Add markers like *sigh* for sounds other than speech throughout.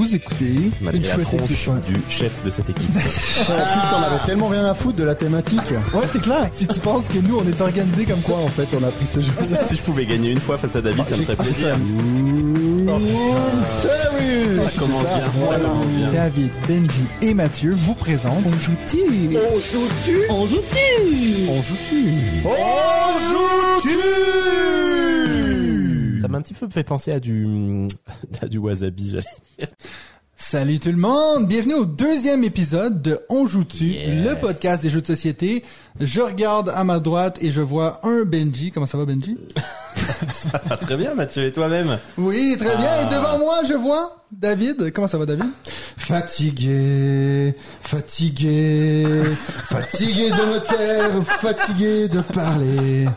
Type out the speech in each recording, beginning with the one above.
Vous écoutez Malgré une la chouette tronche équipe. du chef de cette équipe. Ouais, *laughs* en plus, t'en avais tellement rien à foutre de la thématique. Ouais, c'est clair. Si tu penses que nous, on est organisés comme ça. Quoi, en fait, on a pris ce jeu *laughs* si je pouvais gagner une fois face à David, ça me ferait plaisir. David, Benji et Mathieu vous présentent. On joue-tu On joue-tu On joue-tu On joue-tu On joue-tu Ça m'a un petit peu fait penser à du, *laughs* à du wasabi, j'allais *laughs* dire. Salut tout le monde, bienvenue au deuxième épisode de On joue-tu, Yes. le podcast des jeux de société. Je regarde à ma droite et je vois un Benji. Comment ça va Benji? *laughs* Ça va très bien, Mathieu, et toi-même? Oui, très bien. Ah. Et devant moi, je vois David. Comment ça va David? Fatigué, fatigué, fatigué de me taire, fatigué de parler.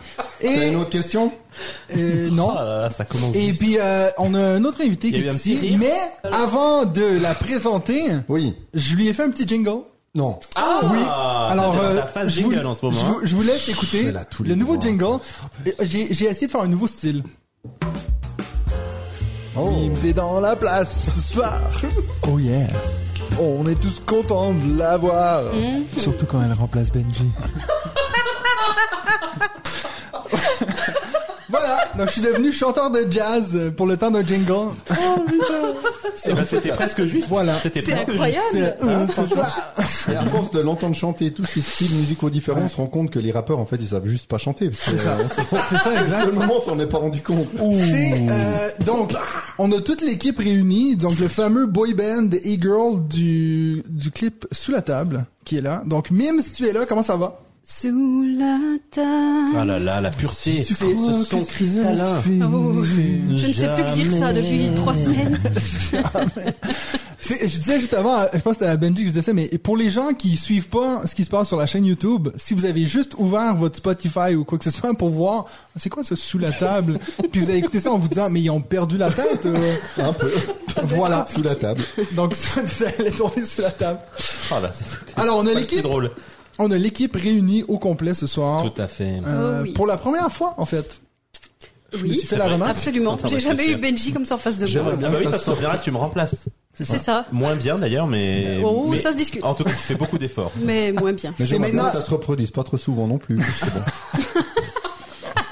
T'as Et une autre question? Euh, non. Oh là là, ça commence Et juste. puis euh, on a un autre invité qui est ici, mais avant de la présenter, Oui. je lui ai fait un petit jingle. Non. Ah oui. Alors, euh, je, vous, jingle en ce moment. je, vous, je vous laisse écouter Mais là, tous les le nouveau jingle. J'ai j'ai essayé de faire un nouveau style. Oh. Mims est dans la place ce soir. *laughs* Oh yeah. On est tous contents de la voir. Surtout quand elle remplace Benji. *laughs* voilà, donc je suis devenu chanteur de jazz pour le temps d'un jingle. Eh ben, C'était presque juste. Voilà. C'était C'est presque incroyable. juste. Euh, soir. Et à force de l'entendre chanter tous ces styles musicaux différents, on se rend compte que les rappeurs, en fait, ils savent juste pas chanter. C'est ça. C'est ça, exact. À ce moment, on s'en est pas rendu compte. C'est euh, donc on a toute l'équipe réunie, donc le fameux boy band e-girl du du clip sous la table qui est là. Donc Mime, si tu es là, comment ça va? Sous la table. Ah là là, la pureté. Tu Ce crois son cristallin. Oh, je ne sais plus que dire ça depuis trois semaines. *laughs* C'est- Je disais juste avant, je pense que c'était à Benji que je disais ça, mais pour les gens qui suivent pas ce qui se passe sur la chaîne YouTube, si vous avez juste ouvert votre Spotify ou quoi que ce soit pour voir, c'est quoi ça sous la table, *laughs* puis vous avez écouté ça en vous disant, mais ils ont perdu la tête. euh. Un peu. *laughs* Voilà. Sous la table. Donc ça, ça allait tourner sous la table. Oh ça, c'était Alors on a l'équipe, drôle. On a l'équipe réunie au complet ce soir. Tout à fait. Euh, Oh oui. Pour la première fois, en fait. Je me Oui, suis fait c'est la vrai. remarque. Absolument. J'ai jamais eu Benji comme ça en face de J'aimerais moi. bien Ah bah que oui, ça parce qu'en sorte. général, tu me remplaces. C'est ça. Moins bien d'ailleurs, mais. Oh, mais- ça se discute. En tout cas, tu fais beaucoup d'efforts. Mais moins bien. Mais maintenant- ça se reproduise pas trop souvent non plus. C'est *laughs* bon. *laughs*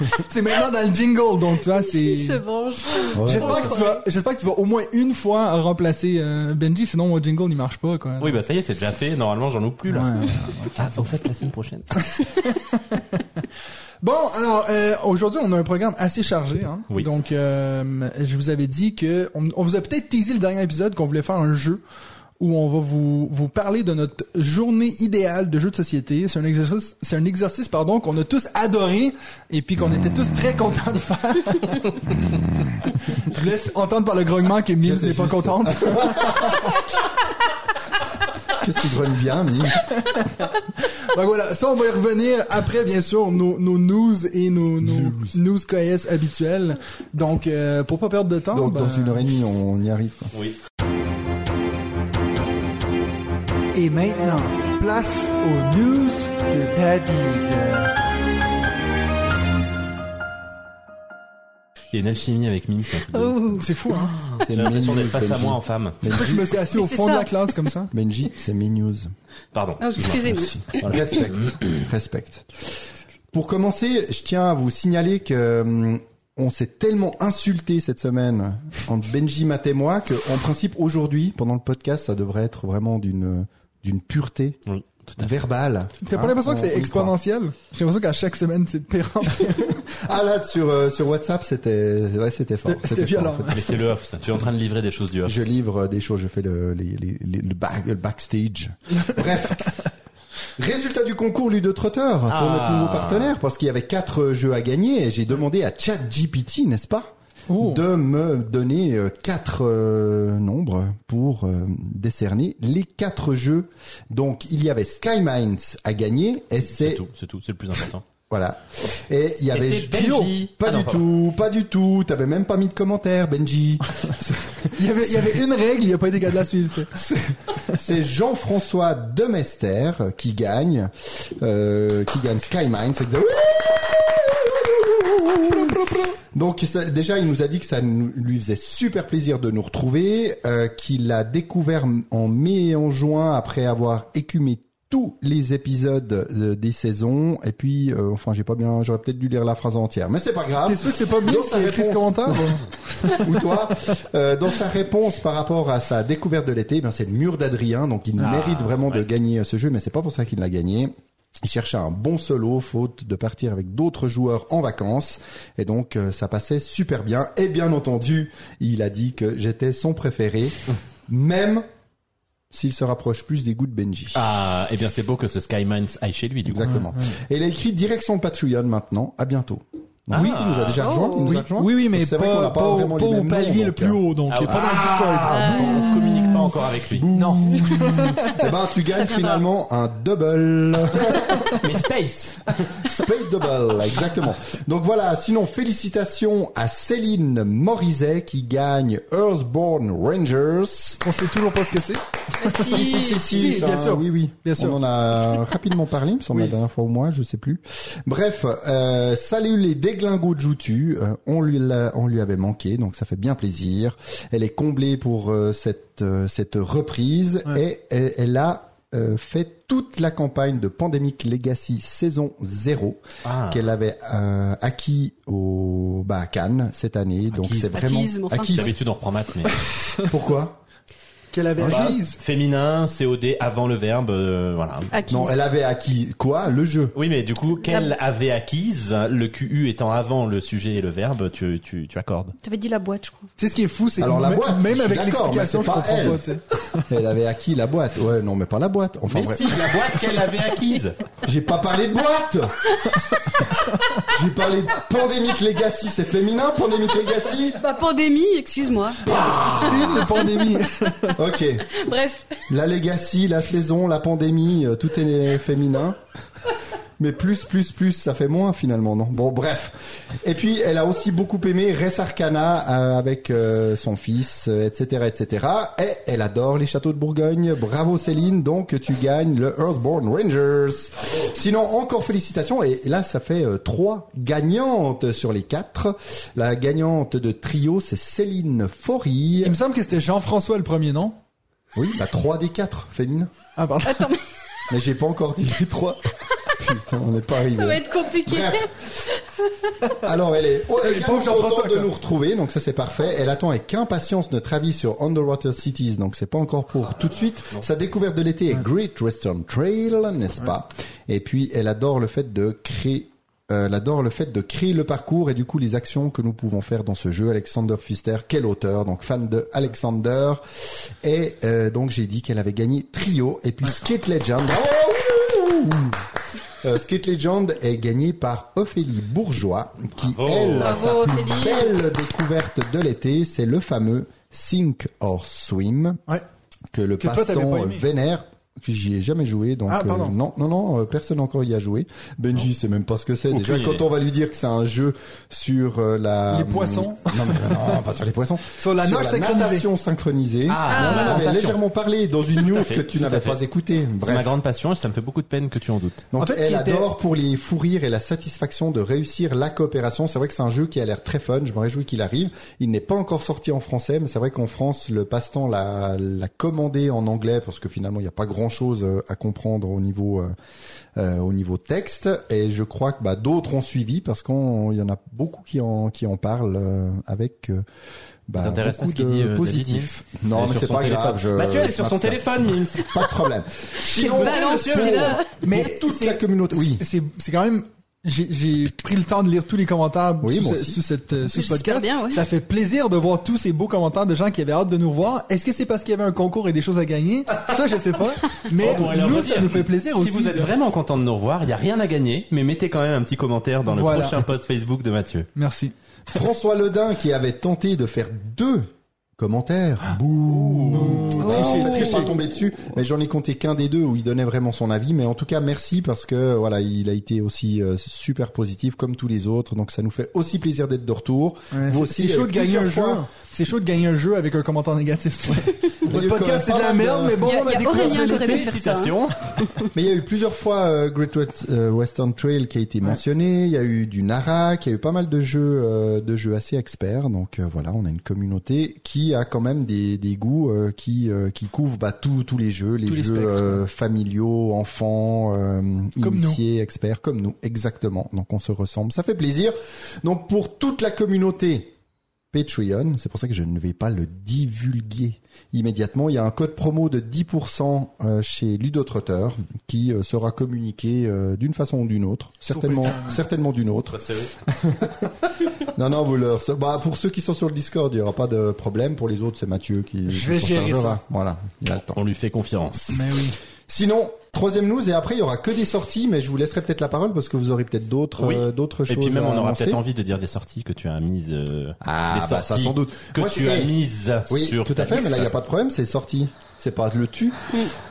*laughs* C'est maintenant dans le jingle, donc tu vois, Il c'est... se venge. Ouais. J'espère que tu vas, j'espère que tu vas au moins une fois remplacer euh, Benji, sinon mon jingle il marche pas quoi. Oui, bah ça y est, c'est déjà fait. Normalement, j'en oublie plus là. Ouais, ouais. *laughs* Ah, au fait, la semaine prochaine. *laughs* Bon, alors euh, aujourd'hui on a un programme assez chargé, hein. Oui. Donc euh, je vous avais dit que on, on vous a peut-être teasé le dernier épisode qu'on voulait faire un jeu où on va vous vous parler de notre journée idéale de jeu de société. C'est un exercice, c'est un exercice pardon qu'on a tous adoré et puis qu'on était tous très contents de faire. je vous laisse entendre par le grognement que Mims n'est pas contente. *laughs* Qu'est-ce que tu grognes bien, Mime Donc voilà, ça on va y revenir après bien sûr nos, nos news et nos, nos news KS habituels. Donc euh, pour pas perdre de temps, Donc, ben- dans une heure et demie, on y arrive. quoi. Oui. Et maintenant, place aux news de David. Il y a une alchimie avec Mimi, c'est un truc de. Oh. c'est fou hein. C'est l'impression d'être face à Benji. moi en femme. C'est pour ça que je me suis assis au c'est fond de ça. la classe comme ça. Benji, c'est mes news. Pardon. Oh, excusez-nous. Voilà. Respect. Respect. Pour commencer, je tiens à vous signaler que hum, on s'est tellement insulté cette semaine entre Benji, Matt et moi que, en principe, aujourd'hui, pendant le podcast, ça devrait être vraiment d'une d'une pureté Oui, tout verbale. T'as pas Hein, l'impression que on- c'est exponentiel? J'ai l'impression qu'à chaque semaine c'est de pire en pire. Ah là, sur euh, sur WhatsApp, c'était ouais, c'était fort. C'était- violent. en fait. Mais c'est le off, ça. Tu es en train de livrer des choses du off. Je livre des choses, je fais le, les, les, les- le, back- le backstage. *laughs* Bref. Résultat du concours Ludo Trotter pour Ah. notre nouveau partenaire, parce qu'il y avait quatre jeux à gagner et j'ai demandé à ChatGPT, n'est-ce pas, Oh. de me donner euh, quatre euh, nombres pour euh, décerner les quatre jeux. Donc il y avait Sky Mines à gagner et C'est c'est tout, c'est tout, c'est le plus important. *laughs* voilà. Et il y avait Benji. Pas Ah du non, pardon. tout, pas du tout. T'avais même pas mis de commentaire, Benji. *laughs* Il y avait il y avait une règle, il y a pas été capable de la sais. C'est Jean-François Demester qui gagne, euh, qui gagne Sky. C'est Donc ça- déjà, il nous a dit que ça nous- lui faisait super plaisir de nous retrouver, euh, qu'il a découvert en mai et en juin après avoir écumé tous les épisodes euh, des saisons. Et puis, euh, enfin, j'ai pas bien, j'aurais peut-être dû lire la phrase entière, mais c'est pas grave. T'es sûr que c'est pas mieux Dans qui sa a écrit ce réponse. commentaire? *laughs* ou- toi, euh, dans sa réponse par rapport à sa découverte de l'été, ben c'est le mur d'Adrien, donc il Ah, mérite vraiment de gagner ce jeu, mais c'est pas pour ça qu'il l'a gagné. Il cherchait un bon solo, faute de partir avec d'autres joueurs en vacances, et donc euh, ça passait super bien. Et bien entendu, il a dit que j'étais son préféré, *laughs* même s'il se rapproche plus des goûts de Benji. Ah, eh bien c'est beau que ce Skymines aille chez lui du coup. Exactement. Et il a écrit direction Patreon maintenant. À bientôt. Ah. oui, il nous a déjà rejoint. il nous Oui, a rejoint. oui, oui, mais C'est vrai qu'on pas, n'a pas, pas au palier le plus euh, haut, donc il est pas dans le Discord. Ah, on communique pas encore avec lui. Non. *laughs* Eh ben, tu gagnes finalement un double. *laughs* Mais Space *laughs* Space Double, exactement. Donc voilà, sinon félicitations à Céline Morizet qui gagne Earthborn Rangers. On sait toujours pas ce que c'est. Si, si, si, bien sûr. Oui, oui. Bien sûr. On en a rapidement parlé, il me semble, Oui. la dernière fois au moins, je sais plus. Bref, euh, salut les déglingos de Joutu. Euh, on lui l'a- on lui avait manqué, donc ça fait bien plaisir. Elle est comblée pour euh, cette euh, cette reprise Ouais. et elle, elle a euh, fait toute la campagne de Pandemic Legacy saison 0 Ah. qu'elle avait euh, acquis au bah, à Cannes cette année. Donc Acquise. c'est vraiment Acquise, enfin. acquise. D'habitude on reprend maths, mais Pourquoi? Qu'elle avait Bah, acquise. féminin, COD avant le verbe, euh, voilà. Acquise. Non, elle avait acquis quoi? Le jeu. Oui, mais du coup, qu'elle avait acquise, le QU étant avant le sujet et le verbe, tu, tu, tu accordes. T'avais dit la boîte, je crois. Tu sais ce qui est fou, c'est que Alors, la même- boîte, même avec l'explication, je pas elle. pas, tu sais. *laughs* Elle avait acquis la boîte. Ouais, non, mais pas la boîte. Enfin mais bref. si, la boîte qu'elle avait acquise. *laughs* J'ai pas parlé de boîte. *laughs* J'ai parlé de Pandemic Legacy, c'est féminin, Pandemic Legacy? Bah, pandémie, excuse-moi. Une pandémie. Ok. *laughs* Bref. La Legacy, la saison, la pandémie, euh, tout est féminin. Mais plus, plus, plus, ça fait moins finalement, non? Bon, bref. Et puis, elle a aussi beaucoup aimé Res Arcana euh, avec euh, son fils, euh, etc., etc. Et elle adore les châteaux de Bourgogne. Bravo Céline, donc tu gagnes le Earthborn Rangers. Sinon, encore félicitations. Et là, ça fait euh, trois gagnantes sur les quatre. La gagnante de trio, c'est Céline Faury. Il me semble que c'était Jean-François le premier, non? Oui, bah trois des quatre féminins. Ah, pardon. Attends, mais Mais j'ai pas encore dit les trois. Putain, *laughs* on n'est pas arrivé. ça va être compliqué. Bref. Alors, elle est Elle est également contente de nous retrouver, donc ça c'est parfait. Elle attend avec impatience notre avis sur Underwater Cities, donc c'est pas encore pour tout de suite. Sa découverte de l'été est Great Western Trail, n'est-ce pas? Et puis, elle adore le fait de créer euh, elle adore le fait de créer le parcours et du coup les actions que nous pouvons faire dans ce jeu. Alexander Pfister, quel auteur, donc fan de Alexander. Et euh, donc j'ai dit qu'elle avait gagné Trio et puis Skate Legend. Oh euh, Skate Legend est gagné par Ophélie Bourgeois, qui Bravo. elle, Bravo, sa Ophélie. belle découverte de l'été, c'est le fameux Sink or Swim Ouais. que le Que toi, t'avais passe-temps pas aimé. vénère. Que j'y ai jamais joué, donc Ah, euh, non, non, non, euh, personne encore y a joué. Benji sait même pas ce que c'est. Aucune Déjà, idée. quand on va lui dire que c'est un jeu sur euh, la Les poissons. *laughs* non, mais non, pas sur les poissons. Sur la nage synchronisée. natation synchronisée. Ah, on en la avait légèrement parlé dans une news fait, que tu n'avais pas écoutée. C'est ma grande passion et ça me fait beaucoup de peine que tu en doutes. Donc En fait, elle qui était- adore pour les fous rires et la satisfaction de réussir la coopération. C'est vrai que c'est un jeu qui a l'air très fun. Je me réjouis qu'il arrive. Il n'est pas encore sorti en français, mais c'est vrai qu'en France, le passe-temps l'a, l'a commandé en anglais parce que finalement, il n'y a pas grand-chose euh, à comprendre au niveau euh, euh, au niveau texte. Et je crois que bah, d'autres ont suivi parce qu'il y en a beaucoup qui en qui en parlent euh, avec. euh, bah, beaucoup pas ce qu'il de dit, euh, David positifs. Elle non, mais c'est pas téléphone. grave. Je, Mathieu, elle est sur son téléphone, Mims. Pas de problème. Sinon, balance. Mais toute la communauté. Oui. C'est, c'est quand même, j'ai, j'ai pris le temps de lire tous les commentaires Oui, sous, ce, sous cette, euh, sous ce podcast. bien, ouais. Ça fait plaisir de voir tous ces beaux commentaires de gens qui avaient hâte de nous voir. Est-ce que c'est parce qu'il y avait un concours et des choses à gagner? Ça, je sais pas. *laughs* Mais leur nous, ça nous fait plaisir Si aussi. vous êtes vraiment content de nous revoir, il y a rien à gagner, mais mettez quand même un petit commentaire dans le Voilà. prochain post Facebook de Mathieu. Merci. François Ledin qui avait tenté de faire deux commentaires. Bouh. Oh. Triché, triché, pas tombé dessus, mais j'en ai compté qu'un des deux où il donnait vraiment son avis. Mais en tout cas, merci parce que voilà, il a été aussi euh, super positif comme tous les autres. Donc ça nous fait aussi plaisir d'être de retour. Ouais, Vous c'est- aussi, c'est chaud euh, de gagner un jeu. C'est chaud de gagner un jeu avec un commentaire négatif. *laughs* Votre podcast, c'est de la merde, de- mais bon, Il y a- on a a découvert de l'été. Félicitations. *laughs* Mais il y a eu plusieurs fois euh, Great West- Western Trail qui a été mentionné. Il y a eu du Narak, il y a eu pas mal de jeux, euh, de jeux assez experts. Donc voilà, on a une communauté qui a quand même des, des goûts euh, qui euh, qui couvrent bah, tous tous les jeux, les Tous jeux euh, familiaux, enfants, initiés, experts, comme nous, exactement. Donc on se ressemble, ça fait plaisir. Donc pour toute la communauté Patreon, c'est pour ça que je ne vais pas le divulguer immédiatement. Il y a un code promo de 10% euh, chez Ludotrotter qui euh, sera communiqué euh, d'une façon ou d'une autre, certainement, certainement d'une autre. Ça, c'est- *laughs* Non, non, vous leur, bah, pour ceux qui sont sur le Discord, il y aura pas de problème. Pour les autres, c'est Mathieu qui, Je vais gérer ça. Voilà, il a le temps. On lui fait confiance. Mais oui. Sinon, troisième news et après il y aura que des sorties, mais je vous laisserai peut-être la parole parce que vous aurez peut-être d'autres, Oui. euh, d'autres Et choses. puis même, on aura peut-être envie de dire des sorties que tu as mises. euh, Ah, des bah, ça sorties sans doute. Que Moi, tu as mises Oui, sur tout à fait, mais là il n'y a pas de problème, c'est sorti. C'est pas le tu.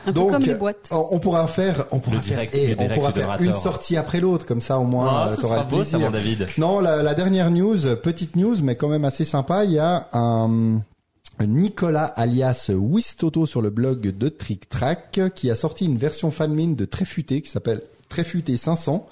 Un Donc, peu comme les boîtes. On pourra faire, on pourra Le faire, eh, on pourra faire une sortie après l'autre, comme ça au moins Ah, euh, t'auras sera le beau, ça, plaisir. mon David. Non, la, la dernière news, petite news, mais quand même assez sympa. Il y a un Nicolas alias Wistoto sur le blog de Trick Track qui a sorti une version fanmine de Tréfuté qui s'appelle Tréfuté 500.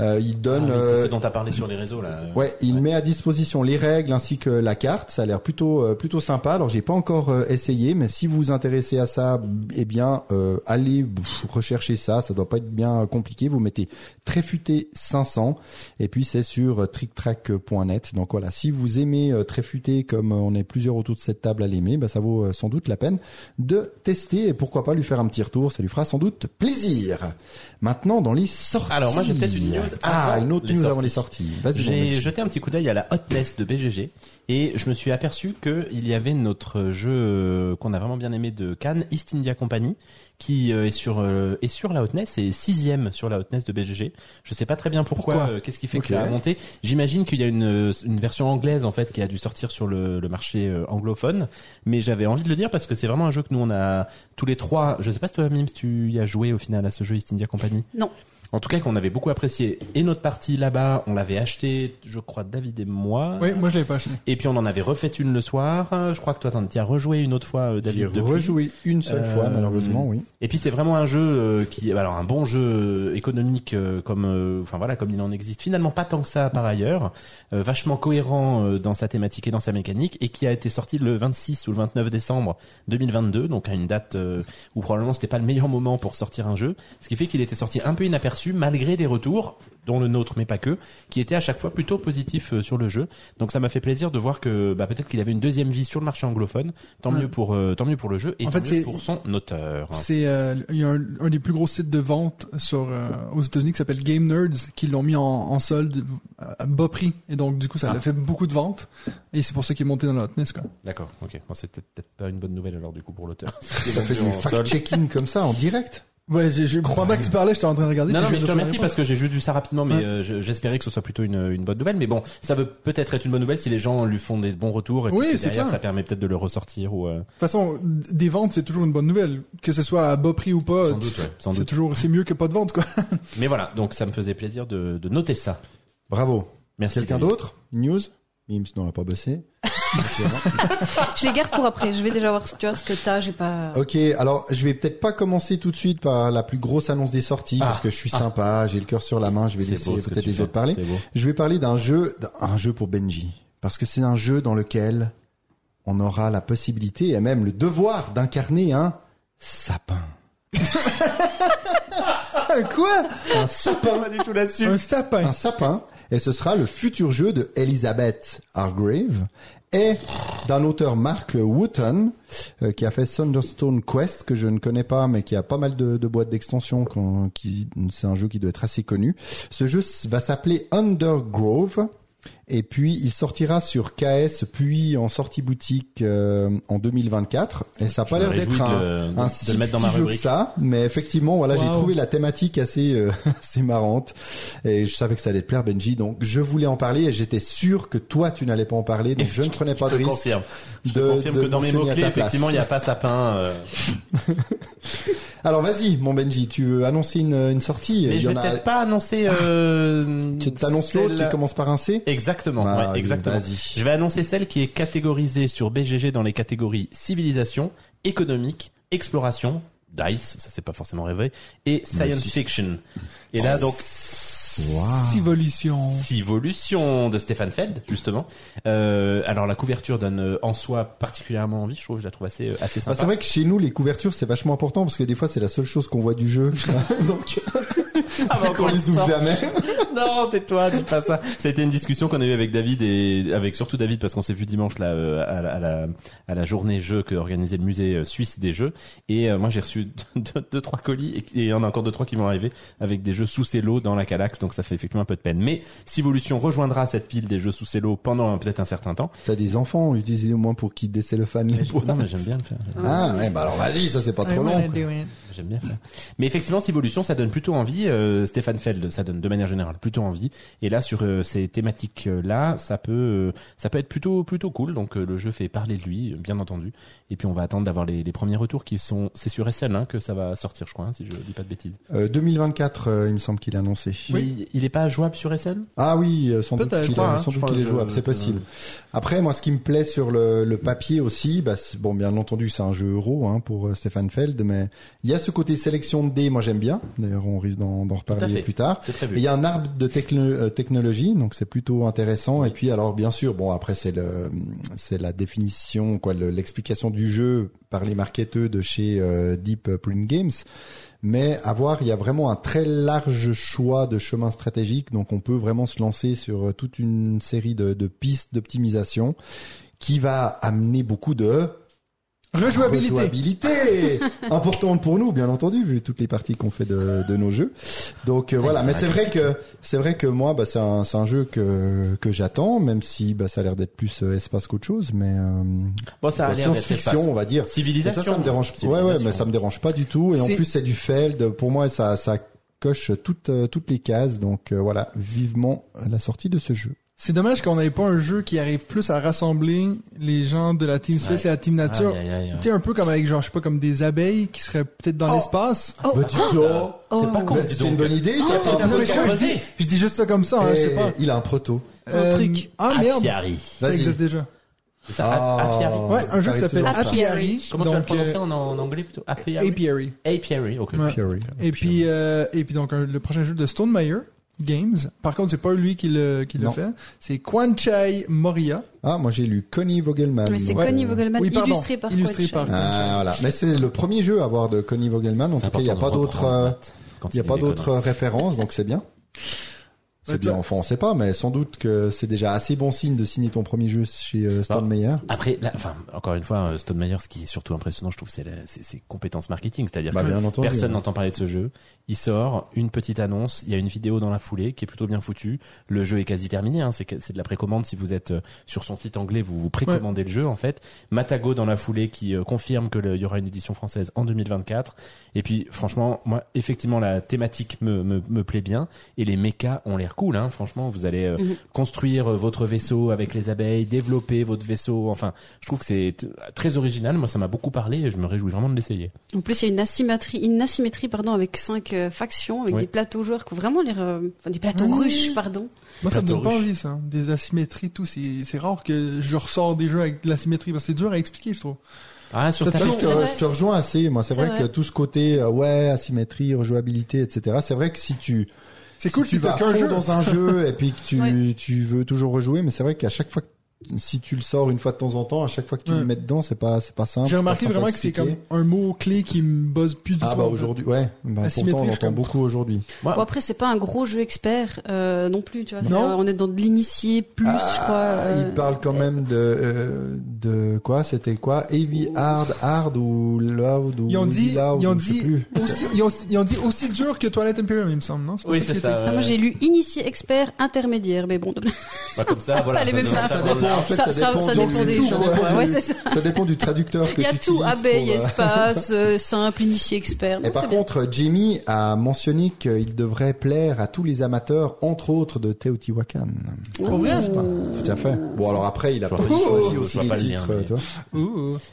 Euh, il Ah donne, oui, c'est euh, ce dont tu as parlé sur les réseaux là. Ouais, il met à disposition les règles ainsi que la carte. Ça a l'air plutôt euh, plutôt sympa. Alors j'ai pas encore euh, essayé, mais si vous vous intéressez à ça, eh bien euh, allez rechercher ça. Ça doit pas être bien compliqué. Vous mettez Tréfuté 500 et puis c'est sur euh, tricktrack.net. Donc voilà, si vous aimez euh, Tréfuté comme euh, on est plusieurs autour de cette table à l'aimer, bah, ça vaut euh, sans doute la peine de tester et pourquoi pas lui faire un petit retour. Ça lui fera sans doute plaisir. Maintenant dans les sorties. Alors, moi, j'ai peut-être une news Ah, avant une autre les news avant sorties. les sorties. Vas-y. J'ai jeté un petit coup d'œil à la hotness de BGG et je me suis aperçu que il y avait notre jeu qu'on a vraiment bien aimé de Cannes, East India Company, qui euh, est sur euh, est sur la hotness et sixième sur la hotness de BGG. Je sais pas très bien pourquoi. Pourquoi euh, Qu'est-ce qui fait que ça a monté J'imagine qu'il y a une une version anglaise en fait qui a dû sortir sur le, le marché euh, anglophone, mais j'avais envie de le dire parce que c'est vraiment un jeu que nous on a tous les trois. Je sais pas si toi Mims tu y as joué au final à ce jeu East India Company. Non. En tout cas, qu'on avait beaucoup apprécié. Et notre partie là-bas, on l'avait acheté, je crois, David et moi. Oui, moi je l'avais pas acheté. Et puis on en avait refait une le soir. Je crois que toi, t'en- as rejoué une autre fois, euh, J'ai David. depuis. rejoué une seule fois, Euh, malheureusement, oui. Et puis c'est vraiment un jeu euh, qui, alors un bon jeu économique comme, enfin voilà, comme il en existe finalement pas tant que ça par ailleurs, vachement cohérent dans sa thématique et dans sa mécanique, et qui a été sorti le 26 ou le 29 décembre 2022, donc à une date où probablement c'était pas le meilleur moment pour sortir un jeu, ce qui fait qu'il était sorti un peu inaperçu malgré des retours, dont le nôtre mais pas que, qui étaient à chaque fois plutôt positifs euh, sur le jeu. Donc ça m'a fait plaisir de voir que bah, peut-être qu'il avait une deuxième vie sur le marché anglophone. Tant Ouais. mieux pour, euh, tant mieux pour le jeu et En tant fait, mieux pour son auteur. C'est euh, il y a un, un des plus gros sites de vente sur euh, aux États-Unis qui s'appelle Game Nerds qui l'ont mis en, en solde à bas prix et donc du coup ça Ah. a fait beaucoup de ventes et c'est pour ça qu'il est monté dans la hotness quoi. D'accord, ok. Bon, c'est peut-être peut-être pas une bonne nouvelle alors du coup pour l'auteur. *laughs* Ça fait du fact-checking comme ça, en direct. Ouais, je, je crois bien que tu parlais, j'étais en train de regarder. Non, non, mais je te remercie parce que j'ai juste vu ça rapidement, mais Ouais. euh, je- j'espérais que ce soit plutôt une, une bonne nouvelle. Mais bon, ça veut peut-être être une bonne nouvelle si les gens lui font des bons retours et Oui, derrière clair. ça permet peut-être de le ressortir ou. euh, De toute façon, des ventes c'est toujours une bonne nouvelle, que ce soit à bas prix ou pas. Sans doute, ouais, sans c'est doute. toujours c'est mieux que pas de vente quoi. *laughs* Mais voilà, donc ça me faisait plaisir de, de noter ça. Bravo. Merci. Quelqu'un d'autre? News? Mims, non, on l'a pas bossé. *laughs* Je les garde pour après. Je vais déjà voir tu vois, ce que t'as. J'ai pas. ok, alors je vais peut-être pas commencer tout de suite par la plus grosse annonce des sorties Ah, parce que je suis ah. sympa, j'ai le cœur sur la main, je vais C'est laisser peut-être les fais. autres parler. Je vais parler d'un jeu, d'un- un jeu pour Benji, parce que c'est un jeu dans lequel on aura la possibilité et même le devoir d'incarner un sapin. *laughs* quoi? Un sapin. Pas du tout là-dessus. Un sapin. un sapin et ce sera le futur jeu de Elizabeth Hargrave et d'un auteur Mark Wooten euh, qui a fait Thunderstone Quest que je ne connais pas mais qui a pas mal de, boîtes d'extension c'est un jeu qui doit être assez connu. Ce jeu va s'appeler Undergrove et puis il sortira sur KS puis en sortie boutique euh, en 2024 et ça a Je pas l'air d'être un, un si le mettre dans ma petit jeu que ça, mais effectivement, voilà, j'ai Wow. trouvé la thématique assez, euh, *laughs* assez marrante et je savais que ça allait te plaire, Benji. Donc, je voulais en parler et j'étais sûr que toi, tu n'allais pas en parler, donc je ne *laughs* prenais pas de risque. confirme. Je te de- confirme de que dans mes mots-clés, effectivement, il n'y a pas sapin. euh, *laughs* Alors, vas-y, mon Benji, tu veux annoncer une, une sortie? Mais Il je vais a- peut-être pas annoncer. Euh, Tu t'annonces l'autre qui commence par un C? Exactement. Exactement, Bah, ouais, exactement. vas-y. Je vais annoncer celle qui est catégorisée sur BGG dans les catégories civilisation, économique, exploration, dice, ça c'est pas forcément rêvé, et science si. fiction. Et là donc Civolution. Civolution de Stéphane Feld justement. Euh, alors la couverture donne euh, en soi particulièrement envie, je trouve, je la trouve assez euh, assez Bah, sympa. c'est vrai que chez nous, les couvertures, c'est vachement important parce que des fois, c'est la seule chose qu'on voit du jeu. *laughs* Donc, Ah, bah, on encore les ouvre jamais. *laughs* non, tais-toi, dis pas ça. Ça a été une discussion qu'on a eue avec David et avec surtout David parce qu'on s'est vu dimanche là euh, à, la, à la à la journée jeu que organisait le musée euh, suisse des jeux et euh, moi j'ai reçu *laughs* deux, deux, trois colis et et il y en a encore deux trois qui vont arriver avec des jeux sous cello dans la Calax donc ça fait effectivement un peu de peine. Mais Civolution rejoindra cette pile des jeux sous cello pendant peut-être un certain temps. T'as des enfants, utilisez-les au moins pour qu'ils décellophanent les boîtes. Non mais j'aime bien le faire. Ah, ouais, bah alors vas-y, ça c'est pas trop long. J'aime bien faire. Mais effectivement, Civolution, ça donne plutôt envie. Euh, Stéphane Feld, ça donne de manière générale plutôt envie. Et là, sur euh, ces thématiques-là, ça peut, euh, ça peut être plutôt, plutôt cool. Donc euh, le jeu fait parler de lui, bien entendu. Et puis on va attendre d'avoir les, les premiers retours qui sont, c'est sur SL hein, que ça va sortir, je crois, hein, si je dis pas de bêtises. Euh, 2024, euh, il me semble qu'il a annoncé. Oui. Il est pas jouable sur SL Ah oui, euh, sans doute Peut-être, qu'il hein, qu'il est jouable, c'est possible. Après, moi, ce qui me plaît sur le, le papier aussi, bah, bon, bien entendu, c'est un jeu euro hein, pour euh, Stéphane Feld, mais il y a ce côté sélection de dés, moi j'aime bien. D'ailleurs, on risque d'en reparler plus tard. Il y a un arbre de techno- euh, technologie, donc c'est plutôt intéressant. Et puis alors bien sûr, bon après c'est le c'est la définition quoi, le- l'explication du jeu par les marketeurs de chez euh, Deep Print Games. Mais à voir, il y a vraiment un très large choix de chemins stratégiques, donc on peut vraiment se lancer sur euh, toute une série de, de pistes d'optimisation qui va amener beaucoup de Rejouabilité. Rejouabilité *laughs* importante pour nous, bien entendu, vu toutes les parties qu'on fait de, de nos jeux. Donc euh, voilà, mais c'est vrai que c'est vrai que moi, bah, c'est un, un jeu que que j'attends, même si bah, ça a l'air d'être plus euh, espace qu'autre chose, mais euh, Bon, ça a science-fiction, on va dire. Mais Civilisation. ça, ça me dérange. Ouais, ouais, mais ça me dérange pas du tout. Et en plus, c'est du Feld. Pour moi, ça ça coche toutes euh, toutes les cases. Donc euh, voilà, vivement la sortie de ce jeu. C'est dommage qu'on n'ait pas un jeu qui arrive plus à rassembler les gens de la Team Space Ouais. et la Team Nature. Aïe. Tu sais, un peu comme avec, genre, je sais pas, comme des abeilles qui seraient peut-être dans Oh. l'espace. Oh, Bah, dois- C'est pas con. C'est une donc. bonne idée. Oh, un Non, mais je, dis, je dis juste ça comme ça, hein, je sais Eh, pas. Il a un proto. Euh, truc. Ah merde, Apiary. ça existe déjà. C'est ça, Apiary. Ah. Ouais, un jeu qui s'appelle. Apiary. Comment tu vas le donc, prononcer euh, en, en anglais plutôt? Apiary. Apiary. Apiary, ok. Ouais. Et puis, euh, et puis donc un- le prochain jeu de Stone Meyer Games. Par contre, c'est pas lui qui le qui le fait. C'est Kwanchai Moria. Ah, moi j'ai lu Connie Vogelman. Mais c'est Connie Vogelman, oui, pardon. illustré par Illustré par- Ah, voilà. Mais c'est le premier jeu à avoir de Connie Vogelman. En tout cas, il n'y a pas d'autres, euh, il y a pas d'autres références, donc c'est bien. C'est bien. Enfin, on sait pas, mais sans doute que c'est déjà assez bon signe de signer ton premier jeu chez euh, Stone Ah. Meyer. Après, là, enfin, encore une fois, euh, Stone Meyer, ce qui est surtout impressionnant, je trouve, c'est ses compétences marketing. C'est-à-dire Bah, que entendu. personne n'entend parler de ce jeu. Il sort, une petite annonce, il y a une vidéo dans la foulée qui est plutôt bien foutue. Le jeu est quasi terminé, hein, c'est de la précommande. Si vous êtes euh, sur son site anglais, vous vous précommandez le jeu, en fait. Matago dans la foulée qui euh, confirme que le- il y aura une édition française en 2024. Et puis, franchement, moi, effectivement, la thématique me, me, me plaît bien et les mechas ont l'air cool, hein. Franchement, vous allez euh, Mhm. construire euh, votre vaisseau avec les abeilles, développer votre vaisseau. Enfin, je trouve que c'est très original. Moi, ça m'a beaucoup parlé et je me réjouis vraiment de l'essayer. En plus, il y a une asymétrie, une asymétrie pardon, avec cinq euh, factions, avec des plateaux joueurs qui ont vraiment l'air, euh, enfin, des plateaux ruches, pardon. Moi, ça me donne pas envie, ça. Des asymétries, tout. C'est c'est rare que je ressors des jeux avec de l'asymétrie parce que c'est dur à expliquer, je trouve. Ah, sur ta Non, je, te, je te rejoins assez. Moi, c'est C'est vrai, vrai. que tout ce côté, euh, ouais, asymétrie, rejouabilité, etc. C'est vrai que si tu, C'est si cool tu si vas fond jeu. dans un jeu et puis que tu, *laughs* Ouais. tu veux toujours rejouer, mais c'est vrai qu'à chaque fois que si tu le sors une fois de temps en temps, à chaque fois que tu Ouais. le mets dedans, c'est pas, c'est pas simple. J'ai remarqué pas vraiment que c'est comme un mot clé qui me buzz plus du tout. Ah bah aujourd'hui, ouais. Bah, pourtant, on je entend beaucoup aujourd'hui. Bon, après, c'est pas un gros jeu expert euh, non plus, tu vois. Non. euh, on est dans de l'initié plus, je crois. Ah, euh, il parle quand même de, euh, de quoi? C'était quoi? Heavy Hard, Hard ou Loud ou Ils ont dit, Loud, ils ont je dit aussi, ils ont, ils ont dit aussi dur que Twilight Imperium, il me semble, non? pas Oui, c'est ça. Ah, moi, j'ai lu initié expert intermédiaire, mais bon. bah, comme ça, *laughs* voilà. pas les mêmes infos. Ça dépend en fait, ça, ça, dépend, ça dépend des tout, gens. Ouais, c'est ça. Ça dépend du traducteur que Il y a tu tout, abeille, pour, euh, espace, euh, simple, initié, expert. Non, Et par c'est bien. contre, Jamie a mentionné qu'il devrait plaire à tous les amateurs, entre autres de Teotihuacan. Pour vrai? N'est-ce pas Tout à fait. Bon, alors après, il a pas choisi aussi les titres,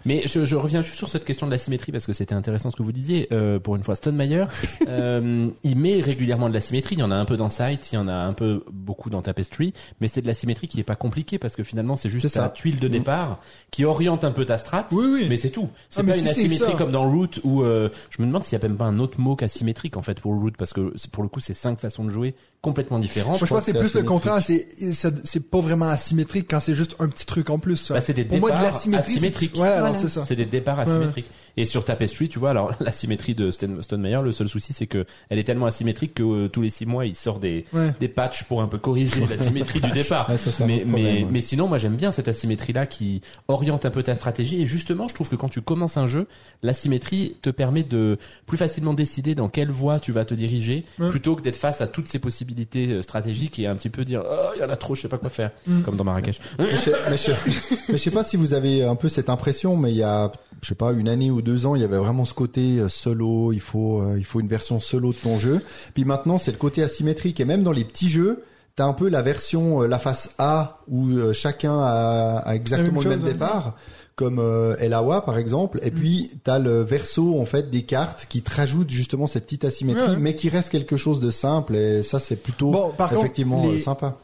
mais- je, reviens juste sur cette question de la symétrie parce que c'était intéressant ce que vous disiez. Euh, pour une fois, Stone Meyer, *laughs* euh, il met régulièrement de la symétrie. Il y en a un peu dans Sight, il y en a un peu beaucoup dans Tapestry, mais c'est de la symétrie qui est pas compliquée parce que finalement c'est juste C'est ça. la tuile de Mm. départ qui oriente un peu ta strat. Oui, oui. Mais c'est tout. C'est Ah, mais pas une c'est asymétrie comme dans Root où euh, je me demande s'il y a même pas un autre mot qu'asymétrique en fait pour Root parce que c'est- pour le coup c'est cinq façons de jouer complètement différentes. Moi, je pense que c'est c'est plus le contraire. C'est, c'est pas vraiment asymétrique quand c'est juste un petit truc en plus. Bah, c'est des départs c'est- asymétriques. Ouais, alors Voilà. c'est ça. C'est des départs asymétriques. Et sur Tapestry, tu vois, alors *laughs* la symétrie de Stone Meyer, le seul souci c'est que elle est tellement asymétrique que euh, tous les six mois il sort des Ouais. des patchs pour un peu corriger la symétrie du *laughs* départ. Ouais, ça, mais problème, mais ouais. mais sinon moi j'aime bien cette asymétrie là qui oriente un peu ta stratégie et justement je trouve que quand tu commences un jeu, l'asymétrie te permet de plus facilement décider dans quelle voie tu vas te diriger plutôt que d'être face à toutes ces possibilités euh, stratégiques et un petit peu dire oh il y en a trop, je sais pas quoi faire Mm. comme dans Marrakech. Mais je, mais, je, mais je sais pas si vous avez un peu cette impression, mais il y a, je sais pas, une année ou deux ans, il y avait vraiment ce côté euh, solo. Il faut, euh, il faut une version solo de ton jeu. Puis maintenant, c'est le côté asymétrique. Et même dans les petits jeux, t'as un peu la version, euh, la face A où chacun a, a exactement le même départ. Comme euh, Elawa par exemple, et puis t'as le verso en fait des cartes qui te rajoutent justement cette petite asymétrie, Ouais, ouais. mais qui reste quelque chose de simple et ça c'est plutôt Bon, par contre, effectivement les- euh, sympa.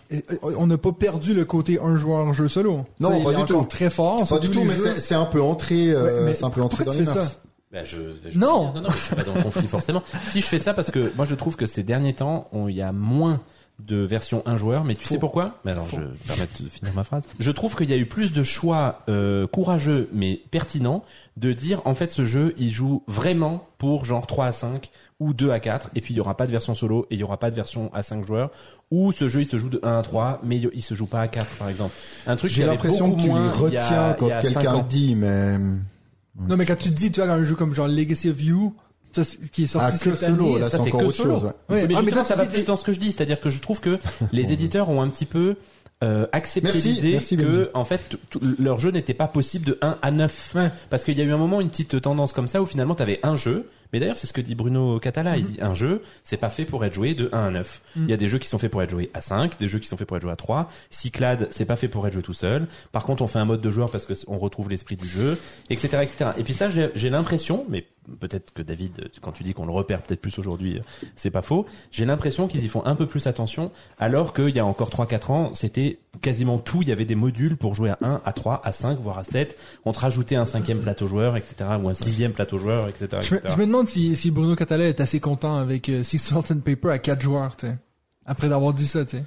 On n'a pas perdu le côté un joueur jeu solo. Non, Ça, il pas est du encore tout. très fort. Pas du tout, les mais c'est- un peu entré, euh, Ouais, mais c'est un peu entré dans les mœurs. Bah, je, je- Non. non, non, je suis pas dans le conflit forcément. Si je fais ça parce que moi je trouve que ces derniers temps, il y a moins de versions un joueur, mais tu sais pourquoi? Mais alors je vais me permettre de finir ma phrase. Je trouve qu'il y a eu plus de choix euh, courageux mais pertinents de dire en fait ce jeu il joue vraiment pour genre 3 à 5 ou 2 à 4 et puis il y aura pas de version solo et il y aura pas de version à 5 joueurs ou ce jeu il se joue de 1 à 3 mais il se joue pas à 4 par exemple. Un truc J'ai l'impression que tu les a- retiens quand a cinq quelqu'un dit, mais Non, mais quand tu te dis, tu vois, dans un jeu comme genre Legacy of You, ça, qui est sorti ah, que cette solo, année, là ça, c'est encore que autre solo. chose. ouais. Ouais. mais Ah, mais justement, toi, ça va plus dans ce que je dis, c'est-à-dire que je trouve que *laughs* les éditeurs ont un petit peu euh, accepté Merci, l'idée Benji. que en fait leur jeu n'était pas possible de 1 à 9 Ouais. parce qu'il y a eu un moment une petite tendance comme ça où finalement tu avais un jeu mais d'ailleurs c'est ce que dit Bruno Catala il Mhm. dit un jeu c'est pas fait pour être joué de 1 à 9 il y a des jeux qui sont faits pour être joués à 5 des jeux qui sont faits pour être joués à 3 Cyclade c'est pas fait pour être joué tout seul par contre on fait un mode de joueur parce que on retrouve l'esprit du jeu etc etc et puis ça j'ai j'ai l'impression mais peut-être que David quand tu dis qu'on le repère peut-être plus aujourd'hui c'est pas faux j'ai l'impression qu'ils y font un peu plus attention alors qu'il y a encore 3-4 ans c'était quasiment tout il y avait des modules pour jouer à 1 à 3 à 5 voire à 7 on te rajoutait un cinquième plateau joueur etc ou un sixième plateau joueur etc, Je me, etc. je me demande si, si Bruno Catala est assez content avec euh, Six Salt and Paper à 4 joueurs, tu sais. Après d'avoir dit ça, tu sais.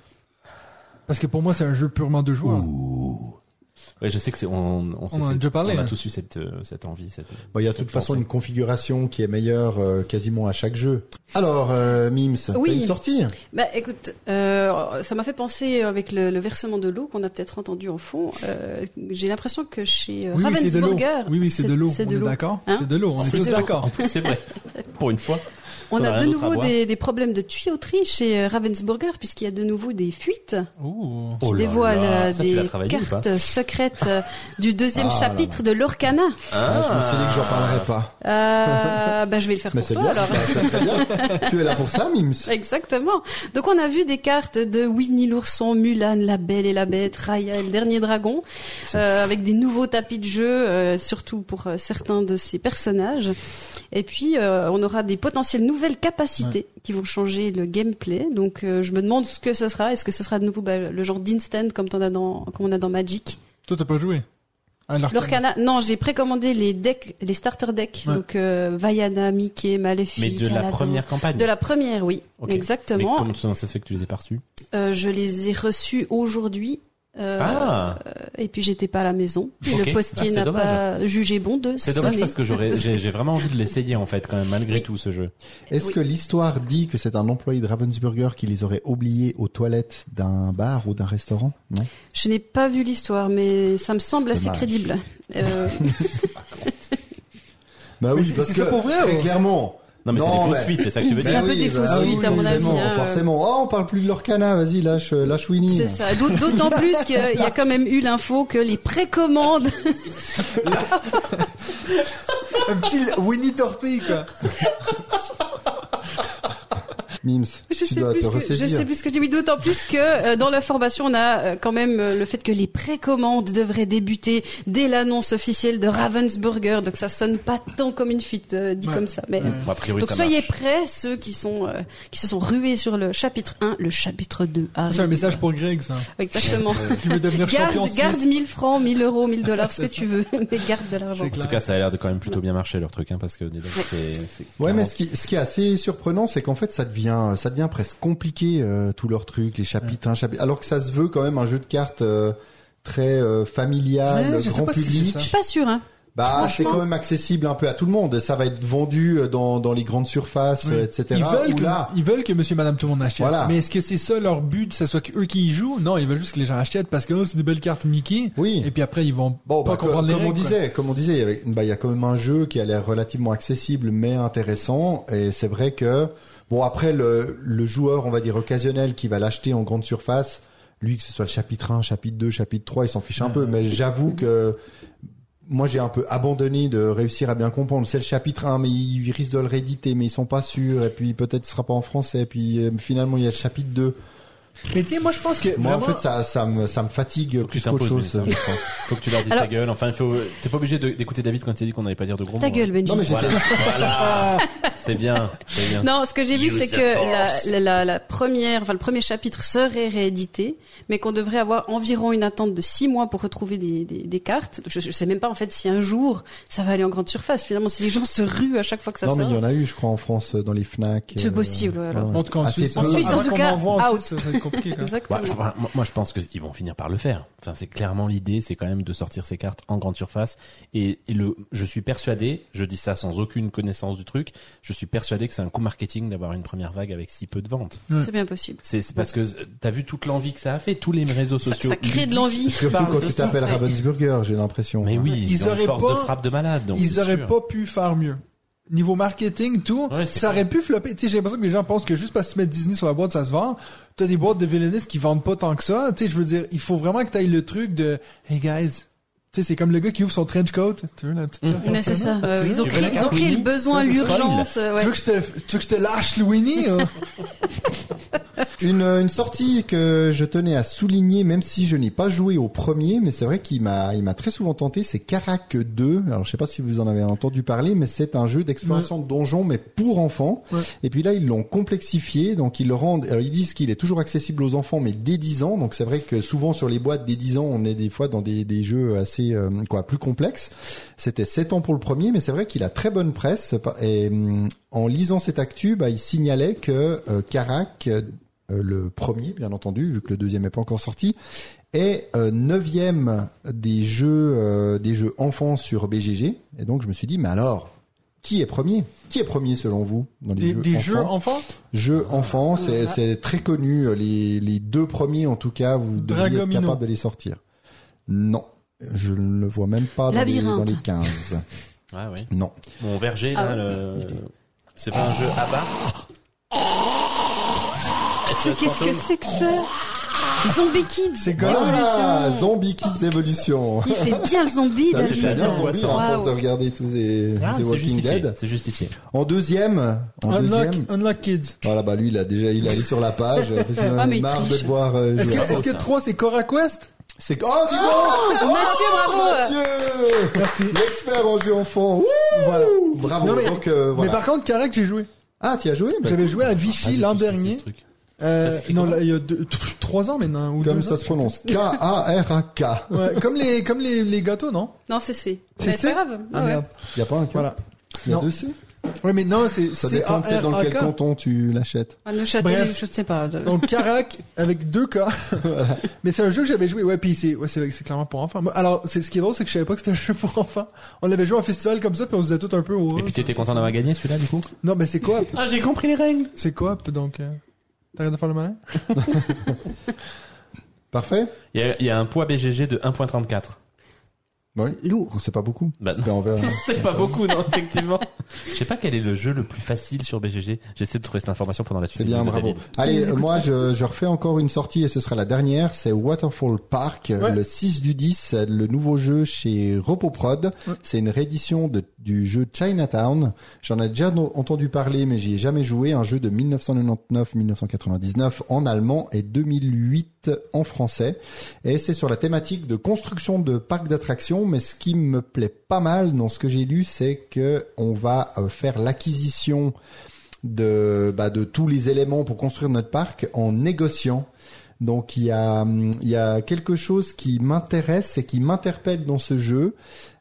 Parce que pour moi, c'est un jeu purement deux joueurs. Ouais, je sais que c'est on on, s'est On a fait- déjà parlé, on a hein. tous eu cette euh, cette envie cette Bon, il y a de toute façon pensée. une configuration qui est meilleure euh, quasiment à chaque jeu. Alors, euh, Mims, Oui. une sortie? Bah écoute, euh, ça m'a fait penser avec le, le versement de l'eau qu'on a peut-être entendu en fond. euh, J'ai l'impression que chez euh, Oui, oui, c'est de l'eau. Ravensburger, Oui, oui, c'est de l'eau. C'est On de est l'eau. d'accord? Hein C'est de l'eau. On est tous d'accord. en plus c'est vrai *laughs* pour une fois On a de nouveau des, des problèmes de tuyauterie chez euh, Ravensburger puisqu'il y a de nouveau des fuites Ouh. qui Oh là dévoilent là. euh, Ça, des cartes secrètes euh, du deuxième Ah, chapitre de l'Orcana. Ah, Je me suis dit que j'en parlerais pas. Euh, bah, je vais le faire Mais pour toi bien, alors. bah, bien. tu es là pour ça, Mims *laughs* Exactement. Donc on a vu des cartes de Winnie l'ourson, Mulan, la Belle et la Bête, Raya et le dernier dragon, euh, avec des nouveaux tapis de jeu, euh, surtout pour euh, certains de ces personnages. Et puis euh, on aura des potentielles nouvelles capacités qui vont changer le gameplay. Donc euh, je me demande ce que ce sera. Est-ce que ce sera de nouveau bah, le genre d'instant comme on a dans comme on a dans Magic? Toi, t'as pas joué? Ah. L'Orcana, non, j'ai précommandé les decks, les starter decks. Ouais. Donc euh, Vaiana, Mickey, Maléfique, mais de la Aladdin. première campagne De la première, oui, mais exactement. comment ça fait que tu les pas reçus? Euh, je les ai reçus aujourd'hui. Euh, ah Et puis j'étais pas à la maison. Ok. Le postier Ah, c'est n'a pas jugé bon de c'est dommage parce que *laughs* j'ai vraiment envie de l'essayer en fait quand même malgré Oui. tout ce jeu Est-ce Oui. que l'histoire dit que c'est un employé de Ravensburger qui les aurait oubliés aux toilettes d'un bar ou d'un restaurant? Non Je n'ai pas vu l'histoire, mais ça me semble assez Dommage. crédible. Euh, *laughs* Bah oui, c'est- parce c'est que ça pour vrai, très ou- clairement, Non, mais c'est des fausses mais- suites, c'est ça que tu veux C'est dire. un peu des fausses bah suites, à mon avis, forcément, hein. Forcément. Oh, on parle plus de l'Orcana, vas-y, lâche, lâche Winnie. C'est ça. D'aut- D'autant plus qu'il y a quand même eu l'info que les précommandes *laughs* Un petit Winnie Torpille, quoi. *laughs* Mims, Je tu sais, dois plus te que, je ressaisir. sais plus ce que tu dis, d'autant plus que euh, dans l'information, on a euh, quand même euh, le fait que les précommandes devraient débuter dès l'annonce officielle de Ravensburger, donc ça sonne pas tant comme une fuite euh, dit Ouais. comme ça. Mais, Ouais. Bon, a priori, donc ça soyez marche. prêts, ceux qui sont euh, qui se sont rués sur le chapitre 1, le chapitre 2 arrive. C'est un message pour Greg, ça. Exactement. *laughs* Qui veut devenir champion Garde, garde suisse. 1000 francs, 1000 euros, 1000 dollars, *laughs* ce que tu veux, *laughs* mais garde de l'argent. En tout cas, ça a l'air de quand même plutôt bien marcher leur truc, hein, parce que donc, Ouais, mais ce qui, ce qui est assez surprenant, c'est qu'en fait, ça devient, ça devient presque compliqué euh, tout leur truc, les chapitres, un chapitre, alors que ça se veut quand même un jeu de cartes euh, très euh, familial, Ouais, sais grand si public. ça. Je suis pas sûre, hein. Bah, c'est quand même accessible un peu à tout le monde. Ça va être vendu euh, dans, dans les grandes surfaces, Oui. euh, etc. Ils veulent, que, là, ils veulent que monsieur et madame tout le monde achète. Voilà. Mais est-ce que c'est ça leur but, que ce soit eux qui y jouent? Non, ils veulent juste que les gens achètent parce que là, c'est des belles cartes Mickey. oui. Et puis après, ils vont Bon, pas bah, comprendre co- les comme on règles, quoi. disait, comme on disait, il y avait- bah, il y a quand même un jeu qui a l'air relativement accessible mais intéressant. Et c'est vrai que, bon, après le, le joueur, on va dire occasionnel, qui va l'acheter en grande surface, lui, que ce soit le chapitre 1, chapitre 2, chapitre 3, il s'en fiche un peu. Mais j'avoue que moi, j'ai un peu abandonné de réussir à bien comprendre. C'est le chapitre 1, mais ils risquent de le rééditer, mais ils sont pas sûrs. Et puis peut-être ce sera pas en français. Et puis euh, finalement, il y a le chapitre 2. Mais tu sais, moi, je pense que Moi, vraiment, en fait, ça, ça me, ça me fatigue Faut plus qu'autre chose. mais ça, je pense. Faut que tu leur dises Alors- ta gueule. Enfin, il faut. T'es pas obligé d'écouter David quand il a dit qu'on n'allait pas dire de gros mots. Ta hein. gueule, Benji. Non, mais Voilà, voilà. C'est bien. Non, ce que j'ai vu, c'est the que la, la, la, la première, enfin le premier chapitre serait réédité, mais qu'on devrait avoir environ une attente de six mois pour retrouver des, des, des cartes. Je, je sais même pas en fait si un jour ça va aller en grande surface. Finalement, si les gens se ruent à chaque fois que ça non, mais sort. il y en a eu, je crois, en France, euh, dans les Fnac. C'est possible, ouais, alors. en tout cas, en Assez Suisse, en Suisse, en tout cas, out. Compliqué. Ouais, je- moi, moi, je pense qu'ils vont finir par le faire. Enfin, c'est clairement l'idée, c'est quand même de sortir ces cartes en grande surface. Et, et le, je suis persuadé, je dis ça sans aucune connaissance du truc, je suis persuadé que c'est un coup marketing d'avoir une première vague avec si peu de ventes. C'est bien possible. C'est c'est parce que t'as vu toute l'envie que ça a fait, tous les réseaux Ça, sociaux. ça crée de l'envie. Surtout quand de tu ça. t'appelles Ravensburger, j'ai l'impression. Mais oui, Ils ils, ont auraient une force pas- de frappe de malade. Donc Ils c'est auraient sûr. pas pu faire mieux. Niveau marketing, tout, Ouais, ça aurait pu flopper. Tu sais, j'ai l'impression que les gens pensent que juste parce que tu mets Disney sur la boîte, ça se vend. T'as des boîtes de villainous qui vendent pas tant que ça. Tu sais, je veux dire, il faut vraiment que t'ailles le truc de, hey guys, tu sais, c'est comme le gars qui ouvre son trench coat. Tu veux la petite Mmh. Ouais, c'est ça. ils ont Tu créé, ils ont créé le besoin, l'urgence. euh, Tu ouais. veux que je te, tu veux que je te lâche hein? *laughs* Une, une sortie que je tenais à souligner, même si je n'ai pas joué au premier, mais c'est vrai qu'il m'a, il m'a très souvent tenté, c'est Karak 2. Alors je sais pas si vous en avez entendu parler, mais c'est un jeu d'exploration de donjons, mais pour enfants. Ouais. Et puis là, ils l'ont complexifié, donc ils le rendent, alors ils disent qu'il est toujours accessible aux enfants, mais dès 10 ans. Donc c'est vrai que souvent sur les boîtes dès 10 ans, on est des fois dans des, des jeux assez, euh, quoi, plus complexes. C'était 7 ans pour le premier, mais c'est vrai qu'il a très bonne presse. Et hum, en lisant cette actu, bah, il signalait que euh, Karak, euh, le premier, bien entendu, vu que le deuxième n'est pas encore sorti, est euh, neuvième des jeux euh, des jeux enfants sur BGG. Et donc je me suis dit, mais alors, qui est premier? Qui est premier selon vous dans les Des, jeux des enfants? jeux enfants? Jeux enfants, c'est très connu. Les, les deux premiers, en tout cas, vous devriez être capable de les sortir. Non, je ne le vois même pas dans les, Labyrinthe. dans les 15. *laughs* Ah oui. Non. Mon verger, Ah là, le... c'est pas un jeu à bas? Qu'est-ce que c'est que ça Zombie Kids. C'est quoi? Ah. Zombie Kids Evolution. Il fait bien zombie, Ça, c'est c'est David. bien zombie ouais, à force de regarder tous les, Ah, les Walking justifié. Dead. C'est justifié. En deuxième, en Unlock, deuxième. Unlock Kids. Voilà, bah lui, il a déjà, il est allé sur la page. *laughs* parce qu'il Ah, il marre de voir euh, Est-ce que, est-ce que 3 c'est Cora Quest? C'est oh, donc Mathieu, bravo. Mathieu Merci. L'expert en jeu enfant. Wouh Voilà. Bravo. Non, mais- Donc, euh, voilà. Mais par contre, Carac, j'ai joué. Ah, tu as joué Bah, J'avais joué à Vichy Ah, l'an dernier. ce truc. Euh, non, là, il y a deux, trois ans maintenant. Ou Comme ça ans. se prononce. K-A-R-A-K. Ouais, comme les, comme les, les gâteaux, non? Non, c'est C. C'est? C'est pas grave. Ah Ah ouais. merde. Il y a pas un K Voilà. Il y a Non. deux C Ouais, mais non, c'est Ça dépend peut-être dans quel canton tu l'achètes. À Neuchâtel, Bref. je sais pas. Donc Carac avec deux K. *laughs* Mais c'est un jeu que j'avais joué. Ouais, puis c'est ouais, c'est clairement pour enfants. Alors, c'est ce qui est drôle, c'est que je savais pas que c'était un jeu pour enfants. On l'avait joué en festival comme ça, puis on se disait tout un peu. oh, Et puis t'étais content d'avoir gagné celui-là, du coup? Non, mais c'est coop. Ah, j'ai compris les règles. C'est coop, donc. Euh... T'arrêtes de faire le malin? *laughs* Parfait Il y a, il y a un poids BGG de 1.34. Ouais. Lourd. C'est pas beaucoup. Bah, non. Ben. *laughs* C'est pas beaucoup, non, *laughs* effectivement. Je sais pas quel est le jeu le plus facile sur BGG. J'essaie de trouver cette information pendant la suite. C'est bien, bravo. David. Allez, euh, moi, je, je refais encore une sortie et ce sera la dernière. C'est Waterfall Park, Ouais. le 6 du 10, euh, le nouveau jeu chez Repoprod. Ouais. C'est une réédition de, du jeu Chinatown. J'en ai déjà entendu parler, mais j'y ai jamais joué. Un jeu de 1999-1999 en allemand et 2008 en français. Et c'est sur la thématique de construction de parcs d'attractions. Mais ce qui me plaît pas mal dans ce que j'ai lu, c'est que on va euh, faire l'acquisition de, bah, de tous les éléments pour construire notre parc en négociant. Donc il y a, il y a quelque chose qui m'intéresse et qui m'interpelle dans ce jeu.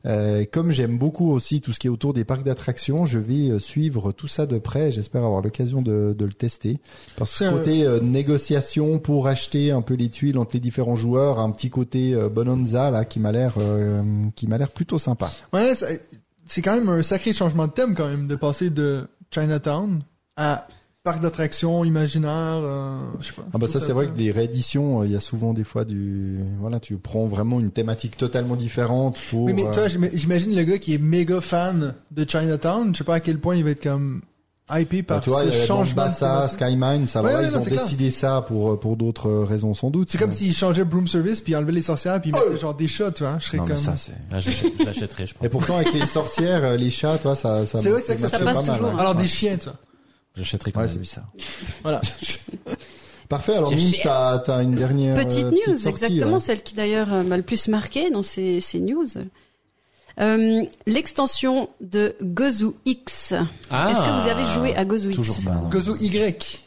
Euh, comme j'aime beaucoup aussi tout ce qui est autour des parcs d'attractions, je vais euh, suivre tout ça de près. J'espère avoir l'occasion de, de le tester. Parce que côté euh, négociation pour acheter un peu les tuiles entre les différents joueurs, un petit côté euh, bonanza là qui m'a l'air euh, qui m'a l'air plutôt sympa. Ouais, c'est c'est quand même un sacré changement de thème quand même de passer de Chinatown à parc d'attractions imaginaire. euh, je sais pas. Ah bah ça c'est vrai que les rééditions, euh, il y a souvent des fois du voilà, tu prends vraiment une thématique totalement différente pour Oui, mais euh, j'imagine le gars qui est méga fan de Chinatown. Je sais pas à quel point il va être comme hypé bah, par tu vois, il ce changement thématique. Skymine, ça Ouais, va, ouais, ils non, ont clair. décidé ça pour pour d'autres euh, raisons sans doute. C'est comme s'il changeait Broom Service puis enlevait les sorcières puis il mettait genre des chats, tu vois. Je serais non mais comme. ça c'est Ah, j'achète- je pense. Et pourtant avec les sorcières, euh, les chats, toi ça ça C'est vrai, c'est vrai que ça marche passe pas mal, toujours, ouais. hein. Alors des chiens, tu vois. J'achèterai quand Ouais, même. c'est bizarre. *laughs* Voilà. *laughs* Parfait, alors cher. t'as t'as une dernière Petite euh, news, sortie, exactement, ouais. celle qui d'ailleurs euh, m'a le plus marqué dans ces, ces news. Euh, L'extension de Gozu X. Ah, Est-ce que vous avez joué à Gozu X non. Gozo Y.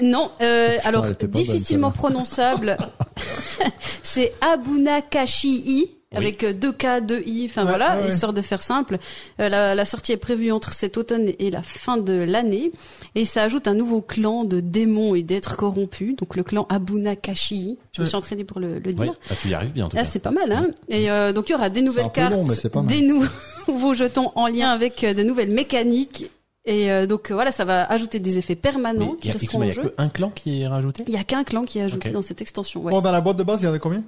Non, euh, alors bonne, difficilement prononçable. *laughs* C'est Avec euh, deux K, deux I, enfin Ouais, voilà, ouais, histoire de faire simple. Euh, la, la sortie est prévue entre cet automne et la fin de l'année, et ça ajoute un nouveau clan de démons et d'êtres corrompus, donc le clan Abunakashii. Je me suis entraînée pour le, le dire. Ouais, bah, tu y arrives bien en tout Ah, cas. c'est pas mal, hein Et euh, donc il y aura des nouvelles cartes, long, mais c'est pas mal. des nou- *laughs* nouveaux jetons en lien avec euh, de nouvelles mécaniques. Et euh, donc euh, voilà, ça va ajouter des effets Mais permanents il qui resteront excuse-moi, il au y a jeu. qu'un clan qui est rajouté? Il y a qu'un clan qui est ajouté dans cette extension. Ouais. Bon, dans la boîte de base, il y en a combien?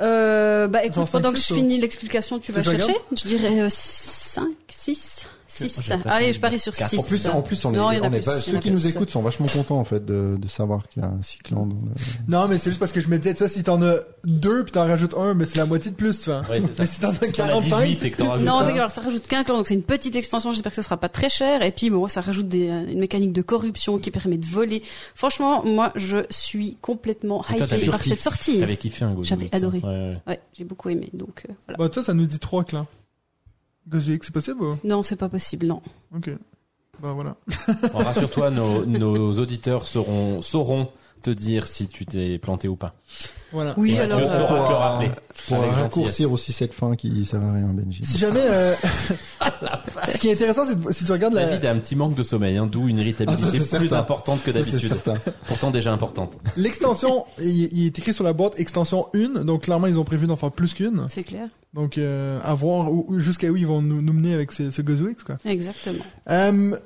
Euh, bah écoute, pendant que je finis l'explication, tu vas chercher. Je dirais 5, 6, 6. j'ai l'impression Allez, je parie sur quatre. 6. En plus, en plus, on Non, en on est plus, pas, en ceux a qui nous écoutent sont vachement contents en fait de, de savoir qu'il y a un cyclan dans le. Non, mais c'est juste parce que je me disais, tu vois, si t'en as deux puis t'en rajoutes un, mais c'est la moitié de plus, tu vois. Ouais, c'est *laughs* ça. Mais si t'en as Si t'en as 45, 18 et que t'en rajoutes Non, un. avec, alors ça rajoute qu'un clan, donc c'est une petite extension. J'espère que ça sera pas très cher. Et puis bon, ça rajoute des, euh, une mécanique de corruption qui permet de voler. Franchement, moi, je suis complètement t'avais par cette sortie. T'avais kiffé un Gozo J'avais adoré. Ouais, j'ai beaucoup aimé. Donc euh, voilà. bah toi, ça nous dit trois clans. X, c'est possible ou Non, c'est pas possible. Non. Ok. Bah voilà. Bon, Rassure-toi, nos, nos auditeurs sauront, sauront te dire si tu t'es planté ou pas. Voilà. Oui, Et alors. Dieu euh, saura te le pour, rappeler. Pour raccourcir aussi cette fin qui sert à rien, Benji. Si jamais, euh, *laughs* *laughs* ce qui est intéressant, c'est de- si tu regardes la, David a un petit manque de sommeil, hein, d'où une irritabilité Ah, ça, c'est plus certain. importante que Ça, c'est d'habitude. certain. Pourtant déjà importante. l'extension, *laughs* il, il est écrit sur la boîte extension 1, donc clairement ils ont prévu d'en faire plus qu'une. C'est clair. Donc euh, à voir où- où- jusqu'à où ils vont nous, nous mener avec ce, ce Gozo X quoi. Exactement. Euh,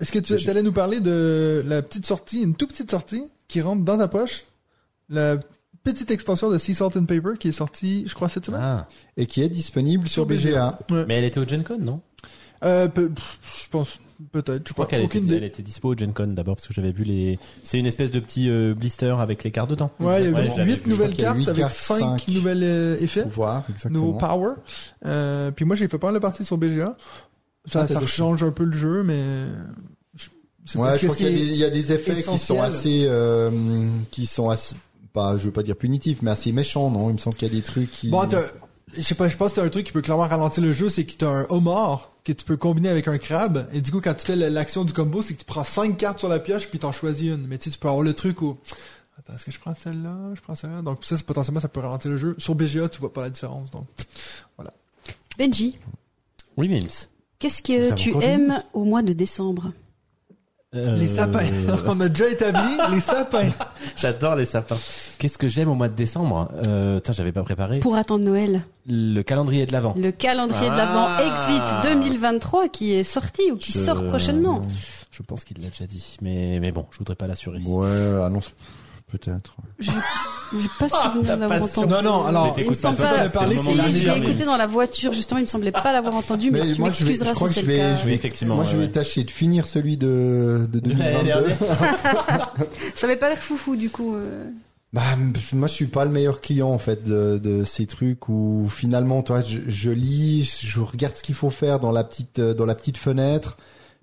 Est-ce que tu allais nous parler de la petite sortie, une toute petite sortie qui rentre dans ta poche, la petite extension de Sea Salt and Paper qui est sortie, je crois cette semaine. Ah. Et qui est disponible sur BGA. Ouais. Mais elle était au Gen Con, non? Euh, je pense peut-être. Je crois qu'elle était, elle dispo au Gen Con d'abord parce que j'avais vu les. C'est une espèce de petit euh, blister avec les cartes dedans. Ouais, il y a Ouais, eu je l'avais 8 vu. nouvelles qu'il y a cartes avec cartes, 5 cinq. nouvelles euh, effets, Pouvoir, exactement. nouveaux power. Euh, puis moi j'ai fait pas mal de parties sur BGA. Ça, Ah, ça change un peu le jeu, mais je- Ouais, je crois qu'il y, a des- il y a des effets qui sont assez, euh, qui sont assez, pas, je veux pas dire punitifs, mais assez méchants, non? Il me semble qu'il y a des trucs qui. Bon, t'as- je sais pas, je pense que t'as un truc qui peut clairement ralentir le jeu, c'est que t'as un homard que tu peux combiner avec un crabe, et du coup, quand tu fais l'action du combo, c'est que tu prends 5 cartes sur la pioche, puis t'en choisis une. Mais tu sais, tu peux avoir le truc où, attends, est-ce que je prends celle-là, je prends celle-là, donc ça, potentiellement, ça peut ralentir le jeu. Sur BGA, tu vois pas la différence, donc. Benji, Oui, Mims. Qu'est-ce que tu aimes au mois de décembre? Euh, Les sapins. *laughs* On a déjà établi les sapins. *laughs* J'adore les sapins. Qu'est-ce que j'aime au mois de décembre? Euh, j'avais pas préparé. Pour attendre Noël. Le calendrier de l'avant. Le calendrier de Ah. l'Avent Exit 2023 qui est sorti ou qui sort prochainement. Je pense qu'il l'a déjà dit, mais mais bon, je voudrais pas l'assurer. Ouais, annonce. Peut-être. J'ai pas souvenir ta de l'avoir entendu. Non, non, alors, il me semble pas. Si, je l'ai écouté dans la voiture, justement, il me semblait pas l'avoir entendu, mais, tu m'excuseras crois si que c'est je le vais, cas. je vais, Effectivement, moi, je vais ouais. tâcher de finir celui de, de De l'année 2022. dernière. *laughs* Ça avait pas l'air foufou, du coup. euh. Bah, moi, je suis pas le meilleur client en fait de, de ces trucs où finalement, toi, je, je lis, je regarde ce qu'il faut faire dans la petite euh, dans la petite fenêtre,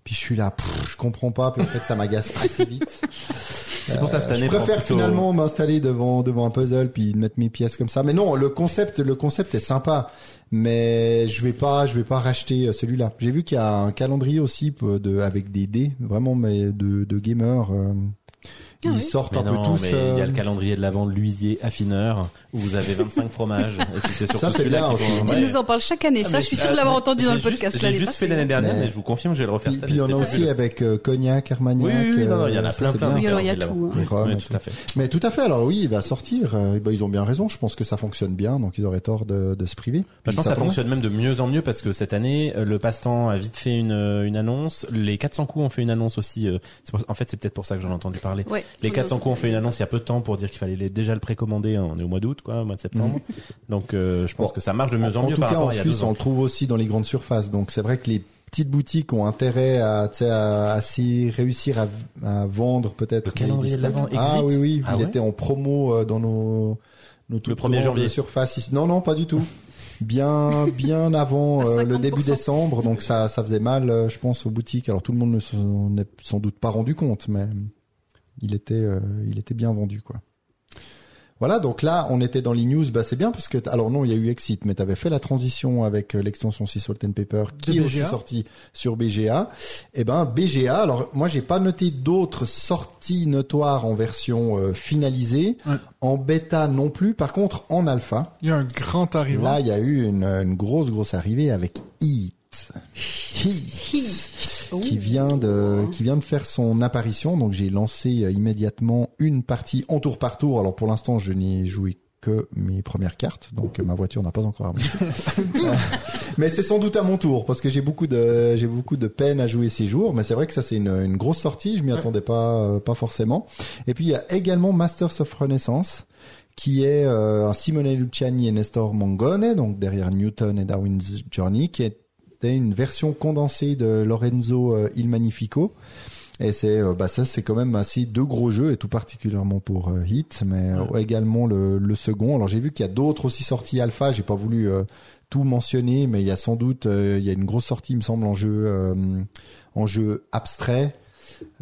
puis je suis là, pff, je comprends pas, puis en fait, ça m'agace assez vite. *laughs* C'est pour ça cette Euh, année. je préfère plutôt- finalement m'installer devant devant un puzzle puis mettre mes pièces comme ça. Mais non, le concept le concept est sympa, mais je vais pas je vais pas racheter euh, celui-là. J'ai vu qu'il y a un calendrier aussi euh, de avec des dés vraiment mais de de gamers. Euh, Ah ils oui. sortent Mais un non, peu tous. il y a euh, le calendrier de l'avant l'huisier affineur où vous avez 25 fromages. Et puis c'est surtout Ça, c'est bien. Tu Ouais. nous en parles chaque année, Ah, ça, je suis sûr ah, de l'avoir mais entendu dans le juste- podcast J'ai juste fait l'année dernière, Mais- mais je vous confirme, je vais le refaire Puis, il y en a aussi fabuleux. avec euh, cognac, armagnac. Oui, oui, oui, non, non, il y en a euh, plein, plein. il y a tout, hein. Tout à fait. Mais tout à fait. Alors oui, il va sortir. euh, bah, ils ont bien raison. Je pense que ça fonctionne bien, donc ils auraient tort de, de se priver. Bah, je pense que ça fonctionne même de mieux en mieux parce que cette année, euh, le passe-temps a vite fait une, euh, une annonce. Les 400 coups ont fait une annonce aussi. euh, en fait, c'est peut-être pour ça que j'en ai entendu parler. Ouais, Les je 400 l'ai coups ont fait une annonce il y a peu de temps pour dire qu'il fallait les- déjà le précommander. hein. On est au mois d'août, quoi, au mois de septembre. *laughs* Donc, euh, je pense Bon, que ça marche de mieux en, en mieux tout par cas, rapport en Suisse, on le trouve aussi dans les grandes surfaces. Donc c'est vrai que les petites boutiques ont intérêt à, tu sais, à, à s'y réussir à, à vendre peut-être. Le calendrier de. Ah oui, oui. Ah il ouais était en promo euh, dans nos, nos toutes 1er grandes janvier. surfaces ici. Non, non, pas du tout. Bien, bien avant *laughs* euh, le 50%. début décembre, donc ça, ça faisait mal, euh, je pense, aux boutiques. Alors tout le monde ne s'en est sans doute pas rendu compte, mais il était, euh, il était bien vendu, quoi. Voilà, donc là, on était dans les news, bah c'est bien parce que, alors non, il y a eu Exit, mais tu avais fait la transition avec euh, l'extension Sea Salt and Pepper qui est aussi sortie sur BGA. Eh ben, BGA, alors moi, j'ai pas noté d'autres sorties notoires en version euh, finalisée, Ouais. en bêta non plus, par contre, en alpha. Il y a un grand arrivant. Là, il y a eu une, une grosse, grosse arrivée avec Heat. Heat. Oh. Qui vient de, qui vient de faire son apparition. Donc, j'ai lancé euh, immédiatement une partie en tour par tour. Alors, pour l'instant, je n'ai joué que mes premières cartes. Donc, euh, ma voiture n'a pas encore armé. *laughs* mais c'est sans doute à mon tour parce que j'ai beaucoup de, j'ai beaucoup de peine à jouer ces jours. Mais c'est vrai que ça, c'est une, une grosse sortie. Je m'y attendais pas, euh, pas forcément. Et puis, il y a également Masters of Renaissance qui est euh, un Simone Luciani et Nestor Mangone, donc derrière Newton et Darwin's Journey, qui était une version condensée de Lorenzo euh, Il Magnifico. Et c'est, euh, bah ça, c'est quand même assez deux gros jeux, et tout particulièrement pour euh, Hit, mais également le, le second. Alors j'ai vu qu'il y a d'autres aussi sorties alpha. J'ai pas voulu euh, tout mentionner, mais il y a sans doute, euh, il y a une grosse sortie, il me semble, en jeu, en jeu abstrait.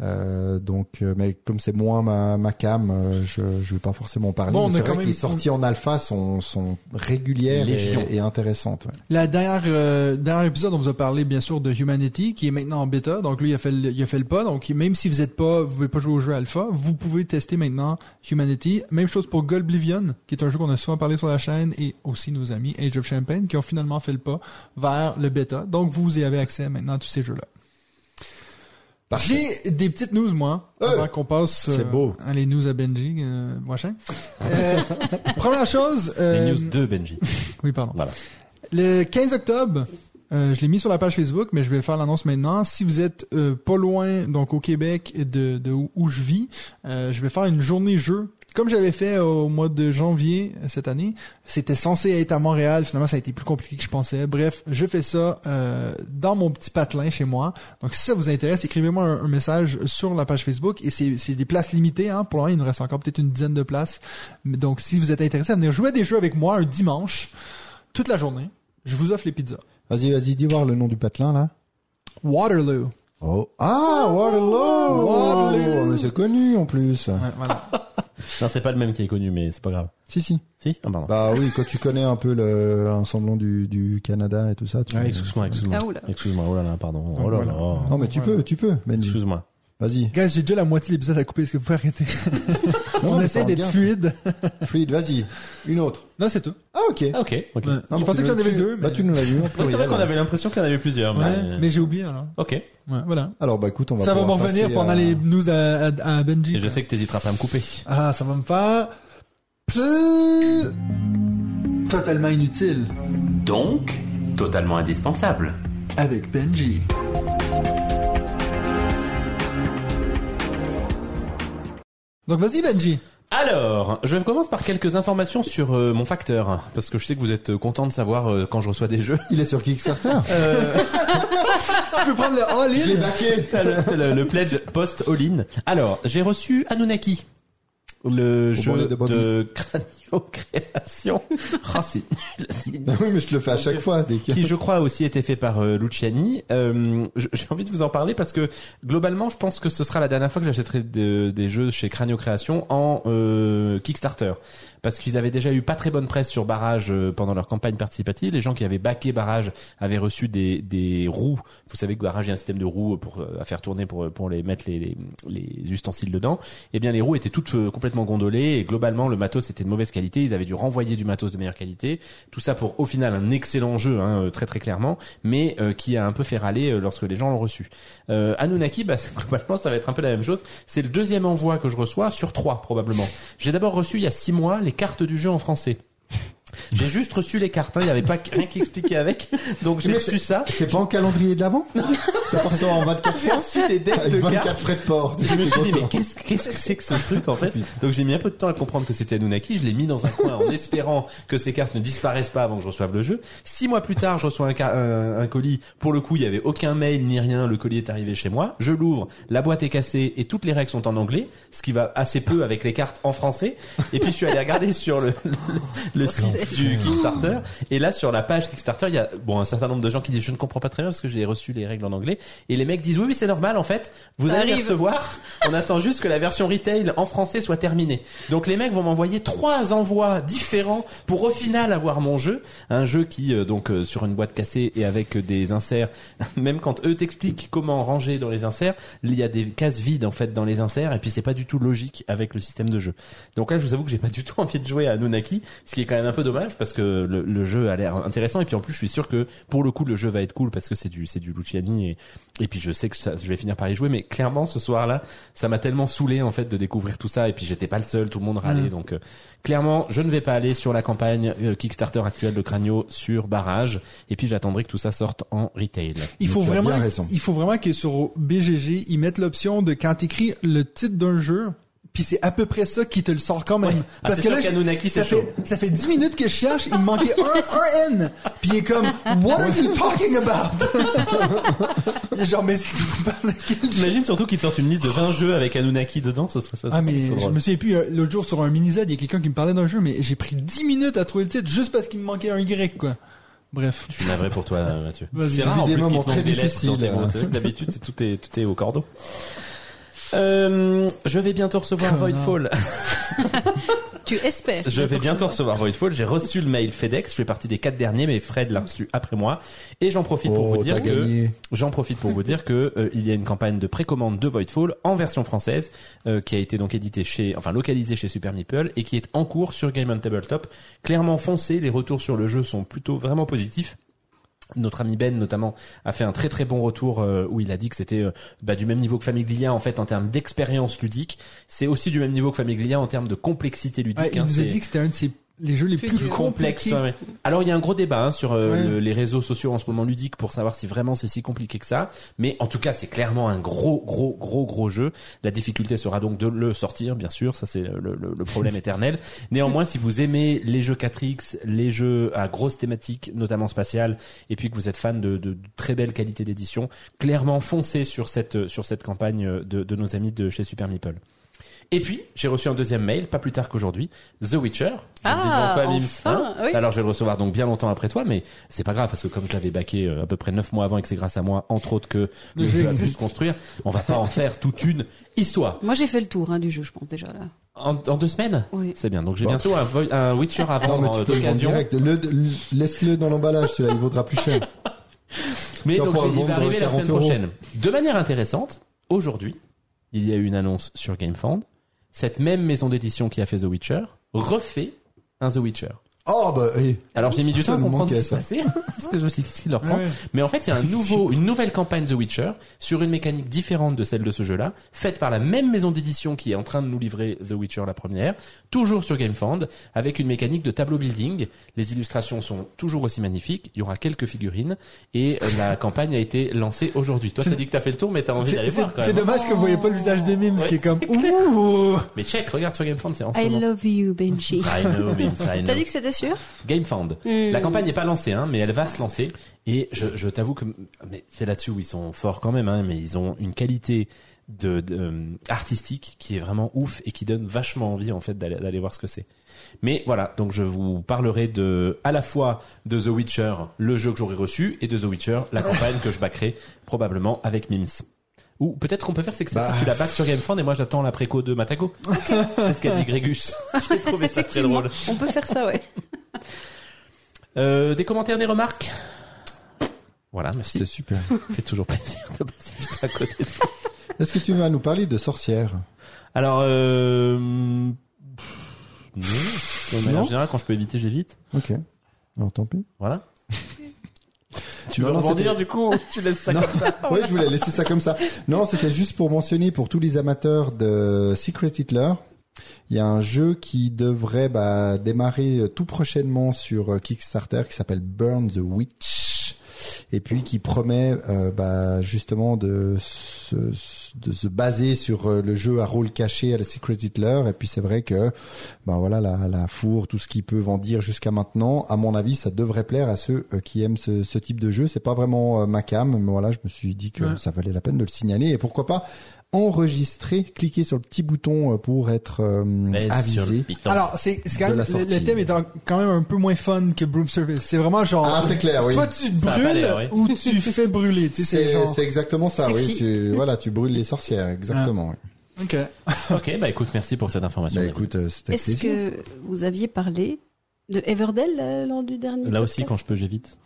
Euh, donc, euh, mais comme c'est moins ma, ma cam, euh, je je vais pas forcément en parler. Bon, on mais c'est vrai que les sorties en alpha sont sont régulières et, et intéressantes. ouais. La dernière, euh, dernier épisode, on vous a parlé bien sûr de Humanity, qui est maintenant en bêta. Donc lui, il a fait le, il a fait le pas. Donc même si vous êtes pas, vous pouvez pas jouer au jeu alpha, vous pouvez tester maintenant Humanity. Même chose pour Golblivion, qui est un jeu qu'on a souvent parlé sur la chaîne, et aussi nos amis Age of Champagne, qui ont finalement fait le pas vers le bêta. Donc vous y avez accès maintenant à tous ces jeux-là. J'ai des petites news, moi, Euh, avant qu'on passe beau. à les news à Benji, euh, machin. Euh, *laughs* première chose... euh, Les news de Benji. *laughs* Oui, pardon. Voilà. Le 15 octobre, euh, je l'ai mis sur la page Facebook, mais je vais faire l'annonce maintenant. Si vous êtes euh, pas loin, donc au Québec, de, de où, où je vis, euh, je vais faire une journée jeu. Comme j'avais fait au mois de janvier euh, cette année, c'était censé être à Montréal. Finalement, ça a été plus compliqué que je pensais. Bref, je fais ça euh, dans mon petit patelin chez moi. Donc, si ça vous intéresse, écrivez-moi un, un message sur la page Facebook. Et c'est des places limitées. Hein. Pour moment, il nous reste encore peut-être une dizaine de places. Mais Donc, si vous êtes intéressé à venir jouer à des jeux avec moi un dimanche, toute la journée, je vous offre les pizzas. Vas-y, vas-y, dis voir le nom du patelin là. Waterloo. Oh. Ah, Waterloo. Waterloo. Mais c'est connu en plus. Ouais, voilà. Non, c'est pas le même qui est connu, mais c'est pas grave. Si, si. Si Ah, pardon. Bah oui, quand tu connais un peu le, un semblant du, du Canada et tout ça. Tu... Ah, excuse-moi, excuse-moi. Ah, oula. Excuse-moi, oh là là, pardon. Oh là là. Non, mais tu Voilà. peux, tu peux, Benji. Excuse-moi. Vas-y. Guys, j'ai déjà la moitié de l'épisode à couper. Est-ce que vous pouvez arrêter? *laughs* Non, On mais essaie d'être fluide. Fluide, vas-y. Une autre. Non, c'est tout. Ah, ok. Ah, ok, ok. Ouais. Non, je mais pensais que j'en avais deux, Bah, mais... tu nous l'as vu en c'est vrai qu'on avait l'impression qu'il y en avait plusieurs, Ouais, mais... mais j'ai oublié, alors. Ok. Et Ouais, voilà. Alors, bah, écoute, on va Ça va me pouvoir revenir pendant à- les news à, à, à Benji. je quoi. sais que t'hésiteras pas à me couper. Ah, ça va me faire... Totalement inutile. Donc, totalement indispensable. Avec Benji. Donc vas-y Benji. Alors, je commence par quelques informations sur euh, mon facteur, parce que je sais que vous êtes euh, content de savoir euh, quand je reçois des jeux. Il est sur Kickstarter. *laughs* Tu peux prendre le all-in. Je l'ai baqué. T'as le, t'as le- le pledge post all-in. Alors, j'ai reçu Anunnaki, le jeu de de *laughs* crânio-création. *laughs* Ah, c'est nul, c'est nul. Bah oui, mais je le fais à chaque fois. Dès que... qui je crois a aussi été fait par euh, Luciani. Euh, J'ai envie de vous en parler parce que globalement, je pense que ce sera la dernière fois que j'achèterai de- des jeux chez Cranio Création en euh, Kickstarter. Parce qu'ils avaient déjà eu pas très bonne presse sur Barrage euh, pendant leur campagne participative. Les gens qui avaient backé Barrage avaient reçu des, des roues. Vous savez que Barrage, il y a un système de roues pour euh, à faire tourner pour pour les mettre les, les, les ustensiles dedans. Eh bien, les roues étaient toutes euh, complètement gondolées et globalement, le matos était de mauvaise qualité. Ils avaient dû renvoyer du matos de meilleure qualité. Tout ça pour au final un excellent jeu, hein, euh, très très clairement, mais euh, qui a un peu fait râler euh, lorsque les gens l'ont reçu. Euh, Anunnaki, bah, *laughs* globalement, ça va être un peu la même chose. C'est le deuxième envoi que je reçois sur trois probablement. J'ai d'abord reçu il y a six mois les cartes du jeu en français. J'ai juste reçu les cartes, hein, il n'y avait pas rien qui expliquait avec, donc j'ai reçu ça. C'est pas en calendrier de l'avant? Ça part ça en 24 J'ai fois reçu des dettes Avec de 24 cartes. frais de port. Je me suis dit, mais qu'est-ce qu'est-ce que c'est que ce truc en fait? *laughs* Donc j'ai mis un peu de temps à comprendre que c'était Anunnaki. Je l'ai mis dans un coin en espérant que ces cartes ne disparaissent pas avant que je reçoive le jeu. Six mois plus tard, je reçois un, un, un colis. Pour le coup, il y avait aucun mail ni rien. Le colis est arrivé chez moi. Je l'ouvre, la boîte est cassée et toutes les règles sont en anglais, ce qui va assez peu avec les cartes en français. Et puis je suis allé regarder sur le, le, le site du Kickstarter. Et là, sur la page Kickstarter, il y a bon un certain nombre de gens qui disent je ne comprends pas très bien parce que j'ai reçu les règles en anglais. Et les mecs disent oui, oui, c'est normal en fait. Vous Ça allez les recevoir. On attend juste que la version retail en français soit terminée. Donc les mecs vont m'envoyer trois envois différents pour au final avoir mon jeu, un jeu qui euh, donc euh, sur une boîte cassée et avec euh, des inserts. *laughs* Même quand eux t'expliquent comment ranger dans les inserts, il y a des cases vides en fait dans les inserts et puis c'est pas du tout logique avec le système de jeu. Donc là, je vous avoue que j'ai pas du tout *laughs* envie de jouer à Nunaki, ce qui est quand même un peu dommage parce que le, le jeu a l'air intéressant et puis en plus je suis sûr que pour le coup le jeu va être cool parce que c'est du c'est du Luciani et et puis je sais que ça- je vais finir par y jouer mais clairement ce soir-là ça m'a tellement saoulé en fait de découvrir tout ça et puis j'étais pas le seul tout le monde râlait. Donc euh, clairement je ne vais pas aller sur la campagne euh, Kickstarter actuelle de Cranio sur Barrage et puis j'attendrai que tout ça sorte en retail. Il faut vraiment, il faut vraiment que sur BGG, ils mettent l'option de quand t'écris le titre d'un jeu, puis c'est à peu près ça qui te le sort quand même. Ah, c'est sûr qu'Anunnaki, ça c'est fait, ça fait 10 minutes que je cherche, il me manquait un, un N. Puis il est comme, what are you talking about? il *laughs* est genre, mais c'est? Imagine surtout qu'ils te sortent une liste de 20 jeux avec Anunnaki dedans, ce serait ça. Ah mais drôle. je me souviens plus euh, l'autre jour sur un mini Z il y a quelqu'un qui me parlait d'un jeu mais j'ai pris 10 minutes à trouver le titre juste parce qu'il me manquait un Y quoi. Bref. Je suis navré pour toi, Mathieu. Vas-y. C'est rare en des plus qu'il moments très des difficiles, D'habitude, c'est tout est tout est au cordeau. Euh, je vais bientôt recevoir Voidfall. *laughs* Tu espères. Je vais bientôt recevoir Voidfall. J'ai reçu le mail FedEx. Je fais partie des quatre derniers, mais Fred l'a reçu après moi. Et j'en profite pour Oh, vous dire que j'en profite pour vous dire que euh, il y a une campagne de précommande de Voidfall en version française euh, qui a été donc éditée chez, enfin localisée chez Super Meeple et qui est en cours sur Game on Tabletop. Clairement foncé, les retours sur le jeu sont plutôt vraiment positifs. Notre ami Ben notamment a fait un très très bon retour euh, où il a dit que c'était euh, bah, du même niveau que Famiglia en fait en termes d'expérience ludique. C'est aussi du même niveau que Famiglia en termes de complexité ludique. Il hein. nous a dit que c'était un de ses les jeux les Plus plus, dur. complexe. compliqués. ouais, ouais. Alors il y a un gros débat hein, sur euh, Ouais. le- les réseaux sociaux en ce moment ludiques pour savoir si vraiment c'est si compliqué que ça. Mais en tout cas, c'est clairement un gros, gros, gros, gros jeu. La difficulté sera donc de le sortir, bien sûr. Ça c'est le, le- le problème éternel. *laughs* Néanmoins, si vous aimez les jeux 4X, les jeux à grosse thématique, notamment spatiale, et puis que vous êtes fan de, de- de très belle qualité d'édition, clairement foncez sur cette sur cette campagne de, de nos amis de chez Super Meeple. Et puis, j'ai reçu un deuxième mail, pas plus tard qu'aujourd'hui, The Witcher. Je le dis Ah, devant toi, Mims, enfin, oui. Alors, je vais le recevoir donc bien longtemps après toi, mais c'est pas grave parce que comme je l'avais baqué euh, à peu près neuf mois avant et que c'est grâce à moi, entre autres, que le, Le jeu jeu a pu existe. se construire, on va pas en faire toute une histoire. Moi, j'ai fait le tour hein, du jeu, je pense déjà là. En, en deux semaines Oui. C'est bien. Donc, j'ai Bon. bientôt un, Vo- un Witcher à Non, mais vendre d'occasion. direct. Le- le- Laisse-le dans l'emballage, celui-là, il vaudra plus cher. *laughs* Mais donc, il va arriver la 40 semaine euros. prochaine. De manière intéressante, aujourd'hui, il y a eu une annonce sur GameFound. Cette même maison d'édition qui a fait The Witcher refait un The Witcher. Oh bah, eh. Alors j'ai mis du temps à comprendre ce qui se passait, parce que je me suis dit qu'est-ce qu'il leur prend. Ouais. Mais en fait, il y a un nouveau, une nouvelle campagne The Witcher sur une mécanique différente de celle de ce jeu-là, faite par la même maison d'édition qui est en train de nous livrer The Witcher la première, toujours sur GameFound, avec une mécanique de tableau building. Les illustrations sont toujours aussi magnifiques. Il y aura quelques figurines et euh, la campagne a été lancée aujourd'hui. Toi, t'as dit que t'as fait le tour, mais t'as envie d'aller c'est- voir quand c'est dommage que vous voyez pas le visage des mimes, Ouais, qui est comme *laughs* ouh. Mais check, regarde sur GameFound, c'est en ce I moment. love you, Benji. I know, Mims, I know. T'as dit que c'était sûr GameFound. Hmm. La campagne n'est pas lancée, hein, mais elle va se lancer. Et je, je t'avoue que mais c'est là-dessus où ils sont forts quand même, hein, mais ils ont une qualité de, de, euh, artistique qui est vraiment ouf et qui donne vachement envie en fait d'aller d'aller voir ce que c'est. Mais voilà, donc je vous parlerai de à la fois de The Witcher, le jeu que j'aurai reçu, et de The Witcher, la *laughs* campagne que je backerai probablement avec Mims. Ou peut-être qu'on peut faire, c'est que ça, Bah. tu la back sur GameFound et moi j'attends la préco de Matago. *laughs* c'est ce qu'a dit Grégus. *laughs* J'ai trouvé ça très drôle. on peut faire ça, ouais. *laughs* Euh, des commentaires, des remarques? Voilà, merci. C'était super. Ça fait toujours plaisir de passer juste à côté. de- Est-ce que tu vas nous parler de sorcières? Alors, euh... pff, Non. Non générale, quand je peux éviter, j'évite. Ok. Non, tant pis. Voilà. Tu veux rebondir du coup ou Tu laisses ça Non. comme ça ouais, je voulais laisser ça comme ça. Non, c'était juste pour mentionner pour tous les amateurs de Secret Hitler. Il y a un jeu qui devrait bah, démarrer euh, tout prochainement sur euh, Kickstarter qui s'appelle Burn the Witch et puis qui promet euh, bah, justement de se, de se baser sur euh, le jeu à rôle caché à la Secret Hitler. Et puis c'est vrai que bah voilà la, la four tout ce qu'ils peuvent en dire jusqu'à maintenant à mon avis ça devrait plaire à ceux euh, qui aiment ce, ce type de jeu. C'est pas vraiment euh, ma cam mais voilà je me suis dit que Ouais. ça valait la peine de le signaler. Et pourquoi pas enregistrer cliquer sur le petit bouton euh, pour être euh, avisé. Alors, c'est quand même, le, thème est quand même un peu moins fun que Broom Service. C'est vraiment genre, Ah, c'est clair, oui. soit tu te brûles oui. ou tu *laughs* fais brûler. Tu sais, c'est genre, exactement ça oui tu voilà tu brûles les sorcières exactement oui. ok. *laughs* ok, bah écoute, merci pour cette information. bah écoute euh, Est-ce que vous aviez parlé de Everdell euh, lors du dernier Là aussi, quand je peux, j'évite.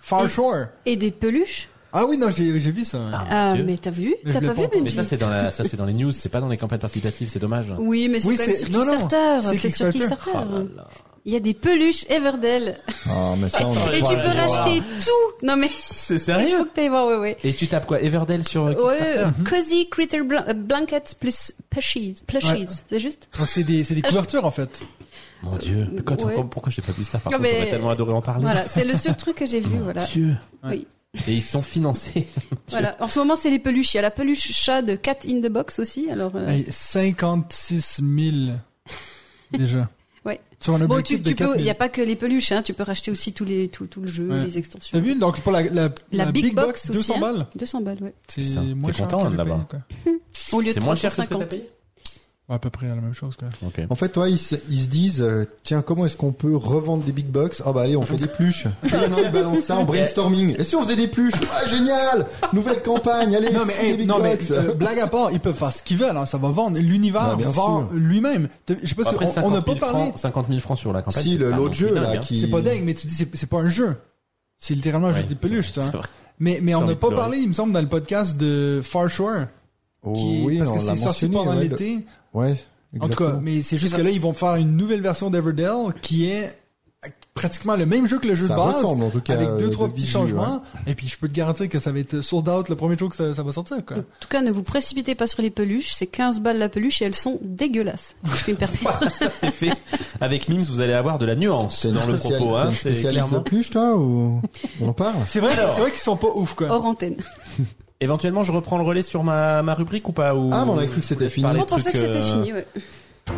Far Shore. Et des peluches Ah oui, non, j'ai j'ai vu ça. Ah, Dieu. mais t'as vu T'as pas vu. Mais ça, c'est dans la, ça, c'est dans les news, c'est pas dans les campagnes participatives, c'est dommage. Oui, mais c'est Oui, sur Kickstarter. c'est sur Kickstarter. Oh. Il y a des peluches Everdell. ah mais ça on Et tu peux racheter tout. Non mais C'est il sérieux faut que t'ailles voir, ouais, ouais. Et tu tapes quoi Everdell sur euh, Kickstarter Ouais, Cozy Critter Blan- euh, Blankets plus Plushies. Plushies, Ouais. c'est juste Donc c'est des, c'est des couvertures en fait. Mon dieu, Ouais. pourquoi j'ai pas vu ça Par contre, mais- j'aurais tellement adoré en parler. Voilà, c'est le seul truc que j'ai vu, Mon voilà. Dieu. Oui. Et ils sont financés. *laughs* Voilà. En ce moment, c'est les peluches. Il y a la peluche chat de Cat in the Box aussi. Alors, euh, Hey, 56 000 déjà. *laughs* Ouais. Sur un bon, objectif tu, de tu 4 peux. 000. Il y a pas que les peluches, hein. Tu peux racheter aussi tous les tout, tout le jeu, Ouais. les extensions. T'as vu donc pour la, la, La Big Box aussi, 200 hein. balles. 200 balles, ouais. C'est moins t'es cher content, là-bas. *laughs* Au lieu de C'est moins cher que ce que t'as 350. payé Ouais, à peu près la même chose quoi. En fait, toi, ils se, ils se disent, euh, tiens, comment est-ce qu'on peut revendre des big box? Ah bah allez, on fait des pluches. Et *laughs* non, ils balancent ça en brainstorming. Et si on faisait des pluches? Ah génial Nouvelle campagne, allez, Non mais, hey, big non, mais box. euh, blague à part, ils peuvent faire ce qu'ils veulent, hein, ça va vendre. L'univers Ah, bien vend sûr. lui-même. T'as- Je sais pas Après, si on- on n'a 50 pas 000 parlé. francs, 50 000 francs sur la campagne. si c'est le- pas non l'autre plus jeu dingue, là hein. qui C'est pas dingue, mais tu dis c'est c'est pas un jeu. C'est littéralement Ouais, juste des peluches, c'est- ça. c'est vrai. Mais mais J'ai on envie n'a de pas pleurer. parlé, il me semble, dans le podcast de Far Shore, Oh, qui est- oui, parce on que c'est sorti pendant ouais, le- l'été. Ouais, En tout cas, mais c'est juste que là, ils vont faire une nouvelle version d'Everdell qui est pratiquement le même jeu que le jeu Ça de base. ressemble en tout cas. avec deux euh, trois de petits visu, changements et puis je peux te garantir que ça va être sold out le premier jour que ça, ça va sortir quoi. En tout cas, ne vous précipitez pas sur les peluches. C'est 15 balles la peluche et elles sont dégueulasses. Si je me permettre. *laughs* Ça, c'est fait. Avec Mims, vous allez avoir de la nuance dans le propos. Hein, c'est spécialiste de clairement. pluche, toi, ou on en parle? C'est vrai, c'est vrai qu'ils sont pas ouf quoi. Hors antenne. *laughs* Éventuellement, je reprends le relais sur ma, ma rubrique ou pas ou... Ah, mais on avait cru que c'était fini. On pensait que c'était euh, fini, ouais. *laughs*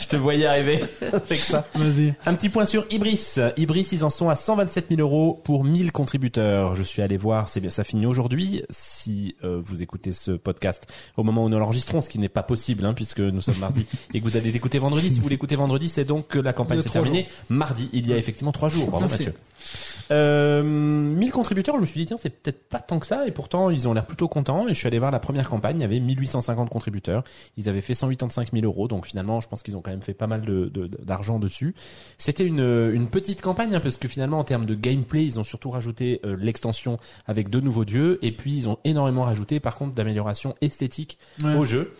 Je te voyais arriver avec ça. Vas-y. Un petit point sur Ibris. Ibris, ils en sont à 127 000 euros pour 1000 contributeurs. Je suis allé voir, c'est bien, ça finit aujourd'hui. Si euh, vous écoutez ce podcast au moment où nous l'enregistrons, ce qui n'est pas possible, hein, puisque nous sommes mardi *laughs* et que vous allez l'écouter vendredi. Si vous l'écoutez vendredi, c'est donc que la campagne a s'est terminée. Mardi, il y a effectivement trois jours. Bravo Merci. Mathieu. Euh, 1000 contributeurs, je me suis dit tiens c'est peut-être pas tant que ça et pourtant ils ont l'air plutôt contents et je suis allé voir la première campagne, il y avait 1850 contributeurs, ils avaient fait 185 000 euros donc finalement je pense qu'ils ont quand même fait pas mal de- de- d'argent dessus. C'était une, une petite campagne hein, parce que finalement en termes de gameplay ils ont surtout rajouté euh, l'extension avec deux nouveaux dieux et puis ils ont énormément rajouté par contre d'amélioration esthétique Ouais. au jeu.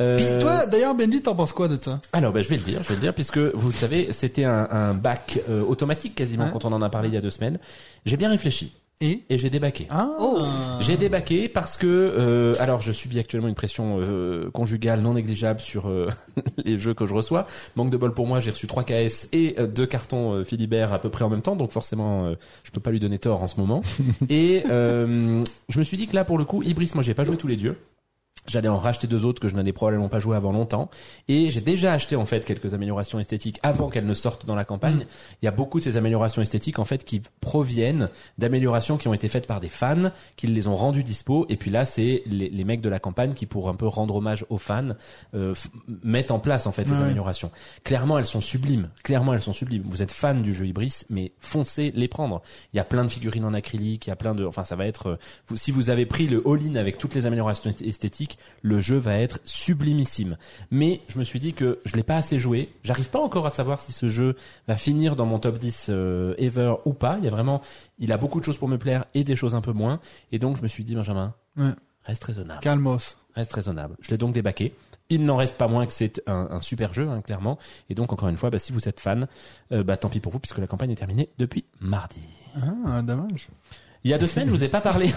Euh, Puis toi, d'ailleurs, Benji, t'en penses quoi de ça? Alors, ben, je vais le dire, je vais le dire, puisque vous le savez, c'était un, un bac euh, automatique quasiment quand on en a parlé il y a deux semaines. J'ai bien réfléchi Et? Et j'ai débaqué. ah, Oh. J'ai débaqué parce que, euh, alors, je subis actuellement une pression euh, conjugale non négligeable sur euh, *laughs* les jeux que je reçois. Manque de bol pour moi, j'ai reçu 3 KS et euh, deux cartons euh, Philibert à peu près en même temps, donc forcément, euh, je peux pas lui donner tort en ce moment. *laughs* et euh, je me suis dit que là, pour le coup, Ibris, moi, j'ai pas joué tous les dieux. J'allais en racheter deux autres que je n'avais probablement pas joué avant longtemps. Et j'ai déjà acheté en fait quelques améliorations esthétiques avant qu'elles ne sortent dans la campagne. Il y a beaucoup de ces améliorations esthétiques en fait qui proviennent d'améliorations qui ont été faites par des fans, qui les ont rendues dispo. Et puis là, c'est les, les mecs de la campagne qui, pour un peu rendre hommage aux fans, euh, mettent en place en fait ces Ouais. améliorations. Clairement, elles sont sublimes. Clairement, elles sont sublimes. Vous êtes fan du jeu Ibris, mais foncez les prendre. Il y a plein de figurines en acrylique, il y a plein de, enfin, ça va être, euh, vous- si vous avez pris le all-in avec toutes les améliorations est- le jeu va être sublimissime. Mais je me suis dit que je l'ai pas assez joué. J'arrive pas encore à savoir si ce jeu va finir dans mon top 10 euh, ever ou pas. Il y a vraiment, il a beaucoup de choses pour me plaire et des choses un peu moins. Et donc je me suis dit, Benjamin, Ouais. reste raisonnable. calmos. Reste raisonnable. Je l'ai donc débaqué. Il n'en reste pas moins que c'est un, un super jeu, hein, clairement. Et donc, encore une fois, bah, si vous êtes fan, euh, bah, tant pis pour vous, puisque la campagne est terminée depuis mardi. Ah, dommage. Il y a deux semaines, je vous ai pas parlé. *laughs*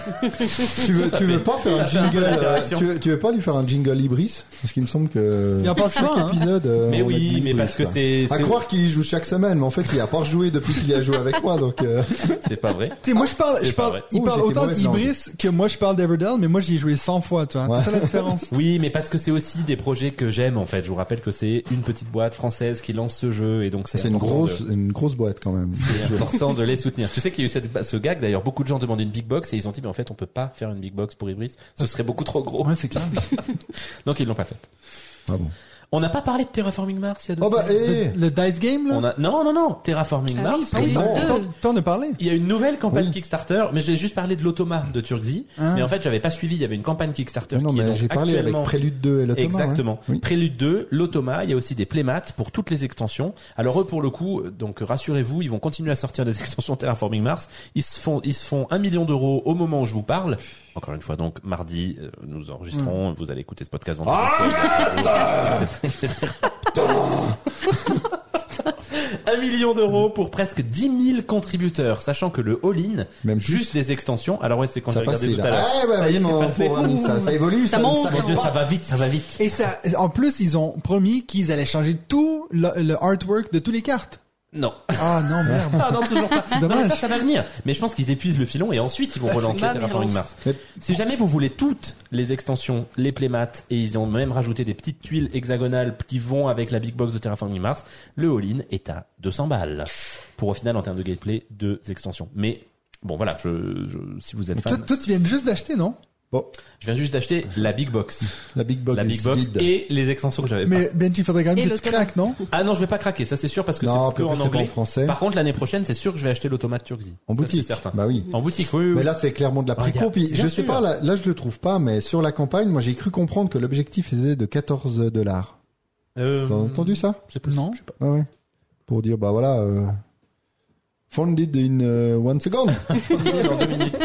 Tu veux, tu veux pas faire un jingle, euh, tu veux, tu veux pas lui faire un jingle Ibris? Parce qu'il me semble que Il en parle chaque souvent, hein. épisode, euh, mais a oui, mais Ibris, parce que c'est, À croire qu'il y joue chaque semaine, mais en fait, il a pas rejoué depuis qu'il a joué avec moi, donc, euh, *laughs* c'est pas vrai. Tu sais, moi je parle, je pas parle, il parle autant d'Ibris que moi je parle d'Everdell, mais moi j'y ai joué 100 fois, tu vois. Ouais. C'est ça la différence. *laughs* Oui, mais parce que c'est aussi des projets que j'aime, en fait. Je vous rappelle que c'est une petite boîte française qui lance ce jeu, et donc c'est c'est une grosse, une grosse boîte quand même. C'est important de les soutenir. Tu sais qu'il y a eu cette, ce gag, d'ailleurs, beaucoup de gens demandaient une big box et ils ont dit, mais en fait, on peut pas faire une big box pour Ibris. Ce serait beaucoup trop gros. Ouais, c'est clair. *laughs* Donc, ils l'ont pas fait. Ah bon. On n'a pas parlé de Terraforming Mars il y a deux Oh bah, semaines. eh! Le, le Dice Game, là. On a, non, non, non, Terraforming Ah Mars. oui, oui, non. deux. t'en, t'en as parlé. Il y a une nouvelle campagne Oui. Kickstarter, mais j'ai juste parlé de l'automa de Turkzy. Ah. Mais en fait, j'avais pas suivi. Il y avait une campagne Kickstarter non, qui est mais donc j'ai parlé avec actuellement Prélude 2 et l'automa. Exactement. ouais. Oui. Prélude 2, l'automa, il y a aussi des playmats pour toutes les extensions. Alors eux pour le coup, donc rassurez-vous, ils vont continuer à sortir des *laughs* extensions Terraforming Mars. Ils se font ils se font un million d'euros au moment où je vous parle. Encore une fois donc mardi euh, nous enregistrons, vous allez écouter ce podcast vendredi. *laughs* Un million d'euros pour presque 10 000 contributeurs, sachant que le all-in, Même juste les extensions, alors ouais c'est quand Ça j'ai regardé tout là. à l'heure. Ah, bah, Ça y est, c'est passé. ça, ça évolue, Ça ça, monte. Mon Dieu, ça va vite, ça va vite. Et ça, en plus, ils ont promis qu'ils allaient changer tout le, le artwork de toutes les cartes. Non. Ah non, merde. Ah non, toujours pas. C'est Non, mais dommage. ça, ça va venir. Mais je pense qu'ils épuisent le filon et ensuite ils vont Ouais, relancer Terraforming. Mars. Si jamais vous voulez toutes les extensions, les playmats, et ils ont même rajouté des petites tuiles hexagonales qui vont avec la big box de Terraforming Mars, le all-in est à 200 balles. Pour au final, en termes de gameplay, deux extensions. Mais bon, voilà, je, je- si vous êtes Toi, fan, toi, tu viens juste d'acheter, non? Bon, je viens juste d'acheter la big box. la big box. La big box vide. et les extensions que j'avais pas. Mais Benji, il faudrait quand même Et que tu craques, non? Ah non, je vais pas craquer, ça c'est sûr parce que c'est que en pas en anglais. français. Par contre, l'année prochaine, c'est sûr que je vais acheter l'automate Turkzy. En Ça, boutique. c'est certain. Bah oui. En boutique, oui, oui. Mais là, c'est clairement de la Ah, préco. Puis, bien je sais sûr. pas, là, là, je le trouve pas, mais sur la campagne, moi, j'ai cru comprendre que l'objectif était de 14 dollars. Euh, T'as entendu ça? c'est possible, Non. je sais pas. Ah ouais. Pour dire, bah voilà, euh, funded in euh, one second. *laughs* dans deux minutes.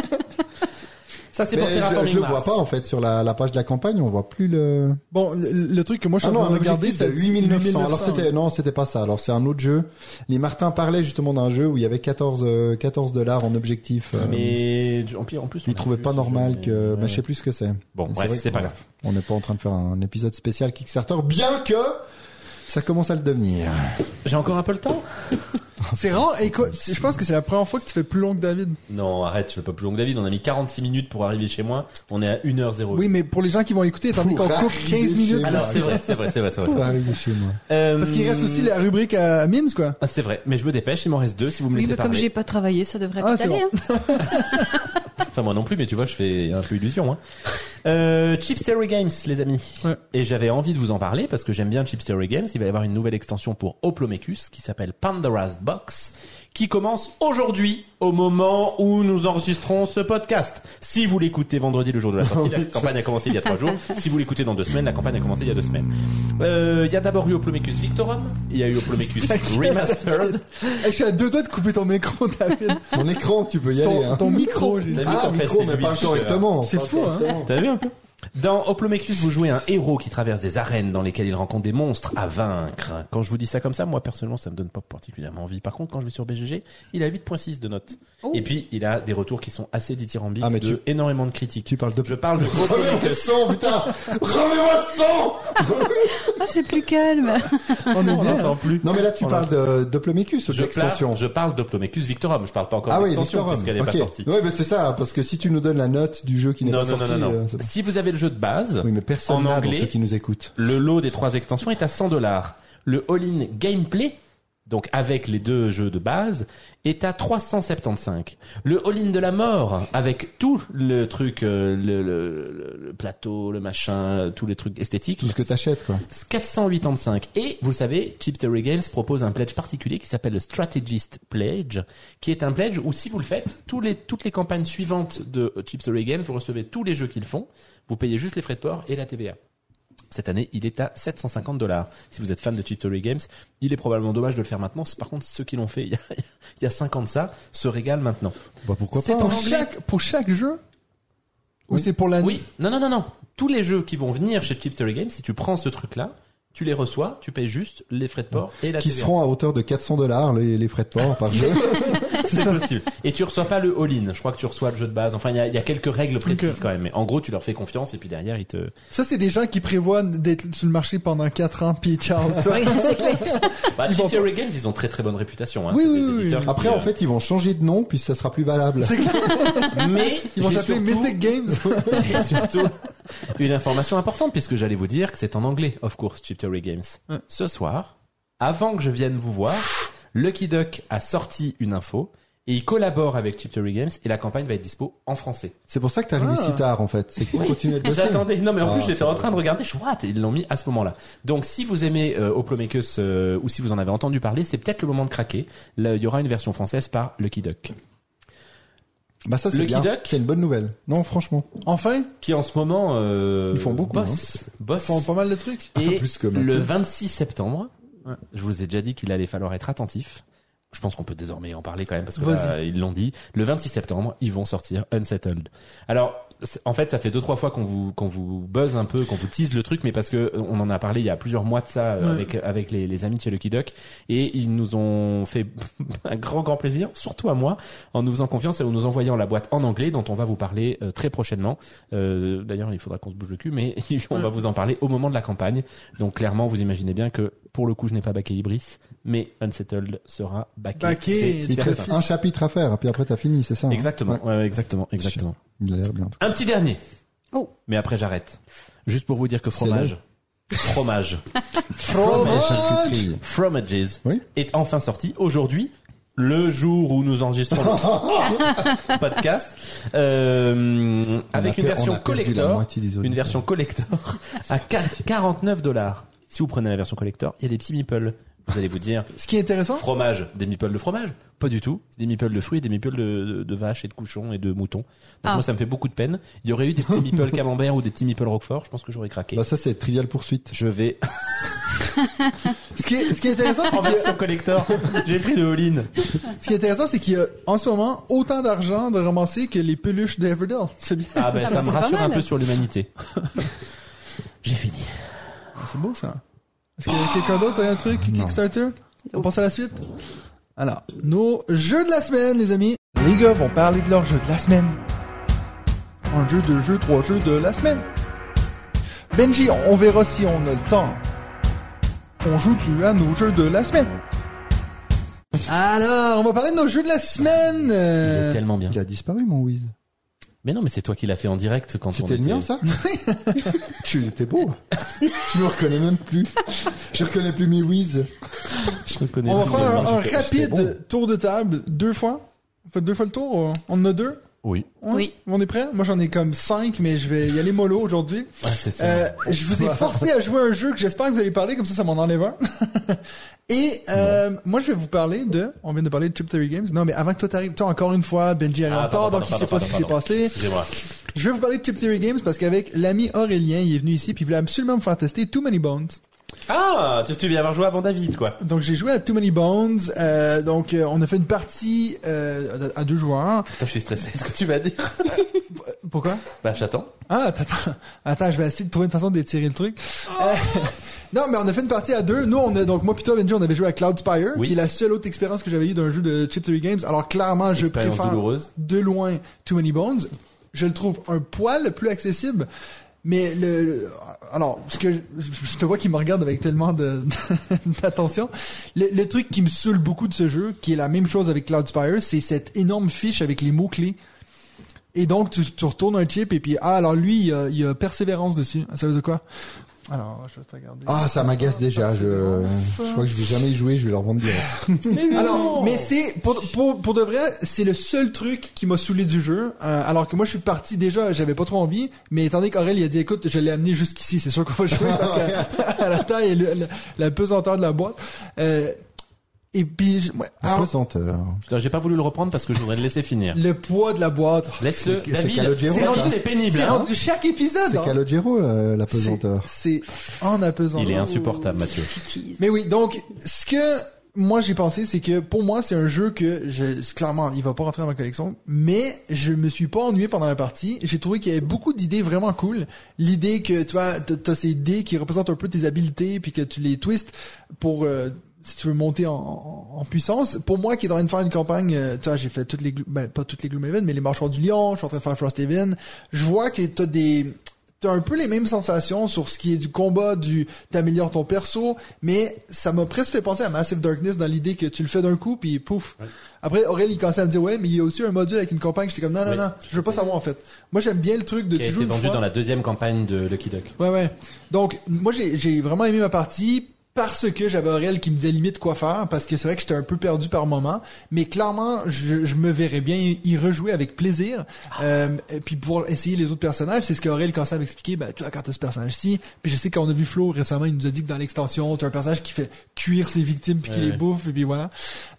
Ça, c'est pour je, Terraforming je le vois Mars. pas, en fait, sur la, la page de la campagne, on voit plus le... Bon, le, le truc que moi je Ah suis en non, train de regarder, c'est c'est 8900. Alors c'était, non, c'était pas ça. Alors c'est un autre jeu. Les Martins parlaient justement d'un jeu où il y avait 14, euh, 14 dollars en objectif. euh, Mais en plus, en plus, on Ils a trouvaient pas ce normal jeu, que, mais- bah, je sais plus ce que c'est. Bon, bref, vrai c'est pas grave. On n'est pas en train de faire un épisode spécial Kickstarter, bien que ça commence à le devenir. J'ai encore un peu le temps? C'est rare. Et quoi, je pense que c'est la première fois que tu fais plus long que David. Non, arrête, je veux pas plus long que David. On a mis 46 minutes pour arriver chez moi. On est à 1h08. Oui, mais pour les gens qui vont écouter, étant donné Pour qu'on coupe arriver 15 chez minutes. Alors, c'est vrai, c'est vrai, c'est vrai, c'est vrai. Vrai. arriver chez moi. Euh, Parce qu'il reste aussi la rubrique à Mims, quoi. Ah, c'est vrai, mais je me dépêche, il m'en reste deux si vous me Oui, laissez mais comme j'ai pas travaillé, ça devrait Ah, aller. bon. hein. *laughs* Enfin, moi non plus, mais tu vois, je fais un peu illusion. Hein. Euh, Games, les amis. Ouais. Et j'avais envie de vous en parler parce que j'aime bien Chip Stereo Games. Il va y avoir une nouvelle extension pour Oplomecus qui s'appelle Pandora's Box qui commence aujourd'hui au moment où nous enregistrons ce podcast. Si vous l'écoutez vendredi, le jour de la sortie, la *laughs* campagne a commencé il y a trois jours. Si vous l'écoutez dans deux semaines, la campagne a commencé il y a deux semaines. Euh, Il y a d'abord eu Oplomecus Victorum, il y a eu Oplomecus *laughs* Remastered. Eh, Je suis à deux doigts de couper ton micro, David. Mon écran, tu peux y aller. ton, hein. ton micro, j'ai dit. T'as vu Ah, qu'en fait, micro, c'est mais lui pas qui fait, correctement. C'est Pas fou, hein. correctement. T'as vu un peu? Dans Oplomecus, vous jouez un héros qui traverse des arènes dans lesquelles il rencontre des monstres à vaincre. Quand je vous dis ça comme ça, moi personnellement, ça me donne pas particulièrement envie. Par contre, quand je vais sur BGG, il a 8.6 de notes. Oh. Et puis, il a des retours qui sont assez dithyrambiques, Ah, mais de tu- énormément de critiques. Tu parles de... Je parle de *laughs* *laughs* Remets-moi le sang, putain Remets-moi le sang Ah, c'est plus calme. On est n'entend plus. Non mais là tu On parles de Doplomecus, de Je, l'extension. parle- je parle d'Oplomecus Victorum. Je parle pas encore Ah oui, d'extension Victorum. puisqu'elle n'est Ok. pas sortie. Ouais, mais c'est ça, parce que si tu nous donnes la note du jeu qui n'est Non, pas non, non, sorti, non, non. euh, Si vous avez le jeu de base, oui, mais personne En n'a dans anglais. ceux qui nous écoutent. le lot des trois extensions est à 100 dollars. Le all-in gameplay, donc avec les deux jeux de base, est à 375. Le all-in de la mort, avec tout le truc, euh, le, le- le- le plateau, le machin, tous les trucs esthétiques, Tout ce que t'achètes, quoi. 485. Et vous savez, Cheap Theory Games propose un pledge particulier qui s'appelle le Strategist Pledge, qui est un pledge où si vous le faites, tous les, toutes les campagnes suivantes de Cheap Theory Games, vous recevez tous les jeux qu'ils font, vous payez juste les frais de port et la TVA. Cette année, il est à 750 dollars. Si vous êtes fan de Theory Games, il est probablement dommage de le faire maintenant. Par contre, ceux qui l'ont fait *laughs* il y, a, il y a 5 ans de ça se régalent maintenant. Bah pourquoi pas hein. Pour anglais. chaque, pour chaque jeu? Ou Oui. c'est pour l'année? Oui, non, non, non, non. Tous les jeux qui vont venir chez Theory Games, si tu prends ce truc-là, tu les reçois, tu payes juste les frais de port et la Qui TVA. seront à hauteur de 400 dollars les, les frais de port par *laughs* jeu. C'est possible. Et tu reçois pas le all-in. Je crois que tu reçois le jeu de base. Enfin, il y a, il y a quelques règles précises Ok. quand même. Mais en gros, tu leur fais confiance et puis derrière, ils te. Ça, c'est des gens qui prévoient d'être sur le marché pendant 4 ans, puis ciao. Oui, c'est clair. Bah, Ils vont Cheap Theory Games, ils ont très très bonne réputation. Hein. Oui, oui, oui, qui, Après, en euh, fait, ils vont changer de nom, puis ça sera plus valable. C'est clair. mais Ils vont s'appeler surtout- Mythic Games. *laughs* j'ai surtout une information importante puisque j'allais vous dire que c'est en anglais, of course, Cheap Theory Games. Ouais. Ce soir, avant que je vienne vous voir, Lucky Duck a sorti une info. Et il collabore avec Cheap Theory Games et la campagne va être dispo en français. C'est pour ça que t'es arrivé Ah. si tard, en fait. C'est que tu continues de bosser. J'attendais. Non, mais en Ah, plus, c'est j'étais en train de regarder. Je suis what? Ils l'ont mis à ce moment-là. Donc, si vous aimez euh, Oplomachus euh, ou si vous en avez entendu parler, c'est peut-être le moment de craquer. Là, il y aura une version française par Lucky Duck, Bah ça, c'est Lucky bien. Duck? C'est une bonne nouvelle. Non, franchement. Enfin, qui en ce moment euh, Ils font beaucoup, boss, ils boss. font pas mal de trucs. Et *laughs* Plus que le Mathieu. 26 septembre, Ouais. je vous ai déjà dit qu'il allait falloir être attentif. Je pense qu'on peut désormais en parler quand même parce que là, ils l'ont dit. Le 26 septembre, ils vont sortir Unsettled. Alors, en fait, ça fait deux trois fois qu'on vous qu'on vous buzz un peu, qu'on vous tease le truc, mais parce que euh, on en a parlé il y a plusieurs mois de ça euh, Ouais. avec avec les, les amis de chez Lucky Duck et ils nous ont fait *laughs* un grand grand plaisir, surtout à moi, en nous faisant confiance et en nous envoyant la boîte en anglais dont on va vous parler euh, très prochainement. Euh, D'ailleurs, il faudra qu'on se bouge le cul, mais *laughs* on va vous en parler au moment de la campagne. Donc clairement, vous imaginez bien que pour le coup, je n'ai pas backé Ibris, mais Unsettled sera backé. Backé, C'est- un chapitre à faire, puis après t'as fini, c'est ça hein Exactement, Ouais. ouais, exactement, exactement. Il a l'air bien. Un petit dernier. Oh. Mais après, j'arrête. Juste pour vous dire que fromage, *laughs* fromage, Fromage fromages Oui. est enfin sorti aujourd'hui. Le jour où nous enregistrons *laughs* le podcast, euh, avec une version collector, une version collector à 49 dollars. Si vous prenez la version collector, il y a des petits meeples. Vous allez vous dire, Ce qui est intéressant, fromage, des meeples de fromage Pas du tout. Des meeples de fruits, des meeples de, de, de vaches et de cochons et de moutons. Donc Ah. moi, ça me fait beaucoup de peine. Il y aurait eu des petits meeples *laughs* camembert ou des petits meeples roquefort. Je pense que j'aurais craqué. Bah ça, c'est Trivial Poursuite. Je vais *laughs* ce qui est, ce qui est intéressant, c'est en qu'il y a- version collector. J'ai pris le all-in. ce qui est intéressant, c'est qu'il y a, en ce moment, autant d'argent de ramasser que les peluches d'Everdell. *laughs* C'est bien. Ah ben Ah ça bah, me rassure un peu sur l'humanité. J'ai fini. C'est beau, ça. Est-ce qu'il y a quelqu'un d'autre a un truc, Kickstarter? On passe à la suite? Alors, nos jeux de la semaine, les amis. Les gars vont parler de leur jeu de la semaine. Un jeu, deux jeux, trois jeux de la semaine. Benji, on- verra si on a le temps. On joue-tu à nos jeux de la semaine? Alors, on va parler de nos jeux de la semaine. Il est tellement bien. Il a disparu, mon Wiz. Mais non, mais c'est toi qui l'as fait en direct quand on C'était le était- mien, ça *laughs* Tu étais beau. Je me reconnais même plus. Je reconnais plus mes Wiz. Je reconnais On va faire un, nom. un j'étais- rapide j'étais bon. tour de table, deux fois. On fait deux fois le tour, euh, on en a deux? Oui. Oui. On est prêt? Moi, j'en ai comme cinq, mais je vais y aller mollo aujourd'hui. Ah, c'est ça. Euh, je vous ai forcé à jouer à un jeu que j'espère que vous allez parler, comme ça, ça m'en enlève un. Et euh, moi, je vais vous parler de... On vient de parler de Trip Theory Games. Non, mais avant que toi t'arrives, toi, encore une fois, Benji Ah, en retard, pardon, donc il sait pas ce qui s'est passé. Je vais vous parler de Chip Theory Games parce qu'avec l'ami Aurélien, il est venu ici puis il voulait absolument me faire tester Too Many Bones. Ah, tu, tu viens avoir joué avant David, quoi. Donc j'ai joué à Too Many Bones. euh, donc euh, on a fait une partie euh, à deux joueurs. Attends, je suis stressé. Est-ce que tu vas dire *laughs* Pourquoi? Bah, j'attends. Ah, attends, attends, je vais essayer de trouver une façon d'étirer le truc. Euh, *laughs* non, mais on a fait une partie à deux. Nous, on a donc moi, toi, Benji, on avait joué à Cloud Spire, Oui. qui est la seule autre expérience que j'avais eue d'un jeu de Chip Theory Games. Alors clairement, je préfère douloureuse. de loin Too Many Bones. Je le trouve un poil plus accessible. Mais le, le- alors, ce que je, je te vois qui me regarde avec tellement de *laughs* d'attention. Le, le truc qui me saoule beaucoup de ce jeu, qui est la même chose avec Cloud Spire, c'est cette énorme fiche avec les mots clés. Et donc tu, tu retournes un chip et puis ah alors lui il y a, il y a persévérance dessus. Ça veut dire quoi? Alors je vais te regarder. Ah, ça m'agace déjà. Je, je crois que je vais jamais y jouer. Je vais leur vendre direct. *laughs* Alors, mais c'est pour, pour pour de vrai, c'est le seul truc qui m'a saoulé du jeu. Euh, alors que moi, je suis parti déjà, j'avais pas trop envie. Mais étant donné qu'Aurel il a dit, écoute, je l'ai amené jusqu'ici, c'est sûr qu'on va *laughs* jouer parce que *laughs* à la taille et le- le- la pesanteur de la boîte. Euh, et puis, je- ouais, La alors, pesanteur. J'ai pas voulu le reprendre parce que je voudrais le laisser finir. le poids de la boîte. *laughs* Laisse-le, C'est- David. Ça. rendu, c'est pénible. C'est hein. rendu chaque épisode. C'est hein. Calogero, la, la C'est- pesanteur. C'est en apesanteur. Il est insupportable, Mathieu. Mais oui, donc ce que moi j'ai pensé, c'est que pour moi c'est un jeu que je clairement il va pas rentrer dans ma collection, mais je me suis pas ennuyé pendant la partie. J'ai trouvé qu'il y avait beaucoup d'idées vraiment cool. L'idée que tu vois, t'as ces dés qui représentent un peu tes habiletés, puis que tu les twistes pour euh, si tu veux monter en, en- en puissance. Pour moi qui est en train de faire une campagne, euh, tu vois, j'ai fait toutes les, ben, pas toutes les Gloomhaven, mais les Marchands du Lion, je suis en train de faire Frosthaven. Je vois que t'as des t'as un peu les mêmes sensations sur ce qui est du combat, du t'améliores ton perso, mais ça m'a presque fait penser à Massive Darkness dans l'idée que tu le fais d'un coup puis pouf. Après Aurel il commençait à me dire ouais mais il y a aussi un module avec une campagne. J'étais comme non non Oui. non, je veux pas savoir en fait. Moi j'aime bien le truc de Qui a tu joues été vendu dans la deuxième campagne de Lucky Duck. Ouais, ouais. Donc, moi, j'ai, j'ai vraiment aimé ma partie parce que j'avais Aurel qui me disait limite quoi faire, parce que c'est vrai que j'étais un peu perdu par moment, mais clairement, je, je me verrais bien y rejouer avec plaisir, euh, et puis pouvoir essayer les autres personnages. C'est ce qu'Aurel commençait à m'expliquer, ben, toi, quand t'as ce personnage-ci, puis je sais qu'on a vu Flo récemment, il nous a dit que dans l'extension, t'as un personnage qui fait cuire ses victimes puis qui Ouais, les bouffe, et puis voilà.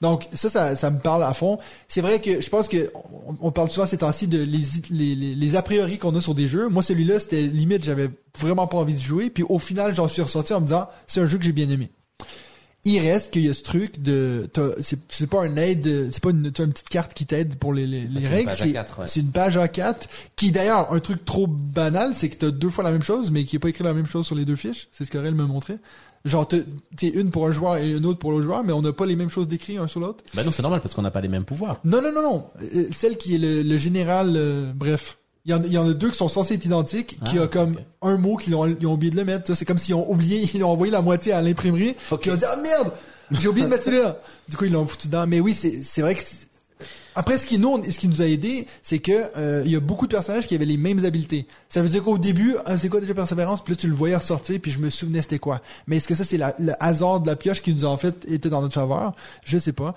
Donc, ça, ça, ça me parle à fond. C'est vrai que je pense que on, on parle souvent ces temps-ci de les, les, les, les a priori qu'on a sur des jeux. Moi, celui-là, c'était limite, j'avais vraiment pas envie de jouer. Puis au final, j'en suis ressorti en me disant, c'est un jeu que j'ai bien aimé. Il reste qu'il y a ce truc de, t'as- c'est pas un aide, c'est pas une, t'as une petite carte qui t'aide pour les, les, les c'est une règles. page C'est A4, ouais. c'est une page A4 qui d'ailleurs un truc trop banal, c'est que t'as deux fois la même chose, mais qui est pas écrit la même chose sur les deux fiches. C'est ce qu'Aurel me montrait. Genre, t'sais, une pour un joueur et une autre pour l'autre joueur, mais on n'a pas les mêmes choses décrites un sur l'autre. Bah non, c'est normal parce qu'on n'a pas les mêmes pouvoirs. Non, non, non, non. Euh, Celle qui est le, le général, euh, bref. Il y, en, il y en a deux qui sont censés être identiques, qui Ah, a comme un mot qu'ils ont, ils ont oublié de le mettre. C'est comme s'ils ont oublié, *laughs* ils ont envoyé la moitié à l'imprimerie, Ok. puis ils ont dit ah merde, j'ai oublié de mettre celui-là. Du coup ils l'ont foutu dedans. Mais oui, c'est c'est vrai que c'est- après ce qui nous ce qui nous a aidé, c'est que euh, il y a beaucoup de personnages qui avaient les mêmes habiletés. Ça veut dire qu'au début, ah, c'est quoi déjà persévérance, puis là tu le voyais ressortir, puis je me souvenais c'était quoi. Mais est-ce que ça c'est le hasard de la pioche qui nous a en fait été dans notre faveur? Je sais pas.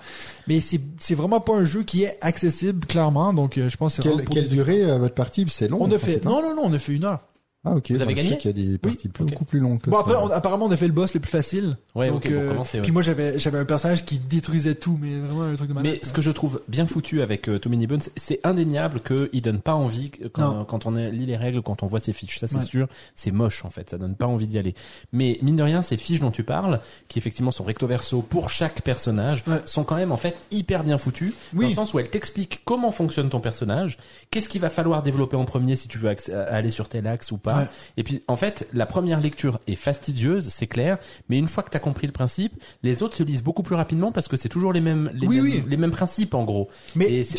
Mais c'est c'est vraiment pas un jeu qui est accessible clairement, donc euh, je pense que c'est Quelle, pour quelle durée euh, votre partie? C'est long. On a fait non non non, on a fait une heure. Ah ok. Vous avez Moi, je gagné sais qu'il y a des parties ok. beaucoup plus longues. Que Bon après on- apparemment on a fait le boss le plus facile. Ouais, donc, ok, pour euh, commencer. ouais. Puis moi j'avais j'avais un personnage qui détruisait tout, mais vraiment un truc de malade. Mais ce que je trouve bien foutu avec euh, Too Many Bones, c'est indéniable qu'il donne pas envie que- quand, on lit les règles, quand on voit ses fiches. Ça, c'est Ouais. sûr. C'est moche, en fait. Ça donne pas envie d'y aller. Mais mine de rien, ces fiches dont tu parles, qui effectivement sont recto verso pour chaque personnage, Ouais. sont quand même en fait hyper bien foutues. Oui. Dans le sens où elles t'expliquent comment fonctionne ton personnage, qu'est-ce qu'il va falloir développer en premier si tu veux aller sur tel axe ou pas. Ouais. Et puis, en fait, la première lecture est fastidieuse, c'est clair, mais une fois que tu as compris le principe, les autres se lisent beaucoup plus rapidement parce que c'est toujours les mêmes, les, Oui, mêmes, oui. les mêmes principes, en gros. Mais c'est-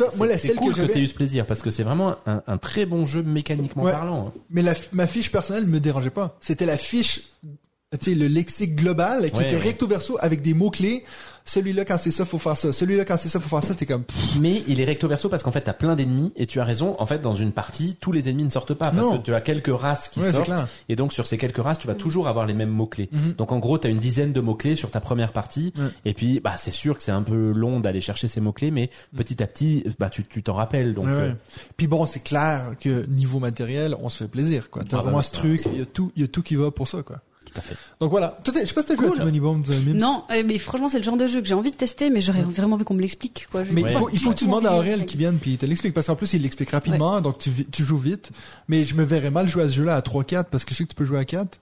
cool que que, tu eu ce plaisir parce que c'est vraiment un, un très bon jeu mécaniquement Ouais. parlant. hein. Mais la, ma fiche personnelle me dérangeait pas. C'était la fiche, tu sais, le lexique global qui Ouais, était recto verso avec des mots clés. Celui-là quand c'est ça faut faire ça. Celui-là quand c'est ça faut faire ça. C'était comme pff, Mais il est recto verso parce qu'en fait t'as plein d'ennemis et tu as raison. En fait dans une partie tous les ennemis ne sortent pas parce Non. que tu as quelques races qui Ouais, sortent et donc sur ces quelques races tu vas toujours avoir les mêmes mots clés. Mhm. Donc en gros t'as une dizaine de mots clés sur ta première partie et puis bah c'est sûr que c'est un peu long d'aller chercher ces mots clés mais petit à petit bah tu tu t'en rappelles donc ouais, ouais. euh, Puis bon, c'est clair que niveau matériel, on se fait plaisir quoi. T'as Ah, vraiment ce truc, il y a tout, il y a tout qui va pour ça quoi. Tout à fait. Donc voilà. Toi, je sais pas si t'as joué à. Too Many Bones, euh, Mims. Non, euh, mais franchement, c'est le genre de jeu que j'ai envie de tester, mais j'aurais vraiment envie qu'on me l'explique, quoi. Mais il faut, il faut que tu demandes à Aurel qui vienne puis il te l'explique parce qu'en plus il l'explique rapidement donc tu, tu joues vite. Mais je me verrais mal jouer à ce jeu-là à 3-4 parce que je sais que tu peux jouer à 4.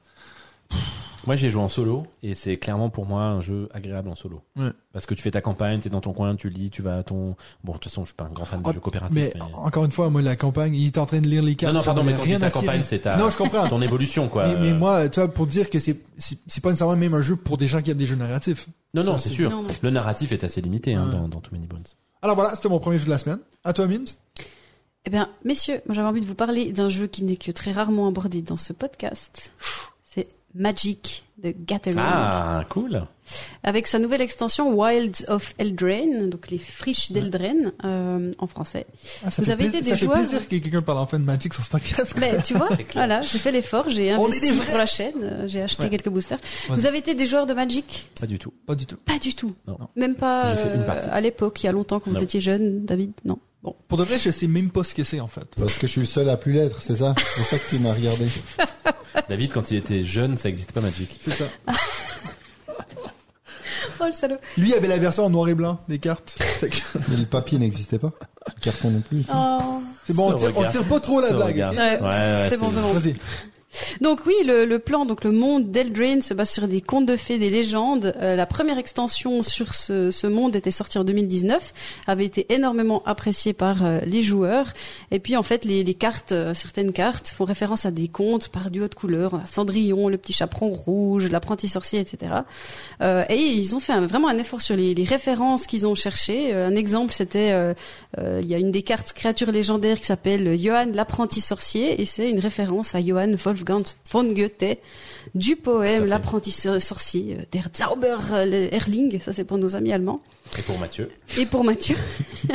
Moi, j'ai joué en solo et c'est clairement pour moi un jeu agréable en solo. Ouais. Parce que tu fais ta campagne, t'es dans ton coin, tu lis, tu vas à ton. Bon, de toute façon, je suis pas un grand fan de Ah, jeux coopératifs. Mais mais- encore une fois, moi, la campagne, il est en train de lire les cartes. Non, non, pardon, mais ai quand rien tu dis ta campagne, c'est ta- Non, je comprends. ton évolution, quoi. Mais, mais moi, tu vois, pour dire que c'est c'est pas nécessairement même un jeu pour des gens qui aiment des jeux narratifs. Non, non, c'est c'est- sûr. Non, non. Le narratif est assez limité hein, Ouais. dans, dans Too Many Bones. Alors voilà, c'était mon premier jeu de la semaine. À toi, Mims. Eh bien, messieurs, moi j'avais envie de vous parler d'un jeu qui n'est que très rarement abordé dans ce podcast. Magic the Gathering. Ah, cool. Avec sa nouvelle extension Wilds of Eldraine, donc les friches d'Eldraine euh, en français. Ah, ça Vous fait avez plaisir- été des ça fait joueurs- plaisir que quelqu'un parle enfin de Magic sur ce podcast. Mais tu vois, *laughs* voilà, j'ai fait l'effort, j'ai investi pour la chaîne, euh, j'ai acheté Ouais. quelques boosters. Vous avez été des joueurs de Magic? Pas du tout. Pas du tout. Pas du tout. Non. Même pas J'ai fait une euh, partie. à l'époque, il y a longtemps quand Non. vous étiez jeune, David? Non. Bon. Pour de vrai, je sais même pas ce que c'est en fait. Parce que je suis le seul à plus l'être, c'est ça? C'est pour ça que tu m'as regardé. *laughs* David, quand il était jeune, ça existait pas Magic. C'est ça. *laughs* Oh le salaud. Lui avait la version en noir et blanc des cartes. Mais le papier n'existait pas. Le carton non plus. Oh. C'est bon, on tire, on regard. tire pas trop la Ce blague. regard. ok Ouais, Ouais, c'est bon, c'est bon. Vas-y. Donc oui, le, plan, donc le monde d'Eldraine se base sur des contes de fées, des légendes. Euh, la première extension sur ce, monde était sortie en 2019, avait été énormément appréciée par euh, les joueurs. Et puis en fait, les, cartes, euh, certaines cartes font référence à des contes par duo de couleurs, On a Cendrillon, le petit chaperon rouge, l'apprenti sorcier, etc. Euh, et ils ont fait vraiment un effort sur les, références qu'ils ont cherchées. Un exemple, c'était il y a une des cartes créatures légendaires qui s'appelle Johann l'apprenti sorcier et c'est une référence à Johann Wolfgang von Goethe du poème. L'apprenti sor- sorcier euh, Der Zauber Erling, ça c'est pour nos amis allemands Et pour Mathieu. et pour Mathieu. *laughs*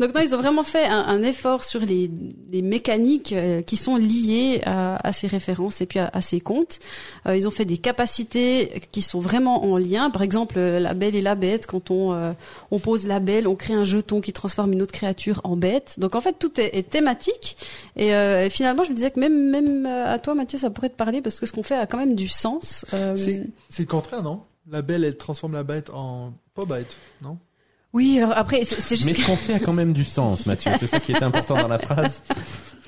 Donc non, ils ont vraiment fait un, un effort sur les, les mécaniques euh, qui sont liées à, à ces références et puis à, à ces contes. Euh, ils ont fait des capacités qui sont vraiment en lien. Par exemple, euh, la belle et la bête. Quand on euh, on pose la belle, on crée un jeton qui transforme une autre créature en bête. Donc en fait, tout est, est thématique. Et, euh, et finalement, je me disais que même même à toi, Mathieu, ça pourrait te parler parce que ce qu'on fait a quand même du sens. Euh, C'est c'est le contraire, non? La belle, elle transforme la bête en pas bête, non? Oui, alors après, c'est juste Mais ce qu'on fait a quand même du sens, Mathieu. C'est ça qui est important dans la phrase. *laughs*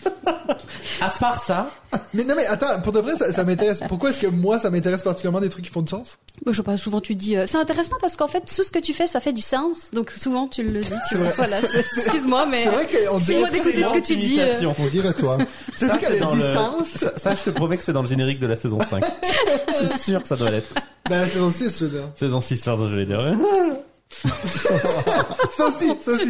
À part ça, Mais non, mais attends, pour de vrai, ça, ça m'intéresse. Pourquoi est-ce que moi, ça m'intéresse particulièrement des trucs qui font du sens? Je sais pas, souvent tu dis, euh, c'est intéressant parce qu'en fait, tout ce que tu fais, ça fait du sens. Donc souvent tu le dis, tu C'est vois. vrai. Voilà, excuse-moi, mais C'est vrai qu'on Excuse-moi dirait... d'écouter ce que tu dis. euh. On dirait toi. C'est Ça, c'est dans le- distance... Ça, ça, je te promets que c'est dans le générique de la saison 5. *laughs* c'est sûr que ça doit l'être. Ben, la saison 6, je veux dire. Saison 6, pardon, je vais dire. *laughs* Ça aussi, ça aussi.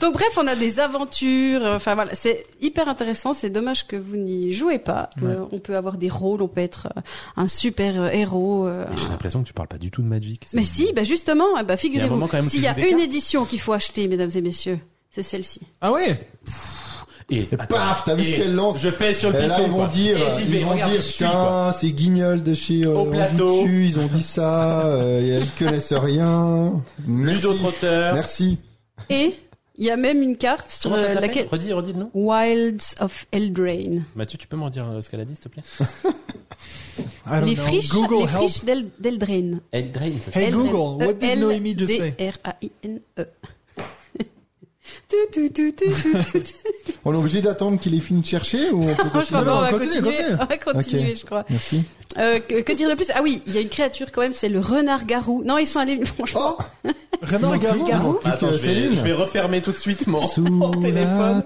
Donc bref, on a des aventures. euh, Enfin voilà, c'est hyper intéressant. C'est dommage que vous n'y jouez pas. Ouais. Euh, on peut avoir des rôles, on peut être euh, un super héros. euh, J'ai l'impression que tu parles pas du tout de Magic. Mais si, bah justement, bah, Il y a un figurez-vous, moment s'il y a une cartes. édition qu'il faut acheter, mesdames et messieurs, c'est celle-ci. Ah ouais? Et, Et paf, t'as vu ce qu'elle lance Je pèse sur le Et piton. là, ils vont quoi. dire, Et j'y vais, ils vont regarde, dire, putain, c'est Guignol de chez euh, Au plateau. Anjou, ils ont dit ça, euh, et elles connaissent rien. Merci. Trotter. Merci. Et il y a même une carte sur ça euh, laquelle Redis, redis le nom. Wilds of Eldraine. Mathieu, tu peux m'en dire euh, ce qu'elle a dit, s'il te plaît *laughs* Les know. friches, Google les friches d'El- d'Eldraine. Eldraine, ça Hey. Google, what did Noémie just say? E-L-D-R-A-I-N-E. Tu, tu, tu, tu, tu, tu. *laughs* On est obligé d'attendre qu'il ait fini de chercher ou on peut *laughs* Franchement, continuer? non, on va continue, continuer. continue. On va continuer, je crois. Merci. Euh, que, que dire de plus? Ah oui, il y a une créature quand même, c'est le renard-garou. Non, ils sont allés, *laughs* franchement. Oh, Renard Garou? plus Attends, je vais, Céline. je vais refermer tout de suite mon, Sous mon téléphone.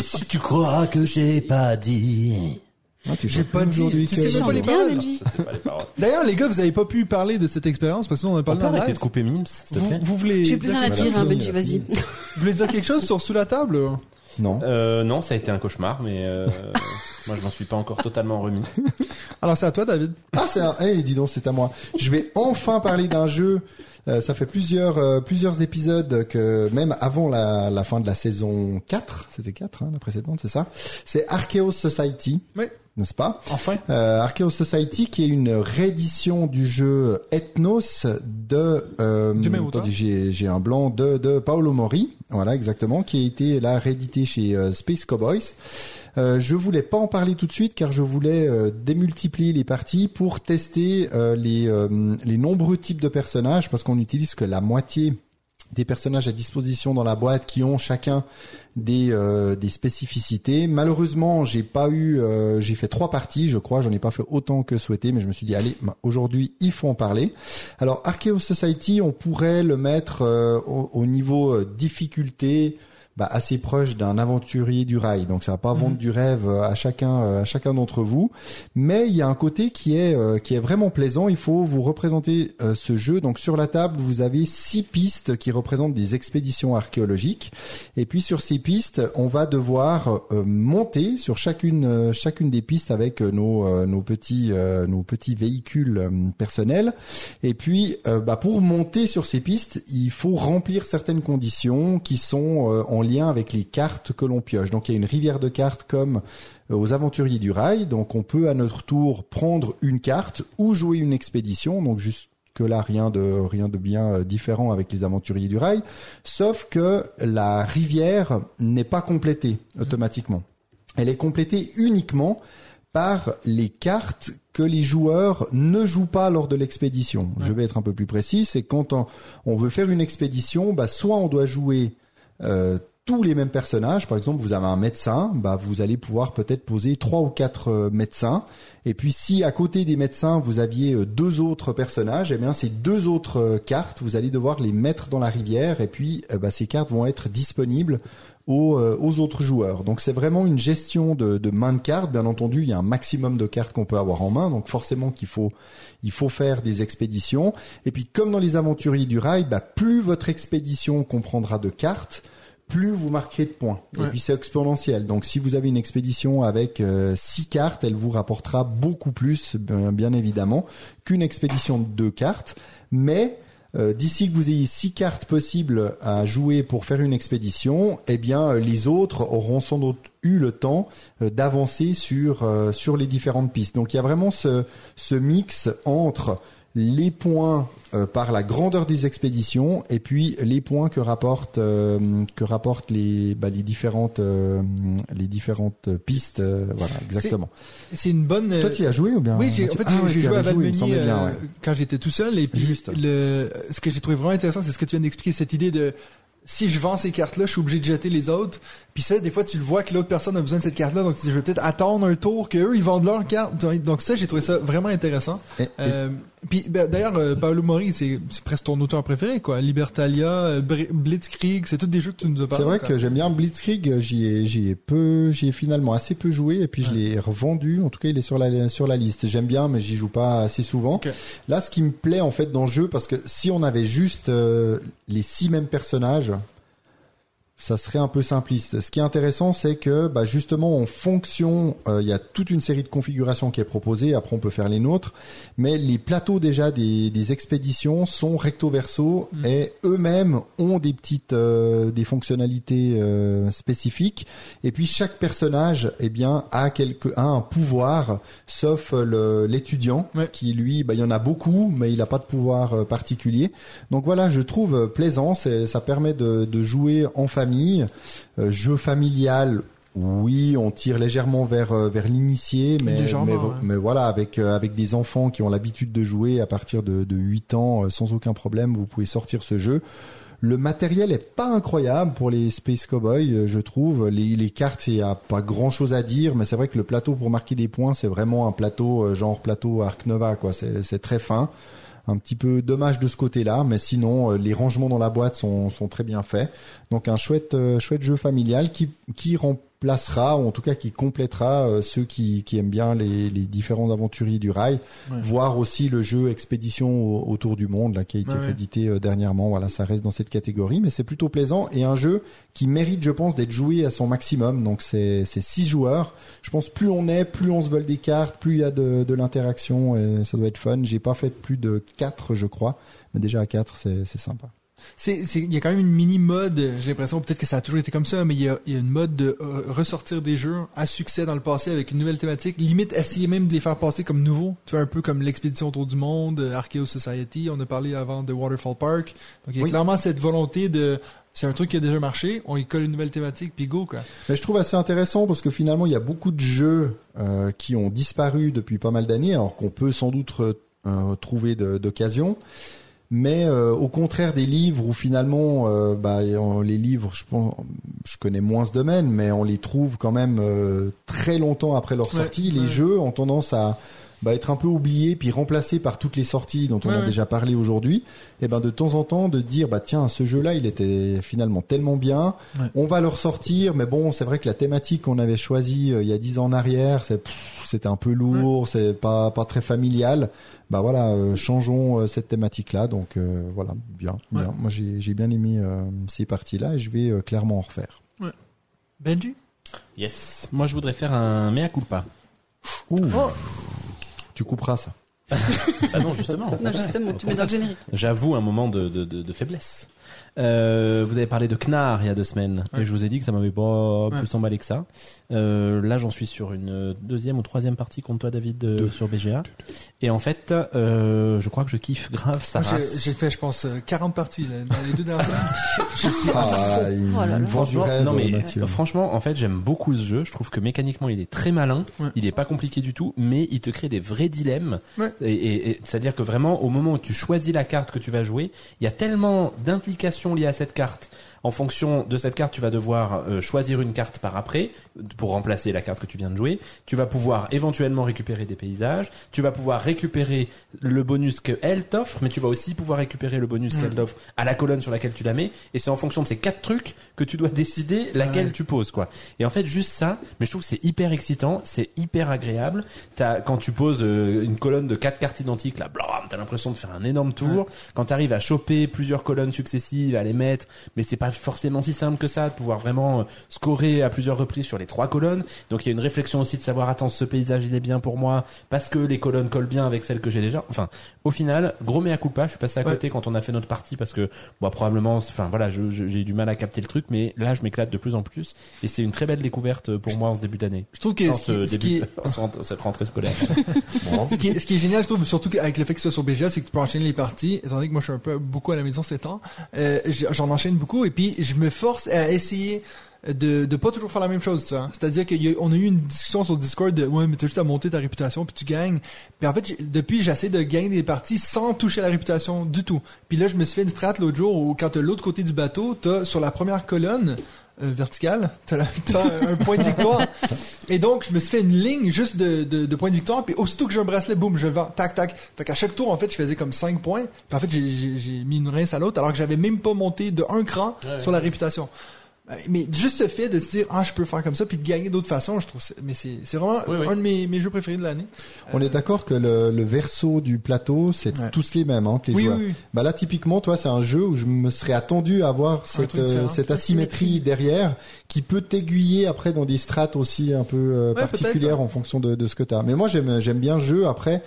si tu crois que j'ai pas dit... Ah, tu J'ai pas dit. aujourd'hui Tu que- sais même pas les paroles. D'ailleurs, les gars, vous avez pas pu parler de cette expérience parce que nous, on a On parlé peut arrêter de couper Mims, s'il te Vous, plaît vous voulez J'ai plus dire, rien à dire, hein, Benji, vas-y. vous voulez dire quelque chose sur sous la table? Non. euh, Non, ça a été un cauchemar, mais euh, *laughs* moi je m'en suis pas encore totalement remis. *laughs* Alors, c'est à toi, David. Ah, c'est un. Eh, dis donc, c'est à moi. Je vais enfin parler d'un jeu. euh, ça fait plusieurs euh, plusieurs épisodes que même avant la, la fin de la saison 4, c'était 4 hein, la précédente, c'est ça. C'est Archaeos Society. Oui. N'est-ce pas? Enfin. euh, Archaeos Society qui est une réédition du jeu Ethnos de euh, Du même auteur. attendez, j'ai j'ai un blanc de de Paolo Mori, voilà exactement, qui a été là réédité chez euh, Space Cowboys. Euh, je voulais pas en parler tout de suite car je voulais euh, démultiplier les parties pour tester euh, les nombreux types de personnages parce qu'on utilise que la moitié des personnages à disposition dans la boîte qui ont chacun des spécificités. Malheureusement, j'ai fait trois parties, je crois, j'en ai pas fait autant que souhaité, mais je me suis dit allez, bah, aujourd'hui, il faut en parler. Alors Archaeo Society, on pourrait le mettre au, au niveau difficulté bah, assez proche d'un aventurier du rail. Donc ça va pas vendre du rêve euh, à chacun euh, à chacun d'entre vous, mais il y a un côté qui est euh, qui est vraiment plaisant. Il faut vous représenter euh, ce jeu. Donc sur la table, vous avez six pistes qui représentent des expéditions archéologiques. Et puis sur ces pistes, on va devoir euh, monter sur chacune euh, chacune des pistes avec nos euh, nos petits euh, nos petits véhicules personnels. Et puis bah, pour monter sur ces pistes, il faut remplir certaines conditions qui sont euh, en lien avec les cartes que l'on pioche. Donc il y a une rivière de cartes comme euh, aux aventuriers du rail. Donc on peut à notre tour prendre une carte ou jouer une expédition. Donc juste que là rien de rien de bien euh, différent avec les aventuriers du rail, sauf que la rivière n'est pas complétée automatiquement. Elle est complétée uniquement par les cartes que les joueurs ne jouent pas lors de l'expédition. Je vais être un peu plus précis, c'est quand on, on veut faire une expédition, bah soit on doit jouer euh, tous les mêmes personnages. Par exemple, vous avez un médecin, bah vous allez pouvoir peut-être poser trois ou quatre euh, médecins. Et puis si à côté des médecins vous aviez euh, deux autres personnages, eh bien ces deux autres euh, cartes, vous allez devoir les mettre dans la rivière. Et puis bah, ces cartes vont être disponibles aux, aux autres joueurs. Donc c'est vraiment une gestion de, de main de cartes. Bien entendu, il y a un maximum de cartes qu'on peut avoir en main, donc forcément qu'il faut il faut faire des expéditions. Et puis comme dans les aventuriers du rail, bah, plus votre expédition comprendra de cartes, plus vous marquerez de points. Et puis c'est exponentiel. Donc si vous avez une expédition avec euh, six cartes, elle vous rapportera beaucoup plus, bien, bien évidemment, qu'une expédition de deux cartes. Mais euh, d'ici que vous ayez six cartes possibles à jouer pour faire une expédition, eh bien euh, les autres auront sans doute eu le temps euh, d'avancer sur euh, sur les différentes pistes. Donc il y a vraiment ce ce mix entre les points euh, par la grandeur des expéditions et puis les points que rapportent euh, que rapportent les bah, les différentes euh, les différentes pistes euh, voilà exactement. C'est une bonne. Toi tu y as joué ou bien Oui, j'ai, en fait, Ah ouais, joué à Valmeny euh, ouais. quand j'étais tout seul. Et puis, Juste. le, ce que j'ai trouvé vraiment intéressant, c'est ce que tu viens d'expliquer, cette idée de si je vends ces cartes-là, je suis obligé de jeter les autres. Puis ça, des fois, tu le vois que l'autre personne a besoin de cette carte-là, donc tu dis, je vais peut-être attendre un tour qu'eux, ils vendent leur carte. Donc ça, j'ai trouvé ça vraiment intéressant. Et- et- Euh, puis ben, d'ailleurs, euh, Paolo Mori, c'est, presque ton auteur préféré, quoi. Libertalia, euh, Blitzkrieg, c'est tous des jeux que tu nous as parlé. C'est vrai quoi. que j'aime bien Blitzkrieg, j'y ai, j'y ai peu, j'y ai finalement assez peu joué et puis je l'ai revendu. En tout cas, il est sur la sur la liste. J'aime bien, mais j'y joue pas assez souvent. Là, ce qui me plaît en fait dans le jeu, parce que si on avait juste euh, les six mêmes personnages, ça serait un peu simpliste. Ce qui est intéressant, c'est que bah, justement en fonction, euh, il y a toute une série de configurations qui est proposée. Après, on peut faire les nôtres, mais les plateaux déjà des, des expéditions sont recto verso et eux-mêmes ont des petites euh, des fonctionnalités euh, spécifiques. Et puis chaque personnage, eh bien, a quelque a un pouvoir, sauf l'étudiant Ouais. qui lui, bah, il y en a beaucoup, mais il n'a pas de pouvoir euh, particulier. Donc voilà, je trouve euh, plaisant. Ça permet de, de jouer en famille, Euh, jeu familial. Oui, on tire légèrement vers euh, vers l'initié, mais mais, ouais. mais voilà, avec euh, avec des enfants qui ont l'habitude de jouer à partir de, de 8 ans sans aucun problème, vous pouvez sortir ce jeu. Le matériel est pas incroyable pour les Space Cowboys, je trouve. Les, les cartes, il y a pas grand chose à dire, mais c'est vrai que le plateau pour marquer des points, c'est vraiment un plateau genre plateau Arc Nova, quoi. C'est très fin. Un petit peu dommage de ce côté-là, mais sinon euh, les rangements dans la boîte sont, très bien faits. Donc un chouette euh, chouette jeu familial qui qui remplacera ou en tout cas qui complétera euh, ceux qui, qui aiment bien les, les différents aventuriers du rail, Ouais. voire aussi le jeu Expédition au- autour du monde là qui a été Ouais, ouais. édité euh, dernièrement. Voilà, ça reste dans cette catégorie, mais c'est plutôt plaisant et un jeu qui mérite, je pense, d'être joué à son maximum. Donc c'est c'est six joueurs. Je pense plus on est, plus on se vole des cartes, plus il y a de, de l'interaction et ça doit être fun. J'ai pas fait plus de quatre, je crois, mais déjà à quatre, c'est c'est sympa. C'est, il y a quand même une mini mode. J'ai l'impression peut-être que ça a toujours été comme ça, mais il y a, il y a une mode de euh, ressortir des jeux à succès dans le passé avec une nouvelle thématique. Limite, essayer même de les faire passer comme nouveaux. Tu vois un peu comme l'expédition autour du monde, euh, Archaeo Society. On a parlé avant de Waterfall Park. Donc il y a Oui. clairement cette volonté de, c'est un truc qui a déjà marché. On y colle une nouvelle thématique puis go quoi. Mais je trouve assez intéressant parce que finalement, il y a beaucoup de jeux euh, qui ont disparu depuis pas mal d'années, alors qu'on peut sans doute euh, trouver d'occasion. Mais euh, au contraire des livres où finalement, euh, bah, on- les livres, je pense, je connais moins ce domaine, mais on les trouve quand même euh, très longtemps après leur Ouais, sortie. Les ouais. jeux ont tendance à bah, être un peu oubliés puis remplacés par toutes les sorties dont on Ouais, a ouais. déjà parlé aujourd'hui. Et ben de temps en temps de dire bah tiens ce jeu-là il était finalement tellement bien, Ouais. on va le ressortir. Mais bon c'est vrai que la thématique qu'on avait choisie euh, il y a dix ans en arrière, c'était un peu lourd, c'est pas pas très familial. Bah voilà, euh, changeons euh, cette thématique-là. Donc euh, voilà, bien. Moi j'ai j'ai bien aimé euh, ces parties-là et je vais euh, clairement en refaire. Benji? Yes. Moi, je voudrais faire un mea culpa. Ouh, Oh. Tu couperas ça. Ah non, justement. Non, justement, tu mets dans le générique. J'avoue un moment de, de, de, de faiblesse. Euh, vous avez parlé de Knar il y a deux semaines Ouais. et je vous ai dit que ça m'avait pas Ouais. plus emballé que ça. Euh, là, j'en suis sur une deuxième ou troisième partie contre toi, David, de- sur BGA. Et en fait, euh, je crois que je kiffe grave sa Moi, j'ai- race. J'ai fait, je pense, euh, 40 parties là, dans les deux dernières. *laughs* Je suis Ah, Oh là là. Franchement, rêve, non mais Mathieu. euh, franchement, en fait, j'aime beaucoup ce jeu. Je trouve que mécaniquement, il est très malin. Ouais. Il est pas compliqué du tout, mais il te crée des vrais dilemmes. Ouais. Et, et- et c'est-à-dire que vraiment, au moment où tu choisis la carte que tu vas jouer, il y a tellement d'implications liées à cette carte. En fonction de cette carte, tu vas devoir euh, choisir une carte par après pour remplacer la carte que tu viens de jouer. Tu vas pouvoir éventuellement récupérer des paysages. Tu vas pouvoir récupérer le bonus qu'elle t'offre, mais tu vas aussi pouvoir récupérer le bonus Ouais. qu'elle t'offre à la colonne sur laquelle tu la mets. Et c'est en fonction de ces quatre trucs que tu dois *laughs* décider laquelle Ouais. tu poses, quoi. Et en fait, juste ça, mais je trouve que c'est hyper excitant, c'est hyper agréable. T'as, quand tu poses euh, une colonne de quatre cartes identiques, là, blam, t'as l'impression de faire un énorme tour. Quand t'arrives à choper plusieurs colonnes successives, à les mettre, mais c'est pas forcément si simple que ça de pouvoir vraiment euh, scorer à plusieurs reprises sur les trois colonnes. Donc il y a une réflexion aussi de savoir, attends, ce paysage il est bien pour moi parce que les colonnes collent bien avec celles que j'ai déjà. Enfin, au final, gros mea culpa, je suis passé à Ouais. côté quand on a fait notre partie parce que, bon, probablement, enfin voilà, je- je- j'ai eu du mal à capter le truc, mais là, je m'éclate de plus en plus et c'est une très belle découverte pour moi en ce début d'année. Je trouve que ce ce qui, ce qui début, est, *laughs* en ce rent- cette rentrée scolaire. *laughs* Bon. ce qui est, ce qui est génial, je trouve, surtout avec le fait que ce soit sur BGA, c'est que tu peux enchaîner les parties. Étant donné que moi, je suis un peu beaucoup à la maison ces temps, euh, j'en enchaîne beaucoup et puis je me force à essayer de de pas toujours faire la même chose, tu vois. C'est-à-dire qu'on a eu une discussion sur Discord de ouais, mais t'as juste à monter ta réputation puis tu gagnes. Puis en fait, depuis, j'essaie de gagner des parties sans toucher la réputation du tout. Puis là, je me suis fait une strat l'autre jour où quand t'as l'autre côté du bateau, t'as sur la première colonne euh, verticale, t'as un point de victoire. Et donc, je me suis fait une ligne juste de, de, de points de victoire, puis aussitôt que j'ai un bracelet, boum, je vends, tac, tac. Fait qu'à chaque tour, en fait, je faisais comme 5 points. Puis en fait, j'ai- j'ai j'ai mis une rince à l'autre, alors que j'avais même pas monté de un cran Ouais. sur la réputation. Euh, Mais juste ce fait de se dire, ah, je peux faire comme ça, puis de gagner d'autres façons, je trouve ça, mais c'est c'est vraiment Oui, oui. un de mes, mes jeux préférés de l'année. On est d'accord que le, le verso du plateau, c'est Ouais. tous les mêmes, hein, que les Oui, joueurs. oui, oui. Bah là, typiquement, toi, c'est un jeu où je me serais attendu à avoir cette, euh, cette asymétrie derrière qui peut t'aiguiller après dans des strates aussi un peu euh, Ouais, particulières en fonction de, de ce que t'as. Mais moi, j'aime j'aime bien le jeu. Après,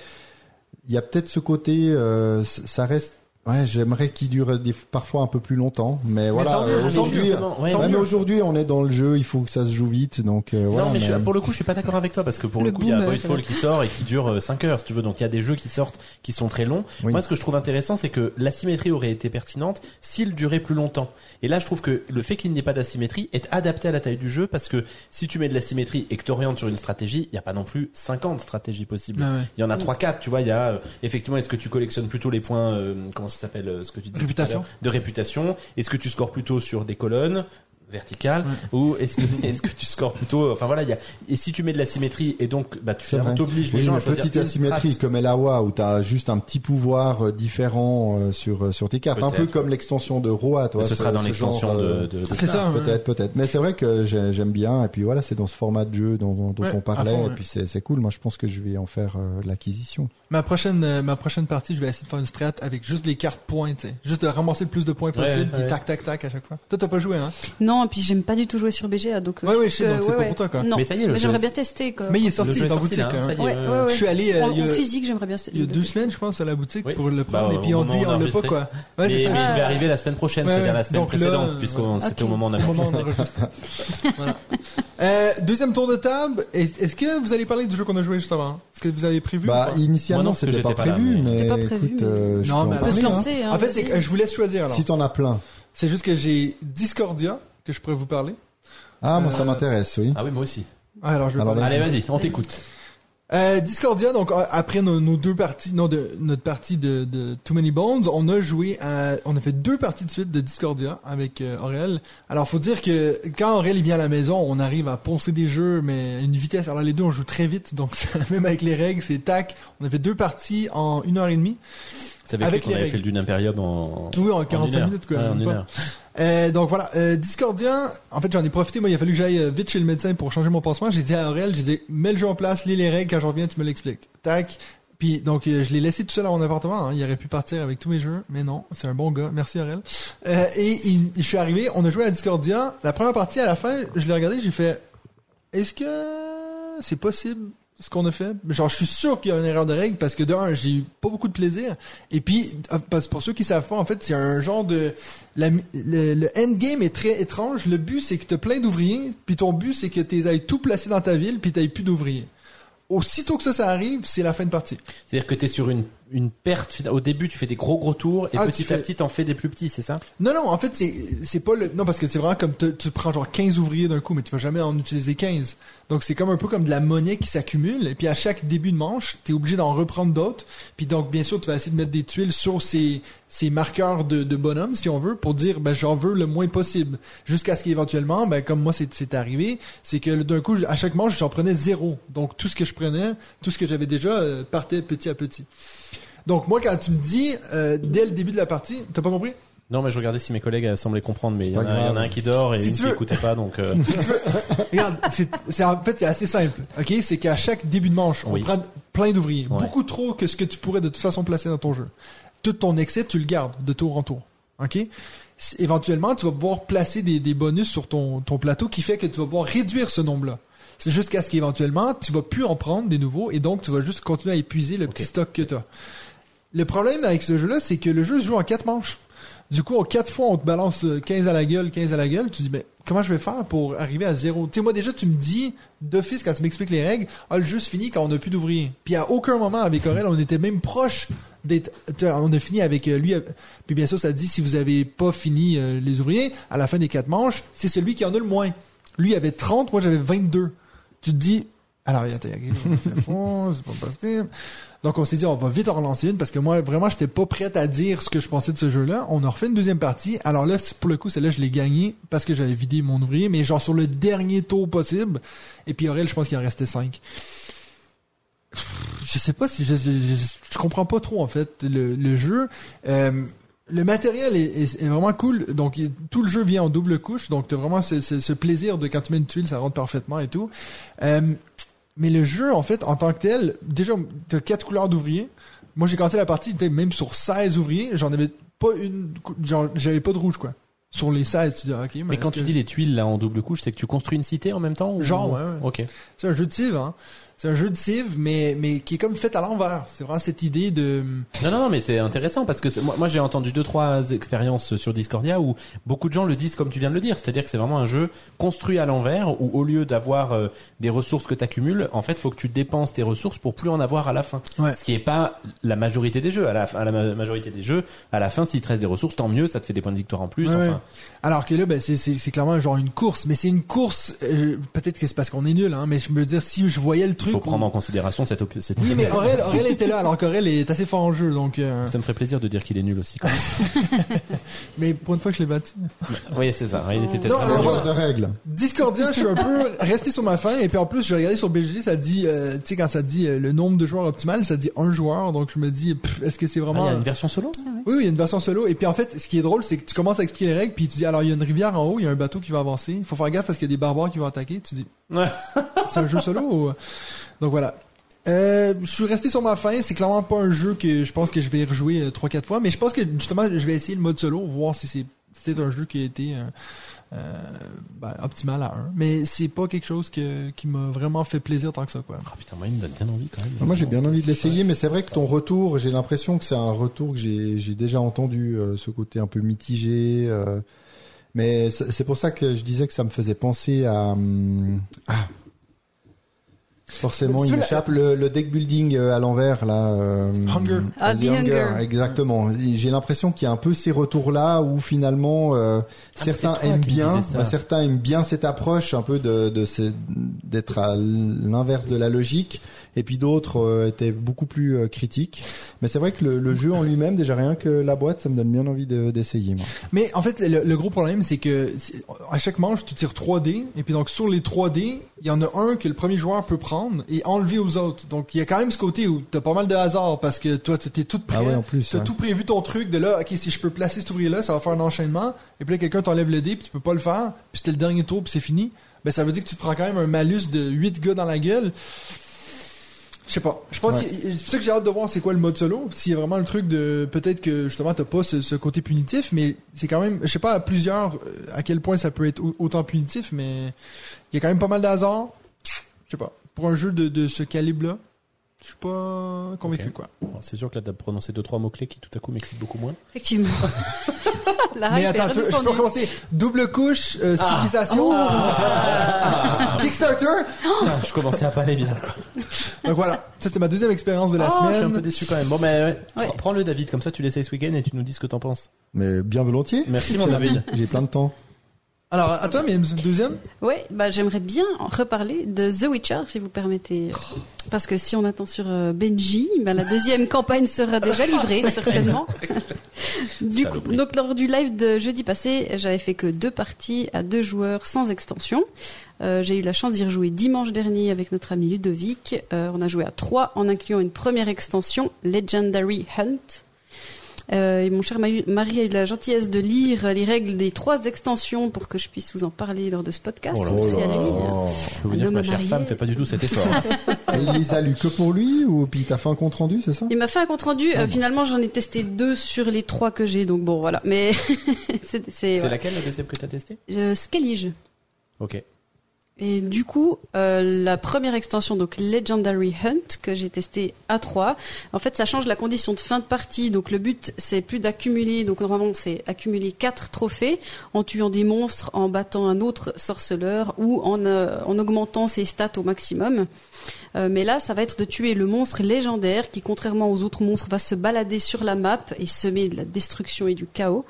il y a peut-être ce côté, euh, ça reste. Ouais, j'aimerais qu'il dure des, parfois un peu plus longtemps, mais, voilà. euh, aujourd'hui, ouais, ouais, on est dans le jeu, il faut que ça se joue vite, donc euh, voilà. non, mais, je- pour le coup, je suis pas d'accord avec toi parce que pour le, Le coup, il y a Voidfall ouais. qui sort et qui dure 5 heures, si tu veux. Donc il y a des jeux qui sortent qui sont très longs. Oui. Moi, ce que je trouve intéressant, c'est que l'asymétrie aurait été pertinente s'il durait plus longtemps. Et là, je trouve que le fait qu'il n'y ait pas d'asymétrie est adapté à la taille du jeu parce que si tu mets de l'asymétrie et que tu orientes sur une stratégie, il n'y a pas non plus 50 stratégies possibles. Ouais. Il y en a 3-4, tu vois, il y a euh, effectivement, est-ce que tu collectionnes plutôt les points, euh, comment ça s'appelle, euh, ce que tu dis Réputation. de réputation Est-ce que tu scores plutôt sur des colonnes verticales ou est-ce que *laughs* est-ce que tu scores plutôt enfin voilà il y a et si tu mets de la symétrie et donc bah tu t'obliges les Oui, gens à une choisir petite asymétrie comme Elawa où tu as juste un petit pouvoir euh, différent euh, sur euh, sur tes cartes, un peu comme l'extension de Roa, toi. ce sera dans l'extension genre, de, de, de C'est ça. Peut-être, peut-être. Mais c'est vrai que j'ai- j'aime bien. Et puis voilà, c'est dans ce format de jeu dont, dont- dont Ouais, on parlait. fond, Et puis c'est c'est cool. Moi, je pense que je vais en faire euh, l'acquisition. Ma prochaine, euh, ma prochaine partie, je vais essayer de faire une strat avec juste les cartes points, tu sais. Juste de ramasser le plus de points possible, tac, tac, tac à chaque fois. Toi, t'as pas joué, hein? Non, et puis j'aime pas du tout jouer sur BGA, donc. euh, Ouais, ouais, donc que- c'est pas pour toi, quoi. Non, Mais ça y est, le jeu j'aimerais bien tester, quoi. Mais il est sorti dans sorti, boutique, là, hein. ouais. Je suis allé, euh, En, il y a- en physique, j'aimerais bien. il y a deux semaines, je pense, à la boutique Oui. pour le prendre, Bah, et puis on dit, on l'a pas, quoi. Ouais, mais, c'est ça. mais il va arriver la semaine prochaine Ouais, c'est-à-dire la semaine précédente euh, puisque voilà. c'était au moment où on. *laughs* Euh, deuxième tour de table. Est- Est-ce que vous allez parler du jeu qu'on a joué juste avant? Est-ce que vous avez prévu? Bah, initialement, c'était pas là, prévu, mais- mais, C'était pas prévu, écoute, mais- euh, je Non, peux mais en On peut se parler, hein. lancer, hein. En fait, je vous laisse choisir, alors. Si t'en as plein. C'est juste que j'ai Discordia, que je pourrais vous parler. Ah, moi, ça Euh, m'intéresse, oui. ah oui moi aussi Ah, alors, je vais Alors, parler. allez vas-y on t'écoute Euh, Discordia, donc euh, après nos, nos deux parties, non, de notre partie de, de Too Many Bones, on a joué, à, on a fait deux parties de suite de Discordia avec euh, Aurel. Alors faut dire que quand Aurel il vient à la maison, on arrive à poncer des jeux, mais à une vitesse. Alors les deux on joue très vite, donc *laughs* même avec les règles, c'est tac. On a fait deux parties en une heure et demie. C'est avec, Avec qu'on avait règles. fait le Dune Imperium en, Oui, en en 45 une heure. minutes quoi. Ouais, en même une pas. heure. Euh, donc voilà, euh, Discordia, en fait j'en ai profité, moi il a fallu que j'aille euh, vite chez le médecin pour changer mon pansement. J'ai dit à Aurel, j'ai dit mets le jeu en place, lis les règles, quand je reviens tu me l'expliques. Tac. Puis donc euh, je l'ai laissé tout seul à mon appartement, hein. il aurait pu partir avec tous mes jeux, mais non, c'est un bon gars, merci Aurel. Euh, et il- je suis arrivé, on a joué à Discordia, la première partie à la fin, je l'ai regardé, j'ai fait est-ce que c'est possible ce qu'on a fait Genre je suis sûr qu'il y a une erreur de règle parce que d'un, j'ai eu pas beaucoup de plaisir et puis euh, parce pour ceux qui savent pas en fait, c'est un genre de le, le endgame est très étrange. Le but, c'est que tu as plein d'ouvriers, puis ton but, c'est que tu ailles tout placer dans ta ville, puis tu plus d'ouvriers. Aussitôt que ça, ça arrive, c'est la fin de partie. C'est-à-dire que t'es sur une, une perte. Au début, tu fais des gros gros tours et Ah, petit à petit, t'en fais des plus petits, c'est ça? Non, non, en fait, c'est c'est pas le... Non, parce que c'est vraiment comme te- tu prends genre 15 ouvriers d'un coup, mais tu vas jamais en utiliser 15. Donc, c'est comme un peu comme de la monnaie qui s'accumule, et puis à chaque début de manche, tu es obligé d'en reprendre d'autres. Puis donc, bien sûr, tu vas essayer de mettre des tuiles sur ces, ces marqueurs de, de bonhomme, si on veut, pour dire, ben, j'en veux le moins possible. Jusqu'à ce qu'éventuellement, ben, comme moi, c'est c'est arrivé, c'est que d'un coup, à chaque manche, j'en prenais zéro. Donc, tout ce que je prenais, tout ce que j'avais déjà, euh, partait petit à petit. Donc, moi, quand tu me dis, euh, dès le début de la partie, t'as pas compris? Non, mais je regardais si mes collègues euh, semblaient comprendre, mais il y, en pas a- il y en a grave. un qui dort et Si une tu qui veux- écoutait pas, donc. euh, *laughs* Regarde, c'est, c'est- en fait c'est assez simple. Ok, c'est qu'à chaque début de manche, on Oui. prend plein d'ouvriers, Ouais. beaucoup trop que ce que tu pourrais de toute façon placer dans ton jeu. Tout ton excès, tu le gardes de tour en tour. Ok? Éventuellement, tu vas pouvoir placer des, des bonus sur ton, ton plateau qui fait que tu vas pouvoir réduire ce nombre-là. C'est jusqu'à ce qu'éventuellement, tu vas plus en prendre des nouveaux et donc tu vas juste continuer à épuiser le petit stock que tu as. Le problème avec ce jeu-là, c'est que le jeu se joue en quatre manches. Du coup, en quatre fois, on te balance euh, 15 à la gueule, 15 à la gueule. Tu dis, mais comment je vais faire pour arriver à zéro? Tu sais, moi, déjà, tu me dis, d'office, quand tu m'expliques les règles, ah, le jeu se finit quand on n'a plus d'ouvriers. Puis à aucun moment, avec Aurel, on était même proche d'être, on a fini avec euh, lui. euh, Puis bien sûr, ça dit, si vous avez pas fini euh, les ouvriers, à la fin des quatre manches, c'est celui qui en a le moins. Lui avait 30, moi, j'avais 22. Tu te dis, alors, attends, on fait fond, *laughs* c'est pas possible. Donc on s'est dit on va vite en relancer une parce que moi vraiment j'étais pas prête à dire ce que je pensais de ce jeu-là. On a refait une deuxième partie. Alors là pour le coup celle-là je l'ai gagné parce que j'avais vidé mon ouvrier mais genre sur le dernier tour possible. Et puis Aurel je pense qu'il en restait cinq. Je sais pas si je, je, je, je comprends pas trop en fait le, le jeu. Euh, le matériel est, est- est vraiment cool. Donc, il- tout le jeu vient en double couche. Donc, t'as vraiment ce, ce- ce plaisir de quand tu mets une tuile, ça rentre parfaitement et tout. Euh, mais le jeu, en fait, en tant que tel, déjà, t'as quatre couleurs d'ouvriers. Moi, j'ai commencé la partie, même sur 16 ouvriers, j'en avais pas une, genre, j'avais pas de rouge, quoi. Sur les 16, tu dis, ah, ok, Mais quand tu dis les tuiles là en double couche, c'est que tu construis une cité en même temps ou... Genre, ouais, ouais. Ok. C'est un jeu de hein. C'est un jeu de civ, mais, mais qui est comme fait à l'envers. C'est vraiment cette idée de, Non, non, non, mais c'est intéressant parce que moi, moi j'ai entendu deux trois expériences sur Discordia où beaucoup de gens le disent comme tu viens de le dire, c'est-à-dire que c'est vraiment un jeu construit à l'envers où au lieu d'avoir euh, des ressources que tu accumules, en fait, faut que tu dépenses tes ressources pour plus en avoir à la fin. Ouais. Ce qui est pas la majorité des jeux. À la, à la ma- majorité des jeux, à la fin, s'il te reste des ressources, tant mieux, ça te fait des points de victoire en plus. Ouais, ouais. enfin, Alors que là, ben, c'est, clairement genre une course, mais c'est une course. euh, peut-être que c'est parce qu'on est nul, hein, mais je me dire si je voyais le truc. Faut où- prendre en considération cette, op- cette Oui, mais *laughs* Aurel, Aurel était là, alors qu'Aurel est assez fort en jeu, donc. euh, ça me ferait plaisir de dire qu'il est nul aussi. Quand même. *laughs* Mais pour une fois que je l'ai battu. *laughs* oui, c'est ça. Il était peut-être Non, alors voilà. de règles. Discordia, je suis un peu resté sur ma faim, et puis en plus, j'ai regardé sur BGG, ça dit, euh, tu sais, quand ça dit euh, le nombre de joueurs optimal, ça dit un joueur, donc je me dis, est-ce que c'est Ah, vraiment. il y a une version solo Oui, oui, il y a une version solo. Et puis en fait, ce qui est drôle, c'est que tu commences à expliquer les règles, puis tu dis, alors il y a une rivière en haut, il y a un bateau qui va avancer. Il faut faire gaffe parce qu'il y a des barbares qui vont attaquer. Tu dis, Ouais. c'est un jeu solo ou... Donc voilà. Euh, je suis resté sur ma faim. C'est clairement pas un jeu que je pense que je vais rejouer euh, trois quatre fois, mais je pense que justement, je vais essayer le mode solo, voir si c'est c'est un jeu qui a été euh, euh, ben, optimal à 1. Mais c'est pas quelque chose que, qui m'a vraiment fait plaisir tant que ça, quoi. Oh putain, moi il me donne bien envie quand même. Moi, j'ai bien envie de l'essayer, mais c'est vrai que ton retour, j'ai l'impression que c'est un retour que j'ai j'ai déjà entendu, euh, ce côté un peu mitigé. euh, mais c'est c'est pour ça que je disais que ça me faisait penser à. hum, ah. Forcément, il m'échappe le, le deck building euh, à l'envers là. euh, Hunger. Ah, The Hunger. Exactement. J'ai l'impression qu'il y a un peu ces retours-là où finalement euh, certains c'est toi aiment bien, bah, certains aiment bien cette approche un peu de d'être à l'inverse de la logique, et puis d'autres euh, étaient beaucoup plus euh, critiques. Mais c'est vrai que le, le jeu en lui-même, déjà rien que la boîte, ça me donne bien envie de- d'essayer. moi. Mais en fait, le, le gros problème, c'est que à chaque manche, tu tires 3 dés, et puis donc sur les 3 dés, il y en a un que le premier joueur peut prendre et enlever aux autres. Donc il y a quand même ce côté où t'as pas mal de hasard parce que toi, tu t'es tout prêt, Ah ouais, en plus. t'as ouais. tout prévu ton truc de là, ok, si je peux placer cet ouvrier-là, ça va faire un enchaînement, et puis là, quelqu'un t'enlève le dé, puis tu peux pas le faire, puis c'était le dernier tour, puis c'est fini. Ben ça veut dire que tu te prends quand même un malus de 8 gars dans la gueule. Je sais pas. Je pense Ouais. que c'est que j'ai hâte de voir c'est quoi le mode solo? S'il y a vraiment le truc de peut-être que justement t'as pas ce, ce côté punitif, mais c'est quand même, je sais pas à plusieurs euh, à quel point ça peut être au- autant punitif, mais il y a quand même pas mal d'hasard. Je sais pas. Pour un jeu de, de ce calibre-là, je suis pas convaincu quoi. Bon, C'est sûr que là, t'as prononcé deux trois mots clés qui tout à coup m'excitent beaucoup moins. Effectivement. *laughs* La mais attends, tu- je peux recommencer. Double couche, euh, civilisation, Kickstarter. Putain, je commençais à pas aller bien. Quoi. Donc voilà, ça c'était ma deuxième expérience de la Ah, je suis un semaine. peu déçu quand même. Bon, mais ouais, Ouais. Prends- prends-le David, comme ça tu l'essayes ce week-end et tu nous dis ce que t'en penses. Mais bien volontiers. Merci mon David. J'ai plein de temps. Alors à toi, mais deuxième. Ouais, bah j'aimerais bien en reparler de The Witcher, si vous permettez. Parce que si on attend sur euh, Benji, bah, la deuxième *laughs* campagne sera déjà livrée, *laughs* certainement. du coup, donc lors du live de jeudi passé, j'avais fait que deux parties à deux joueurs sans extension. Euh, j'ai eu la chance d'y rejouer dimanche dernier avec notre ami Ludovic. Euh, on a joué à trois en incluant une première extension, Legendary Hunt. Euh, et mon cher Marie a eu la gentillesse de lire les règles des trois extensions pour que je puisse vous en parler lors de ce podcast. Oh là Merci là à lui. Je peux vous dire que ma chère marié. femme fait pas du tout cet effort. *laughs* Il les a lus que pour lui ou puis t'as fait un compte rendu, c'est ça? Il m'a fait un compte rendu. Ah euh, finalement, j'en ai testé deux sur les trois que j'ai. Donc bon, voilà. Mais *laughs* c'est laquelle la deuxième que t'as testé Euh, Skellige. Ok. Et du coup, euh, la première extension, donc Legendary Hunt, que j'ai testé à 3, en fait, ça change la condition de fin de partie. Donc le but, c'est plus d'accumuler, donc normalement, c'est accumuler quatre trophées en tuant des monstres, en battant un autre sorceleur ou en, euh, en augmentant ses stats au maximum. Euh, mais là, ça va être de tuer le monstre légendaire qui, contrairement aux autres monstres, va se balader sur la map et semer de la destruction et du chaos.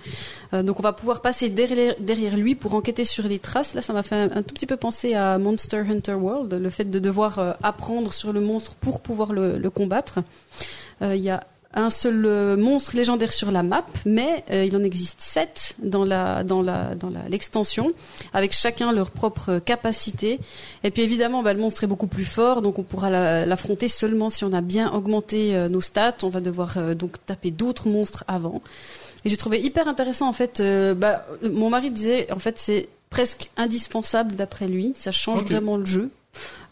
Euh, donc on va pouvoir passer derrière, lui pour enquêter sur les traces. Là, ça m'a fait un, un tout petit peu penser à Monster Hunter World, le fait de devoir euh, apprendre sur le monstre pour pouvoir le, le combattre. Euh, Il y a un seul euh, monstre légendaire sur la map, mais euh, il en existe sept dans la dans la dans la- l'extension, avec chacun leur propre capacité. Et puis évidemment, bah, le monstre est beaucoup plus fort, donc on pourra la- l'affronter seulement si on a bien augmenté euh, nos stats. On va devoir euh, donc taper d'autres monstres avant. Et j'ai trouvé hyper intéressant en fait. euh, bah, mon mari disait en fait c'est presque indispensable d'après lui. Ça change vraiment le jeu.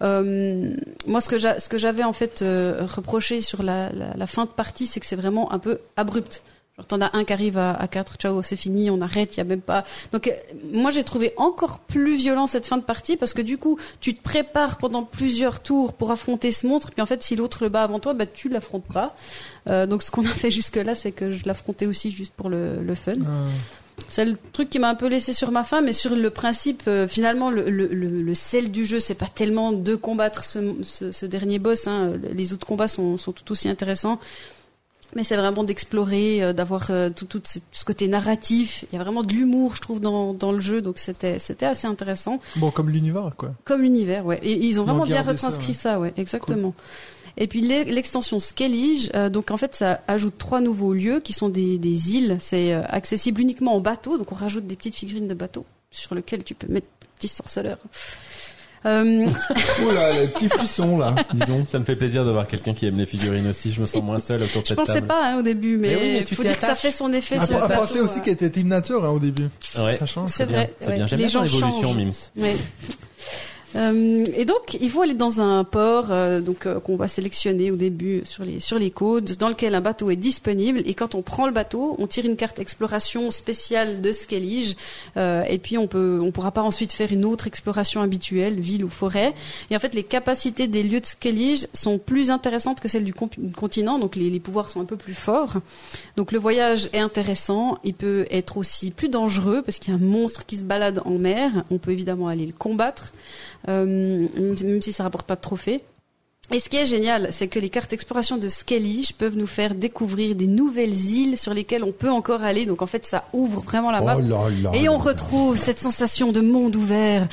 Euh, moi, ce que j'avais en fait euh, reproché sur la, fin de partie, c'est que c'est vraiment un peu abrupt. T'en as un qui arrive à, à 4, ciao, c'est fini, on arrête, il y a même pas. Donc, euh, moi, j'ai trouvé encore plus violent cette fin de partie parce que du coup, tu te prépares pendant plusieurs tours pour affronter ce monstre, puis en fait, si l'autre le bat avant toi, bah, tu l'affrontes pas. Donc, ce qu'on a fait *laughs* jusque-là, c'est que je l'affrontais aussi juste pour le, fun. Euh, C'est le truc qui m'a un peu laissé sur ma faim, mais sur le principe, euh, finalement, le, le, le, le sel du jeu, c'est pas tellement de combattre ce, ce, ce dernier boss. Hein. Les autres combats sont, sont tout aussi intéressants. Mais c'est vraiment d'explorer, euh, d'avoir euh, tout, tout ce côté narratif. Il y a vraiment de l'humour, je trouve, dans, dans le jeu. Donc c'était c'était assez intéressant. bon, comme l'univers quoi. Comme l'univers, ouais. Et ils ont Ils ont vraiment bien ça, retranscrit ouais. ça, ouais, exactement. Et puis l'e- l'extension Skellige, euh, donc en fait ça ajoute trois nouveaux lieux qui sont des, des îles. C'est euh, accessible uniquement en bateau, donc on rajoute des petites figurines de bateau sur lesquelles tu peux mettre petit sorceleur. Euh, *laughs* Oh là, les petits frissons là, dis donc. Ça me fait plaisir de voir quelqu'un qui aime les figurines aussi. Je me sens moins seul autour de je cette pensais table. pas hein, au début, mais, Mais oui, mais tu faut dire que ça fait son effet À, sur le à bateau. penser aussi euh. qu'elle était Team Nature hein, au début. Ouais. Ça change. C'est vrai, C'est ouais. bien. J'aime bien. Mims. Ouais. Euh, et donc, il faut aller dans un port euh, donc euh, qu'on va sélectionner au début sur les sur les codes, dans lequel un bateau est disponible. Et quand on prend le bateau, on tire une carte exploration spéciale de Skellige. Euh, et puis on peut, on pourra pas ensuite faire une autre exploration habituelle, ville ou forêt. Et en fait, les capacités des lieux de Skellige sont plus intéressantes que celles du continent. Donc les, les pouvoirs sont un peu plus forts. Donc le voyage est intéressant. Il peut être aussi plus dangereux parce qu'il y a un monstre qui se balade en mer. On peut évidemment aller le combattre même même si ça rapporte pas de trophées. Et ce qui est génial, c'est que les cartes d'exploration de Skellige peuvent nous faire découvrir des nouvelles îles sur lesquelles on peut encore aller. Donc en fait, ça ouvre vraiment la map. Oh là là. Et on retrouve cette sensation de monde ouvert.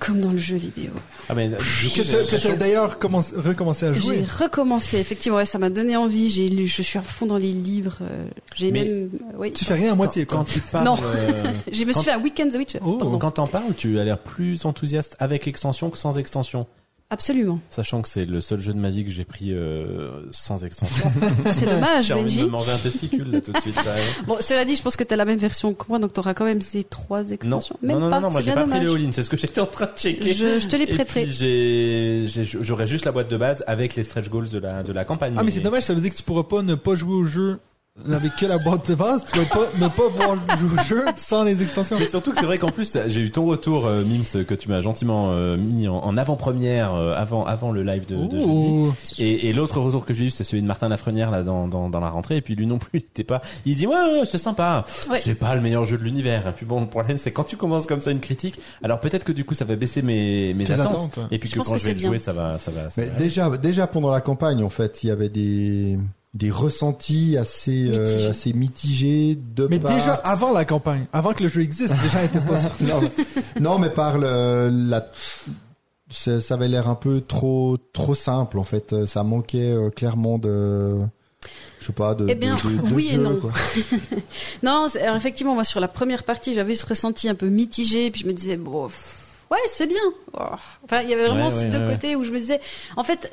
Comme dans le jeu vidéo. Ah coup, Que t'as- que t'as d'ailleurs commencé- recommencé à J'ai jouer. recommencé, effectivement, ouais, ça m'a donné envie. J'ai lu, je suis à fond dans les livres. euh, J'ai même, euh, oui, Tu fais rien à moitié, quand tu *laughs* parles, Non. euh, *laughs* je me quand- suis fait un week-end The Witcher. Oh. Quand t'en parles, tu as l'air plus enthousiaste avec extension que sans extension. Absolument. Sachant que c'est le seul jeu de ma vie que j'ai pris euh, sans extension. *laughs* C'est dommage, j'ai envie de me manger un testicule là tout de suite. ouais. *laughs* Bon, cela dit, je pense que t'as la même version que moi, donc t'auras quand même ces trois Non, extensions. non, Même non, pas, non, non, moi c'est j'ai bien pas pris les all-in, c'est ce que j'étais en train de checker. Je, je te les prêterai. puis j'ai, j'ai- j'aurais juste la boîte de base avec les stretch goals de la de la campagne. Ah, mais c'est dommage, ça veut dire que tu pourras pas ne pas jouer au jeu avec que la boîte de base. Tu vas pas, ne pas voir jouer au jeu sans les extensions. Mais surtout que c'est vrai qu'en plus j'ai eu ton retour euh, Mims que tu m'as gentiment euh, mis en, en avant-première euh, avant avant le live de, de jeudi. Et, et l'autre retour que j'ai eu c'est celui de Martin Lafrenière là dans, dans dans la rentrée et puis lui non plus *laughs* il était pas il dit ouais, ouais c'est sympa Ouais. c'est pas le meilleur jeu de l'univers et puis bon le problème c'est quand tu commences comme ça une critique alors peut-être que du coup ça va baisser mes mes Tes attentes, attentes, ouais. et puis Je que quand que je vais le jouer ça va ça va ça Mais va- déjà, déjà pendant la campagne, en fait, il y avait des des ressentis assez euh, Mitigés. assez mitigés de Mais déjà avant la campagne, avant que le jeu existe, les gens étaient pas *laughs* sûrs. non, mais- non, mais par le, la, ça, ça avait l'air un peu trop, trop simple en fait. Ça manquait euh, clairement de, je sais pas, de, Eh bien, de- de- de oui et non. quoi. *laughs* Non, effectivement, moi sur la première partie, j'avais ce ressenti un peu mitigé, puis je me disais bon, pff, ouais, c'est bien. Oh. Enfin, il y avait vraiment Ouais, ces ouais, deux ouais, côtés où je me disais, en fait,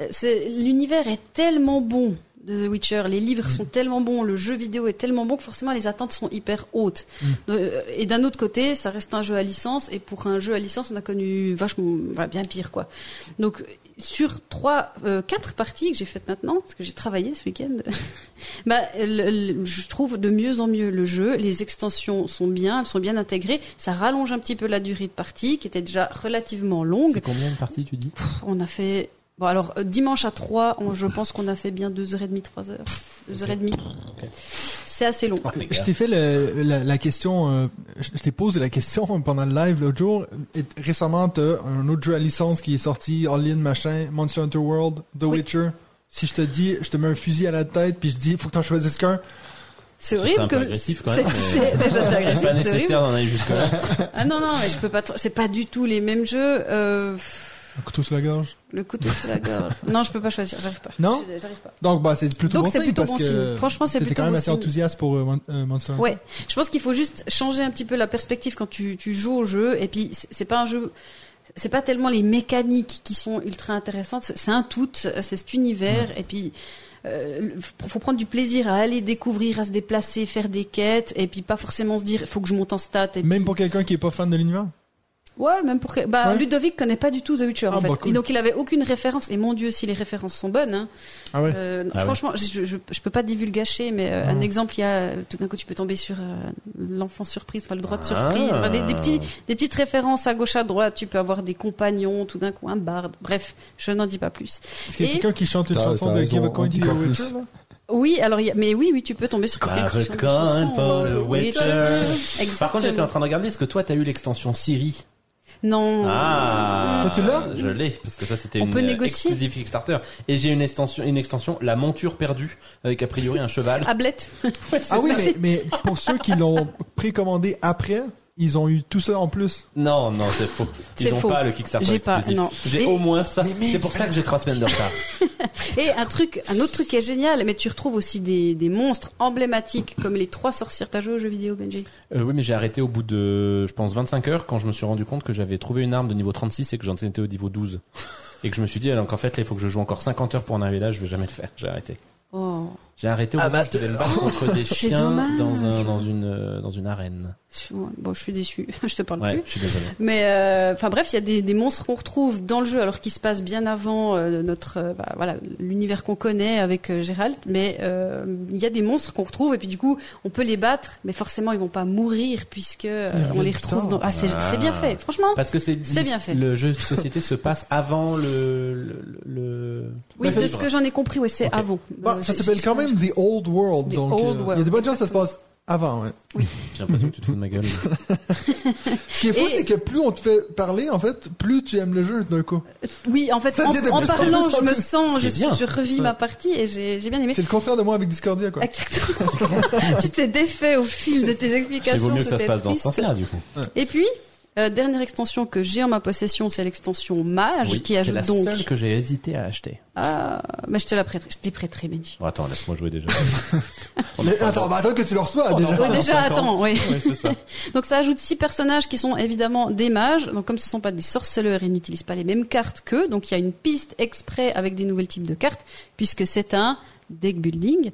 l'univers est tellement bon de The Witcher, les livres Mm. sont tellement bons, le jeu vidéo est tellement bon que forcément les attentes sont hyper hautes. Mm. Euh, Et d'un autre côté, ça reste un jeu à licence, et pour un jeu à licence, on a connu vachement, enfin, bien pire quoi. Donc sur trois, euh, quatre parties que j'ai faites maintenant, parce que j'ai travaillé ce week-end, *laughs* bah, le- le- je trouve de mieux en mieux le jeu. Les extensions sont bien, elles sont bien intégrées. Ça rallonge un petit peu la durée de partie, qui était déjà relativement longue. c'est combien de parties tu dis? On a fait, bon alors euh, dimanche à 3, on- je pense qu'on a fait bien 2h30, 3h. 2h30. C'est assez long. Oh, Je t'ai fait le- la, la question, euh, je t'ai posé la question *laughs* pendant le live l'autre jour. Et récemment, t'as un autre jeu à licence qui est sorti, All In machin, Monster Hunter World, The Oui. Witcher. Si je te dis, je te mets un fusil à la tête, puis je dis, faut que t'en choisisses qu'un. C'est Ce horrible que agressif, quand c'est- même, c'est- déjà c'est agressif, pas nécessaire d'en aller jusque là Ah non non, mais je peux pas. C'est pas du tout les mêmes jeux. Euh, Un couteau sur la gorge. le couteau sous la gorge. *laughs* Non, je peux pas choisir. J'arrive pas. Non? J'arrive pas. Donc, bah, c'est plutôt Donc, bon c'est signe plutôt parce bon que signe. Franchement, c'est plutôt quand même bon assez signe. enthousiaste pour euh, Mon- euh, Monster. Ouais, je pense qu'il faut juste changer un petit peu la perspective quand tu, tu joues au jeu. Et puis, c'est pas un jeu. C'est pas tellement les mécaniques qui sont ultra intéressantes. C'est un tout. C'est cet univers. Et puis, euh, faut- prendre du plaisir à aller découvrir, à se déplacer, faire des quêtes. Et puis, pas forcément se dire, il faut que je monte en stats. Et Même puis- pour quelqu'un qui est pas fan de l'univers. Ouais, même pour que... bah Ouais. Ludovic connaît pas du tout The Witcher Ah, en fait. bah, cool. Et donc il avait aucune référence et mon dieu si les références sont bonnes hein. Ah ouais. Euh, Ah ouais. franchement, je, je, je peux pas divulgacher mais euh, Ah. un exemple il y a tout d'un coup tu peux tomber sur euh, l'enfant surprise, enfin le droit de Ah. surprise, Enfin, des, des petits des petites références à gauche à droite, tu peux avoir des compagnons tout d'un coup un barde. Bref, je n'en dis pas plus. Est-ce qu'il y a quelqu'un qui chante une chanson de Give a Coin the. Witcher? Oui, alors il y a, mais oui oui, tu peux tomber sur quelqu'un. Par contre, j'étais en train de regarder, est-ce que toi, t'as eu l'extension Siri? Non. Ah, Toi, tu l'as Je l'ai, parce que ça, c'était On une peut négocier exclusive Kickstarter. Et j'ai une extension, une extension, la monture perdue, avec a priori un cheval. Ablette. Ah oui, mais, mais pour ceux qui l'ont précommandé après, ils ont eu tout ça en plus. Non, non, c'est faux. Ils ont faux. pas le Kickstarter J'ai pas, exclusif. non. J'ai Et- au moins ça. Mais C'est pour ça que j'ai trois semaines de retard. *laughs* Et un truc, un autre truc qui est génial, mais tu retrouves aussi des, des monstres emblématiques comme les trois sorcières. T'as joué aux jeux vidéo, Benji Euh, oui, mais j'ai arrêté au bout de, je pense, 25 heures quand je me suis rendu compte que j'avais trouvé une arme de niveau 36 et que j'en étais au niveau 12. Et que je me suis dit, alors qu'en fait, là, il faut que je joue encore 50 heures pour en arriver là, je vais jamais le faire. J'ai arrêté. Oh, J'ai arrêté au Ah, moment où bah, je devais me battre *laughs* contre des chiens dans un, dans une, euh, dans une arène. bon, je suis déçu. *laughs* je te parle Ouais, plus. je suis désolé. Mais euh, enfin bref, il y a des, des monstres qu'on retrouve dans le jeu, alors qu'ils se passent bien avant euh, notre, euh, bah, voilà, l'univers qu'on connaît avec euh, Gérald. Mais euh, il y a des monstres qu'on retrouve et puis du coup, on peut les battre, mais forcément, ils vont pas mourir puisque euh, on les retrouve. Dans... Ah, c'est Ah. bien fait, franchement. Parce que c'est, bien fait. Le jeu de société se passe avant le, le, le... Oui, Bah, de c'est- ce que j'en ai compris, ouais, c'est avant. Bah, Euh, ça s'appelle quand même The Old World. The donc, Old euh, il y a des bonnes chances que ça se passe avant. Ouais. J'ai l'impression que tu te fous de ma gueule. *laughs* Ce qui est fou, Et- c'est que plus on te fait parler, en fait, plus tu aimes le jeu d'un coup. Oui, en fait, Ça en, en parlant, je me sens, je, je revis Ouais. ma partie et j'ai j'ai bien aimé. C'est le contraire de moi avec Discordia, quoi. Exactement. *laughs* tu t'es défait au fil de tes Il explications. vaut mieux que ça se passe dans ce sens-là, du coup. Et puis, Euh, dernière extension que j'ai en ma possession, c'est l'extension Mage Oui, qui c'est ajoute la donc. seule que j'ai hésité à acheter. Ah, mais je te la prêterai, je te prêterai, Benji. Bon, attends, laisse-moi jouer déjà. *laughs* Mais attends, bah attends que tu le reçois Oh, déjà. Oui, déjà, attends, oui. Ouais, c'est ça. *laughs* Donc ça ajoute six personnages qui sont évidemment des mages. Donc comme ce sont pas des sorceleurs, ils n'utilisent pas les mêmes cartes qu'eux. Donc il y a une piste exprès avec des nouveaux types de cartes, puisque c'est un deck building.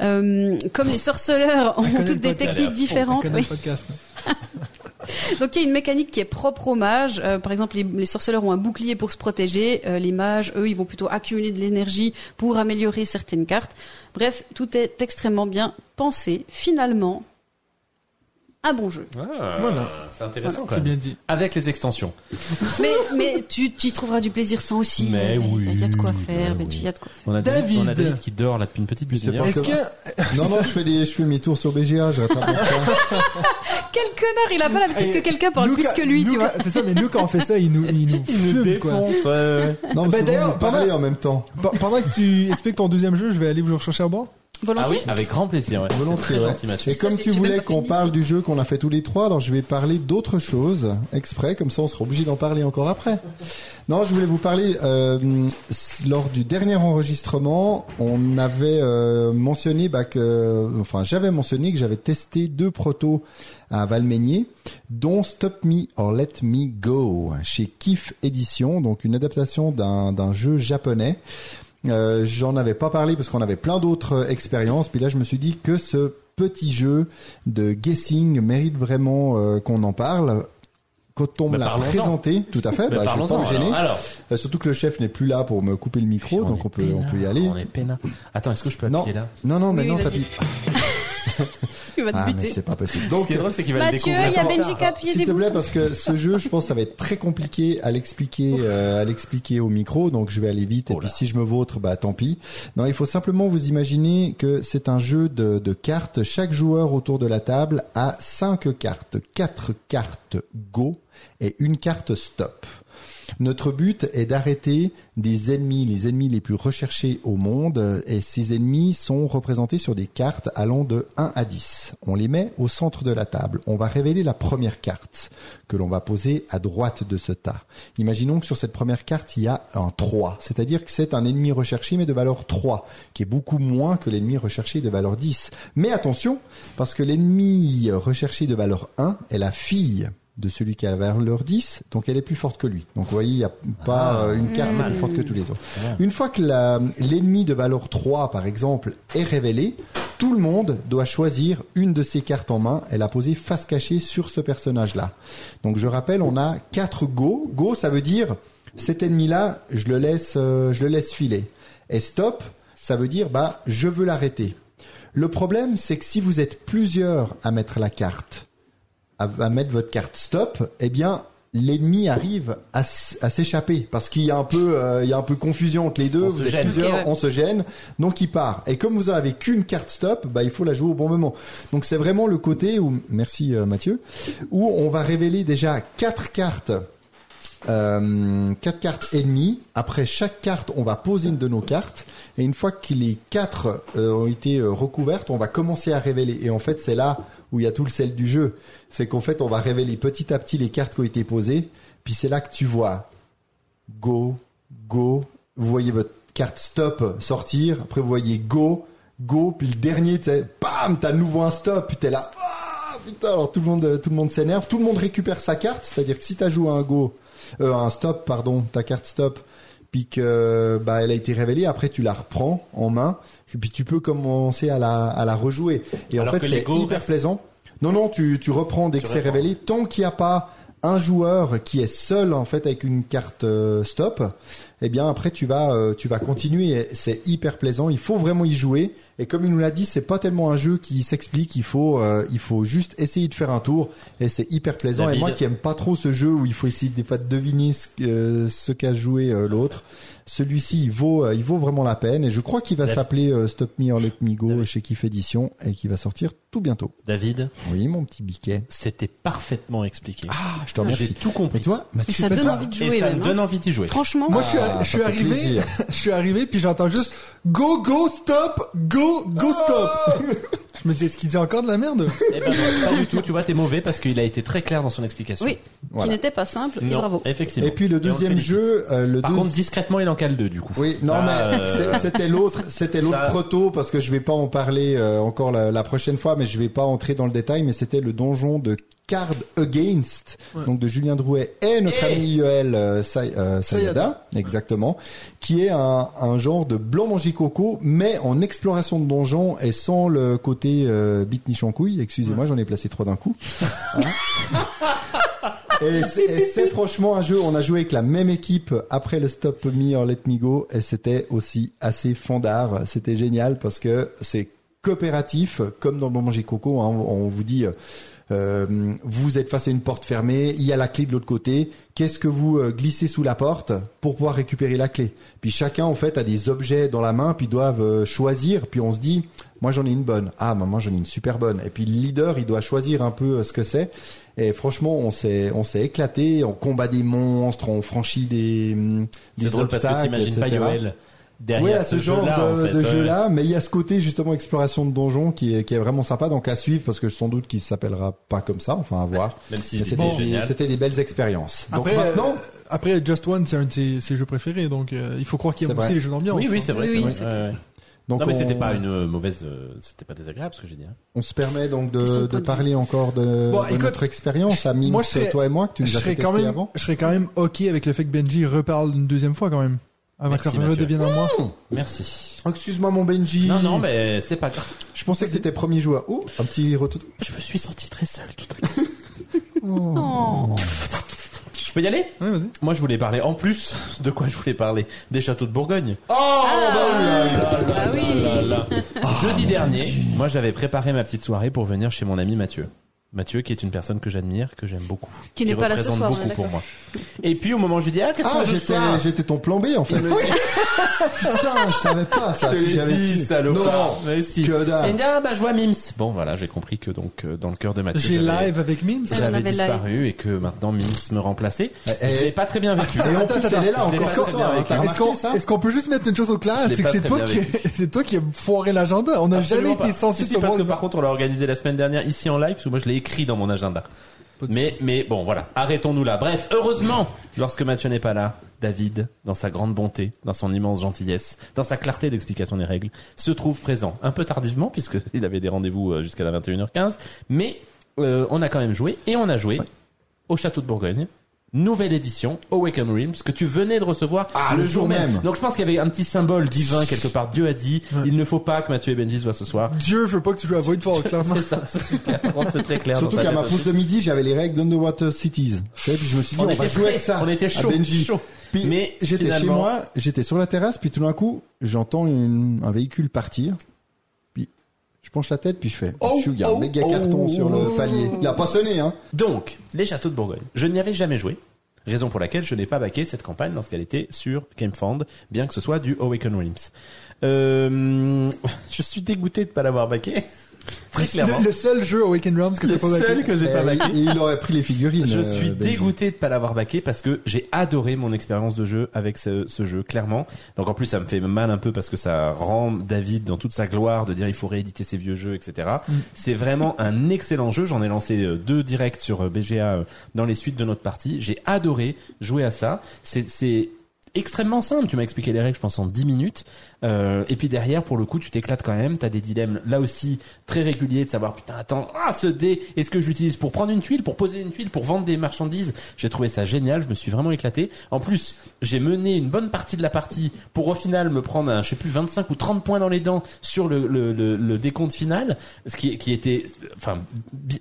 Euh, comme les sorceleurs ont toutes des techniques différentes, oui. *laughs* Donc il y a une mécanique qui est propre aux mages. Euh, par exemple, les, les sorceleurs ont un bouclier pour se protéger. Euh, les mages, eux, ils vont plutôt accumuler de l'énergie pour améliorer certaines cartes. Bref, tout est extrêmement bien pensé. Finalement, un bon jeu. Ah, Voilà. C'est intéressant quand C'est même. bien dit. Avec les extensions. Mais, mais tu, tu y trouveras du plaisir sans aussi. Mais oui, Il y a de quoi mais faire, oui. Il y a de quoi faire. On a David, David. on a David qui dort là depuis une petite demi-heure. Est-ce que- Non, non, *laughs* je fais des, je fais mes tours sur BGA, je. *laughs* Quel connard, il a pas l'habitude que quelqu'un parle nous, plus quand- que lui, nous, tu vois. quand- C'est ça, mais nous quand on fait ça, il nous, il nous, *laughs* Il nous fume, quoi. défonce. ouais, ouais. Non, Ben, mais d'ailleurs, vous parlez pendant- en même temps. Pe- Pendant que tu expliques ton deuxième jeu, je vais aller vous rechercher à boire. Ah oui, avec grand plaisir. Ouais. Volontiers, ouais. Et comme tu voulais qu'on parle du jeu qu'on a fait tous les trois, alors je vais parler d'autre chose exprès, comme ça on sera obligé d'en parler encore après. Non, je voulais vous parler euh, lors du dernier enregistrement, on avait euh, mentionné bah, que, enfin j'avais mentionné que j'avais testé deux protos à Valmeignier, dont Stop Me or Let Me Go chez Kif Edition, donc une adaptation d'un d'un jeu japonais. Euh, J'en avais pas parlé parce qu'on avait plein d'autres euh, expériences. Puis là, je me suis dit que ce petit jeu de guessing mérite vraiment euh, qu'on en parle. Quand on me l'a présenté, tout à fait, bah, je vais pas me gêner. alors. alors. Euh, surtout que le chef n'est plus là pour me couper le micro, donc on peut, on peut y aller. On est peinard. Attends, est-ce que je peux Non, appuyer là? Non, non, mais Oui, non, vas-y. t'appuies. *laughs* Il va te Ah, mais buter. c'est pas possible. Ce Donc, qui est drôle, c'est qu'il va le Mathieu, découvrir. il y a Benji qui a S'il te plaît, parce que ce jeu, je pense, ça va être très compliqué à l'expliquer, euh, à l'expliquer au micro, donc je vais aller vite. Oh et puis là. si je me vautre, bah tant pis. Non, il faut simplement vous imaginer que c'est un jeu de, de cartes. Chaque joueur autour de la table a cinq cartes, quatre cartes go et une carte stop. Notre but est d'arrêter des ennemis, les ennemis les plus recherchés au monde, et ces ennemis sont représentés sur des cartes allant de 1 à 10. On les met au centre de la table. On va révéler la première carte que l'on va poser à droite de ce tas. Imaginons que sur cette première carte, il y a un 3, c'est-à-dire que c'est un ennemi recherché mais de valeur 3, qui est beaucoup moins que l'ennemi recherché de valeur 10. Mais attention, parce que l'ennemi recherché de valeur 1 est la fille de celui qui a la valeur 10, donc elle est plus forte que lui. Donc vous voyez, il n'y a pas Ah, euh, une carte pas mal. plus forte que tous les autres. Une fois que l'ennemi de valeur 3, par exemple, est révélé, tout le monde doit choisir une de ses cartes en main et la poser face cachée sur ce personnage-là. Donc je rappelle, on a quatre go. Go, ça veut dire cet ennemi-là, je le laisse, euh, je le laisse filer. Et stop, ça veut dire bah je veux l'arrêter. Le problème, c'est que si vous êtes plusieurs à mettre la carte, à, à mettre votre carte stop, eh bien l'ennemi arrive à, s'échapper parce qu'il y a un peu euh, il y a un peu confusion entre les deux, On vous êtes gêne. plusieurs, ouais. on se gêne, donc il part. Et comme vous avez qu'une carte stop, bah il faut la jouer au bon moment. Donc c'est vraiment le côté où merci euh, Mathieu où on va révéler déjà quatre cartes euh, quatre cartes ennemies. Après chaque carte, on va poser une de nos cartes. Et une fois que les quatre euh, ont été recouvertes, on va commencer à révéler. Et en fait, c'est là où il y a tout le sel du jeu. C'est qu'en fait, on va révéler petit à petit les cartes qui ont été posées. Puis c'est là que tu vois go, go. Vous voyez votre carte stop sortir. Après, vous voyez go, go. Puis le dernier, tu bam, t'as nouveau un stop. Puis t'es là. Ah, putain, alors tout le monde, tout le monde s'énerve. Tout le monde récupère sa carte. C'est-à-dire que si t'as joué un go, euh, un stop, pardon, ta carte stop, puis que bah elle a été révélée, après tu la reprends en main, et puis tu peux commencer à la à la rejouer. Et Alors en fait, c'est hyper plaisant. Non, non, tu tu reprends dès Tu que c'est révélé. Tant qu'il n'y a pas un joueur qui est seul en fait avec une carte euh, stop, eh bien après tu vas euh, tu vas continuer. C'est hyper plaisant. Il faut vraiment y jouer. Et comme il nous l'a dit, c'est pas tellement un jeu qui s'explique. Il faut euh, il faut juste essayer de faire un tour et c'est hyper plaisant. David. Et moi qui aime pas trop ce jeu où il faut essayer des fois de deviner ce, que- ce qu'a joué euh, l'autre, celui-ci il vaut euh, il vaut vraiment la peine. Et je crois qu'il va David. s'appeler euh, Stop Me or Let Me Go David. chez Kiff Edition et qui va sortir tout bientôt. David, Oui, mon petit biquet. c'était parfaitement expliqué. Ah, je te J'ai remercie. tout compris. Mais toi, Et ça donne envie de Et jouer ça me hein. donne envie d'y jouer. Franchement, Moi, je suis, Ah, je suis arrivé, *laughs* je suis arrivé, puis j'entends juste go, go, stop, go, go, stop. *laughs* Je me dis, est-ce qu'il dit encore de la merde Eh ben non, pas du tout. Tu vois, t'es mauvais parce qu'il a été très clair dans son explication. Oui, Voilà. qui n'était pas simple, et Non, bravo. effectivement. Et puis le on deuxième félicite. jeu, euh, le Par deux- contre, discrètement, il en cale deux, du coup. Oui, non Ah, mais euh, c'est- c'était l'autre, c'était l'autre ça- proto parce que je vais pas en parler euh, encore la, la prochaine fois, mais je vais pas entrer dans le détail. Mais c'était le donjon de Card Against, donc de Julien Drouet et notre ami Yoel euh, Say- euh, Sayada, exactement, qui est un, un genre de blanc manger coco, mais en exploration de donjon et sans le côté euh, bite niche en couille. Excusez-moi, j'en ai placé trois d'un coup. *laughs* Et c'est et c'est franchement un jeu, on a joué avec la même équipe après le Stop Me or Let Me Go et c'était aussi assez fondard. C'était génial parce que c'est coopératif, comme dans le Bon Manger Coco, hein, on vous dit... euh, vous êtes face à une porte fermée, il y a la clé de l'autre côté. Qu'est-ce que vous euh, glissez sous la porte pour pouvoir récupérer la clé? Puis chacun en fait a des objets dans la main, puis doivent euh, choisir. Puis on se dit, moi j'en ai une bonne. Ah, maman j'en ai une super bonne. Et puis le leader, il doit choisir un peu ce que c'est. Et franchement, on s'est on s'est éclaté. On combat des monstres, on franchit des hum, des C'est drôle parce que obstacles, t'imagines pas. Yoel derrière Oui, à ce, ce, genre jeu-là, de, en fait. de Ouais. jeu-là, mais il y a ce côté justement exploration de donjon qui est, qui est vraiment sympa, donc à suivre parce que sans doute qu'il s'appellera pas comme ça, enfin à voir. *laughs* Même si Mais c'était des, belles expériences. Donc Après, maintenant, euh, après Just One, c'est un de ses, ses jeux préférés, donc euh, il faut croire qu'il C'est aime aussi les jeux d'ambiance. Oui, oui, hein. c'est vrai, Oui, c'est oui, vrai. donc non, mais on, c'était pas une mauvaise, euh, c'était pas désagréable ce que j'ai dit. hein. on se permet donc de, de parler encore de, Bon, de écoute, notre expérience à Minx, moi, serais- toi et moi, que tu je nous as serais fait quand tester même, avant. je serais quand même ok avec le fait que Benji reparle une deuxième fois quand même. Que ça Mathieu. devienne à moi. Merci. Oh, Excuse-moi mon Benji. Non, non, mais c'est pas grave. Je pensais que c'était premier joueur. Oh, un petit retour. Je me suis senti très seul tout à l'heure. *laughs* Oh. Je peux y aller? Ouais, vas-y. Moi, je voulais parler en plus de quoi je voulais parler des châteaux de Bourgogne. Oh, Ah oui. Là, là. Jeudi dernier, moi, j'avais préparé ma petite soirée pour venir chez mon ami Mathieu. Mathieu, qui est une personne que j'admire, que j'aime beaucoup, Qui n'est pas là ce représente soir, on beaucoup pour d'accord. moi. Et puis au moment où je lui dis ah qu'est-ce Ah, qu'on j'étais, j'étais ton plan B en fait. Dit, Putain, je savais pas ça. Je te si j'avais dit, su. salopard. Non, Mais si. que dalle. Et il me dit, ah bah je vois Mims. Bon voilà, j'ai compris que donc euh, dans le cœur de Mathieu, J'ai live avec Mims. J'avais avait live. disparu et que maintenant Mims me remplaçait. Eh, Je l'ai pas très bien vécu. Et en plus, elle est là encore hein. Est-ce qu'on peut juste mettre une chose au clair, c'est que c'est toi qui *laughs* c'est toi qui as foiré l'agenda. On n'a jamais été censé se parce voir. que par contre on l'a organisé la semaine dernière ici en live parce que moi je l'ai écrit dans mon agenda. Mais mais bon voilà, arrêtons-nous là. Bref, heureusement, lorsque Mathieu n'est pas là, David, dans sa grande bonté, dans son immense gentillesse, dans sa clarté d'explication des règles, se trouve présent un peu tardivement puisque *laughs* il avait des rendez-vous euh, jusqu'à la 21h15, mais euh, on a quand même joué et on a joué au château de Bourgogne. Nouvelle édition, Awaken Realms, que tu venais de recevoir Ah, le jour même. Donc je pense qu'il y avait un petit symbole divin quelque part. Dieu a dit, il ne faut pas que Mathieu et Benji soient ce soir. Dieu veut pas que tu joues à Voidfall, *laughs* clairement. C'est ça, c'est clair. *laughs* très clair. Surtout qu'à ma pause de midi, j'avais les règles d'Underwater Cities. Tu sais, puis je me suis dit, On on, va jouer avec ça. on était à chaud, Benji. chaud. Puis Mais j'étais chez moi, j'étais sur la terrasse, puis tout d'un coup, j'entends un véhicule partir. Je penche la tête, puis je fais, Oh, je oh, méga oh. carton sur le palier. Il a pas sonné, hein. Donc, les châteaux de Bourgogne. Je n'y avais jamais joué. Raison pour laquelle je n'ai pas baqué cette campagne lorsqu'elle était sur GameFound, bien que ce soit du Awaken Realms. Euh, *laughs* je suis dégoûté de pas l'avoir baqué. Très clairement. Le, le seul jeu Awaken Realms que Le t'as pas seul baqué. que j'ai pas Et baqué. il, aurait pris les figurines. Je euh, suis dégoûté de pas l'avoir baqué parce que j'ai adoré mon expérience de jeu avec ce, ce jeu, clairement. Donc en plus, ça me fait mal un peu parce que ça rend David dans toute sa gloire de dire il faut rééditer ses vieux jeux, etc. C'est vraiment un excellent jeu. J'en ai lancé euh, deux directs sur euh, BGA dans les suites de notre partie. J'ai adoré jouer à ça. C'est, c'est extrêmement simple. Tu m'as expliqué les règles, je pense, en 10 minutes. Euh, et puis derrière, pour le coup, tu t'éclates quand même. T'as des dilemmes là aussi très réguliers de savoir putain, attends, ah ce dé, est-ce que j'utilise pour prendre une tuile, pour poser une tuile, pour vendre des marchandises? J'ai trouvé ça génial. Je me suis vraiment éclaté. En plus, j'ai mené une bonne partie de la partie pour au final me prendre, un, je sais plus, 25 ou 30 points dans les dents sur le, le, le, le décompte final, ce qui, qui était, enfin,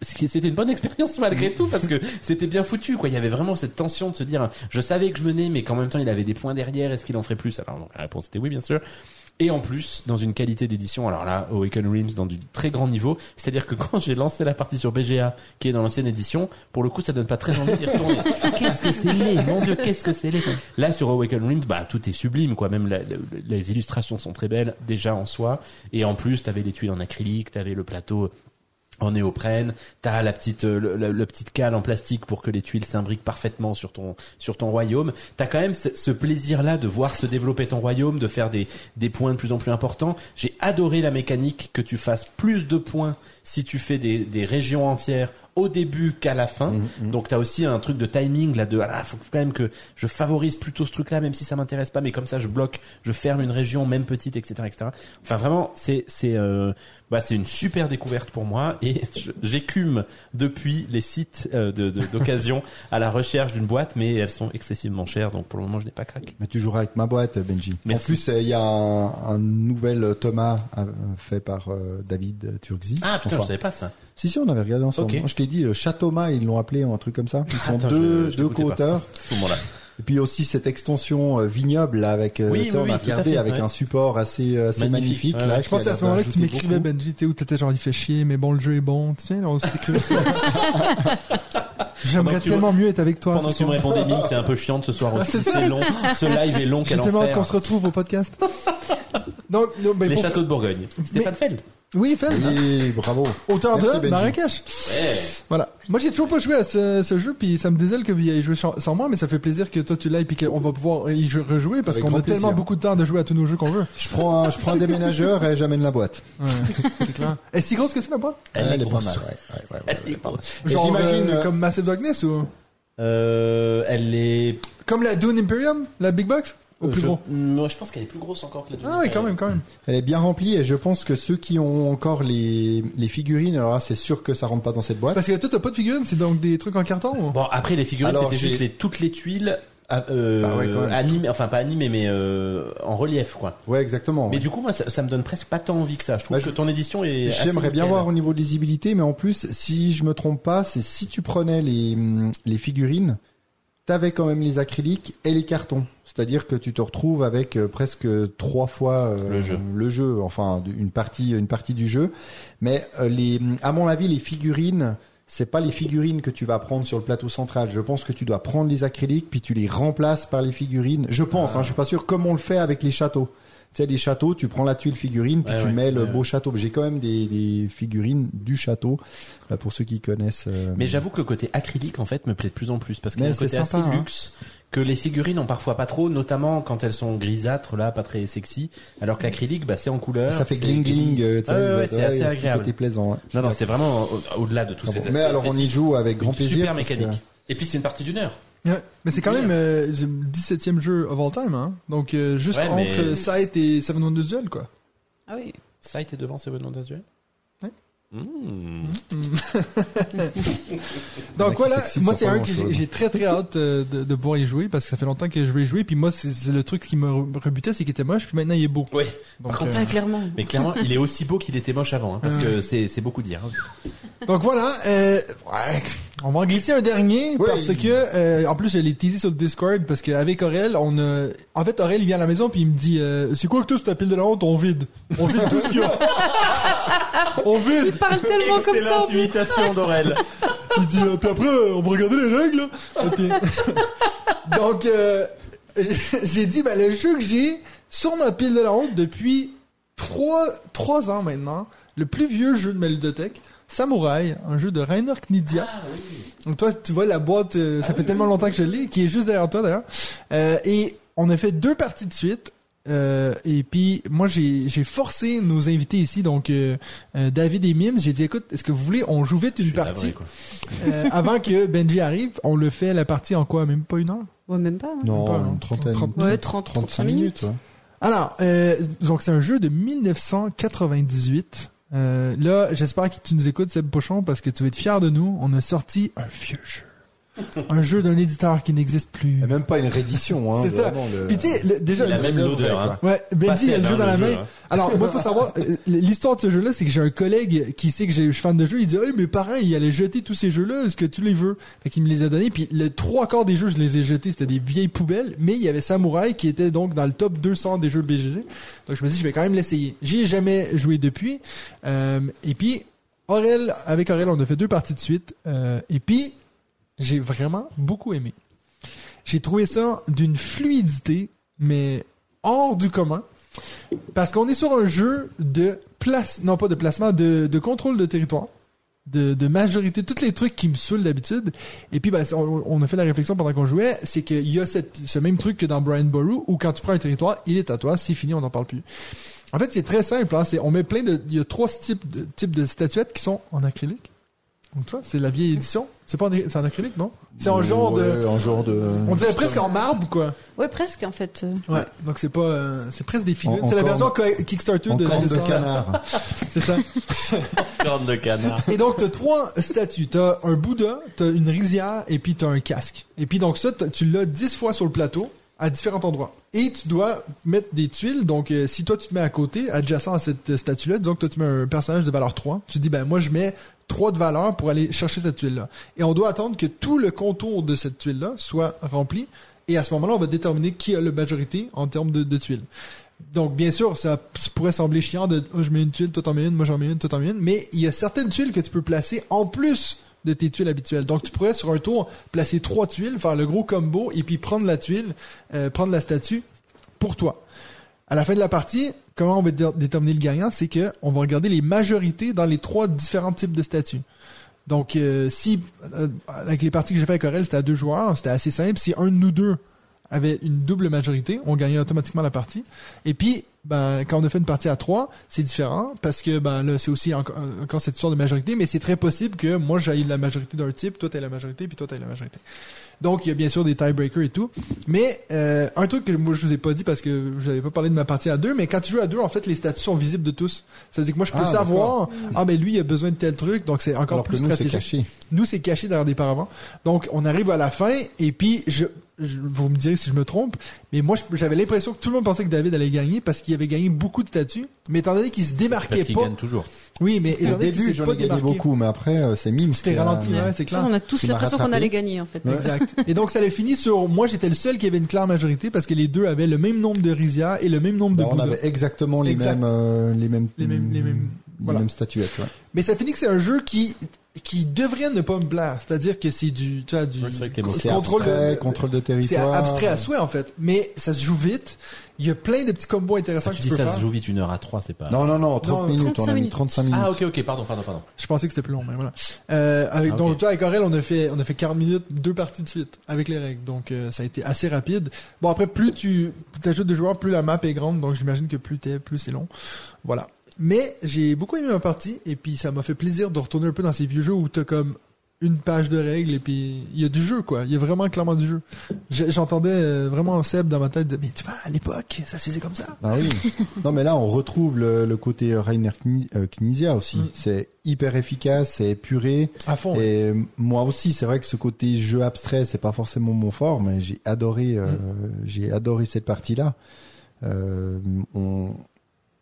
c'était une bonne expérience malgré tout parce que c'était bien foutu. Quoi, il y avait vraiment cette tension de se dire, je savais que je menais, mais qu'en même temps il avait des points derrière. Est-ce qu'il en ferait plus? Alors la réponse était oui, bien sûr. Et en plus, dans une qualité d'édition, alors là, Awaken Realms dans du très grand niveau, c'est-à-dire que quand j'ai lancé la partie sur BGA, qui est dans l'ancienne édition, pour le coup, ça donne pas très envie d'y retourner. *laughs* qu'est-ce que c'est laid, mon dieu, qu'est-ce que c'est laid. Là, sur Awaken Realms, bah, tout est sublime, quoi. Même la- la- les illustrations sont très belles, déjà en soi. Et en plus, t'avais les tuiles en acrylique, t'avais le plateau en néoprène, t'as la petite euh, le, le- le petite cale en plastique pour que les tuiles s'imbriquent parfaitement sur ton sur ton royaume. T'as quand même ce, ce plaisir-là de voir se développer ton royaume, de faire des des points de plus en plus importants. J'ai adoré la mécanique que tu fasses plus de points si tu fais des des régions entières au début qu'à la fin. Donc t'as aussi un truc de timing là de ah faut quand même que je favorise plutôt ce truc-là même si ça m'intéresse pas, mais comme ça je bloque, je ferme une région même petite, etc., etc. Enfin vraiment c'est c'est euh, bah, c'est une super découverte pour moi et *laughs* j'écume depuis les sites euh, de de- d'occasion à la recherche d'une boîte, mais elles sont excessivement chères, donc pour le moment je n'ai pas craqué. Mais tu joueras avec ma boîte, Benji. Merci. En plus, euh, il y a un, un nouvel Thomas euh, fait par euh, David Turgzy. Ah putain, Enfin, je savais pas ça. Si, si, on avait regardé ensemble. Ok. Moi, je t'ai dit, le Chatoma, ils l'ont appelé, un truc comme ça. Ils sont Attends, deux, je- je deux co-auteurs. À ce moment-là. Et puis aussi cette extension euh, vignoble, là, avec, euh, Oui, oui, on oui, a tout à regardé fait, avec ouais. un support assez, euh, assez Magnifique, magnifique. ouais, là, ouais. qui Je c'est à ce moment-là que tu m'écrivais. Benji, où? T'étais genre, il fait chier, mais bon, le jeu est bon. Tu sais, là, on. *laughs* J'aimerais tellement mieux être avec toi. Pendant que tu me répondais, Mine, c'est un peu chiant de ce soir aussi. C'est long. Ce live est long, J'ai tellement qu'on se retrouve au podcast. Donc, *laughs* non, ben, Les pour- châteaux de Bourgogne. Stéphane Feld. Oui, Fel, Oui, bravo. auteur Merci, de Benji. Marrakech. Ouais. Voilà. Moi, j'ai toujours pas joué à ce, ce jeu, puis ça me désole que vous y ayez joué sans moi, mais ça fait plaisir que toi tu l'aies, puis qu'on va pouvoir y jou- rejouer, parce qu'on a plaisir. tellement beaucoup de temps de jouer à tous nos jeux qu'on veut. Je prends un, je prends un déménageur et j'amène la boîte. Ouais, *laughs* c'est clair. Et si grosse que c'est, la boîte? Elle, est pas mal, ouais. ouais, ouais, ouais, Elle est ouais, pas mal. Genre, j'imagine, euh, euh, comme Massive Darkness ou? Euh, elle est Comme la Dune Imperium, la Big Box? Au plus je, gros. Non, je pense qu'elle est plus grosse encore que la Ah oui, quand même, quand même. Elle est bien remplie et je pense que ceux qui ont encore les, les figurines, alors là, c'est sûr que ça rentre pas dans cette boîte. Parce que toi, t'as pas de figurines, c'est donc des trucs en carton ou? Bon, après les figurines, Alors, c'était juste les, toutes les tuiles euh, Ah ouais, animées, enfin pas animées, mais euh, en relief, quoi. Ouais, exactement. Mais ouais. du coup, moi, ça, ça me donne presque pas tant envie que ça. Je trouve Bah, que ton édition est. assez J'aimerais bien voir au niveau de lisibilité, mais en plus, si je me trompe pas, c'est si tu prenais les, les figurines, t'avais quand même les acryliques et les cartons. C'est-à-dire que tu te retrouves avec euh, presque trois fois euh, Le jeu. le jeu, enfin une partie, une partie du jeu. Mais euh, les, à mon avis, les figurines, c'est pas les figurines que tu vas prendre sur le plateau central. Je pense que tu dois prendre les acryliques puis tu les remplaces par les figurines. Je pense, hein, je suis pas sûr comme on le fait avec les châteaux. Tu sais, les châteaux, tu prends la tuile figurine, puis Ouais, tu ouais, mets le beau château. J'ai quand même des, des figurines du château, euh, pour ceux qui connaissent. euh, Mais j'avoue que le côté acrylique, en fait, me plaît de plus en plus parce qu'il y a un côté sympa, assez hein. luxe que les figurines ont parfois pas trop, notamment quand elles sont grisâtres, là, pas très sexy. Alors que l'acrylique, bah, c'est en couleur. ça fait gling gling. euh, tu sais, Ah ouais, ouais, c'est assez agréable. côté plaisant. ouais. Non, non, c'est vraiment au- au-delà de tous ces aspects. Mais alors on y joue avec grand plaisir. Super que- mécanique. Et puis c'est une partie d'une heure. Ouais. Mais c'est quand même euh, le 17e jeu of all time, hein. Donc, euh, juste Ouais, mais- entre Sight et Seven Wonders Duel, quoi. Ah oui. Ça a été devant Seven Wonders Duel? Mmh. Donc voilà, moi c'est un que j'ai très très hâte euh, de, de pouvoir y jouer parce que ça fait longtemps que je veux y jouer. Puis moi, c'est le truc qui me re- rebutait, c'est qu'il était moche, puis maintenant il est beau. Ouais. Donc, contre, euh, clairement. Mais clairement, il est aussi beau qu'il était moche avant, hein, parce que c'est beaucoup dire. hein. donc voilà, euh, ouais, on va en glisser un dernier Oui. parce que euh, en plus je l'ai teasé sur le Discord parce qu'avec Aurel, on a... en fait Aurel il vient à la maison puis il me dit euh, c'est quoi que sur ta pile de la honte? On vide, on vide tout ce qu'il y a, on vide. Il parle tellement comme ça. imitation d'Aurel. Il dit, euh, puis après, euh, on va regarder les règles. Et puis- *laughs* Donc, euh, *laughs* j'ai dit, ben, le jeu que j'ai sur ma pile de la honte depuis trois, trois ans maintenant, le plus vieux jeu de ma ludothèque, Samouraï, un jeu de Rainer Knizia. Donc toi, tu vois la boîte, euh, ça fait tellement longtemps que je l'ai, qui est juste derrière toi d'ailleurs. Euh, et on a fait deux parties de suite. Euh, et puis moi j'ai j'ai forcé nos invités ici donc euh, euh, David et Mims j'ai dit écoute est-ce que vous voulez on joue vite une partie? euh, avant que Benji arrive on le fait la partie en quoi? Même pas une heure? Ouais, même pas. hein. Non, Pas, une trentaine. 30 Ouais, 30, 35 minutes. ouais. alors euh, donc c'est un jeu de 1998 euh, là j'espère que tu nous écoutes Seb Pochon parce que tu vas être fier de nous on a sorti un vieux jeu un jeu d'un éditeur qui n'existe plus Et même pas une réédition. Hein, *laughs* C'est ça. le- puis tu sais le- déjà Il a le- même l'odeur. hein. Ouais, Benji, il a le jeu dans la main. jeu, hein. Alors, moi, faut savoir, euh, l'histoire de ce jeu-là, c'est que j'ai un collègue qui sait que je suis fan de jeux, il dit, hey, mes parents, ils allaient jeter tous ces jeux-là, est-ce que tu les veux? Fait qu'il me les a donnés, puis les trois quarts des jeux, je les ai jetés, c'était des vieilles poubelles, mais il y avait Samurai qui était donc dans le top 200 des jeux BGG. Donc, je me dis, je vais quand même l'essayer. J'y ai jamais joué depuis. Euh, et puis, Aurel, avec Aurel, on a fait deux parties de suite. Euh, et puis, j'ai vraiment beaucoup aimé. J'ai trouvé ça d'une fluidité, mais hors du commun. Parce qu'on est sur un jeu de place, non pas de placement, de, contrôle de territoire. de, majorité, tous les trucs qui me saoulent d'habitude. Et puis, ben, on, a fait la réflexion pendant qu'on jouait, c'est qu'il y a ce même truc que dans Brian Boru, où quand tu prends un territoire, il est à toi, c'est fini, on n'en parle plus. En fait, c'est très simple. Hein, c'est, on met plein de, il y a trois types de statuettes qui sont en acrylique. Donc, tu vois, c'est la vieille édition. C'est pas en, c'est en acrylique, non? C'est en genre de, Ouais, en genre de. on dirait presque en marbre, quoi. Ouais, presque en fait. Ouais. Donc c'est pas, euh, c'est presque des figurines. C'est la version Kickstarter en de corne de de- canard. *laughs* C'est ça. *laughs* Corne de canard. Et donc, t'as trois statues. T'as un Bouddha, t'as une rizière, et puis t'as un casque. Et puis donc ça, tu l'as dix fois sur le plateau, à différents endroits. Et tu dois mettre des tuiles. Donc, euh, si toi, tu te mets à côté, adjacent à cette euh, statue-là, disons que toi, tu mets un personnage de valeur 3, tu te dis, ben moi, je mets 3 de valeur pour aller chercher cette tuile-là. Et on doit attendre que tout le contour de cette tuile-là soit rempli. Et à ce moment-là, on va déterminer qui a la majorité en termes de, tuiles. Donc, bien sûr, ça, ça pourrait sembler chiant de oh, je mets une tuile, toi t'en mets une, moi j'en mets une, toi t'en mets une, mais il y a certaines tuiles que tu peux placer en plus de tes tuiles habituelles. Donc, tu pourrais sur un tour placer trois tuiles, faire le gros combo et puis prendre la tuile, euh, prendre la statue pour toi. À la fin de la partie, comment on va dé- déterminer le gagnant, c'est que on va regarder les majorités dans les trois différents types de statues. Donc, euh, si euh, avec les parties que j'ai fait avec Corel, c'était à deux joueurs, c'était assez simple. Si un de nous deux avait une double majorité, on gagnait automatiquement la partie. Et puis, ben, quand on a fait une partie à trois, c'est différent parce que ben là, c'est aussi encore, encore cette histoire de majorité, mais c'est très possible que moi j'aille la majorité d'un type, toi t'as la majorité, puis toi t'as la majorité. Donc il y a bien sûr des tiebreakers et tout. Mais euh, un truc que moi je vous ai pas dit parce que je n'avais pas parlé de ma partie à deux, mais quand tu joues à deux, en fait les statuts sont visibles de tous. Ça veut dire que moi je peux Ah, savoir, ah ben lui il a besoin de tel truc, donc c'est encore Alors que plus nous, c'est stratégique. caché. Nous, c'est caché derrière des paravents. Donc, on arrive à la fin, et puis, je, je- vous me direz si je me trompe, mais moi, j'avais l'impression que tout le monde pensait que David allait gagner parce qu'il avait gagné beaucoup de statuts, mais étant donné qu'il se démarquait Parce qu'il pas. gagne toujours. Oui, mais étant Au donné qu'il début, s'est j'en pas ai gagné démarqué. beaucoup, mais après, euh, c'est Mims. C'était a- ralenti, ouais, c'est clair. on a tous l'impression qu'on allait gagner en fait. Exact. Et donc, ça avait fini sur, moi, j'étais le seul qui avait une claire majorité parce que les deux avaient le même nombre de rizières et le même nombre de Bah, on avait exactement les Exact. mêmes, euh, les mêmes, Les mêmes- les mêmes- les voilà. mêmes statuettes. ouais. Mais ça finit que c'est un jeu qui, qui devrait ne pas me plaire. C'est-à-dire que c'est du, tu vois, du, Oui, c'est C'est contrôle de- abstrait, contrôle de c'est territoire. abstrait à souhait, en fait. Mais ça se joue vite. Il y a plein de petits combos intéressants Tu que dis tu peux ça faire. se joue vite une heure à trois, c'est pas. Non, non, non, 30 Non, minutes, on 35 a mis minutes. 35 minutes. Ah ok ok pardon pardon pardon. Je pensais que c'était plus long, mais voilà. Euh, avec, Ah, ok. Donc, tu vois, avec Aurel, on a fait, on a fait 40 minutes, deux parties de suite, avec les règles. Donc, euh, ça a été assez rapide. Bon, après, plus tu ajoutes de joueurs, plus la map est grande. Donc, j'imagine que plus t'es, plus c'est long. Voilà. Mais j'ai beaucoup aimé ma partie, et puis ça m'a fait plaisir de retourner un peu dans ces vieux jeux où t'as comme une page de règles, et puis il y a du jeu, quoi. Il y a vraiment clairement du jeu. J'entendais euh, vraiment Seb dans ma tête, de, mais tu vois, à l'époque, ça se faisait comme ça. Bah oui. *laughs* non, mais là, on retrouve le, le côté Rainer Kni- euh, Knizia aussi. Mm. C'est hyper efficace, c'est épuré. À fond. ouais. Et moi aussi, c'est vrai que ce côté jeu abstrait, c'est pas forcément mon fort, mais j'ai adoré, euh, Mm. j'ai adoré cette partie-là. Euh, on,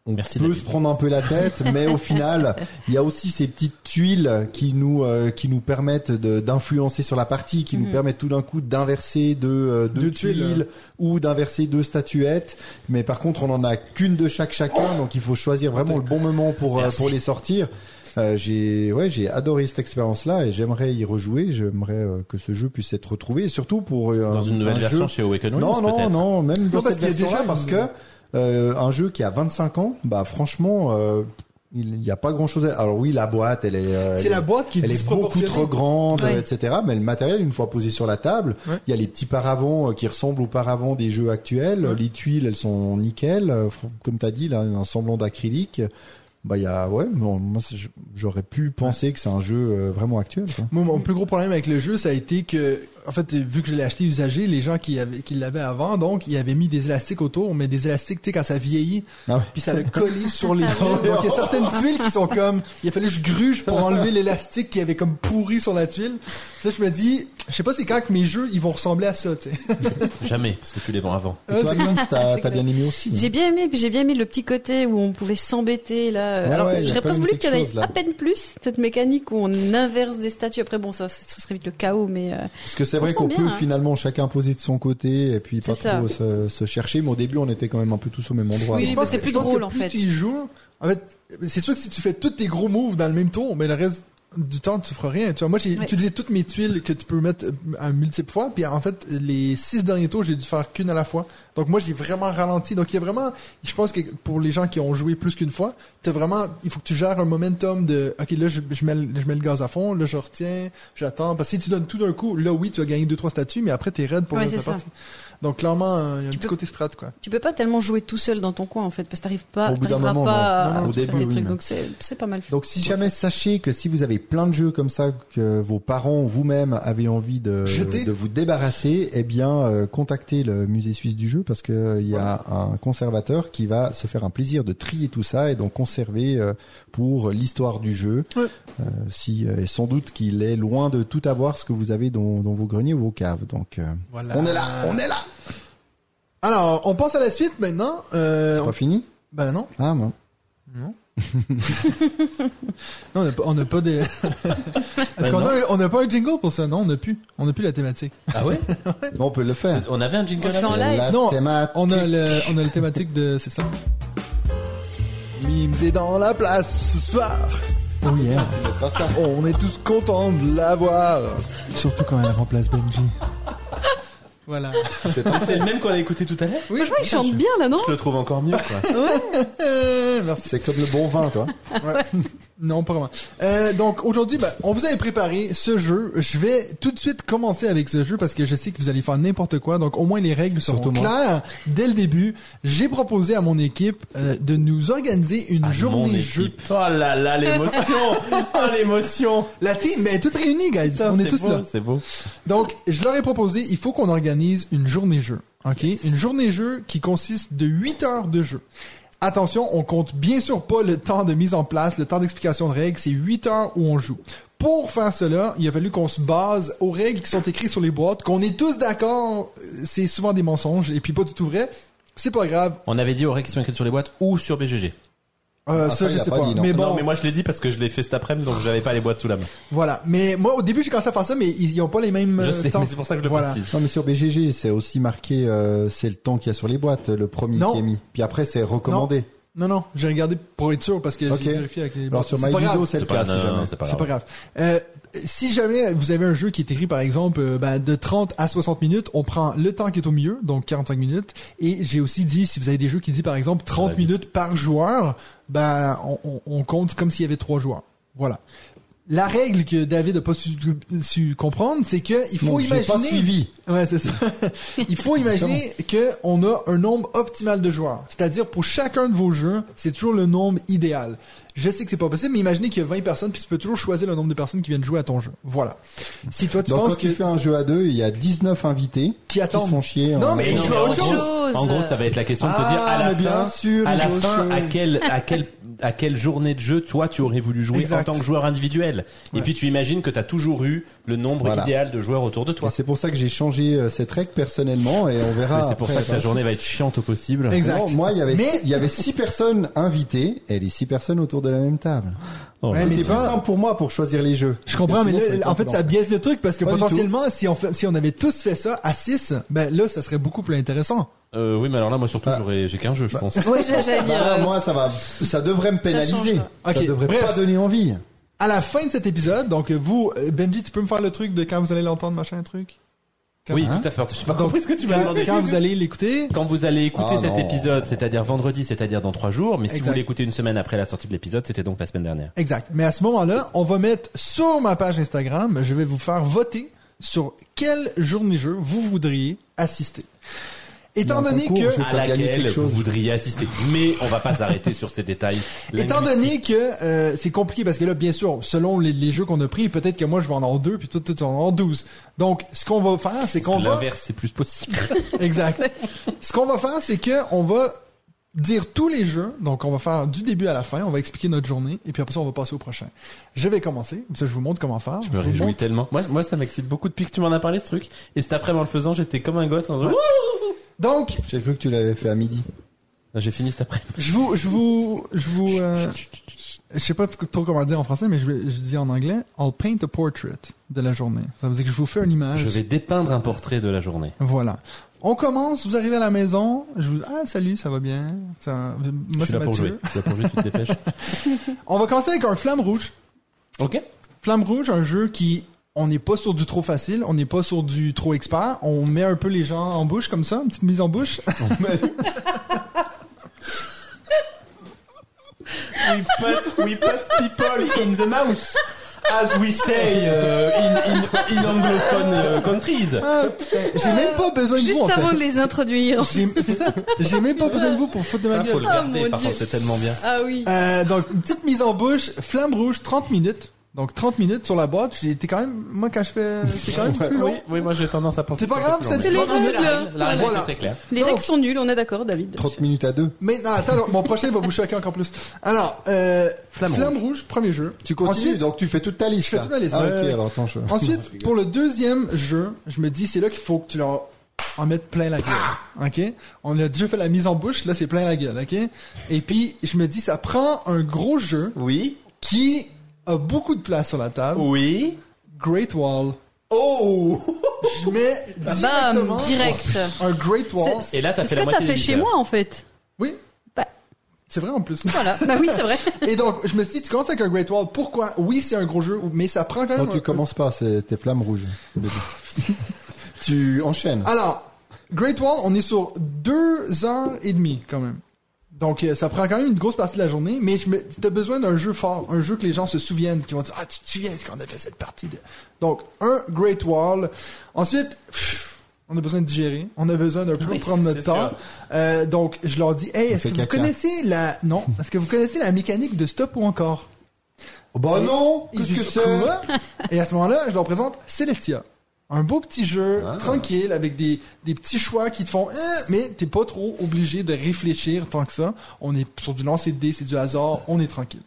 on Merci, peut David. se prendre un peu la tête, mais au final, il y a aussi ces petites tuiles qui nous euh, qui nous permettent de- d'influencer sur la partie, qui nous Mhm. permettent tout d'un coup d'inverser deux, euh, deux Deux tuiles, tuiles, ou d'inverser deux statuettes. Mais par contre, on en a qu'une de chaque chacun, donc il faut choisir vraiment le bon moment pour euh, pour les sortir. Euh, j'ai ouais j'ai adoré cette expérience-là et j'aimerais y rejouer. J'aimerais euh, que ce jeu puisse être retrouvé, et surtout pour euh, Dans un- une nouvelle un version jeu- chez Awaken non, non, non, même dans Non, parce cette qu'il y a version-là, déjà parce que un jeu qui a 25 ans, bah franchement, euh, il n'y a pas grand-chose. À... Alors oui, la boîte, elle est, euh, C'est la boîte qui est elle est beaucoup trop grande, Ouais. euh, etc. Mais le matériel, une fois posé sur la table, il Ouais. y a les petits paravents euh, qui ressemblent aux paravents des jeux actuels. Ouais. Les tuiles, elles sont nickel. Euh, Comme tu as dit, là, un semblant d'acrylique. Bah, il y a, ouais, bon, moi, j'aurais pu penser que c'est un jeu euh, vraiment actuel. Quoi. Moi, mon plus gros problème avec le jeu, ça a été que, en fait, vu que je l'ai acheté usagé, les gens qui, avaient, qui l'avaient avant, donc, ils avaient mis des élastiques autour, mais des élastiques, tu sais, quand ça vieillit, Ah ouais. puis ça le collé *laughs* sur les Ah tuiles. oui. Donc, il y a certaines tuiles qui sont comme, il a fallu que je gruge pour enlever l'élastique qui avait comme pourri sur la tuile. Ça, je me dis, je sais pas c'est quand que mes jeux, ils vont ressembler à ça, tu sais. *laughs* Jamais parce que tu les vends avant. Et toi, Mims, t'as bien aimé aussi. hein J'ai bien aimé, puis j'ai bien aimé le petit côté où on pouvait s'embêter là. Ouais, Alors ouais, j'aurais presque même voulu qu'il y en ait à peine plus cette mécanique où on inverse des statues. Après bon, ça, ça serait vite le chaos, mais euh, Parce que c'est vrai qu'on peut hein. finalement chacun poser de son côté et puis pas C'est ça. trop se, se chercher. Mais au début, on était quand même un peu tous au même endroit. Oui, c'est plus je pense drôle, que en plus fait. tu y joues, en fait, c'est sûr que si tu fais tous tes gros moves dans le même tour, mais le reste du temps, tu feras rien. Tu vois, moi, j'ai utilisé toutes mes tuiles que tu peux mettre euh, à multiples fois, puis en fait, les six derniers tours, j'ai dû faire qu'une à la fois. Donc moi j'ai vraiment ralenti. Donc il y a vraiment, je pense que pour les gens qui ont joué plus qu'une fois, t'as vraiment, il faut que tu gères un momentum de, ok là je, je mets, le- je mets le gaz à fond, là je retiens, j'attends. Parce que si tu donnes tout d'un coup, là oui tu vas gagner deux trois statuts, mais après t'es raide pour c'est la ça. Donc clairement euh, il y a un petit peux- côté strat quoi. Tu peux pas tellement jouer tout seul dans ton coin en fait parce que t'arrives pas, Au bout d'un t'arriveras moment, pas non. à Non, non, au faire début, des oui, trucs. Donc c'est c'est pas mal fait. Donc si jamais sachez que si vous avez plein de jeux comme ça que vos parents ou vous-même avez envie de, Jeter. de vous débarrasser, eh bien euh, contactez le musée suisse du jeu parce que euh, il y a un conservateur qui va se faire un plaisir de trier tout ça et donc conserver euh, pour l'histoire du jeu. Ouais. Euh, si et sans doute qu'il est loin de tout avoir ce que vous avez dans, dans vos greniers ou vos caves. Donc euh, Voilà. on est là, on est là. Alors on passe à la suite maintenant. Euh, C'est pas fini Ben non. Ah bon. Non. *laughs* non, on n'a pas, on n'a pas des. *laughs* Est-ce Ben qu'on non. a, on n'a pas un jingle pour ça? Non, on n'a plus. On n'a plus la thématique. Ah ouais? *laughs* Bon, on peut le faire. On avait un jingle Dans avant la- live. La Non, thématique. On a le, on a le thématique de, c'est ça. Mims est dans la place ce soir. Oh yeah. Tu mettras ça. On est tous contents de la voir. Surtout quand elle remplace Benji. Voilà. C'est *laughs* le même qu'on a écouté tout à l'heure Oui, Franchement, il chante bien là, non Je le trouve encore mieux, quoi. *laughs* Merci. C'est comme le bon vin, toi. Non, pas vraiment. Euh, donc aujourd'hui, ben, on vous avait préparé ce jeu. Je vais tout de suite commencer avec ce jeu parce que je sais que vous allez faire n'importe quoi. Donc au moins les règles Surtout moi. claires dès le début. J'ai proposé à mon équipe euh, de nous organiser une journée jeu. Oh là là, l'émotion *laughs* Oh l'émotion La team, mais toute réunie, guys. On est tous beau, là. C'est beau. Donc, je leur ai proposé, il faut qu'on organise une journée jeu. OK? Une journée jeu qui consiste de 8 heures de jeu. Attention, on compte bien sûr pas le temps de mise en place, le temps d'explication de règles, c'est 8 heures où on joue. Pour faire cela, il a fallu qu'on se base aux règles qui sont écrites sur les boîtes, qu'on est tous d'accord, c'est souvent des mensonges et puis pas du tout vrai. C'est pas grave. On avait dit aux règles qui sont écrites sur les boîtes ou sur BGG. Euh, Ah, ça, ça, je sais pas pas. dit, non. mais bon, Non, mais moi je l'ai dit parce que je l'ai fait cet après-midi, donc j'avais pas les boîtes sous la main. voilà. Mais moi, au début, j'ai commencé à faire ça, mais ils, ils ont pas les mêmes Je euh, sais, temps. mais c'est pour ça que je le Voilà. précise. Non, mais sur BGG, c'est aussi marqué, euh, c'est le temps qu'il y a sur les boîtes, le premier Non. qui est mis. Puis après, c'est recommandé. Non, non, j'ai regardé pour être sûr parce que j'ai vérifié avec les Alors sur MyVideo, grave. c'est le cas, si jamais. c'est pas grave. pas grave. Euh, si jamais vous avez un jeu qui est écrit par exemple euh, ben, de 30 à 60 minutes, on prend le temps qui est au milieu, donc 45 minutes. Et j'ai aussi dit, si vous avez des jeux qui disent par exemple 30 va vite. minutes par joueur, ben on, on- on compte comme s'il y avait trois joueurs. Voilà. La règle que David a pas su, su comprendre, c'est que il faut j'ai imaginer. pas suivi. Ouais, c'est ça. *laughs* Il faut imaginer que on a un nombre optimal de joueurs. C'est-à-dire, pour chacun de vos jeux, c'est toujours le nombre idéal. Je sais que c'est pas possible, mais imaginez qu'il y a 20 personnes, puis tu peux toujours choisir le nombre de personnes qui viennent jouer à ton jeu. Voilà. Si toi, tu Donc penses quand que... tu fais un jeu à deux, il y a 19 invités Qui qui attendent. se font chier. Non, en- mais ils jouent autre gros- chose. En gros, ça va être la question de te Ah, dire à la bien fin, sûr, à la fin, à quelle, à quelle, à quelle journée de jeu toi tu aurais voulu jouer Exact. en tant que joueur individuel. Et puis tu imagines que tu as toujours eu le nombre Voilà. idéal de joueurs autour de toi. c'est pour ça que j'ai changé euh, cette règle personnellement et on verra. C'est pour ça que ta journée va être chiante au possible. Exact. Non, moi, il y avait, Mais- il y avait six personnes invitées et les six personnes autour de la même table. Oh, Ouais, mais C'était vois- simple pour moi pour choisir les jeux. Je comprends, mais là, en fait, ça biaise le truc parce que Pas potentiellement, si on, fait, si on avait tous fait ça à 6, ben là, ça serait beaucoup plus intéressant. Euh, oui, mais alors là, moi surtout, Bah. j'aurais, j'ai qu'un jeu, je pense. Ouais, j'allais j'allais *laughs* dire. Bah, euh, moi, ça va, ça devrait me pénaliser. change Ça. Ok, devrait bref. pas donner envie. À la fin de cet épisode, donc vous, euh, Benji, tu peux me faire le truc de quand vous allez l'entendre, machin, truc? Quand- Oui, Hein tout à fait. Je sais pas Donc, compris ce que tu m'as quand, demandé. quand vous allez l'écouter, Quand vous allez écouter Ah, cet non. épisode, c'est-à-dire vendredi, c'est-à-dire dans trois jours, mais si Exact. vous l'écoutez une semaine après la sortie de l'épisode, c'était donc la semaine dernière. Exact. Mais à ce moment-là, on va mettre sur ma page Instagram, je vais vous faire voter sur quelle journée jeu vous voudriez assister. Étant donné concours, que, À laquelle vous voudriez assister. Mais on va pas s'arrêter sur ces détails. étant donné que euh, c'est compliqué parce que là, bien sûr, selon les, les jeux qu'on a pris, peut-être que moi je vais en avoir deux, puis toi tu vas en avoir douze. Donc, ce qu'on va faire, c'est qu'on va L'inverse, c'est plus possible. *laughs* Exact. Ce qu'on va faire, c'est que on va dire tous les jeux. Donc, on va faire du début à la fin. On va expliquer notre journée. Et puis après ça, on va passer au prochain. Je vais commencer. Comme ça, je vous montre comment faire. Je me réjouis montre. tellement. Moi, moi, ça m'excite beaucoup depuis que tu m'en as parlé, ce truc. Et cet après, en le faisant, j'étais comme un gosse. En... Donc, J'ai cru que tu l'avais fait à midi. J'ai fini cet après. je vous, je vous, je vous, euh, je sais pas trop comment dire en français, mais je, vais, je dis en anglais. I'll paint a portrait de la journée. Ça veut dire que je vous fais une image. Je vais dépeindre un portrait de la journée. Voilà. On commence. Vous arrivez à la maison. Je vous, ah, salut, ça va bien? Ça, je moi, suis c'est là pour jouer. Mathieu. Je suis là pour jouer, tu te dépêches. *laughs* On va commencer avec un flamme rouge. Ok. Flamme Rouge, un jeu qui on n'est pas sur du trop facile, on n'est pas sur du trop expert. On met un peu les gens en bouche comme ça, une petite mise en bouche. *laughs* We put, we put people in the mouth. As we say uh, in, in, in anglophone uh, countries. Ah, putain, J'ai même pas besoin de Juste vous en avant fait. de les introduire. C'est ça. J'ai même pas besoin de vous pour foutre de ma Ça, faut gueule. le garder, mon par Dieu. contre, c'est tellement bien. Ah oui. Euh, donc, une petite mise en bouche, flamme rouge, 30 minutes. Donc, 30 minutes sur la boîte. J'ai été quand même, moi, quand je fais, c'est quand même plus long. Oui, oui, moi j'ai tendance à penser. C'est pas que grave, c'est mais- les Non, non, règles. La règle, Voilà. est très claire. Les règles sont nulles, on est d'accord, David. 30 minutes à deux. Maintenant, attends, là, mon prochain va vous choquer encore plus. Alors, euh, Flamme flamme, rouge. premier jeu. Tu continues, Ensuite, donc tu fais toute ta liste. Je fais toute ma liste, Ah, ok, alors attends, je... Ensuite, *laughs* pour le deuxième jeu, je me dis, c'est là qu'il faut que tu leur en mettes plein la gueule. OK? On a déjà fait la mise en bouche, là, c'est plein la gueule, OK? Et puis, je me dis, ça prend un gros jeu Oui, qui a beaucoup de place sur la table. oui. Great Wall. Oh Je mets directement Bam, direct. un Great Wall. C'est Et là, t'as c'est fait ce la que t'as fait chez moi, en fait. Oui. Bah. C'est vrai en plus. Voilà. Bah oui, c'est vrai. *laughs* Et donc, je me suis dit, tu commences avec un Great Wall. Pourquoi? Oui, c'est un gros jeu, mais ça prend quand Non, même... tu un- commences pas, c'est tes flammes rouges. *laughs* tu enchaînes. Alors, Great Wall, on est sur deux heures et demie quand même. Donc, euh, ça prend quand même une grosse partie de la journée, mais je me, t'as besoin d'un jeu fort, un jeu que les gens se souviennent, qui vont dire, ah, tu te souviens quand on a fait cette partie de... Donc, un Great Wall. Ensuite, pff, on a besoin de digérer, on a besoin d'un peu Oui, prendre notre temps. Euh, donc, je leur dis, hey, est-ce que vous caca. connaissez la, non, est-ce que vous connaissez la mécanique de stop ou encore? Oh, bah non Ils Qu'est-ce que c'est? Et à ce moment-là, je leur présente Celestia. Un beau petit jeu, Ah. tranquille, avec des, des petits choix qui te font, eh, mais t'es pas trop obligé de réfléchir tant que ça. On est sur du lancer de dés, c'est du hasard, on est tranquille.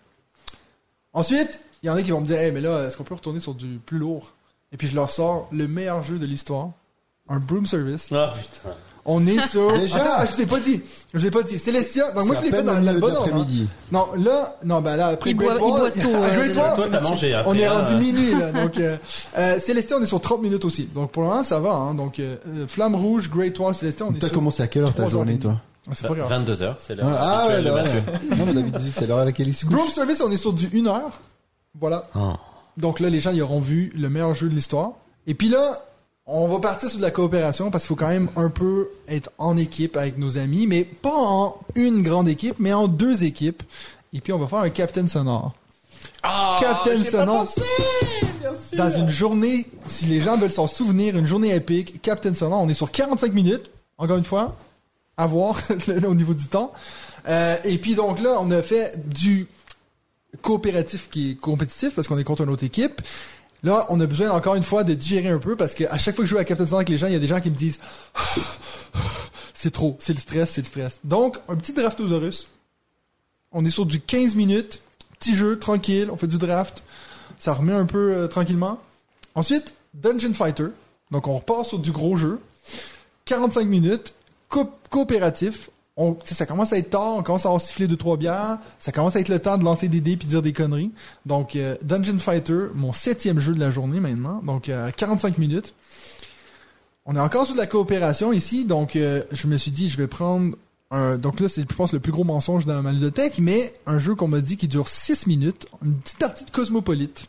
Ensuite, il y en a qui vont me dire, hey, mais là, est-ce qu'on peut retourner sur du plus lourd? Et puis je leur sors le meilleur jeu de l'histoire. Un Broom Service. Ah putain. On est sur... *laughs* Déjà? Attends, je vous ai pas dit. Je vous ai pas dit. Celestia. Donc moi, je l'ai fait dans la bonne ordre, hein. Non, là, non, ben là, après Il Great boit- il Wall, boit tôt, *laughs* euh, Great déjà. Wall, Toi, t'as mangé après. on est hein. rendu minuit, là. *laughs* Donc, euh, euh, on est sur 30 minutes aussi. Donc, pour le moment, ça va, hein. Donc, euh, euh, Flamme Rouge, Great Wall, Célestin, on est T'as commencé à quelle heure ta journée, toi Ah, C'est pas grave. 22 heures, c'est l'heure Ah ouais, habituelle de là, ouais. Non, mais d'habitude, c'est l'heure à laquelle il se couche. Broom Service, on est sur du 1 heure. Voilà. Oh. Donc là, les gens, ils auront vu le meilleur jeu de l'histoire. Et puis là, on va partir sur de la coopération parce qu'il faut quand même un peu être en équipe avec nos amis, mais pas en une grande équipe, mais en deux équipes. Et puis on va faire un Captain Sonore. Ah, Captain Sonore. pensé, bien sûr. Dans une journée, si les gens veulent s'en souvenir, une journée épique, Captain Sonore, on est sur 45 minutes, encore une fois, à voir *laughs* au niveau du temps. Euh, et puis donc là, on a fait du coopératif qui est compétitif parce qu'on est contre une autre équipe. Là, on a besoin encore une fois de digérer un peu parce que à chaque fois que je joue à Captain Sonore avec les gens, il y a des gens qui me disent *sighs* c'est trop, c'est le stress, c'est le stress. Donc, un petit draftosaurus. On est sur du 15 minutes, petit jeu tranquille, on fait du draft. Ça remet un peu euh, tranquillement. Ensuite, Dungeon Fighter. Donc, on repart sur du gros jeu. 45 minutes, co- coopératif. On, ça commence à être tard, on commence à avoir sifflé deux trois bières, ça commence à être le temps de lancer des dés puis de dire des conneries. Donc euh, Dungeon Fighter, mon septième jeu de la journée maintenant, donc euh, 45 minutes. On est encore sur de la coopération ici, donc euh, je me suis dit je vais prendre un, donc là c'est je pense le plus gros mensonge dans ma ludothèque, mais un jeu qu'on m'a dit qui dure 6 minutes, une petite partie de Cosmopolite.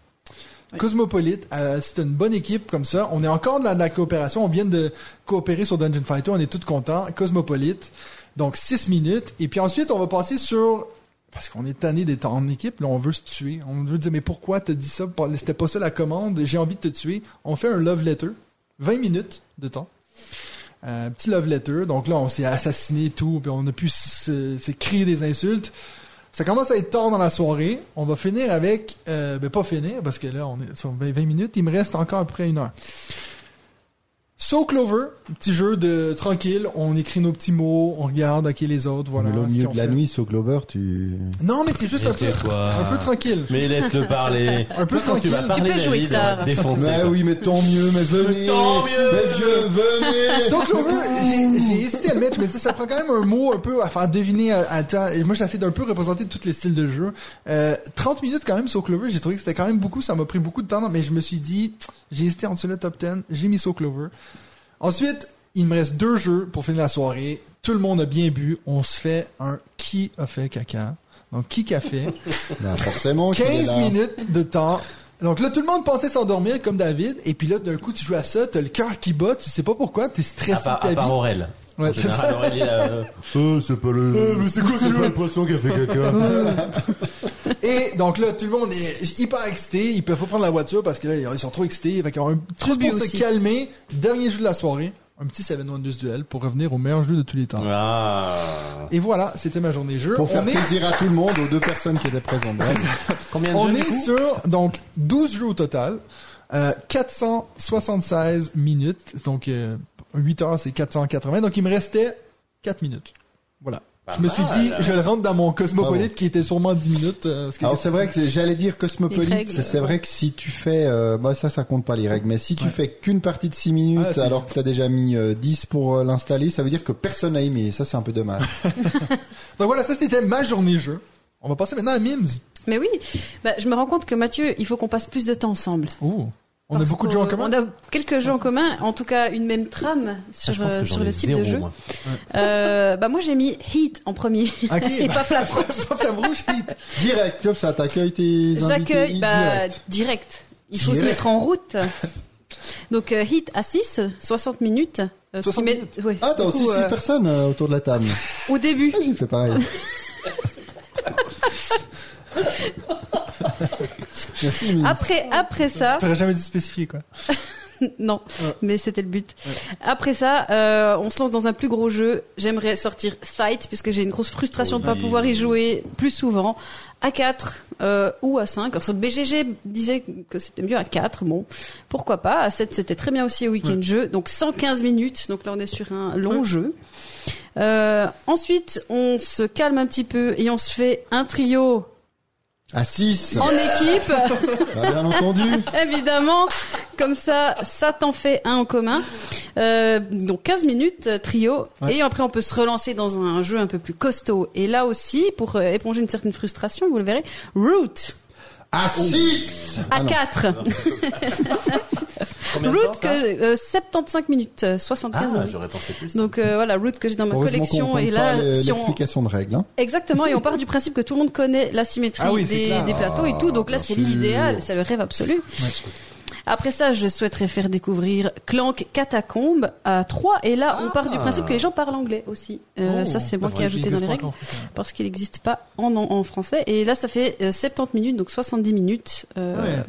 Cosmopolite, euh, c'est une bonne équipe comme ça. On est encore dans la, la coopération. On vient de coopérer sur Dungeon Fighter. On est tous contents. Cosmopolite. Donc, 6 minutes. Et puis ensuite, on va passer sur... Parce qu'on est tanné d'être en équipe. Là, on veut se tuer. On veut dire, mais pourquoi t'as dit ça? C'était pas ça la commande. J'ai envie de te tuer. On fait un love letter. 20 minutes de temps. Euh, petit love letter. Donc là, on s'est assassiné et tout. Puis on a pu se, se crier des insultes. Ça commence à être tard dans la soirée. On va finir avec... Euh, ben pas finir, parce que là, on est sur 20 20 minutes. Il me reste encore à peu près une heure. So Clover, petit jeu de tranquille. On écrit nos petits mots, on regarde ok les autres, voilà. mais là, au milieu de la fait. nuit, So Glover, tu... Non, mais c'est juste un peu, un peu tranquille. Mais laisse-le parler. *laughs* Un peu Toi, quand tu vas tranquille. parler, Tu peux jouer tard. quoi. oui, mais tant mieux, mais venez Tant mieux. Mais vieux, venez So Clover, j'ai j'ai hésité à le mettre, mais tu sais, ça prend quand même un mot un peu à faire deviner à, à temps. Et moi, j'essaie d'un peu représenter tous les styles de jeu. Euh, 30 minutes quand même, So Clover, j'ai trouvé que c'était quand même beaucoup, ça m'a pris beaucoup de temps, mais je me suis dit, j'ai hésité entre le top 10, j'ai mis So Clover. Ensuite, il me reste deux jeux pour finir la soirée. Tout le monde a bien bu. On se fait un qui a fait caca. Donc, qui qu'a fait? *laughs* Ben, forcément qu'il est 15 là. minutes de temps. Donc là, tout le monde pensait s'endormir comme David, et puis là, d'un coup, tu joues à ça, t'as le cœur qui bat, tu sais pas pourquoi, t'es À stressé part, de ta à part vie. Aurel. Ouais, c'est ça. Euh, Oh, c'est pas le. Euh, mais c'est quoi c'est pas le poisson qui a fait caca. *laughs* Et donc là, tout le monde est hyper excité, ils peuvent pas prendre la voiture parce que là, ils sont trop excités, fait qu'ils ont un bu pour se calmer, dernier jeu de la soirée, un petit Seven Wonders duel pour revenir au meilleur jeu de tous les temps. ah. Et voilà, c'était ma journée jeu. Pour faire on est, plaisir à tout le monde, aux deux personnes qui étaient présentes. *laughs* Combien de on jeux, est sur donc 12 jeux au total, euh, 476 minutes, donc euh, 8 heures c'est 480, donc il me restait 4 minutes. Voilà. Pas je me suis dit, je le rentre dans mon cosmopolite qui était sûrement 10 minutes. euh, c'est vrai que j'allais dire cosmopolite, c'est vrai que si tu fais, euh, bah ça ça compte pas les règles, mais si tu Ouais. fais qu'une partie de 6 minutes Ah, alors que t'as déjà mis euh, 10 pour euh, l'installer, ça veut dire que personne n'a aimé, et ça c'est un peu dommage. *laughs* Donc voilà, ça c'était ma journée jeu. On va passer maintenant à Mims. Mais oui, bah, je me rends compte que Mathieu, il faut qu'on passe plus de temps ensemble. Oh. On a beaucoup de jeux en commun. On a quelques jeux en commun, en tout cas une même trame Ah, sur, que sur le type zéro, de jeu. moi. Euh, bah moi j'ai mis Heat en premier. Ok. *laughs* Et bah, pas Flamme pas Flamme rouge. *laughs* hit. direct, comme ça, t'accueilles tes invités J'accueille bah, direct. direct. Il faut se Direct. mettre en route. Donc euh, Heat à 6, 60 minutes. Euh, ce qui 60 met- minutes. ouais, Ah, t'as du aussi coup, 6 euh, personnes euh, autour de la table. Au début. Ah, J'ai fait pareil. *laughs* Merci. Après, après ça, T'aurais jamais dû spécifier quoi. *laughs* non, Ouais. mais c'était le but. Après ça, euh, on se lance dans un plus gros jeu. J'aimerais sortir Fight puisque j'ai une grosse frustration de pas Oui. pouvoir y jouer plus souvent. À 4 euh, ou à 5. Alors, BGG disait que c'était mieux à 4. Bon, pourquoi pas. À 7, c'était très bien aussi au week-end jeu. Donc 115 minutes. Donc là, on est sur un long jeu. Euh, ensuite, on se calme un petit peu et on se fait un trio À 6. en équipe. bien entendu. *laughs* Évidemment, comme ça, ça t'en fait un en commun. Euh, donc 15 minutes, euh, trio. Ouais. Et après, on peut se relancer dans un jeu un peu plus costaud. Et là aussi, pour euh, éponger une certaine frustration, vous le verrez, Root À 6. à 4. *laughs* Combien temps, ça que euh, 75 minutes, euh, 75 Ah, minutes. j'aurais pensé plus. Donc euh, voilà, Root que j'ai dans ma collection. Et là, les- si on... l'explication de règles. Hein. Exactement, et on part du principe que tout le monde connaît la symétrie Ah oui, des, plateaux et tout, donc là c'est l'idéal, c'est le rêve absolu. Après ça, je souhaiterais faire découvrir Clank Catacombe à 3, et là on part du principe que les gens parlent anglais aussi. Euh, Oh, ça c'est moi qui ai ajouté dans les règles, parce qu'il n'existe pas en, français, et là ça fait euh, 70 minutes, donc 70 minutes. euh, Ouais.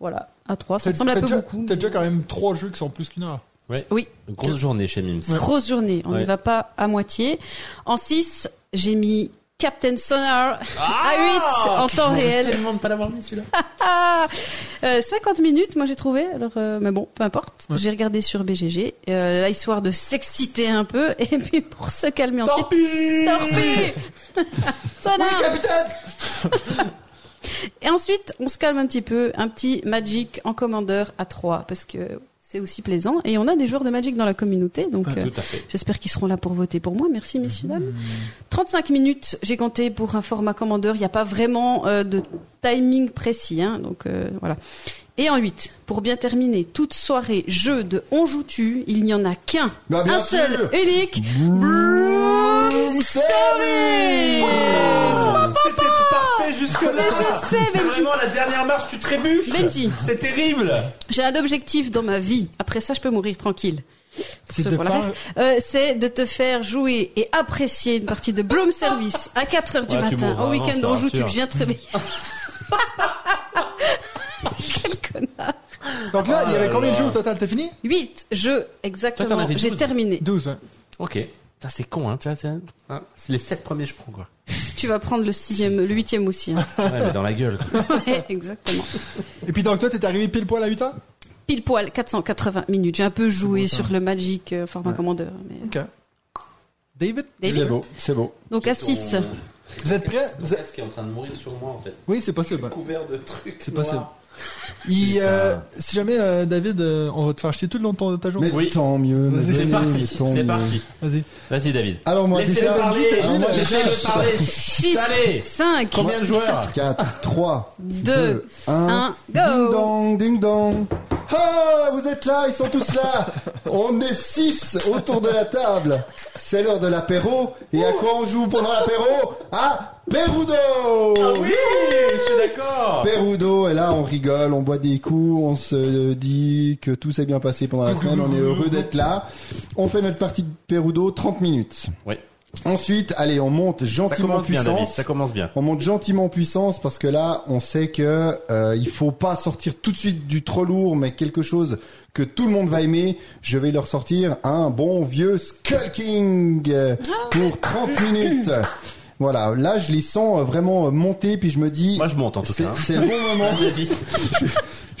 Voilà, à 3, ça me semble un peu déjà, beaucoup. t'as déjà quand même trois jeux qui sont plus qu'une heure. Oui, Une grosse journée chez Mims. grosse journée, on n'y Ouais. va pas à moitié. En 6, j'ai mis Captain Sonar à 8 en temps réel. de pas l'avoir mis celui-là. Ah *laughs* Euh, 50 minutes, moi j'ai trouvé. Alors, euh, mais bon, peu importe. Ouais. J'ai regardé sur BGG. Euh, là, histoire de s'exciter un peu *laughs* et puis pour se calmer ensuite. Torpille Torpille *laughs* Sonar Oui, capitaine Et ensuite, on se calme un petit peu. Un petit Magic en commandeur à 3 parce que c'est aussi plaisant. Et on a des joueurs de Magic dans la communauté, donc euh, à fait. j'espère qu'ils seront là pour voter pour moi. Merci, messieurs, Mmh. dames. 35 minutes, j'ai compté pour un format commandeur. Il n'y a pas vraiment euh, de timing précis, hein, donc euh, voilà. Et en 8, pour bien terminer, toute soirée jeu de On joue tu, il n'y en a qu'un, Bah, un seul, sûr. unique, Broom Service jusque là. Mais je sais, Benji. la dernière marche, tu trébuches. Benji, C'est terrible. j'ai un objectif dans ma vie. Après ça, je peux mourir tranquille. C'est Ce- de faire... Euh, c'est de te faire jouer et apprécier une partie de Broom Service à 4 heures du Ouais, tu matin. Au avant, week-end, on joue, tu viens te réveiller. *laughs* Quel connard. Donc là, il y avait là combien de jeux au total? T'as fini? 8 jeux, exactement. J'ai 12. terminé. 12, ouais. Ok. Ça c'est con, hein. Tu vois, c'est hein, c'est les sept premiers je prends quoi. Tu vas prendre le sixième, le huitième aussi. hein. *laughs* Ouais, mais dans la gueule. *laughs* Ouais, exactement. Et puis donc toi, t'es arrivé pile poil à 8 heures? Pile poil, 480 minutes. J'ai un peu joué sur le Magic euh, format Ouais. commandeur. mais- Ok. David? David C'est beau, c'est beau. Donc à 6. Vous êtes prêts? Vous êtes- qui est en train de mourir sur moi en fait. Oui, c'est possible. Couvert de trucs. C'est possible. Il, euh, si jamais, euh, David, euh, on va te faire chier tout le long de ta journée. Mais Oui. tant mieux. C'est parti. C'est parti. Vas-y. Vas-y David. Alors moi Laissez-le déjà, parler. Laissez-le parler. 6, Allez. 5, Combien de joueurs 4, 3, 2, 2, 1, 1, ding go dong, ding dong. Ah, vous êtes là, ils sont tous là. On est six autour de la table. C'est l'heure de l'apéro. Et à quoi on joue pendant l'apéro? À Perudo Ah oui, je suis d'accord. Perudo, et là on rigole, on boit des coups, on se dit que tout s'est bien passé pendant la semaine, on est heureux d'être là. On fait notre partie de Perudo 30 minutes. Oui. Ensuite, allez, on monte gentiment en commence bien, puissance. Ça commence bien. On monte gentiment en puissance parce que là, on sait que euh, il faut pas sortir tout de suite du trop lourd, mais quelque chose que tout le monde va aimer. Je vais leur sortir un bon vieux Skull King euh, pour 30 minutes. *laughs* Voilà, là je les sens euh, vraiment euh, monter, puis je me dis, Moi, je monte en tout c'est cas. hein. c'est le bon *laughs* moment.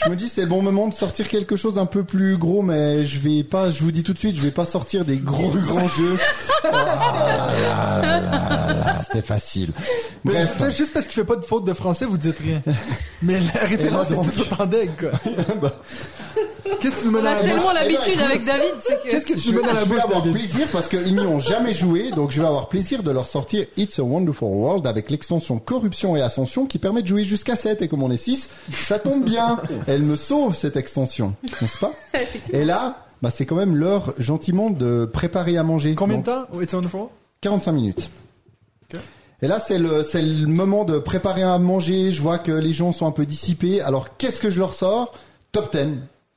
Je me dis c'est le bon moment de sortir quelque chose un peu plus gros, mais je vais pas, je vous dis tout de suite, je vais pas sortir des gros *laughs* grands jeux. Ah, là, là, là, là, C'était facile. Mais Bref. juste- juste parce qu'il fait pas de faute de français, vous dites rien. Mais la référence est tout autant d'aigle, quoi. *laughs* Qu'est-ce que tu nous mets On dans la bouche? tellement l'habitude avec David, c'est que... Qu'est-ce que tu Je, nous mets dans la je vais bouche, avoir David? plaisir parce qu'ils n'y ont jamais joué, donc je vais avoir plaisir de leur sortir It's a Wonderful World avec l'extension Corruption et Ascension qui permet de jouer jusqu'à 7 et comme on est 6, ça tombe bien. Elle me sauve cette extension, n'est-ce pas? Et là, bah, c'est quand même l'heure gentiment de préparer à manger. Combien de Donc, temps? It's wonderful? 45 minutes. Ok. Et là, c'est le, c'est le moment de préparer à manger. Je vois que les gens sont un peu dissipés. Alors, qu'est-ce que je leur sors? Top 10.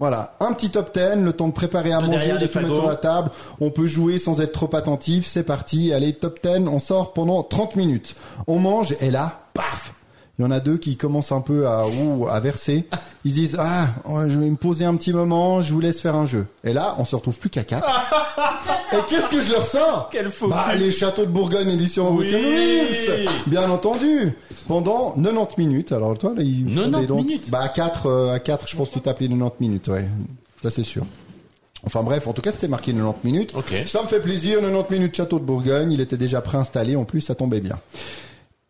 Voilà, un petit top 10, le temps de préparer à Tout manger, de tout mettre sur la table. On peut jouer sans être trop attentif. C'est parti. Allez, top 10. On sort pendant 30 minutes. On mange et là, paf il y en a deux qui commencent un peu à, ouh, à verser. Ils disent ah, je vais me poser un petit moment, je vous laisse faire un jeu. Et là, on se retrouve plus qu'à quatre. et qu'est-ce que je leur sors? Quel faux Bah les châteaux de Bourgogne édition Oui. Bien entendu. Pendant 90 minutes. Alors toi là, il faut 90 des dons. minutes Bah à 4 à 4, je pense que tu t'appelais 90 minutes, ouais. Ça c'est sûr. Enfin bref, en tout cas, c'était marqué 90 minutes. Ok. Ça me fait plaisir, 90 minutes château de Bourgogne, il était déjà préinstallé, en plus ça tombait bien.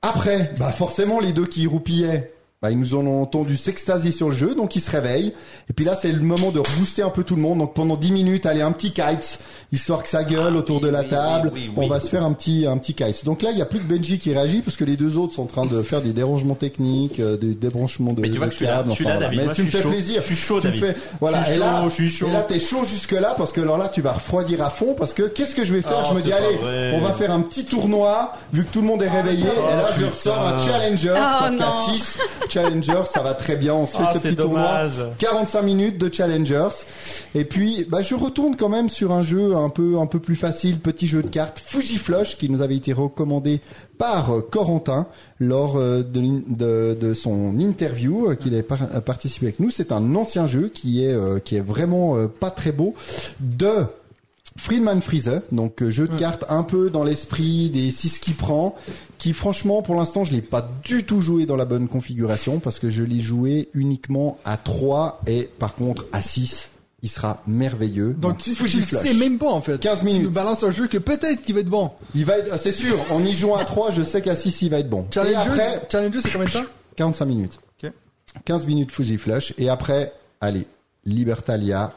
Après, bah forcément les deux qui roupillaient, bah ils nous en ont entendu s'extasier sur le jeu, donc ils se réveillent. Et puis là c'est le moment de rebooster un peu tout le monde. Donc pendant 10 minutes, allez un petit kites, histoire que ça gueule Ah, autour oui, de la oui, table. oui, oui, On oui. va se faire un petit un petit kites. Donc là il y a plus que Benji qui réagit parce que les deux autres sont en train de faire des dérangements techniques, euh, des débranchements de, Mais tu vois de que je suis là, câbles, je suis enfin, là, voilà. David. Mais Moi, tu je me fais chaud. plaisir. Je suis chaud, Tu me David. fais- voilà. Je suis et là, chaud, je suis chaud. Et là t'es chaud jusque là parce que alors là tu vas refroidir à fond parce que qu'est-ce que je vais faire? Oh, Je me dis allez, vrai. on va faire un petit tournoi vu que tout le monde est réveillé. et là je leur putain. sors un challenger Oh, parce qu'à non. 6 *laughs* challengers ça va très bien. On se fait Ah, ce petit dommage. tournoi. 45 minutes de challengers. Et puis bah je retourne quand même sur un jeu un peu un peu plus facile, petit jeu de cartes Fujiflush qui nous avait été recommandé par euh, Corentin lors euh, de, l'in- de, de son interview euh, qu'il avait par- participé avec nous. C'est un ancien jeu qui est qui est vraiment pas très beau de Friedman Freezer, donc euh, jeu de cartes un peu dans l'esprit des 6 qui prend, qui franchement pour l'instant je l'ai pas du tout joué dans la bonne configuration parce que je l'ai joué uniquement à 3 et par contre à 6 il sera merveilleux. Donc tu, tu le sais même pas, en fait. 15 Tu minutes. nous balances un jeu que peut-être qu'il va être bon. Il va être, ah, c'est sûr, en y jouant à 3, je sais qu'à 6 il va être bon. Et Challenger, après, Challenger, c'est combien de temps? 45 minutes. Ok. 15 minutes Fujiflush et après, allez, Libertalia,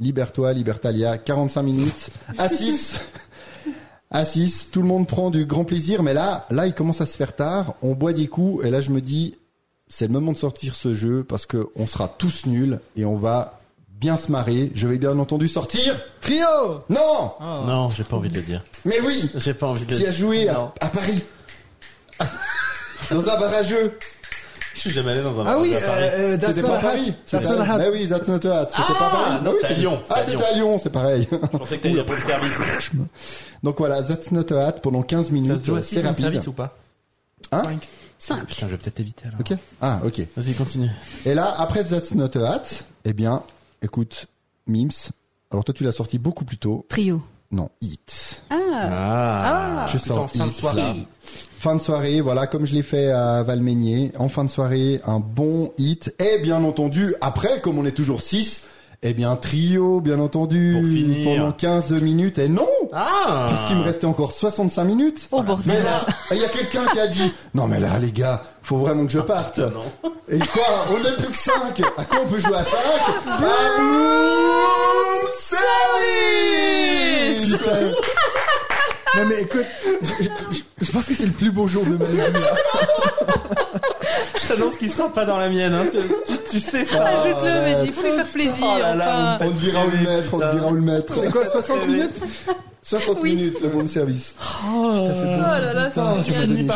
Libertois, Libertalia, 45 minutes à 6. À 6, tout le monde prend du grand plaisir, mais là, là, il commence à se faire tard, on boit des coups, et là, je me dis, c'est le moment de sortir ce jeu, parce que on sera tous nuls, et on va bien se marrer. Je vais bien entendu sortir. Trio! Non! Non, j'ai pas envie de le dire. Mais oui! J'ai pas envie de le Qui a dire. joué à, à Paris? Dans un barrageux. Je suis jamais allé dans un Ah oui, euh, euh, That's C'était not pas a hat. Paris. That's C'était- not a hat. Mais oui, That's not a hat. C'était Ah, pas Paris. non, Bah oui, c'était à c'est- Lyon, Ah, c'était à c'était à Lyon, c'est pareil. Je pensais que t'allais pour le service. Donc voilà, That's not a hat pendant 15 Ça minutes. se joue assis C'est rapide. service ou pas Hein Cinq. Simple. Putain, je vais peut-être éviter alors. Ok. Ah, ok. Vas-y, continue. Et là, après That's not a hat, eh bien, écoute, Mims. Alors toi, tu l'as sorti beaucoup plus tôt. Trio. Non, Hit. Ah. Ah. Je sors en fin de Hit, soirée. là. Fin de soirée, voilà, comme je l'ai fait à Valmeigné. En fin de soirée, un bon hit. Et bien entendu, après, comme on est toujours 6, eh bien, trio, bien entendu. Pour finir. Pendant 15 minutes. Et non! Ah Parce qu'il me restait encore 65 minutes. Oh Mais là, il y a quelqu'un qui a dit, *laughs* non mais là, les gars, faut vraiment que je parte. Non. Et quoi? On n'est plus que 5. À quoi on peut jouer à 5? À room service! Non mais écoute, je, je- je- je pense que c'est le plus beau jour de ma vie. là. Je t'annonce qu'il sera pas dans la mienne. Hein. Tu, tu- tu sais ça. Ajoute-le, arrête. mais il faut lui faire plaisir. Oh là là, enfin. vous On te dira où le mettre, on te dira où le mettre. C'est quoi, 60 minutes 60 Oui. minutes, le bon service. Oh, c'est bon. Oh là là, Ah,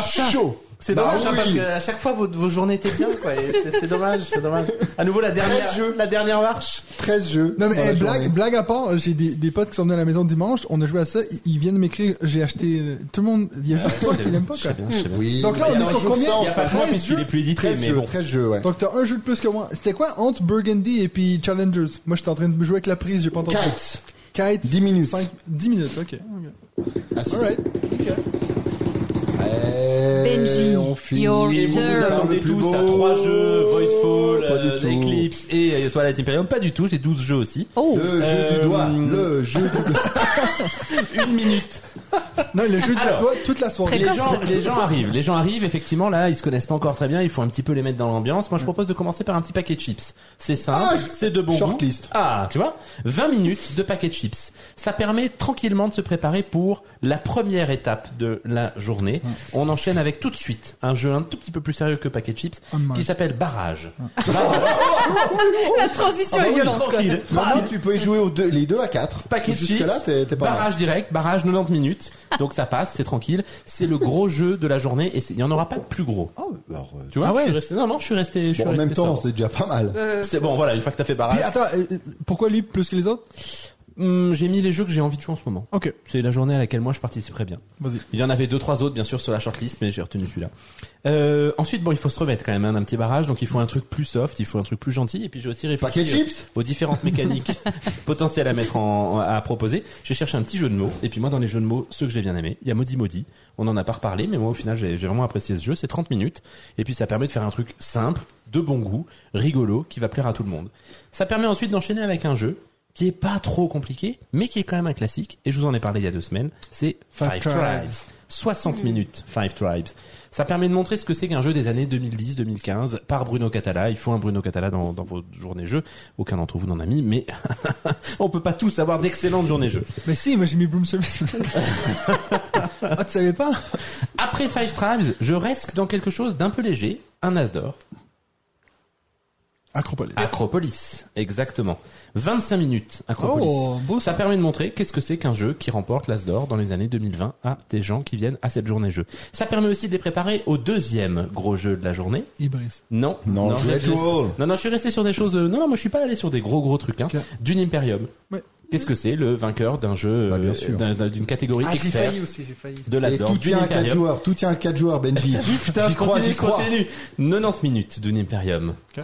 ça. chaud. C'est Bah dommage hein, oui. parce qu'à chaque fois vos, vos journées étaient bien quoi. et C'est c'est dommage, c'est dommage. À nouveau la dernière, jeux. la dernière marche. 13 jeux. Non mais dans la eh, blague, journée. blague à part, j'ai des, des potes qui sont venus à la maison dimanche, on a joué à ça, ils, ils viennent m'écrire, j'ai acheté, euh, tout le monde, il y a juste toi qui l'aime pas Je quoi. sais bien, je sais bien. Oui. Donc là, mais on est sur jour combien sans, Il y a pas de moi 13 puisqu'il est plus édité, 13 mais jeux, bon. 13 jeux, ouais. Donc t'as un jeu de plus que moi. C'était quoi entre Burgundy et puis Challengers? Moi j'étais en train de jouer avec la prise, j'ai pas entendu. Kites. Kites. 10 minutes. 5, 10 minutes, ok. Ah. Alright, ok. Benji, on finit. your Et vous vous attendez plus tous beau. à trois jeux, Voidfall, Pas du euh, tout. Eclipse et euh, Twilight Imperium. Pas du tout, j'ai 12 jeux aussi. Oh, Le jeu Euh, du doigt. Le jeu du doigt. *laughs* Une minute. Non, le jeu Alors, du toi toute la soirée. Les gens, les gens arrivent, les gens arrivent, effectivement, là, ils se connaissent pas encore très bien, il faut un petit peu les mettre dans l'ambiance. Moi, je propose de commencer par un petit paquet de chips. C'est simple, Ah, c'est de bon goût. shortlist. Ah, tu vois 20 minutes de paquet de chips. Ça permet tranquillement de se préparer pour la première étape de la journée. On enchaîne avec tout de suite un jeu un tout petit peu plus sérieux que paquet de chips, Oh, qui s'appelle *laughs* Barrage. la transition Ah bah est oui, violente. quoi. Tranquille. Maintenant, tu peux y jouer aux deux, les deux à 4. Paquet chips, là, t'es t'es pas mal. barrage direct, barrage 90 minutes, donc ça passe, c'est tranquille. C'est le gros jeu de la journée et c'est- il y en aura pas de plus gros. Ah, alors, euh, Tu vois Ah ouais je suis resté, Non, non, je suis resté. Je suis bon, en resté même temps, sobre. c'est déjà pas mal. Euh, C'est bon, voilà, une fois que t'as fait Puis barrage, attends, euh, euh, pourquoi lui plus que les autres? Hum, j'ai mis les jeux que j'ai envie de jouer en ce moment. Ok, C'est la journée à laquelle moi je participerai bien. vas-y. Il y en avait deux, trois autres, bien sûr, sur la shortlist, mais j'ai retenu celui-là. Euh, ensuite, bon, il faut se remettre quand même hein, d'un petit barrage, donc il faut un truc plus soft, il faut un truc plus gentil, et puis j'ai aussi réfléchi euh, chips aux différentes mécaniques *laughs* potentielles à mettre en, à proposer. J'ai cherché un petit jeu de mots, et puis moi, dans les jeux de mots, ceux que j'ai bien aimés, il y a Maudit Maudit. On en a pas reparlé, mais moi, au final, j'ai j'ai vraiment apprécié ce jeu. C'est 30 minutes, et puis ça permet de faire un truc simple, de bon goût, rigolo, qui va plaire à tout le monde. Ça permet ensuite d'enchaîner avec un jeu qui est pas trop compliqué, mais qui est quand même un classique, et je vous en ai parlé il y a deux semaines, c'est Five Five, Tribes. Tribes. 60 minutes, Five Tribes. Ça permet de montrer ce que c'est qu'un jeu des années 2010-2015 par Bruno Catala. Il faut un Bruno Catala dans, dans vos journées jeux. Aucun d'entre vous n'en a mis, mais *laughs* on peut pas tous avoir d'excellentes journées jeux. Mais si, moi j'ai mis Broom Service. *laughs* ah, tu savais pas? Après Five Tribes, je reste dans quelque chose d'un peu léger, un As d'or. Acropolis. Acropolis, exactement. 25 minutes, Acropolis. Oh, beau Ça ça. permet de montrer qu'est-ce que c'est qu'un jeu qui remporte l'As d'or dans les années 2020 à des gens qui viennent à cette journée jeu. Ça permet aussi de les préparer au deuxième gros jeu de la journée. Ibris. Non, Non, je reste- Wall. non, non, je suis resté sur des choses. euh, Non, non, moi je suis pas allé sur des gros gros trucs. Hein. D'une Imperium. Ouais. Qu'est-ce que c'est le vainqueur d'un jeu Bah, euh, d'une catégorie Ah, j'ai expert failli aussi, j'ai failli. de d'or tout d'une tient à 4 Imperium. joueurs, tout tient à 4 joueurs, Benji. *laughs* Putain, j'y je crois, continue, j'y je crois. continue. 90 minutes d'une Imperium. Ok.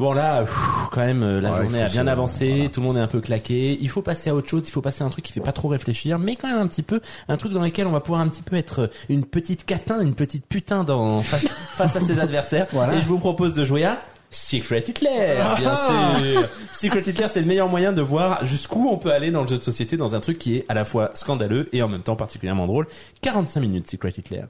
Bon là, pff, quand même, euh, la Ouais, journée il faut a bien se- avancé, voilà. tout le monde est un peu claqué. Il faut passer à autre chose, il faut passer à un truc qui fait pas trop réfléchir, mais quand même un petit peu, un truc dans lequel on va pouvoir un petit peu être une petite catin, une petite putain dans *laughs* face, face à ses adversaires. Voilà. Et je vous propose de jouer à Secret Hitler, bien Ah. sûr. Secret Hitler, c'est le meilleur moyen de voir jusqu'où on peut aller dans le jeu de société dans un truc qui est à la fois scandaleux et en même temps particulièrement drôle. 45 minutes Secret Hitler.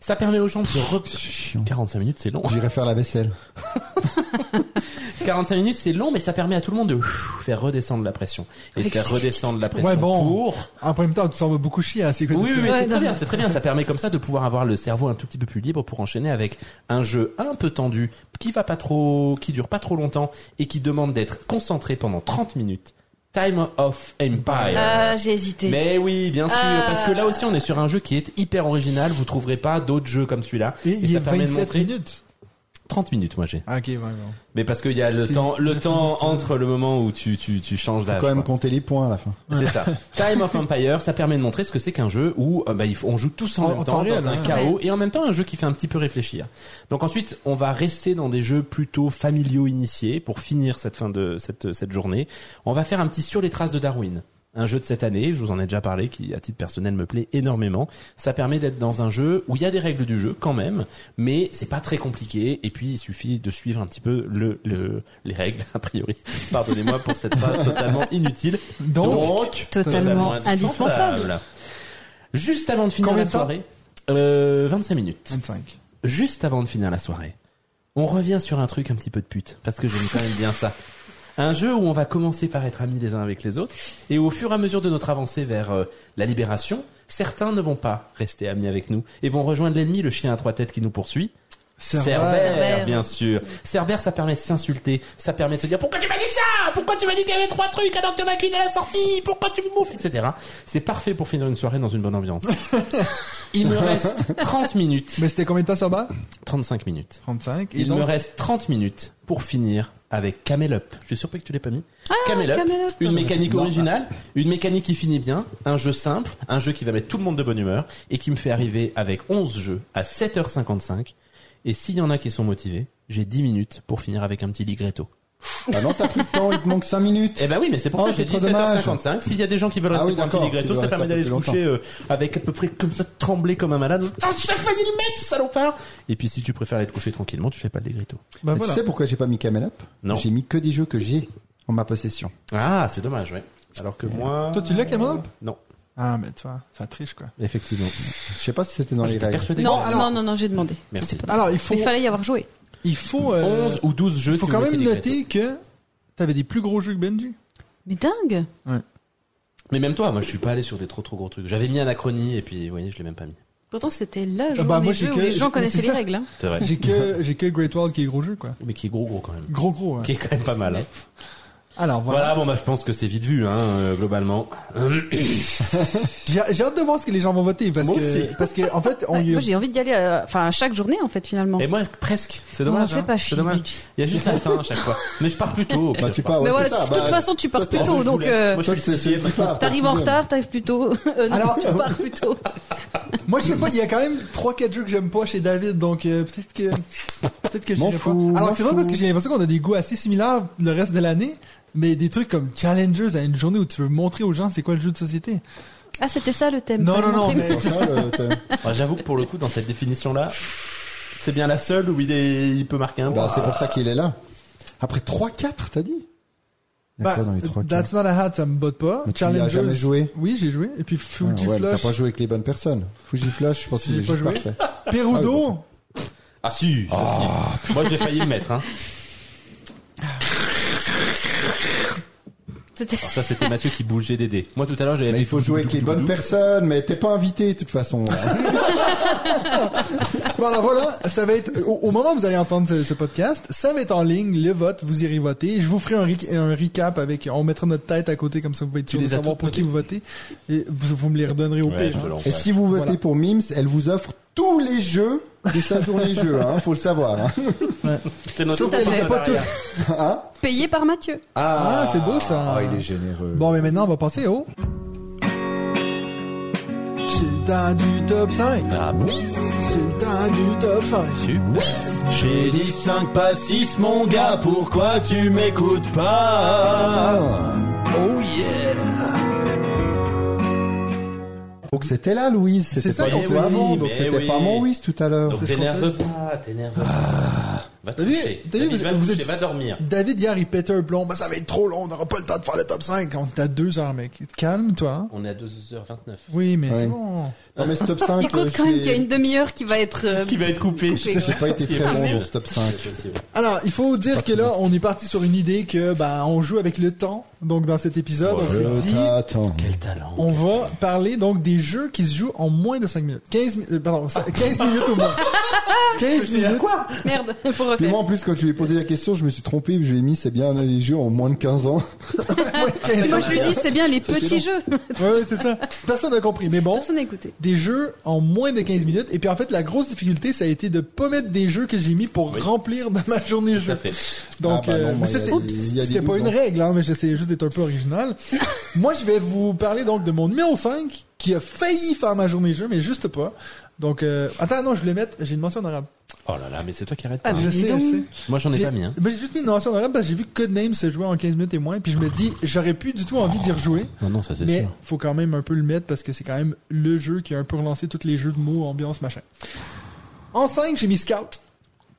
Ça permet aux gens de se re... C'est chiant. 45 minutes, c'est long. J'irai faire la vaisselle. *laughs* 45 minutes, c'est long, mais ça permet à tout le monde de faire redescendre la pression. Et de faire redescendre la pression Ouais, bon. pour... En même temps, tu s'en vas beaucoup chier Secret Oui, oui, Ouais, c'est très bien, c'est très bien. Ça permet comme ça de pouvoir avoir le cerveau un tout petit peu plus libre pour enchaîner avec un jeu un peu tendu, qui va pas trop, qui dure pas trop longtemps et qui demande d'être concentré pendant 30 minutes. Time of Empire. Ah, j'ai hésité. Mais oui, bien sûr, Ah. parce que là aussi on est sur un jeu qui est hyper original. Vous trouverez pas d'autres jeux comme celui-là. Et il y ça a permet de 27 montrer- minutes. 30 minutes, moi j'ai. Ah, ok, ouais, bon. Mais parce qu'il y a le temps, le temps entre le moment où tu tu tu changes d'âge. Faut quand même quoi. compter les points à la fin. C'est ça. *laughs* Time of Empire, ça permet de montrer ce que c'est qu'un jeu où euh, bah, il faut, on joue tous en, En- même temps dans un hein. chaos et en même temps un jeu qui fait un petit peu réfléchir. Donc ensuite, on va rester dans des jeux plutôt familiaux initiés pour finir cette fin de cette cette journée. On va faire un petit sur les traces de Darwin. Un jeu de cette année, je vous en ai déjà parlé, qui à titre personnel me plaît énormément. Ça permet d'être dans un jeu où il y a des règles du jeu quand même, mais c'est pas très compliqué. Et puis il suffit de suivre un petit peu le, le les règles a priori. Pardonnez-moi pour cette phrase totalement inutile. Donc, Totalement indispensable. Juste avant de finir Combien la soirée, euh, 25 minutes. 25. Juste avant de finir la soirée, on revient sur un truc un petit peu de pute, parce que j'aime quand même bien ça. Un jeu où on va commencer par être amis les uns avec les autres, et au fur et à mesure de notre avancée vers euh, la libération, certains ne vont pas rester amis avec nous, et vont rejoindre l'ennemi, le chien à trois têtes qui nous poursuit. Cerbère. Bien sûr. Cerbère, ça permet de s'insulter, ça permet de se dire pourquoi tu m'as dit ça? Pourquoi tu m'as dit qu'il y avait trois trucs alors que ma cuisine à la sortie Pourquoi tu me bouffes? Etc. C'est parfait pour finir une soirée dans une bonne ambiance. *laughs* Il me reste 30 minutes, Mais c'était combien de temps, Cerbère 35 minutes. 35. Et Il donc, me reste 30 minutes pour finir avec Camel Up. Je suis surpris que tu l'aies pas mis. Camel Up, Camel Up. une mécanique Non. originale, une mécanique qui finit bien, un jeu simple, un jeu qui va mettre tout le monde de bonne humeur et qui me fait arriver avec 11 jeux à 7h55. Et s'il y en a qui sont motivés, j'ai 10 minutes pour finir avec un petit ligretto. Ah non, t'as plus de temps, il te manque 5 minutes. Eh ben oui, mais c'est pour Oh, ça que j'ai c'est dit trop dommage. 7h55. S'il y a des gens qui veulent Ah rester oui, pour un petit ça permet d'aller se coucher euh, avec à peu près comme ça, trembler comme un malade. Putain, j'ai failli le mettre, salopard Et puis si tu préfères aller te coucher tranquillement, tu fais pas le ligretto. bah Mais voilà. Tu sais pourquoi j'ai pas mis Camel Up Non. J'ai mis que des jeux que j'ai en ma possession. Ah, c'est dommage, ouais. Alors que moi... Toi, tu l'as, Camel Up Non, Ah, mais tu vois, ça triche, quoi. effectivement. Je sais pas si c'était dans Moi, les règles. Non, non, non, non, j'ai demandé. Merci. Alors, il faut, Mais il fallait y avoir joué. Il faut, euh, 11 ou 12 jeux il faut si quand vous même noter que t'avais des plus gros jeux que Benji. Mais dingue Mais même toi, moi je suis pas allé sur des trop trop gros trucs. J'avais mis Anachronie et puis vous voyez, je l'ai même pas mis. Pourtant, c'était la bah, journée moi, j'ai où que- les gens connaissaient les ça. règles. hein. C'est vrai. J'ai que, j'ai que Great Wall qui est gros jeu, quoi. Mais qui est gros gros quand même. Gros gros, hein. Qui est quand même pas mal. Hein. Alors, Voilà. voilà. bon bah je pense que c'est vite vu hein, euh, globalement. *laughs* J'ai, hâte de voir ce que les gens vont voter parce Moi que, aussi. parce que, en fait, on Ouais, y Moi, j'ai envie d'y aller, euh, enfin, à chaque journée, en fait, finalement. Et moi presque. C'est On dommage. fait hein. pas C'est chier. Il y a juste la fin à chaque fois. Mais je pars plus tôt. Bah, tu je pars, ouais, Mais voilà, ça. de toute Bah, façon, tu pars plus tôt, je donc euh, je t'arrives en retard, t'arrives plus tôt. *laughs* Euh, Alors, tu pars plus tôt. *laughs* Moi, je sais pas, il y a quand même 3-4 jeux que j'aime pas chez David, donc euh, peut-être que peut-être que pas. fous, Alors, c'est drôle parce que j'ai l'impression qu'on a des goûts assez similaires le reste de l'année, mais des trucs comme Challengers à une journée où tu veux montrer aux gens c'est quoi le jeu de société. Ah, c'était ça le thème. Non, non, non, mais Pour ça, le- t'as- *laughs* Ah, J'avoue que pour le coup, dans cette définition-là, c'est bien la seule où il est, il peut marquer un Bah, point. c'est pour ça qu'il est là. Après 3-4, t'as dit? Bah, quoi dans les 3 That's Not a Hat, ça me botte pas. Mais tu as jamais joué Oui, j'ai joué. Et puis Fuji Ah ouais, T'as pas joué avec les bonnes personnes. Fujiflush, je pense qu'il J'ai est pas juste joué. parfait. Perudo. Ah si, ça, si. Moi j'ai failli le mettre. Hein. *laughs* Alors ça c'était Mathieu qui bougeait des dés. Moi tout à l'heure j'avais il faut jouer avec les bonnes personnes, mais t'es pas invité de toute façon. *laughs* *laughs* Alors voilà, ça va être, au, au moment où vous allez entendre ce, ce podcast, ça va être en ligne, le vote, vous irez voter. Je vous ferai un, re- un recap avec, on mettra notre tête à côté, comme ça vous pouvez être Tu sûr de les as savoir pour qui vous votez. Et vous, vous me les redonnerez au Ouais, pire. hein. Et si vous votez Voilà. pour Mims, elle vous offre tous les jeux de sa journée jeu, hein, faut le savoir. Hein. C'est notre Sauf pas. *laughs* Hein Payé par Mathieu. Ah, c'est beau, ça. Ah, il est généreux. Bon, mais maintenant, on va passer au... C'est le temps du top 5. Ah bon C'est le temps du top 5. Super. J'ai dit 5 pas 6 mon gars, pourquoi tu m'écoutes pas? Oh yeah. Donc c'était là Louise, C'est c'était ça pas qu'on dit, avant, donc mais c'était oui. pas mon Louise tout à l'heure. Donc C'est ce qu'on t'énerve dit. pas, t'énerve pas. Va te T'as vu- coucher. t'as vu, David, vous- va te vous coucher, êtes- va dormir. David, hier, il pétait un plomb. Bah, ça va être trop long, on n'aura pas le temps de faire le top 5. On est à 2 heures, mec. Calme-toi. hein. On est à 2h29. Oui, mais Ouais. c'est bon. Non mais ce top 5, Il compte euh, quand même qu'il y a une demi-heure qui va être. euh, Qui va être coupé. coupée. j'ai pas été C'est très bon ce top 5. C'est possible. Alors, il faut dire que là, on est parti sur une idée que, ben, on joue avec le temps. Donc, dans cet épisode, on s'est dit, Attends. Quel talent. on va parler donc des jeux qui se jouent en moins de 5 minutes. 15, mi- euh, pardon, ça- 15 minutes au moins. *laughs* 15 minutes. quoi? Merde, *laughs* faut Puis refaire. moi en plus quand je lui ai posé la question, je me suis trompé, je lui ai mis c'est bien les jeux en moins de 15 ans. *laughs* Ouais, 15 Moi, je lui dis, c'est bien les petits jeux. Ouais, ouais, c'est ça. Personne n'a compris. Mais bon, Personne n'a écouté. des jeux en moins de 15 minutes. Et puis, en fait, la grosse difficulté, ça a été de pas mettre des jeux que j'ai mis pour remplir de ma journée Tout à jeu. fait. Donc, Ah bah non, euh, moi, ça, il y a c'est, des- il y a des c'était pas une non. règle, hein, mais j'essayais juste d'être un peu original. *laughs* Moi, je vais vous parler donc de mon numéro 5, qui a failli faire ma journée jeu, mais juste pas. Donc, euh, attends, non, je voulais mettre, j'ai une mention honorable. Oh là là, mais c'est toi qui arrêtes Ah, pas. mais je sais, donc. je sais. Moi j'en ai pas mis. Hein. Mais j'ai juste mis une mention honorable parce que j'ai vu que Codename se jouait en 15 minutes et moins, puis je me dis, j'aurais plus du tout envie d'y rejouer. Non, non, ça c'est Mais sûr. faut quand même un peu le mettre parce que c'est quand même le jeu qui a un peu relancé tous les jeux de mots, ambiance, machin. En 5, j'ai mis Scout.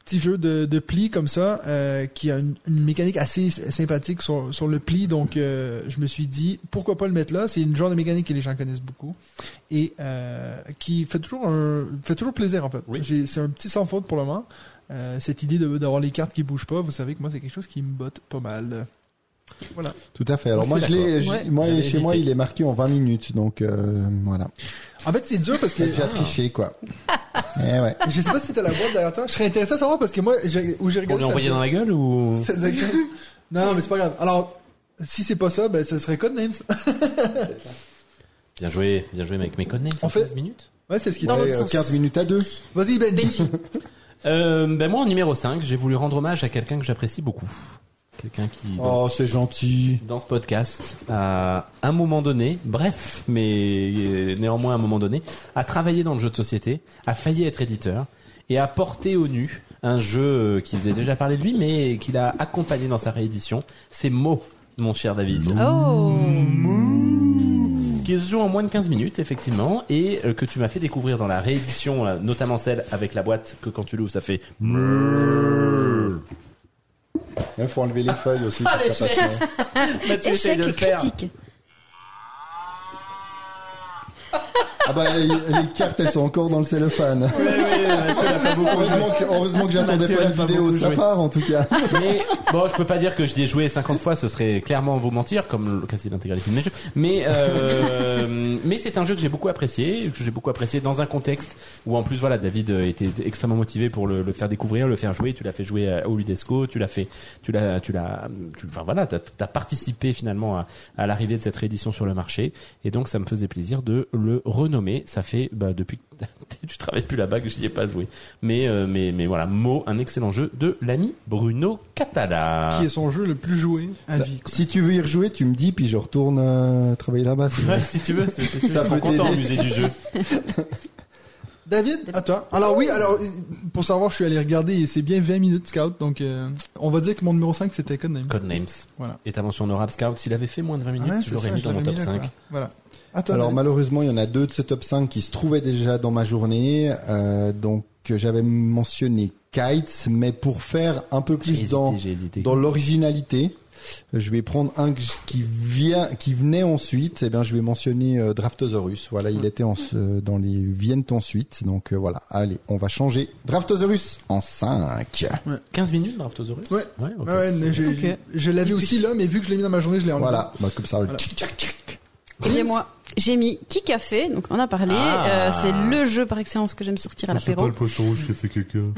Petit jeu de, de pli comme ça, euh, qui a une, une mécanique assez sympathique sur, sur le pli. Donc, euh, je me suis dit, pourquoi pas le mettre là? C'est une genre de mécanique que les gens connaissent beaucoup et euh, qui fait toujours un, fait toujours plaisir en fait. Oui. C'est un petit sans faute pour le moment. Euh, cette idée d'avoir les cartes qui bougent pas, vous savez que moi c'est quelque chose qui me botte pas mal. Voilà. Tout à fait. Alors Moi, je l'ai Ouais. moi chez moi il est marqué en 20 minutes donc euh, voilà. En fait, c'est dur parce que J'ai triché quoi. *laughs* Eh ouais. Je sais pas si t'as la boîte derrière toi. Je serais intéressé à savoir parce que moi, j'ai- où j'ai Pour regardé. lui envoyer ça dans la gueule ou? Disait- *laughs* ça disait que- Non, mais c'est pas grave. Alors, si c'est pas ça, ben, ça serait Codenames. *laughs* Bien joué, bien joué mec. Mais codenames en fait- 15 minutes? Ouais, c'est ce qui Dans est. l'autre Euh, sens. 15 minutes à deux. Vas-y. Benji. euh, Ben moi en numéro 5, j'ai voulu rendre hommage à quelqu'un que j'apprécie beaucoup. Quelqu'un qui dans, Oh, c'est gentil. dans ce podcast à un moment donné, bref, mais néanmoins à un moment donné, a travaillé dans le jeu de société, a failli être éditeur et a porté au nu un jeu qui faisait déjà parler de lui mais qu'il a accompagné dans sa réédition. C'est Mo, mon cher David. Oh. qui se joue en moins de 15 minutes, effectivement, et euh, que tu m'as fait découvrir dans la réédition, euh, notamment celle avec la boîte que quand tu l'ouvres, ça fait... Il faut enlever les feuilles aussi. pour Ah, ça. *laughs* Mathieu essaye Échec de le faire. critique. Ah bah, les les cartes, elles sont encore dans le cellophane. Heureusement que, heureusement que j'attendais Mathieu pas une pas vidéo de sa joué. part, en tout cas. Mais bon, je peux pas dire que j'y ai joué 50 fois, ce serait clairement vous mentir, comme le quasi l'intégralité de mes jeux. Mais euh, mais c'est un jeu que j'ai beaucoup apprécié, que j'ai beaucoup apprécié dans un contexte où en plus voilà, David euh, était extrêmement motivé pour le, le faire découvrir, le faire jouer. Tu l'as fait jouer à- au Ludesco, tu l'as fait, tu l'as, tu l'as, tu- enfin voilà, t'as as participé finalement à, à l'arrivée de cette réédition sur le marché, et donc ça me faisait plaisir de le renommer. Ça fait bah, depuis que *laughs* tu travailles plus là-bas que j'y ai pas joué. Mais euh, mais mais voilà, Mo, un excellent jeu de l'ami Bruno Catala. Qui est son jeu le plus joué à vie. quoi. Si tu veux y rejouer, tu me dis, puis je retourne euh, travailler là-bas. Ouais, si tu veux, c'est, c'est, Ça peut contents au musée du jeu. *laughs* David, à toi. Alors oui, alors pour savoir, je suis allé regarder et c'est bien 20 minutes Scout, donc euh, on va dire que mon numéro 5 c'était Codenames. Codenames. Voilà. Et ta mention honorable Scout, s'il avait fait moins de 20 minutes, Ouais, tu c'est l'aurais mis dans mon top mis là, 5. quoi. Voilà. À toi. Alors David. malheureusement, il y en a deux de ce top 5 qui se trouvaient déjà dans ma journée. Euh, donc euh, j'avais mentionné Kites, mais pour faire un peu plus hésité, dans j'ai hésité. dans l'originalité, je vais prendre un que qui vient, qui venait ensuite. Eh bien, je vais mentionner euh, Draftosaurus. Voilà, il était en, dans les viennent ensuite. Donc euh, voilà. Allez, on va changer Draftosaurus en 5. 15 minutes, Draftosaurus Ouais. Ouais, ok. Ouais, ouais, mais j'ai- Ok. je l'avais aussi là, mais vu que je l'ai mis dans ma journée, je l'ai enlevé. Voilà, bah, comme ça. Voilà. tchic, tchic, tchic. Bien moi, j'ai mis Qui Café, donc on en a parlé. Ah. Euh, c'est le jeu par excellence que j'aime sortir à l'apéro. poisson rouge qui a fait caca. *laughs*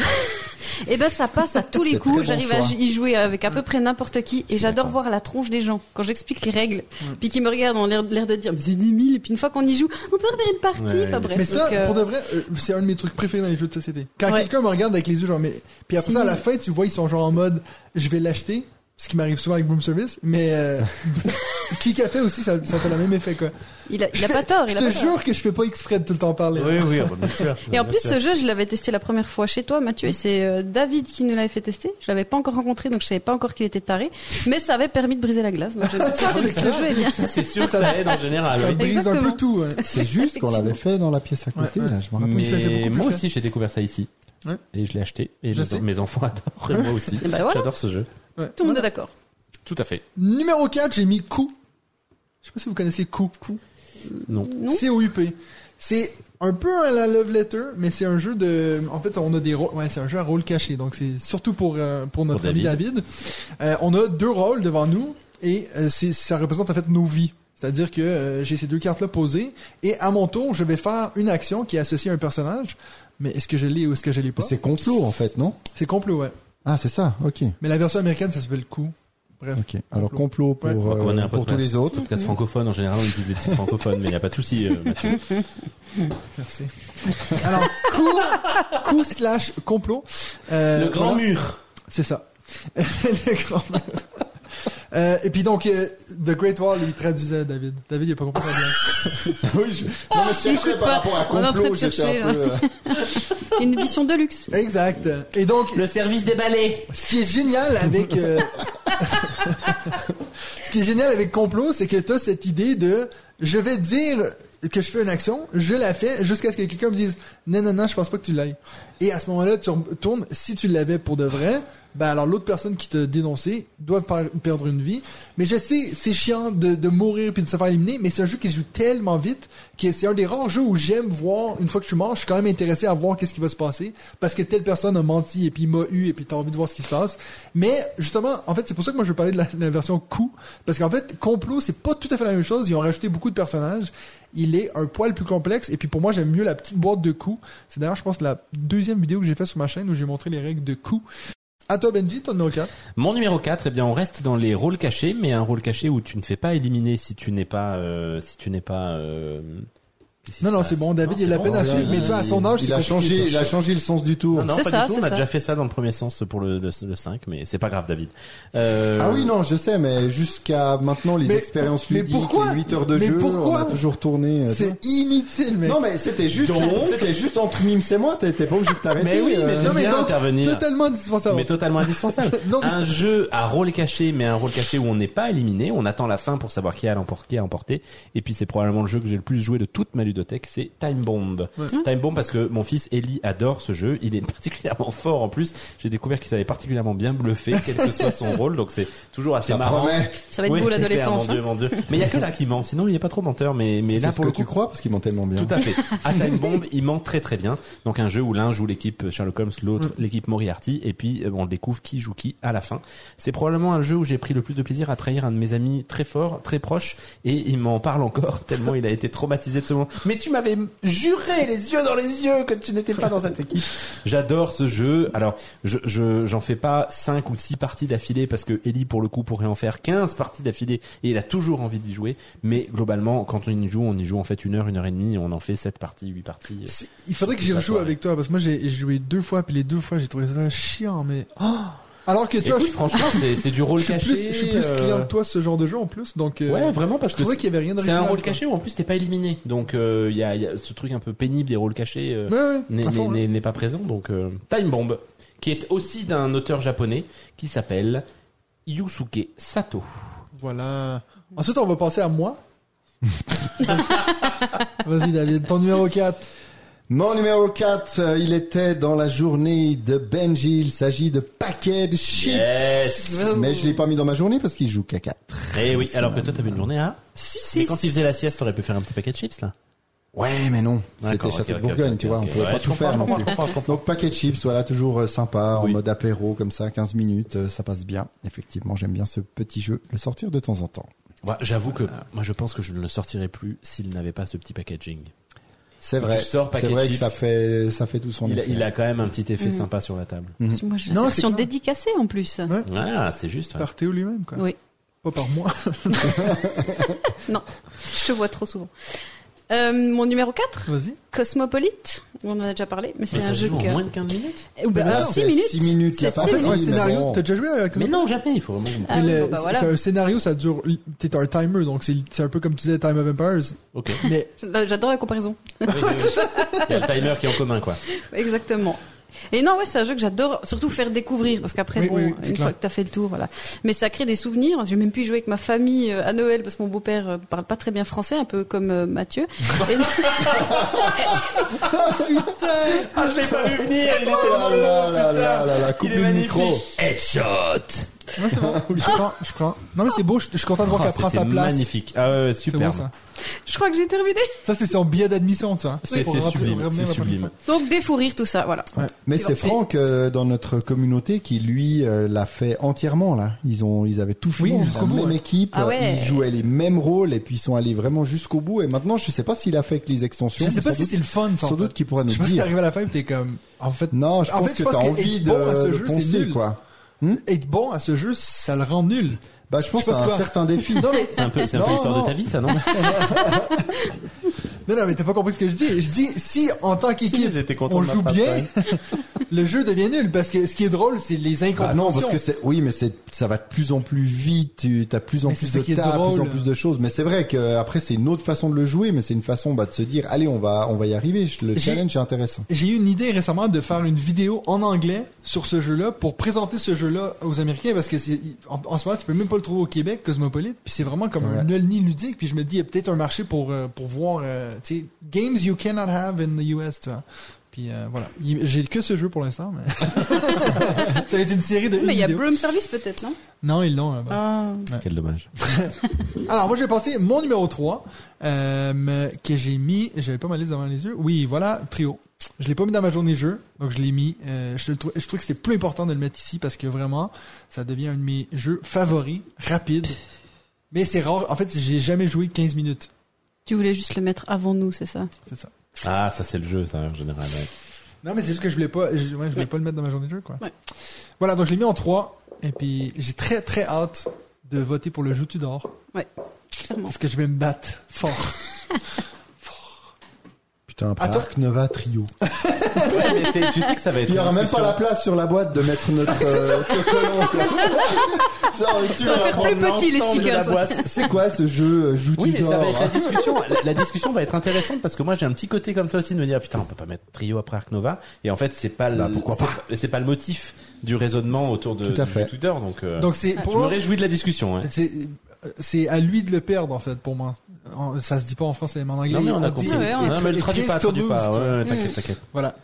Et ben ça passe à tous *laughs* les C'est coups. bon J'arrive à y jouer avec à peu près n'importe qui. Et j'adore voir la tronche des gens quand j'explique les règles. Puis qui me regardent en l'air l'air de dire mais c'est débile. Et puis une fois qu'on y joue, on peut refaire une partie. Ouais, enfin bref. Mais ça, donc, euh, pour de vrai, euh, c'est un de mes trucs préférés dans les jeux de société. Quand Ouais. quelqu'un me regarde avec les yeux genre, mais puis après C'est ça à la fin, tu vois, ils sont genre en mode, je vais l'acheter, ce qui m'arrive souvent avec Boom Service, mais euh, *laughs* qui fait aussi, ça, ça fait le même effet quoi. il a, il a pas tort. Je Il a te pas tort. jure que je fais pas exprès de tout le temps parler. Oui, oui, ah bah, bien sûr. Et en plus, sûr. ce jeu, je l'avais testé la première fois chez toi, Mathieu, et c'est euh, David qui nous l'avait fait tester. Je l'avais pas encore rencontré, donc je savais pas encore qu'il était taré, mais ça avait permis de briser la glace. Donc je me ce jeu est bien. C'est sûr que ça aide en général. Ça brise un peu tout. C'est juste qu'on l'avait fait dans la pièce à côté. Ouais, ouais. Là, je me rappelle. il faisait beaucoup Mais moi aussi, j'ai découvert ça ici. Ouais. Et je l'ai acheté. Et mes, enfants *laughs* adorent. *laughs* Et moi aussi. Ben. J'adore ce jeu. Ouais. Tout le monde est d'accord. Tout à fait. Numéro 4, j'ai mis Coup. Je sais pas si vous connaissez Coup. Coup. Non. Non C-O-U-P. C'est un peu à la Love Letter, mais c'est un jeu de. En fait, on a des rôles. Ouais, c'est un jeu à rôle caché. Donc, c'est surtout pour, euh, pour notre Pour ami David. Euh, on a deux rôles devant nous et euh, c'est ça représente en fait nos vies. C'est-à-dire que euh, j'ai ces deux cartes-là posées et à mon tour, je vais faire une action qui est associée à un personnage. Mais est-ce que je l'ai ou est-ce que je l'ai pas? C'est complot en fait, non? C'est complot, ouais. Ah, c'est ça. Ok. Mais la version américaine, ça s'appelle Coup. Bref. Ok. Alors complot pour Ouais. On euh, un pour tous les autres. Podcast francophone, en général, on utilise des titres francophones, mais il n'y a pas de souci, euh, Mathieu. *laughs* Merci. Alors, coup, coup slash complot. Euh, Le grand voilà. mur. C'est ça. *laughs* Le grand mur. Euh, et puis donc, euh, The Great Wall, il traduisait David. David, il a pas compris la blague. *laughs* oui, je... non, mais je cherchais Écoute par pas. rapport à On est en train de complot, j'étais chercher, un peu. euh, *laughs* Une édition de luxe. Exact. Et donc, Le service des balais. ce qui est génial avec... euh, *laughs* ce qui est génial avec complot, c'est que tu as cette idée de... Je vais dire que je fais une action, je la fais, jusqu'à ce que quelqu'un me dise « Non, non, non, je pense pas que tu l'ailles. » Et à ce moment-là, tu retournes, si tu l'avais pour de vrai, ben alors l'autre personne qui t'a dénoncé doit per- perdre une vie. Mais je sais, c'est chiant de, de mourir puis de se faire éliminer, mais c'est un jeu qui se joue tellement vite que c'est un des rares jeux où j'aime voir, une fois que je suis mort, je suis quand même intéressé à voir qu'est-ce qui va se passer, parce que telle personne a menti et puis m'a eu et puis t'as envie de voir ce qui se passe. Mais justement, en fait, c'est pour ça que moi je veux parler de la, version coup, parce qu'en fait, complot, c'est pas tout à fait la même chose. Ils ont rajouté beaucoup de personnages. Il est un poil plus complexe et puis pour moi j'aime mieux la petite boîte de coups. C'est d'ailleurs je pense la deuxième vidéo que j'ai fait sur ma chaîne où j'ai montré les règles de coups. À toi Benji, ton numéro 4. Mon numéro 4, eh bien, on reste dans les rôles cachés, mais un rôle caché où tu ne fais pas éliminer si tu n'es pas, euh, si tu n'es pas, euh, Non non c'est bon, David Non, il a peine à suivre, mais toi à son âge il a changé, il a changé le sens du tour. Non, non, C'est pas ça, du tout. On a ça. déjà fait ça dans le premier sens pour le, le, le 5, mais c'est pas grave, David. Euh, Ah oui, non, je sais, mais jusqu'à maintenant, les Mais- expériences mais ludiques, pourquoi les 8 heures de Mais jeu, pourquoi on a toujours tourné. euh. C'est inutile mec. Non, mais c'était juste, Donc c'était juste entre Mims et moi, t'étais pas obligé de t'arrêter. Mais oui, mais euh, j'aime mais donc, intervenir. totalement indispensable. Mais totalement indispensable. *laughs* Non, mais- Un jeu à rôle caché, mais un rôle caché où on n'est pas éliminé. On attend la fin pour savoir qui a l'emporté, qui a emporté. Et puis c'est probablement le jeu que j'ai le plus joué de toute ma ludothèque, c'est Time Bomb. Time Bomb parce que mon fils Ellie adore ce jeu. Il est *laughs* particulièrement fort en plus. J'ai découvert qu'il savait particulièrement bien bluffer, quel que soit son rôle. Donc c'est toujours assez ça marrant. promet. Ça va être Oui, beau l'adolescence. mon Dieu, hein. mon Dieu. Mais il y a que là qui ment. Sinon il est pas trop menteur. Mais mais là C'est ce pour que le coup, tu crois parce qu'ils m'ont tellement bien. tout à fait. *laughs* À Time Bomb, il ment très très bien. Donc un jeu où l'un joue l'équipe Sherlock Holmes, l'autre l'équipe Moriarty, et puis euh, on découvre qui joue qui à la fin. C'est probablement un jeu où j'ai pris le plus de plaisir à trahir un de mes amis très fort, très proche, et il m'en parle encore *laughs* tellement il a été traumatisé de ce moment. Mais tu m'avais juré les yeux dans les yeux que tu n'étais pas dans cette équipe. J'adore ce jeu. Alors je je j'en fais pas cinq ou six parties d'affilée parce que Ellie pour le coup pourrait en faire 15 parties d'affilée et il a toujours envie d'y jouer. Mais globalement quand on y joue, on y joue en fait une heure, une heure et demie, et on en fait sept parties, huit parties. C'est- Il faudrait que j'y rejoue avec toi parce que moi j'ai j'ai joué deux fois puis les deux fois j'ai trouvé ça chiant mais oh alors que toi Écoute, je, franchement, c'est c'est du rôle *laughs* je suis caché. plus je suis plus euh, client que toi ce genre de jeu en plus donc euh, Ouais, vraiment parce je que trouvais qu'il y avait rien c'est un rôle quoi. caché où en plus t'es pas éliminé. Donc euh, il y, a, il y a ce truc un peu pénible des rôles cachés euh, Ouais, ouais, n'est- à fond, n'est ouais. n'est- n'est pas présent. Donc euh, Time Bomb, qui est aussi d'un auteur japonais qui s'appelle Yusuke Sato. Voilà. Ensuite, on va passer à moi. *laughs* Vas-y, David, ton numéro 4. Mon numéro 4, euh, il était dans la journée de Benji. Il s'agit de Package Chips. Yes. Mais je l'ai pas mis dans ma journée parce qu'il joue qu'à 4. Eh oui, alors que toi t'avais une journée à. Si, Mais quand il faisait la sieste, t'aurais pu faire un petit paquet de chips là. Ouais, mais non. C'était Château de Bourgogne, tu vois. ok. On pouvait Ouais, pas tout faire non plus. je comprends, je comprends. Donc paquet de chips, voilà, toujours euh, sympa, Oui. en mode apéro comme ça, 15 minutes, euh, ça passe bien. Effectivement, j'aime bien ce petit jeu, le sortir de temps en temps. Ouais, J'avoue que moi je pense que je ne le sortirais plus s'il n'avait pas ce petit packaging. C'est vrai. tu sors C'est paquet vrai de que ça fait, ça fait tout son Il effet. il a quand même un petit effet Mhm. sympa sur la table. Moi, j'ai la Non, c'est version dédicacée en plus. Ouais. Ah, c'est juste. ouais. Par Théo lui-même, quoi. Oui. Pas par moi. *laughs* Non, je te vois trop souvent. Euh, mon numéro 4, Vas-y. Cosmopolite. On en a déjà parlé, mais c'est un jeu joue de en moins de 15 minutes Eh ben, Mais alors, non, 6 c'est minutes. six minutes, C'est pas six fait Ouais, scénario. T'as déjà joué avec Mais non, jamais, il faut vraiment que Ah oui, le- bon, bah voilà. c'est un scénario, ça dure. T'es un timer, donc c'est un peu comme tu disais Time of Empires. Ok. Mais J'adore la comparaison. Il y a le timer qui est en commun, quoi. Exactement. Et non, ouais, c'est un jeu que j'adore surtout faire découvrir parce qu'après, Oui, bon, oui, oui, c'est une clair. fois que t'as fait le tour, voilà. Mais ça crée des souvenirs. J'ai même pu jouer avec ma famille euh, à Noël parce que mon beau-père euh, parle pas très bien français, un peu comme euh, Mathieu. Et- *laughs* Ah, je l'ai pas vu venir, il était Oh là là là là là, coupe Il est le micro. Headshot non, c'est bon. *laughs* Je prends, je prends. Non, mais c'est beau. Je, je suis content de voir Oh, qu'elle prend sa place. magnifique. Ah ouais, C'est super. beau ça. je crois que j'ai terminé. Ça, c'est son billet d'admission, tu vois. C'est Pour c'est rentrer- sublime, c'est la sublime. Donc des fous rires, tout ça, voilà. Mais Et c'est Franck euh, dans notre communauté qui lui euh, l'a fait entièrement là. Ils ont ils avaient tout Oui, fini, jusqu'au bout, même ouais. équipe, Ah ouais. ils jouaient les mêmes rôles et puis ils sont allés vraiment jusqu'au bout et maintenant je sais pas s'il a fait avec les extensions. Je sais mais pas sans si doute- c'est le fun, ça. en Sans fait. doute qu'il pourra Je nous sais pas si t'es dire. arrivé à la fin et t'es comme, en fait, Non, je En pense fait, je que pense t'as que envie de, bon à ce de jeu, c'est poncer nul. quoi. Être bon à ce jeu, ça le rend nul. Bah je pense que c'est un toi. certain défi. *laughs* Non, mais, C'est un peu, c'est un peu l'histoire de ta vie, ça, non? *laughs* Non, non, mais t'as pas compris ce que je dis. Je dis, si, en tant qu'équipe, on joue bien, *laughs* le jeu devient nul parce que ce qui est drôle, c'est les Bah incompréhensions. non, parce que c'est, oui, mais c'est, ça va de plus en plus vite, tu as plus en Mais plus de tas, plus en plus de choses. Mais c'est vrai que après c'est une autre façon de le jouer, mais c'est une façon bah, de se dire, allez, on va, on va y arriver. Le challenge est intéressant. J'ai eu une idée récemment de faire une vidéo en anglais sur ce jeu-là pour présenter ce jeu-là aux Américains parce que c'est en, en ce moment tu peux même pas le trouver au Québec Cosmopolite puis c'est vraiment comme Ouais. un olni ludique puis je me dis il y a peut-être un marché pour euh, pour voir euh, tu sais games you cannot have in the US tu vois Puis euh, voilà, j'ai que ce jeu pour l'instant, mais *laughs* ça va être une série de. Mais il y a. Broom Service peut-être, non? Non, ils l'ont. Ah. Quel dommage. *laughs* Alors moi je vais passer mon numéro 3 euh, que j'ai mis, j'avais pas ma liste devant les yeux. Oui, voilà, trio. Je l'ai pas mis dans ma journée jeu, donc je l'ai mis. Euh, je, trou- je trouve que c'est plus important de le mettre ici parce que vraiment, ça devient un de mes jeux favoris, rapide. Mais c'est rare. En fait, j'ai jamais joué 15 minutes. Tu voulais juste le mettre avant nous, c'est ça? C'est ça. Ah, ça c'est le jeu, ça en général. ouais. Non, mais c'est juste que je voulais pas, je, ouais, je voulais pas le mettre dans ma journée de jeu, quoi. Ouais. Voilà, donc je l'ai mis en 3 et puis j'ai très très hâte de voter pour le jeu Tudor Clairement. parce que je vais me battre fort. *laughs* Attends. Arc Nova Trio. *laughs* Ouais, mais c'est- tu sais que ça va être. Tu une n'auras même pas discussion. la place sur la boîte de mettre notre euh, *laughs* quoi. Ça, tu Ça va vas faire prendre- plus petit les l'ensemble de la stickers. boîte. C'est quoi ce jeu euh, Joue Oui, mais ça va être la discussion. La, la discussion va être intéressante parce que moi j'ai un petit côté comme ça aussi de me dire putain on peut pas mettre trio après Ark Nova et en fait c'est pas le, Bah, pourquoi c'est pas C'est pas le motif du raisonnement autour de Tout à du fait. Tudor donc. euh, Donc c'est je pour me moi, réjouis de la discussion. hein. c'est c'est à lui de le perdre en fait pour moi. En- Ça se dit pas en français, mais en anglais. Non mais on a compris. Ah ouais, on a non mais le it traduis is pas, traduis pas. Ouais, t'inquiète, t'inquiète. *laughs* Voilà.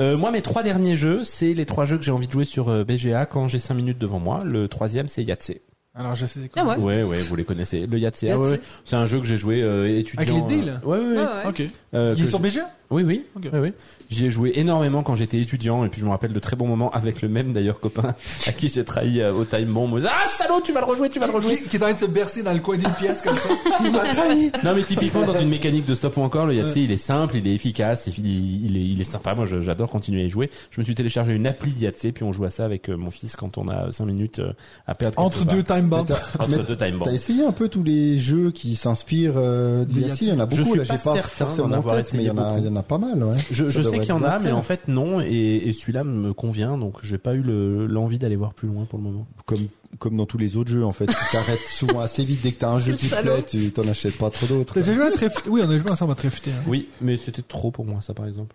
Euh, moi, mes trois derniers jeux, c'est les trois jeux que j'ai envie de jouer sur euh, BGA quand j'ai 5 minutes devant moi. Le troisième, c'est Yahtzee. Alors je sais c'est quoi? Ah ouais. Ouais, ouais, vous les connaissez. Le ah ouais, c'est un jeu que j'ai joué euh, étudiant. Avec les euh, Ouais, ouais, ouais. Ouais. Ok. Euh, Il est sur BGA Oui, oui. Ok. oui, oui. J'y ai joué énormément quand j'étais étudiant et puis je me rappelle de très bons moments avec le même d'ailleurs copain à qui j'ai trahi euh, au time bomb. On me disait, Ah salaud, tu vas le rejouer, tu vas le rejouer. Qui, qui est en train de se bercer dans le coin d'une pièce comme ça. *laughs* Il m'a trahi. Non mais typiquement dans une mécanique de stop ou encore, le Yahtzee il est simple, il est efficace et puis il est, il est, il est sympa. Moi je- j'adore continuer à y jouer. Je me suis téléchargé une appli Yahtzee puis on joue à ça avec euh, mon fils quand on a 5 minutes euh, à perdre. Entre deux time bombs. Entre Mais deux time bombs. T'as essayé un peu tous les jeux qui s'inspirent euh, De Yahtzee Il y en a Je beaucoup, suis là, pas j'ai pas certain forcément en tête, mais il y en a, essayé il y en a pas mal, ouais. Je, sais qu'il y en a, mais en fait non, et, et celui-là me convient, donc j'ai pas eu le- l'envie d'aller voir plus loin pour le moment. Comme, comme dans tous les autres jeux, en fait. Tu t'arrêtes *laughs* souvent assez vite dès que t'as un jeu qui te plaît, tu t'en achètes pas trop d'autres. T'as déjà joué à Tréfuté Oui, on a joué ensemble à Tréfuté. Hein. Oui, mais c'était trop pour moi, ça par exemple.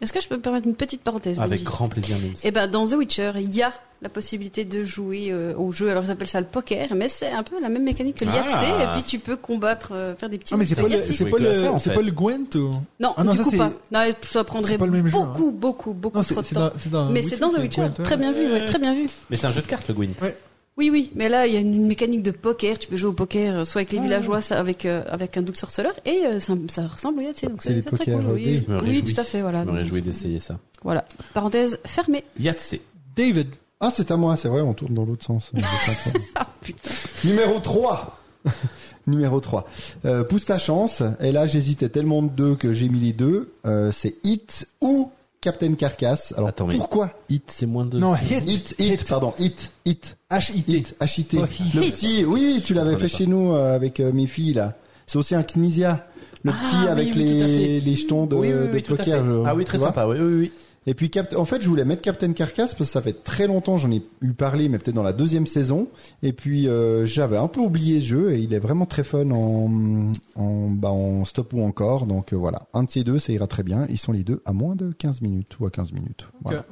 Est-ce que je peux me permettre une petite parenthèse Avec Benji grand plaisir, Nils. Eh ben, dans The Witcher, il y a la possibilité de jouer euh, au jeu. Alors, ils appellent ça le poker, mais c'est un peu la même mécanique que le Ah. Yahtzee. Et puis, tu peux combattre, euh, faire des petits. Ah mais c'est pas de le c'est pas le en c'est fait. pas le Gwent ou Non, Ah non, du ça, coup c'est- pas. Non, ça prendrait c'est pas le même jeu, beaucoup, beaucoup, beaucoup Non, trop de temps. dans c'est dans Mais c'est dans The Witcher. Gwent, ouais. Très bien vu, ouais, très bien vu. Mais c'est un jeu de cartes, le Gwent. Ouais. Oui, oui, mais là, il y a une mécanique de poker. Tu peux jouer au poker, euh, soit avec les villageois, ça, avec euh, avec un doute sorceleur, et euh, ça, ça ressemble au Yahtzee, donc C'est très cool. Oui, dés. Je me oui tout à fait, voilà. Je me réjouis d'essayer ça. Voilà. Parenthèse fermée. Yahtzee. David. Ah, c'est à moi, c'est vrai, on tourne dans l'autre sens. *laughs* Ah putain. Numéro 3 *laughs* Numéro 3. Euh, pousse ta chance. Et là, j'hésitais tellement de deux que j'ai mis les deux. Euh, c'est Hit ou Captain Carcass. Alors, Attends, mais- pourquoi Hit, c'est moins de. Non, hit. Hit, Hit, pardon, Hit, Hit, H I T. Hit, H-I-T. Oh, Hit. Le Hit. petit, oui, tu l'avais fait pas. chez nous euh, avec euh, mes filles, là. C'est aussi un Knizia. Le Ah, petit oui, avec oui, les, les jetons de, oui, oui, de poker. je- Ah oui, très sympa, oui, oui, oui. Et puis, Cap- en fait, je voulais mettre Captain Carcass parce que ça fait très longtemps, j'en ai eu parlé, mais peut-être dans la deuxième saison. Et puis, euh, j'avais un peu oublié ce jeu et il est vraiment très fun en, en, bah, en stop ou encore. Donc euh, voilà, un de ces deux, ça ira très bien. Ils sont les deux à moins de 15 minutes ou à 15 minutes. Voilà.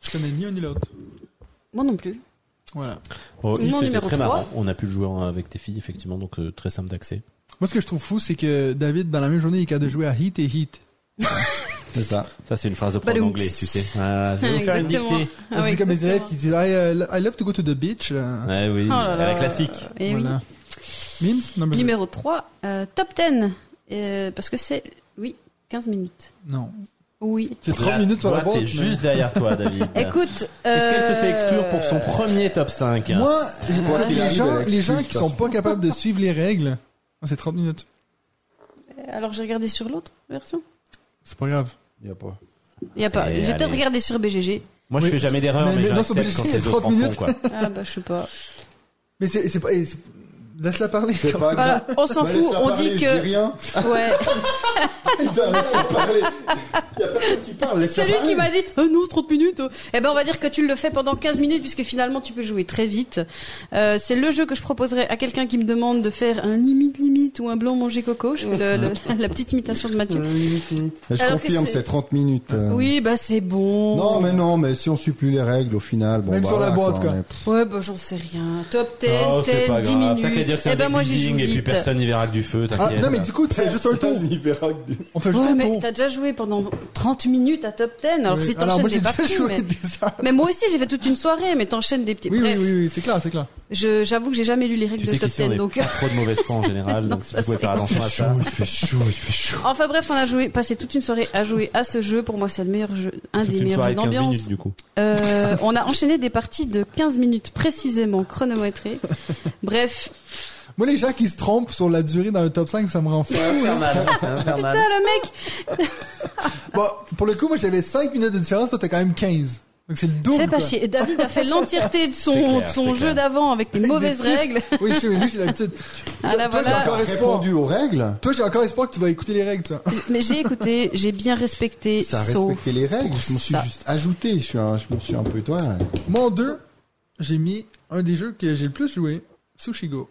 Je connais ni un ni l'autre. Moi non plus. Voilà. Oh, Hit, Mon c'était numéro très 3. marrant. On a pu le jouer avec tes filles, effectivement, donc euh, très simple d'accès. Moi, ce que je trouve fou, c'est que David, dans la même journée, il est capable de jouer à Heat et Heat. *laughs* C'est ça. Ça, c'est une phrase de prof d'anglais, tu sais. Ah, je vais vous faire une dictée. Ah c'est comme les élèves qui disent I, uh, I love to go to the beach. Ouais, oui, Oh là là. la classique. Eh oui. Mims number Numéro 3, euh, top 10. Euh, parce que c'est, oui, 15 minutes. Non. Oui. C'est 30 minutes sur la boîte. t'es juste derrière toi, David. *laughs* Écoute, Est-ce qu'elle se fait exclure pour son euh, premier top 5 Moi, j'ai- Quoi écoute, qu'il les gens, les gens qui sont pas. pas capables de suivre les règles, c'est 30 minutes. Alors j'ai regardé sur l'autre version. C'est pas grave. Il y a pas. Il y a pas. Eh, J'ai peut-être allez. regardé sur BGG. Moi, je Oui, fais jamais d'erreur, mais- mais, mais non, c'est quand obligé, les 30 autres en font, minutes. quoi. Ah bah je sais pas. Mais c'est, c'est pas, et c'est- laisse-la parler. Pas grave. Voilà, on s'en Bah, fout. On parler, dit je dis que rien. ouais. *laughs* Putain, laisse-la parler. Il y a personne qui parle. C'est lui qui m'a dit oh non 30 minutes. oh. Eh ben on va dire que tu le fais pendant 15 minutes puisque finalement tu peux jouer très vite. Euh, c'est le jeu que je proposerais à quelqu'un qui me demande de faire un limite limite ou un blanc manger coco. Je fais le- le- *laughs* la petite imitation de Mathieu. Mais Je Alors que confirme, c'est- c'est 30 minutes. euh. Oui bah c'est bon. Non, mais non, mais si on suit plus les règles, au final, bon, Même bah, sur la boîte, quoi. est- Ouais bah j'en sais rien. Top 10, Oh, c'est 10, pas 10 grave. minutes. J'allais dire que c'est Eh un ben, deck moi, j'y building joue et puis vite. personne n'y verra que du feu, Ah, t'inquiète. non, mais du coup, tu fais juste un tour. Il verra que des- On fait juste Ouais, un mais tour. t'as déjà joué pendant 30 minutes à top 10, alors Oui. si Alors, t'enchaînes moi, des déjà parties, joué mais... des heures. mais moi aussi j'ai fait toute une soirée, mais t'enchaînes des petits... Oui, oui, Bref, oui, oui, c'est clair, c'est clair. je- j'avoue que j'ai jamais lu les règles Tu de sais top qu'ici on 10, est donc... pas trop de mauvaise foi en général, *laughs* Non, donc si ça, pouvais c'est faire attention à ça. il fait chaud, il fait chaud. Enfin bref, on a joué, passé toute une soirée à jouer à ce jeu. Pour moi, c'est le meilleur jeu, un Toute des une meilleurs soirée jeux de 15 d'ambiance. minutes du coup. Euh, on a enchaîné des parties de 15 minutes précisément chronométrées. *laughs* Bref, Moi, les gens qui se trompent sur la durée dans le top 5, ça me rend fou. infernal. *laughs* putain le mec, *laughs* Bon, pour le coup, moi, j'avais 5 minutes de différence, toi, t'as quand même 15. Donc, c'est le double. fais pas quoi. chier. Et David a fait *laughs* l'entièreté de son, clair, de son c'est jeu d'avant avec des mauvaises Des six. règles. Oui, je sais, mais lui, j'ai l'habitude. Ah là toi, j'ai voilà. encore espoir. répondu aux règles Toi, j'ai encore espoir que tu vas écouter les règles, toi. Mais j'ai écouté, j'ai bien respecté, Ça a respecté les règles. Je me suis juste ajouté. Je suis un, je me suis un peu toi. Moi, en 2, j'ai mis un des jeux que j'ai le plus joué, Sushigo.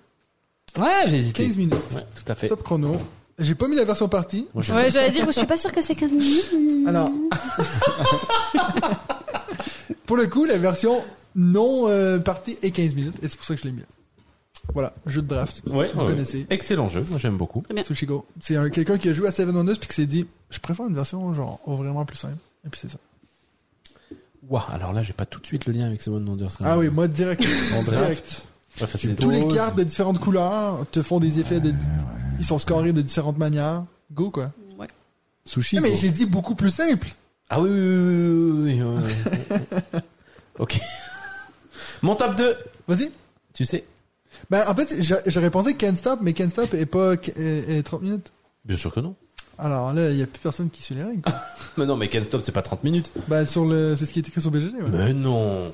Ouais, j'ai hésité. 15 minutes, Ouais, tout à fait. top chrono. J'ai pas mis la version partie. Moi, j'ai- Ouais, j'allais dire, je suis pas sûre que c'est 15 minutes. Alors, *laughs* pour le coup, la version non euh, partie est 15 minutes, et c'est pour ça que je l'ai mis là. Voilà, jeu de draft. Ouais, Vous ouais. connaissez. Excellent jeu, moi j'aime beaucoup. bien. Sushigo. C'est un- quelqu'un qui a joué à Seven Wonders puis qui s'est dit, je préfère une version genre vraiment plus simple. Et puis c'est ça. Waouh, alors là j'ai pas tout de suite le lien avec Seven Wonders. quand même. Ah oui, moi direct. En draft. Enfin, c'est- Tous les cartes de différentes couleurs te font des effets de, ils sont scorés de différentes manières. Go quoi. Ouais. Sushi. Mais j'ai dit beaucoup plus simple. Ah oui, oui, oui, oui, oui, oui, ouais. ok. *laughs* Mon top 2, Vas-y. tu sais Ben en fait, j'a- j'aurais pensé Can't Stop, mais Can't Stop est pas est, est 30 minutes. Bien sûr que non. Alors là, il y a plus personne qui suit les règles. quoi. *laughs* Mais non, mais Can't Stop c'est pas 30 minutes. ben sur le, c'est ce qui est écrit sur BGG. Ouais. Mais non.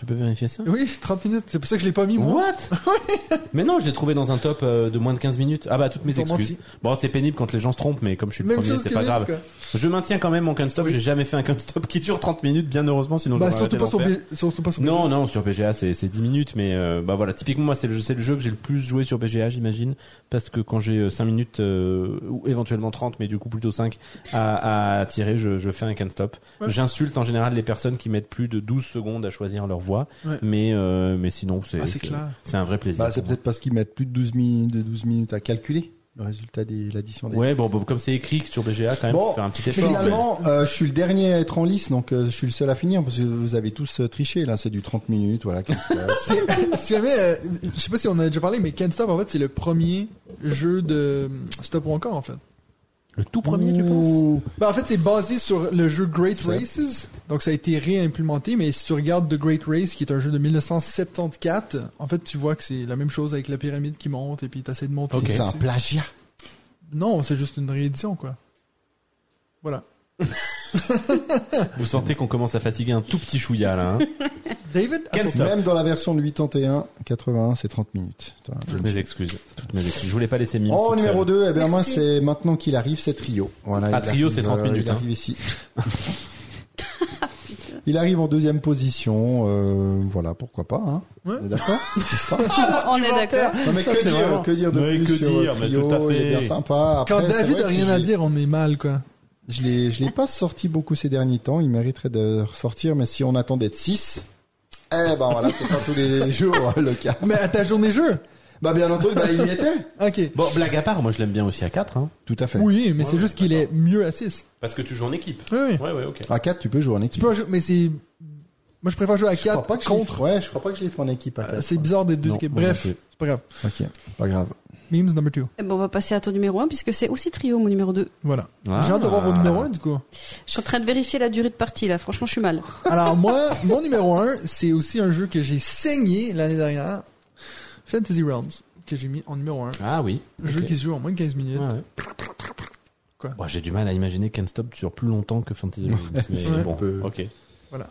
Tu peux vérifier ça Oui, 30 minutes. C'est pour ça que je l'ai pas mis moi. What *laughs* Mais non, je l'ai trouvé dans un top euh, de moins de 15 minutes. Ah bah toutes mes Ils excuses. menti. Bon, c'est pénible quand les gens se trompent, mais comme je suis le Même premier, chose c'est que pas grave. Je maintiens quand même mon Can't Stop. J'ai jamais fait un Can't Stop qui dure 30 minutes, bien heureusement, sinon Bah j'aurais surtout pas, sur d'en faire. B- surtout pas sur Non, non, sur BGA c'est c'est 10 minutes, mais euh, bah voilà, typiquement moi c'est le, c'est le jeu que j'ai le plus joué sur BGA, j'imagine, parce que quand j'ai euh, 5 minutes euh, ou éventuellement 30, mais du coup plutôt 5 à, à tirer, je, je fais un can't stop. Ouais. J'insulte en général les personnes qui mettent plus de 12 secondes à choisir leur voix, Ouais. mais euh, mais sinon c'est Ah, c'est c'est- clair. c'est un vrai plaisir. Bah, c'est moi. peut-être parce qu'ils mettent plus de 12 minutes, de 12 minutes à calculer le résultat de l'addition des. Ouais, bon, bon, comme c'est écrit sur BGA quand même, Bon, faut faire un petit effort. Finalement, euh, je suis le dernier à être en lice, donc euh, je suis le seul à finir parce que vous avez tous euh, triché. Là, c'est du 30 minutes, voilà. *laughs* C'est- si jamais, euh, je sais pas si on en a déjà parlé, mais Can't Stop en fait c'est le premier jeu de stop ou encore en fait. Le tout premier, tu penses? Bah, en fait, c'est basé sur le jeu Great. Races. Donc, ça a été réimplémenté, mais si tu regardes The Great Race, qui est un jeu de 1974, en fait, tu vois que c'est la même chose avec la pyramide qui monte et puis t'essaies de monter. Ok. C'est un plagiat. Non, c'est juste une réédition, quoi. Voilà. *laughs* Vous sentez qu'on commence à fatiguer un tout petit chouïa là. Hein *laughs* David, attends. Même dans la version de 81, 81, c'est 30 minutes. Toutes mes excuses, toutes mes excuses. Je voulais pas laisser. En toute numéro seule. 2, eh bien moi c'est maintenant qu'il arrive, c'est Trio. Voilà, Ah, Trio, c'est 30 euh, minutes, Il hein. arrive ici. il arrive en deuxième position, euh, voilà, pourquoi pas. Hein. Ouais. On est D'accord On est *laughs* d'accord. Non mais Ça, que dire, que dire de Mais plus que sur dire, euh, mais Trio tout à Il est fait. bien sympa. quand Après, c'est David a rien à dire, on est mal, quoi. Je l'ai, je l'ai pas sorti beaucoup ces derniers temps. Il mériterait de ressortir, mais si on attend d'être 6, eh ben voilà, c'est pas tous les *laughs* jours euh, le cas. Mais à ta journée jeu? Bah bien entendu, bah, il y était. Ok. Bon, blague à part, moi je l'aime bien aussi à 4, hein, Tout à fait. Oui, mais Ouais, c'est juste qu'il est mieux à 6. parce que tu joues en équipe. Oui, oui. Ouais, ouais, ok. À 4, tu peux jouer en Tu équipe. peux en jouer- mais c'est... Moi, je préfère jouer à Je crois 4 pas que contre... Ouais, je crois pas que je l'ai fait en équipe à Euh, 4. C'est bizarre d'être deux équipes. Bref, c'est pas grave. Ok, pas grave. Memes number 2. Eh ben, on va passer à ton numéro 1 puisque c'est aussi trio mon numéro 2. Voilà. Ah. J'ai hâte de voir vos numéros 1, du coup. Je suis en train de vérifier la durée de partie là. Franchement, je suis mal. *laughs* Alors moi, mon numéro 1, c'est aussi un jeu que j'ai saigné l'année dernière. Fantasy Realms, que j'ai mis en numéro 1. Ah oui. Jeu ok. qui se joue en moins de 15 minutes. Ouais, ouais. Quoi Bon, J'ai du mal à imaginer Can't Stop sur plus longtemps que Fantasy *laughs* Realms, mais Ouais. bon, Peu. ok.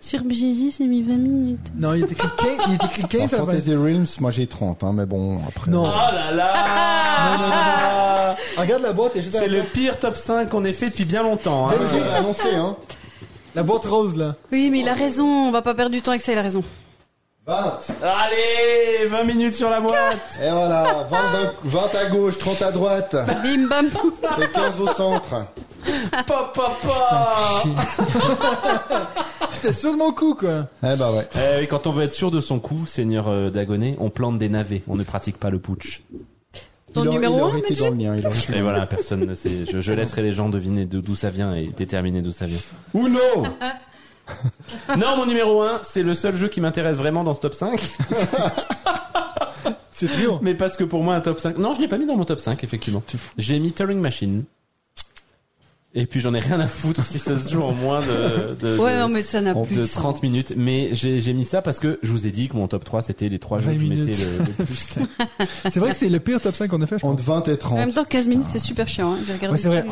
Sur BGJ, c'est mis 20 minutes. Non, il est écrit 15, il est écrit 15 En à 20. Fantasy Realms, moi j'ai 30, hein, mais bon, après. Non. Oh là là Regarde la boîte, est juste à C'est la- le pire top 5 qu'on ait fait depuis bien longtemps. Hein. Belgique a annoncé, hein. La boîte rose, là. Oui, mais il a raison. On va pas perdre du temps avec ça. Il a raison. 20. Allez 20 minutes sur la boîte Et voilà, 20, d'un- 20 à gauche, 30 à droite, Bim bam. et 15 au centre. *laughs* Pop, pop, pop J'étais *laughs* sûr de mon coup, quoi. Eh bah ouais. Eh oui, quand on veut être sûr de son coup, Seigneur euh, Dagonet, on plante des navets. On ne pratique pas le putsch. Ton il aurait- numéro il un, aurait été Benji dans le mien. Il aurait été Et dans voilà, personne ne sait. Je, je laisserai les gens deviner d'où ça vient et déterminer d'où ça vient. le- Uno *laughs* Non, mon numéro 1, c'est le seul jeu qui m'intéresse vraiment dans ce top 5. C'est trio. Mais parce que pour moi, un top 5. Non, je l'ai pas mis dans mon top 5, effectivement. J'ai mis Turing Machine. Et puis j'en ai rien à foutre si ça se joue en moins de, de, Ouais, de- non, mais ça n'a on plus de de 30 sens. minutes. Mais j'ai mis ça parce que je vous ai dit que mon top 3 c'était les trois jeux 20 que je mettais minutes. le, le plus. *laughs* C'est vrai que c'est le pire top 5 qu'on a fait, je pense. Entre 20 et 30. En même temps, 15 minutes, c'est super chiant. Hein. Ouais, c'est vrai.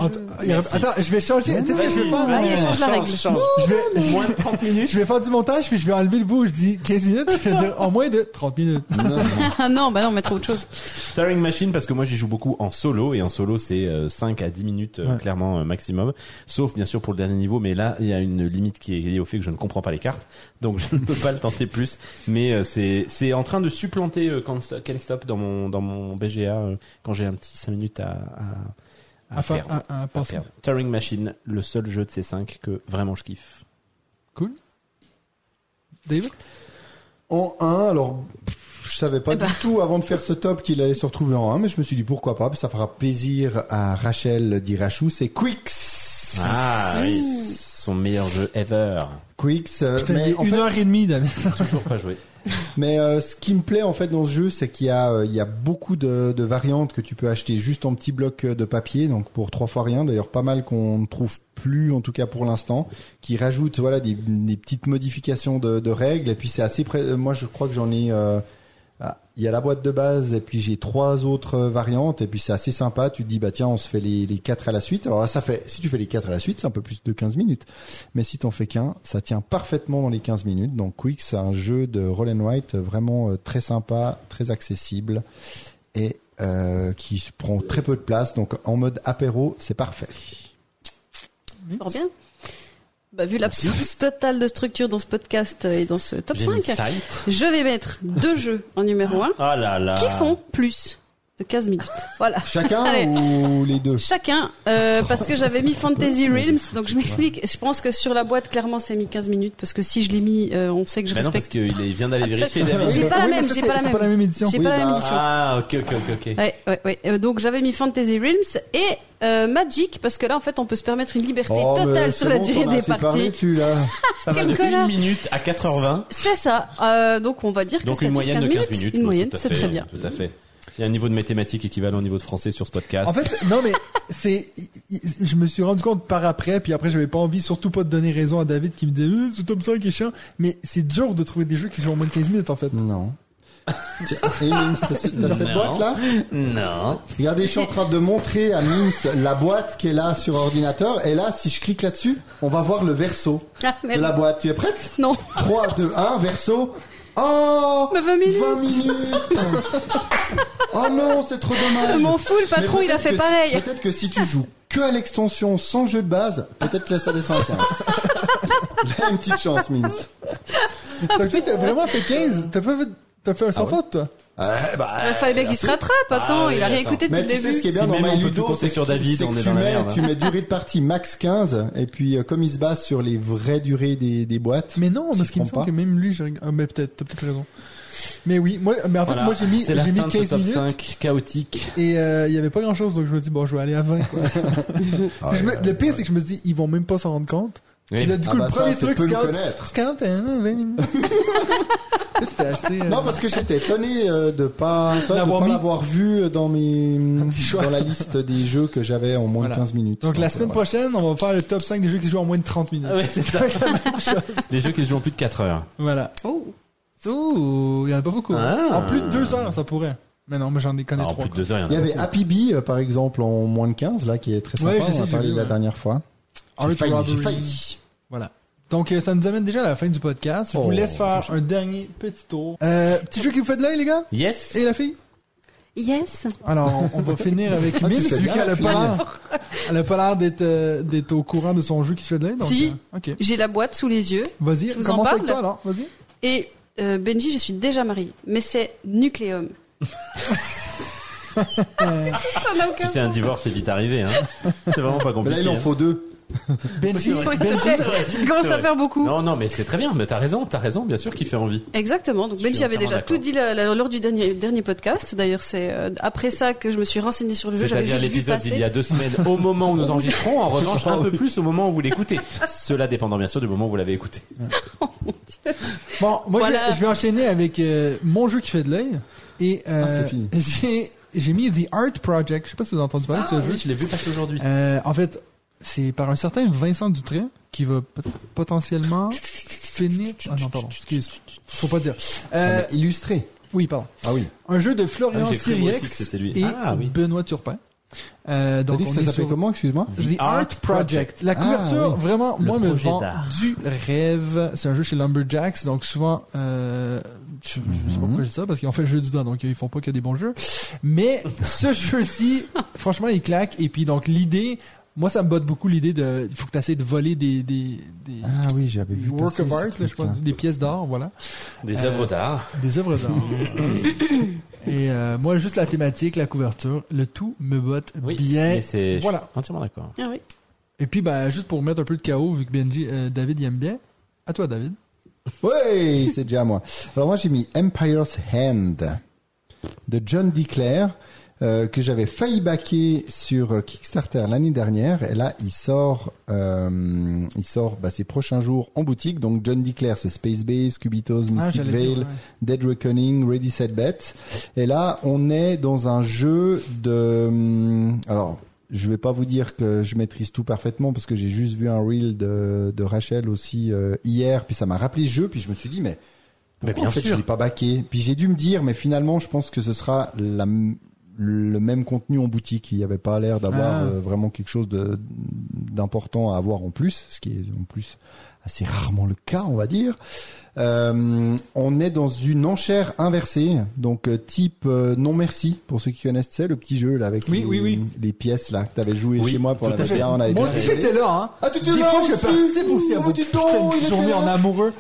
Attends, je vais changer. Tu sais ce que je vais faire? Vas-y, moi? change la règle. Je vais, Moins de 30 minutes. je vais faire du montage, puis je vais enlever le bout où je dis 15 minutes, je vais dire en moins de 30 minutes. Ah *laughs* non, bah non, mettre autre chose. Turing Machine parce que moi j'y joue beaucoup en solo et en solo c'est euh, 5 à 10 minutes euh, clairement euh, maximum sauf bien sûr pour le dernier niveau mais là il y a une limite qui est liée au fait que je ne comprends pas les cartes donc je ne peux pas le tenter plus mais euh, c'est c'est en train de supplanter euh, Can't Stop- Can't Stop dans mon dans mon BGA euh, quand j'ai un petit 5 minutes à à, À faire, perdre. à, à perdre. Turing Machine le seul jeu de ces 5 que vraiment je kiffe Cool. David? En 1, alors je savais pas Eh ben. du tout avant de faire ce top qu'il allait se retrouver en 1, mais je me suis dit pourquoi pas, puis ça fera plaisir à Rachel d'Irachou, c'est Quicks. ah oui son meilleur jeu ever Quicks, euh, mais en une fait- heure et demie, David. toujours pas joué Mais euh, ce qui me plaît en fait dans ce jeu, c'est qu'il y a euh, il y a beaucoup de, de variantes que tu peux acheter juste en petits blocs de papier, donc pour trois fois rien. D'ailleurs, pas mal qu'on ne trouve plus, en tout cas pour l'instant, qui rajoutent voilà des, des petites modifications de, de règles. Et puis c'est assez près. Moi, je crois que j'en ai. Euh, ah, il y a la boîte de base et puis j'ai trois autres euh, variantes et puis c'est assez sympa. Tu te dis bah tiens on se fait les, quatre à la suite. Alors là ça fait si tu fais les quatre à la suite c'est un peu plus de 15 minutes. Mais si t'en fais qu'un, ça tient parfaitement dans les 15 minutes. Donc Quick, c'est un jeu de roll and write vraiment euh, très sympa, très accessible et euh, qui prend très peu de place. Donc en mode apéro, c'est parfait. Bien. Bah, vu l'absence totale de structure dans ce podcast et dans ce top J'ai mis 5, Sight. je vais mettre deux jeux en numéro 1 oh là là. qui font plus de 15 minutes. Voilà. Chacun Allez. ou les deux? Chacun, euh, parce que j'avais mis Fantasy Realms, donc je m'explique. Je pense que sur la boîte, clairement, c'est mis 15 minutes, parce que si je l'ai mis, euh, on sait que je Bah non, parce respecte. qu'il vient d'aller Ah, vérifier. J'ai Oui, pas la même, j'ai c'est- pas la même. pas la même édition. J'ai Oui, pas la même bah, édition. Ah, ok, ok, ok, ok. Ouais, ouais, ouais. Euh, donc j'avais mis Fantasy Realms et euh, Magic, parce que là, en fait, on peut se permettre une liberté Oh, totale sur la bon, durée des parties. dessus, là. *laughs* Ça va de connard. 1 minute à 4h20. C'est ça. Euh, donc on va dire Donc que une moyenne de 15 minutes. Une moyenne, c'est très bien. Tout à fait. Il y a un niveau de mathématiques équivalent au niveau de français sur ce podcast. En fait, non, mais c'est, je me suis rendu compte par après, puis après, j'avais pas envie, surtout pas de donner raison à David qui me disait, euh, ce top 5 est chiant. Mais c'est dur de trouver des jeux qui jouent en moins de 15 minutes, en fait. Non. T'as ce- t'as cette boîte là non. Regardez, je suis en train de montrer à Mims la boîte qui est là sur ordinateur. Et là, si je clique là-dessus, on va voir le verso Ah, de merde. la boîte. Tu es prête? Non. 3, 2, 1, verso. Oh Mais 20 minutes. 20 minutes Oh non, c'est trop dommage Je m'en fous, le patron, il a fait que si- pareil. Peut-être que si tu joues que à l'extension sans jeu de base, peut-être que là ça descend à 15. *laughs* Là, une petite chance, Mims. Donc, toi, t'as vraiment fait 15. T'as pas fait, t'as fait un sans Ah ouais faute, toi? Eh bah, Il fallait bien qu'il se rattrape. Attends, Ah oui, il a rien attends. écouté depuis le tu sais début. ce qui est bien Si dans même on peut MyLudo, tout compter c'est sur David, on est tu dans la mets, merde, Tu mets durée de partie max 15, et puis euh, comme il se base sur les vraies durées des, des boîtes. Mais non, parce qu'il me semble pas. que même lui, j'ai, ah, mais peut-être, t'as peut-être raison. Mais oui, moi, mais en fait, Voilà. moi, j'ai mis, C'est la j'ai mis fin de ce 15 top minutes. 5 chaotique. Et euh, il y avait pas grand chose, donc je me dis, bon, je vais aller à 20, quoi. Ah, Puis *laughs* je me- ouais, le pire, ouais. c'est que je me dis, ils vont même pas s'en rendre compte. Oui. Et là, du Ah coup, bah le ça, premier tu truc, hein, 20 minutes. *laughs* C'était assez, euh, Non, parce que j'étais étonné euh, de pas, toi, de pas mis. l'avoir vu dans mes, dans la liste des jeux que j'avais en moins Voilà. de 15 minutes. Donc la euh, semaine prochaine, on va faire le top 5 des jeux qui se jouent en moins de 30 minutes. Ah ouais, c'est ça. *laughs* Les jeux qui se jouent en plus de 4 heures. Voilà. Oh. Ouh, il y en a pas beaucoup. Ah. En plus de 2 heures, ça pourrait. Mais non, mais j'en ai connais Ah, en 3. plus de 2 heures, il y en Il y a. avait Happy Bee, euh, par exemple, en moins de 15, là, qui est très sympa. Ouais, on en a parlé la dernière fois. J'ai failli, j'ai failli. Voilà. Donc euh, ça nous amène déjà à la fin du podcast. Je vous Oh. laisse faire un dernier petit tour. Euh, petit jeu qui vous fait de l'œil, les gars? Yes. Et la fille? Yes. Alors, on, on va *laughs* finir avec Ah, tu Mims, fais vu bien, qu'elle a pas l'air, elle a pas l'air d'être, euh, d'être au courant de son jeu qui se fait de l'œil. donc, Si. euh, ok. J'ai la boîte sous les yeux. Vas-y, Je vous en commence avec parle toi alors. Vas-y. Et euh, Benji, je suis déjà mariée. Mais c'est Nucleum. *laughs* Ça n'a aucun Tu sais, un divorce c'est vite arrivé. Hein. C'est vraiment pas Mais compliqué. là, il en hein. faut deux. *laughs* Benji, Benji, ça commence C'est à faire beaucoup. Non, non, mais c'est très bien. Mais t'as raison, t'as raison, bien sûr, qu'il fait envie. Exactement. Donc Benji avait déjà tout dit la- la- lors du dernier dernier podcast. D'ailleurs, c'est euh, après ça que je me suis renseigné sur le jeu. J'avais C'est-à-dire l'épisode d'il y a deux semaines au moment où nous *laughs* enregistrons. En revanche, un peu *laughs* plus au moment où vous l'écoutez. Cela dépendant bien sûr du moment où vous l'avez écouté. Bon, moi, je vais- Voilà. je, vais, enchaîner avec euh, mon jeu qui fait de l'œil. Et euh, Ah, c'est fini. j'ai j'ai mis The Art Project. Je sais pas si vous avez entendu parler de ce Ah, jeu. oui, je l'ai vu passer aujourd'hui. Euh, en fait, c'est par un certain Vincent Dutré qui va pot- potentiellement finir. Ah non, pardon, excuse. Faut pas dire. Euh, Ah, illustré. oui, pardon. Ah oui. Un jeu de Ah Florian j'ai Siriex lui. et Ah oui. Benoît Turpin. Euh, donc dit que on ça s'appelait sur comment, excuse-moi? The, Art Project. La Ah, couverture, oui. vraiment, Le moi, me vend du rêve. C'est un jeu chez Lumberjacks, donc souvent, euh, je, je sais pas Mhm. pourquoi je dis ça, parce qu'ils ont fait le jeu du doigt, donc ils font pas que des bons jeux. Mais ce *laughs* jeu-ci, franchement, il claque. Et puis, donc, l'idée, moi, ça me botte beaucoup l'idée de, il faut que tu essaies de voler des, des, des Ah oui, j'avais vu. work of art, là, je pense, des pièces d'art, voilà. Des Euh, œuvres d'art. Des œuvres d'art. *coughs* Et euh, moi, juste la thématique, la couverture, le tout me botte Oui. bien. mais. Voilà. Je suis entièrement d'accord. Ah oui. Et puis, bah, juste pour mettre un peu de chaos, vu que Benji, euh, David, il aime bien. À toi, David. Ouais, c'est déjà à moi. Alors moi j'ai mis Empire's Hand de John DeClaire euh, que j'avais failli backer sur euh, Kickstarter l'année dernière et là il sort euh, il sort bah, ces prochains jours en boutique donc John DeClaire c'est Space Base, Cubitos, Mystic Ah, j'allais Veil, dire, ouais. Dead Reckoning, Ready Set Bet. Et là, on est dans un jeu de. hum, Alors, je vais pas vous dire que je maîtrise tout parfaitement parce que j'ai juste vu un reel de, de Rachel aussi euh, hier, puis ça m'a rappelé ce jeu, puis je me suis dit mais. Mais bien en fait, sûr. je l'ai pas baqué? Puis j'ai dû me dire, mais finalement, je pense que ce sera la, le même contenu en boutique. Il n'y avait pas l'air d'avoir Ah. euh, vraiment quelque chose d'important à avoir en plus, ce qui est en plus assez rarement le cas, on va dire. Euh, on est dans une enchère inversée, donc euh, type non merci pour ceux qui connaissent, tu sais, le petit jeu là avec Oui, les, oui, oui. les pièces là que t'avais joué chez moi pour la. VR, on avait Moi aussi, j'étais là, hein. Ah, tu te Des là fois, je aussi participe aussi à journées là. en amoureux.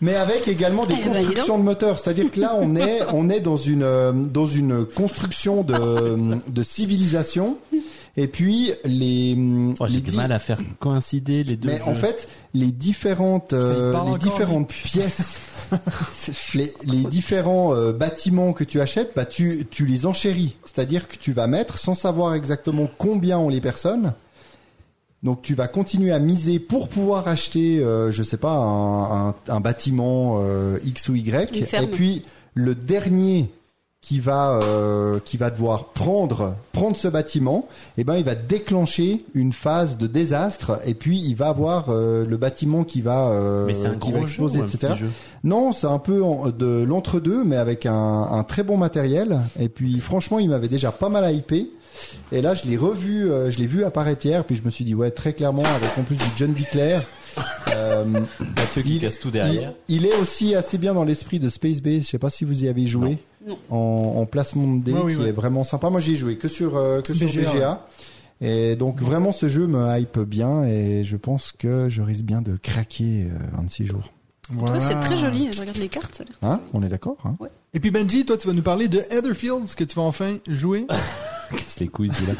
Mais avec également des Eh ben, constructions de moteurs. C'est-à-dire que là, on est, *laughs* on est dans une, euh, dans une construction de, de civilisation. Et puis, les, Oh, J'ai du mal à faire coïncider les deux. mais jeux. en fait, les différentes, euh, les différentes pièces, *laughs* les, les différents euh, bâtiments que tu achètes, bah, tu, tu les enchéris. C'est-à-dire que tu vas mettre, sans savoir exactement combien ont les personnes, donc tu vas continuer à miser pour pouvoir acheter, euh, je sais pas, un, un, un bâtiment euh, X ou Y. Et puis le dernier qui va euh, qui va devoir prendre prendre ce bâtiment, eh ben il va déclencher une phase de désastre et puis il va avoir euh, le bâtiment qui va euh, Mais c'est un qui va jeu exploser, un etc. jeu Non, c'est un peu en- de l'entre-deux, mais avec un, un très bon matériel. Et puis, franchement, il m'avait déjà pas mal hypé. Et là, je l'ai revu, euh, je l'ai vu apparaître hier, puis je me suis dit, ouais, très clairement, avec en plus du John DeClaire. euh, *laughs* Mathieu qui casse tout derrière. il, il est aussi assez bien dans l'esprit de Space Base. Je sais pas si vous y avez joué. Non. En, en placement de dés, Ouais, oui, qui ouais. est vraiment sympa. Moi, j'y ai joué que sur, euh, que sur BGA. Et donc, vraiment, ce jeu me hype bien et je pense que je risque bien de craquer euh, un de ces jours. Cas, c'est très joli. Je regarde les cartes. ça a Hein? On est d'accord hein? Et puis Benji, toi, tu vas nous parler de Heatherfield, ce que tu vas enfin jouer. *laughs* *laughs* Casse les couilles celui-là.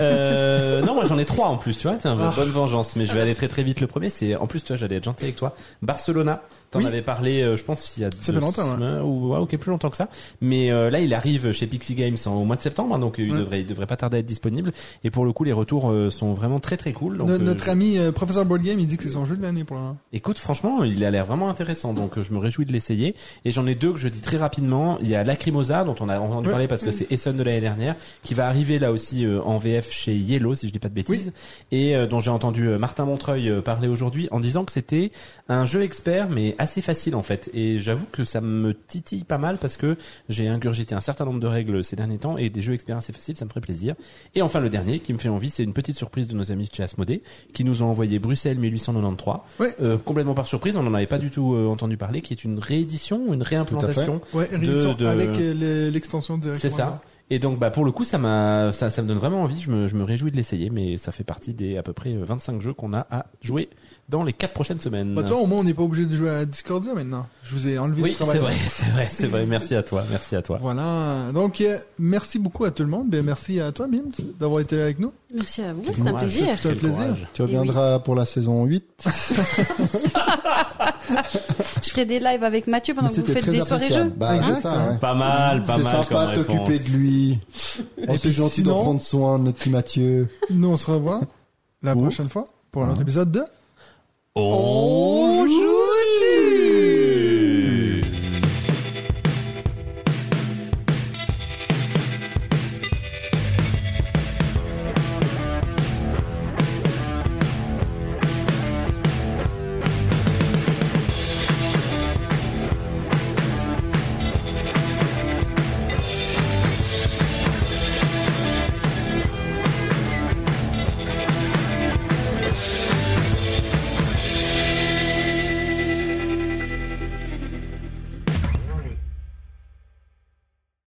euh, non, moi j'en ai trois en plus, tu vois. C'est une Ah. bonne vengeance, mais je vais aller très très vite. Le premier, c'est en plus, tu vois, j'allais être gentil avec toi. Barcelona. T'en Oui. avais parlé, euh, je pense, il y a deux longtemps, ouais. semaines, ou ouais, ok, plus longtemps que ça. Mais euh, là, il arrive chez Pixie Games en, au mois de septembre, hein, donc il Ouais. devrait, il devrait pas tarder à être disponible. Et pour le coup, les retours euh, sont vraiment très très cool. Donc, No- euh, notre je- ami euh, professeur Board Game, il dit que c'est son jeu de l'année pour l'instant. Écoute, franchement, il a l'air vraiment intéressant, donc euh, je me réjouis de l'essayer. Et j'en ai deux que je dis très rapidement. Il y a Lacrimosa, dont on a entendu parler parce que c'est Essonne de l'année dernière, qui va arriver là aussi euh, en VF chez Yellow, si je dis pas de bêtises, et euh, dont j'ai entendu euh, Martin Montreuil euh, parler aujourd'hui en disant que c'était un jeu expert, mais assez facile en fait. Et j'avoue que ça me titille pas mal parce que j'ai ingurgité un certain nombre de règles ces derniers temps et des jeux experts assez faciles, ça me ferait plaisir. Et enfin le dernier qui me fait envie, c'est une petite surprise de nos amis de chez Asmodée, qui nous ont envoyé Bruxelles 1893 Ouais. euh, complètement par surprise, on n'en avait pas du tout euh, entendu parler, qui est une réédition, une réimplantation. Ouais, réédition de- avec euh, le- l'extension directement. C'est ça. Et donc, bah, pour le coup, ça m'a, ça, ça me donne vraiment envie. Je me, je me réjouis de l'essayer, mais ça fait partie des à peu près 25 jeux qu'on a à jouer dans les quatre prochaines semaines. Bah toi, au moins, on n'est pas obligé de jouer à Discordia maintenant. Je vous ai enlevé oui, ce c'est vrai, *laughs* c'est vrai, c'est vrai. Merci à toi, merci à toi. Voilà. Donc, euh, merci beaucoup à tout le monde. Ben, merci à toi, Mims, d'avoir été là avec nous. Merci à vous, c'est un plaisir. C'était un plaisir. courage. Tu reviendras pour la saison 8. *laughs* Je ferai des lives avec Mathieu pendant Mais que vous faites des soirées jeux. Bah, Exact, c'est ça, ouais. Pas mal, pas C'est mal. sympa comme de t'occuper de lui. Puis c'est gentil de sinon- prendre soin de notre petit Mathieu. Nous, on se revoit la prochaine fois pour un autre Hein épisode de. Bonjour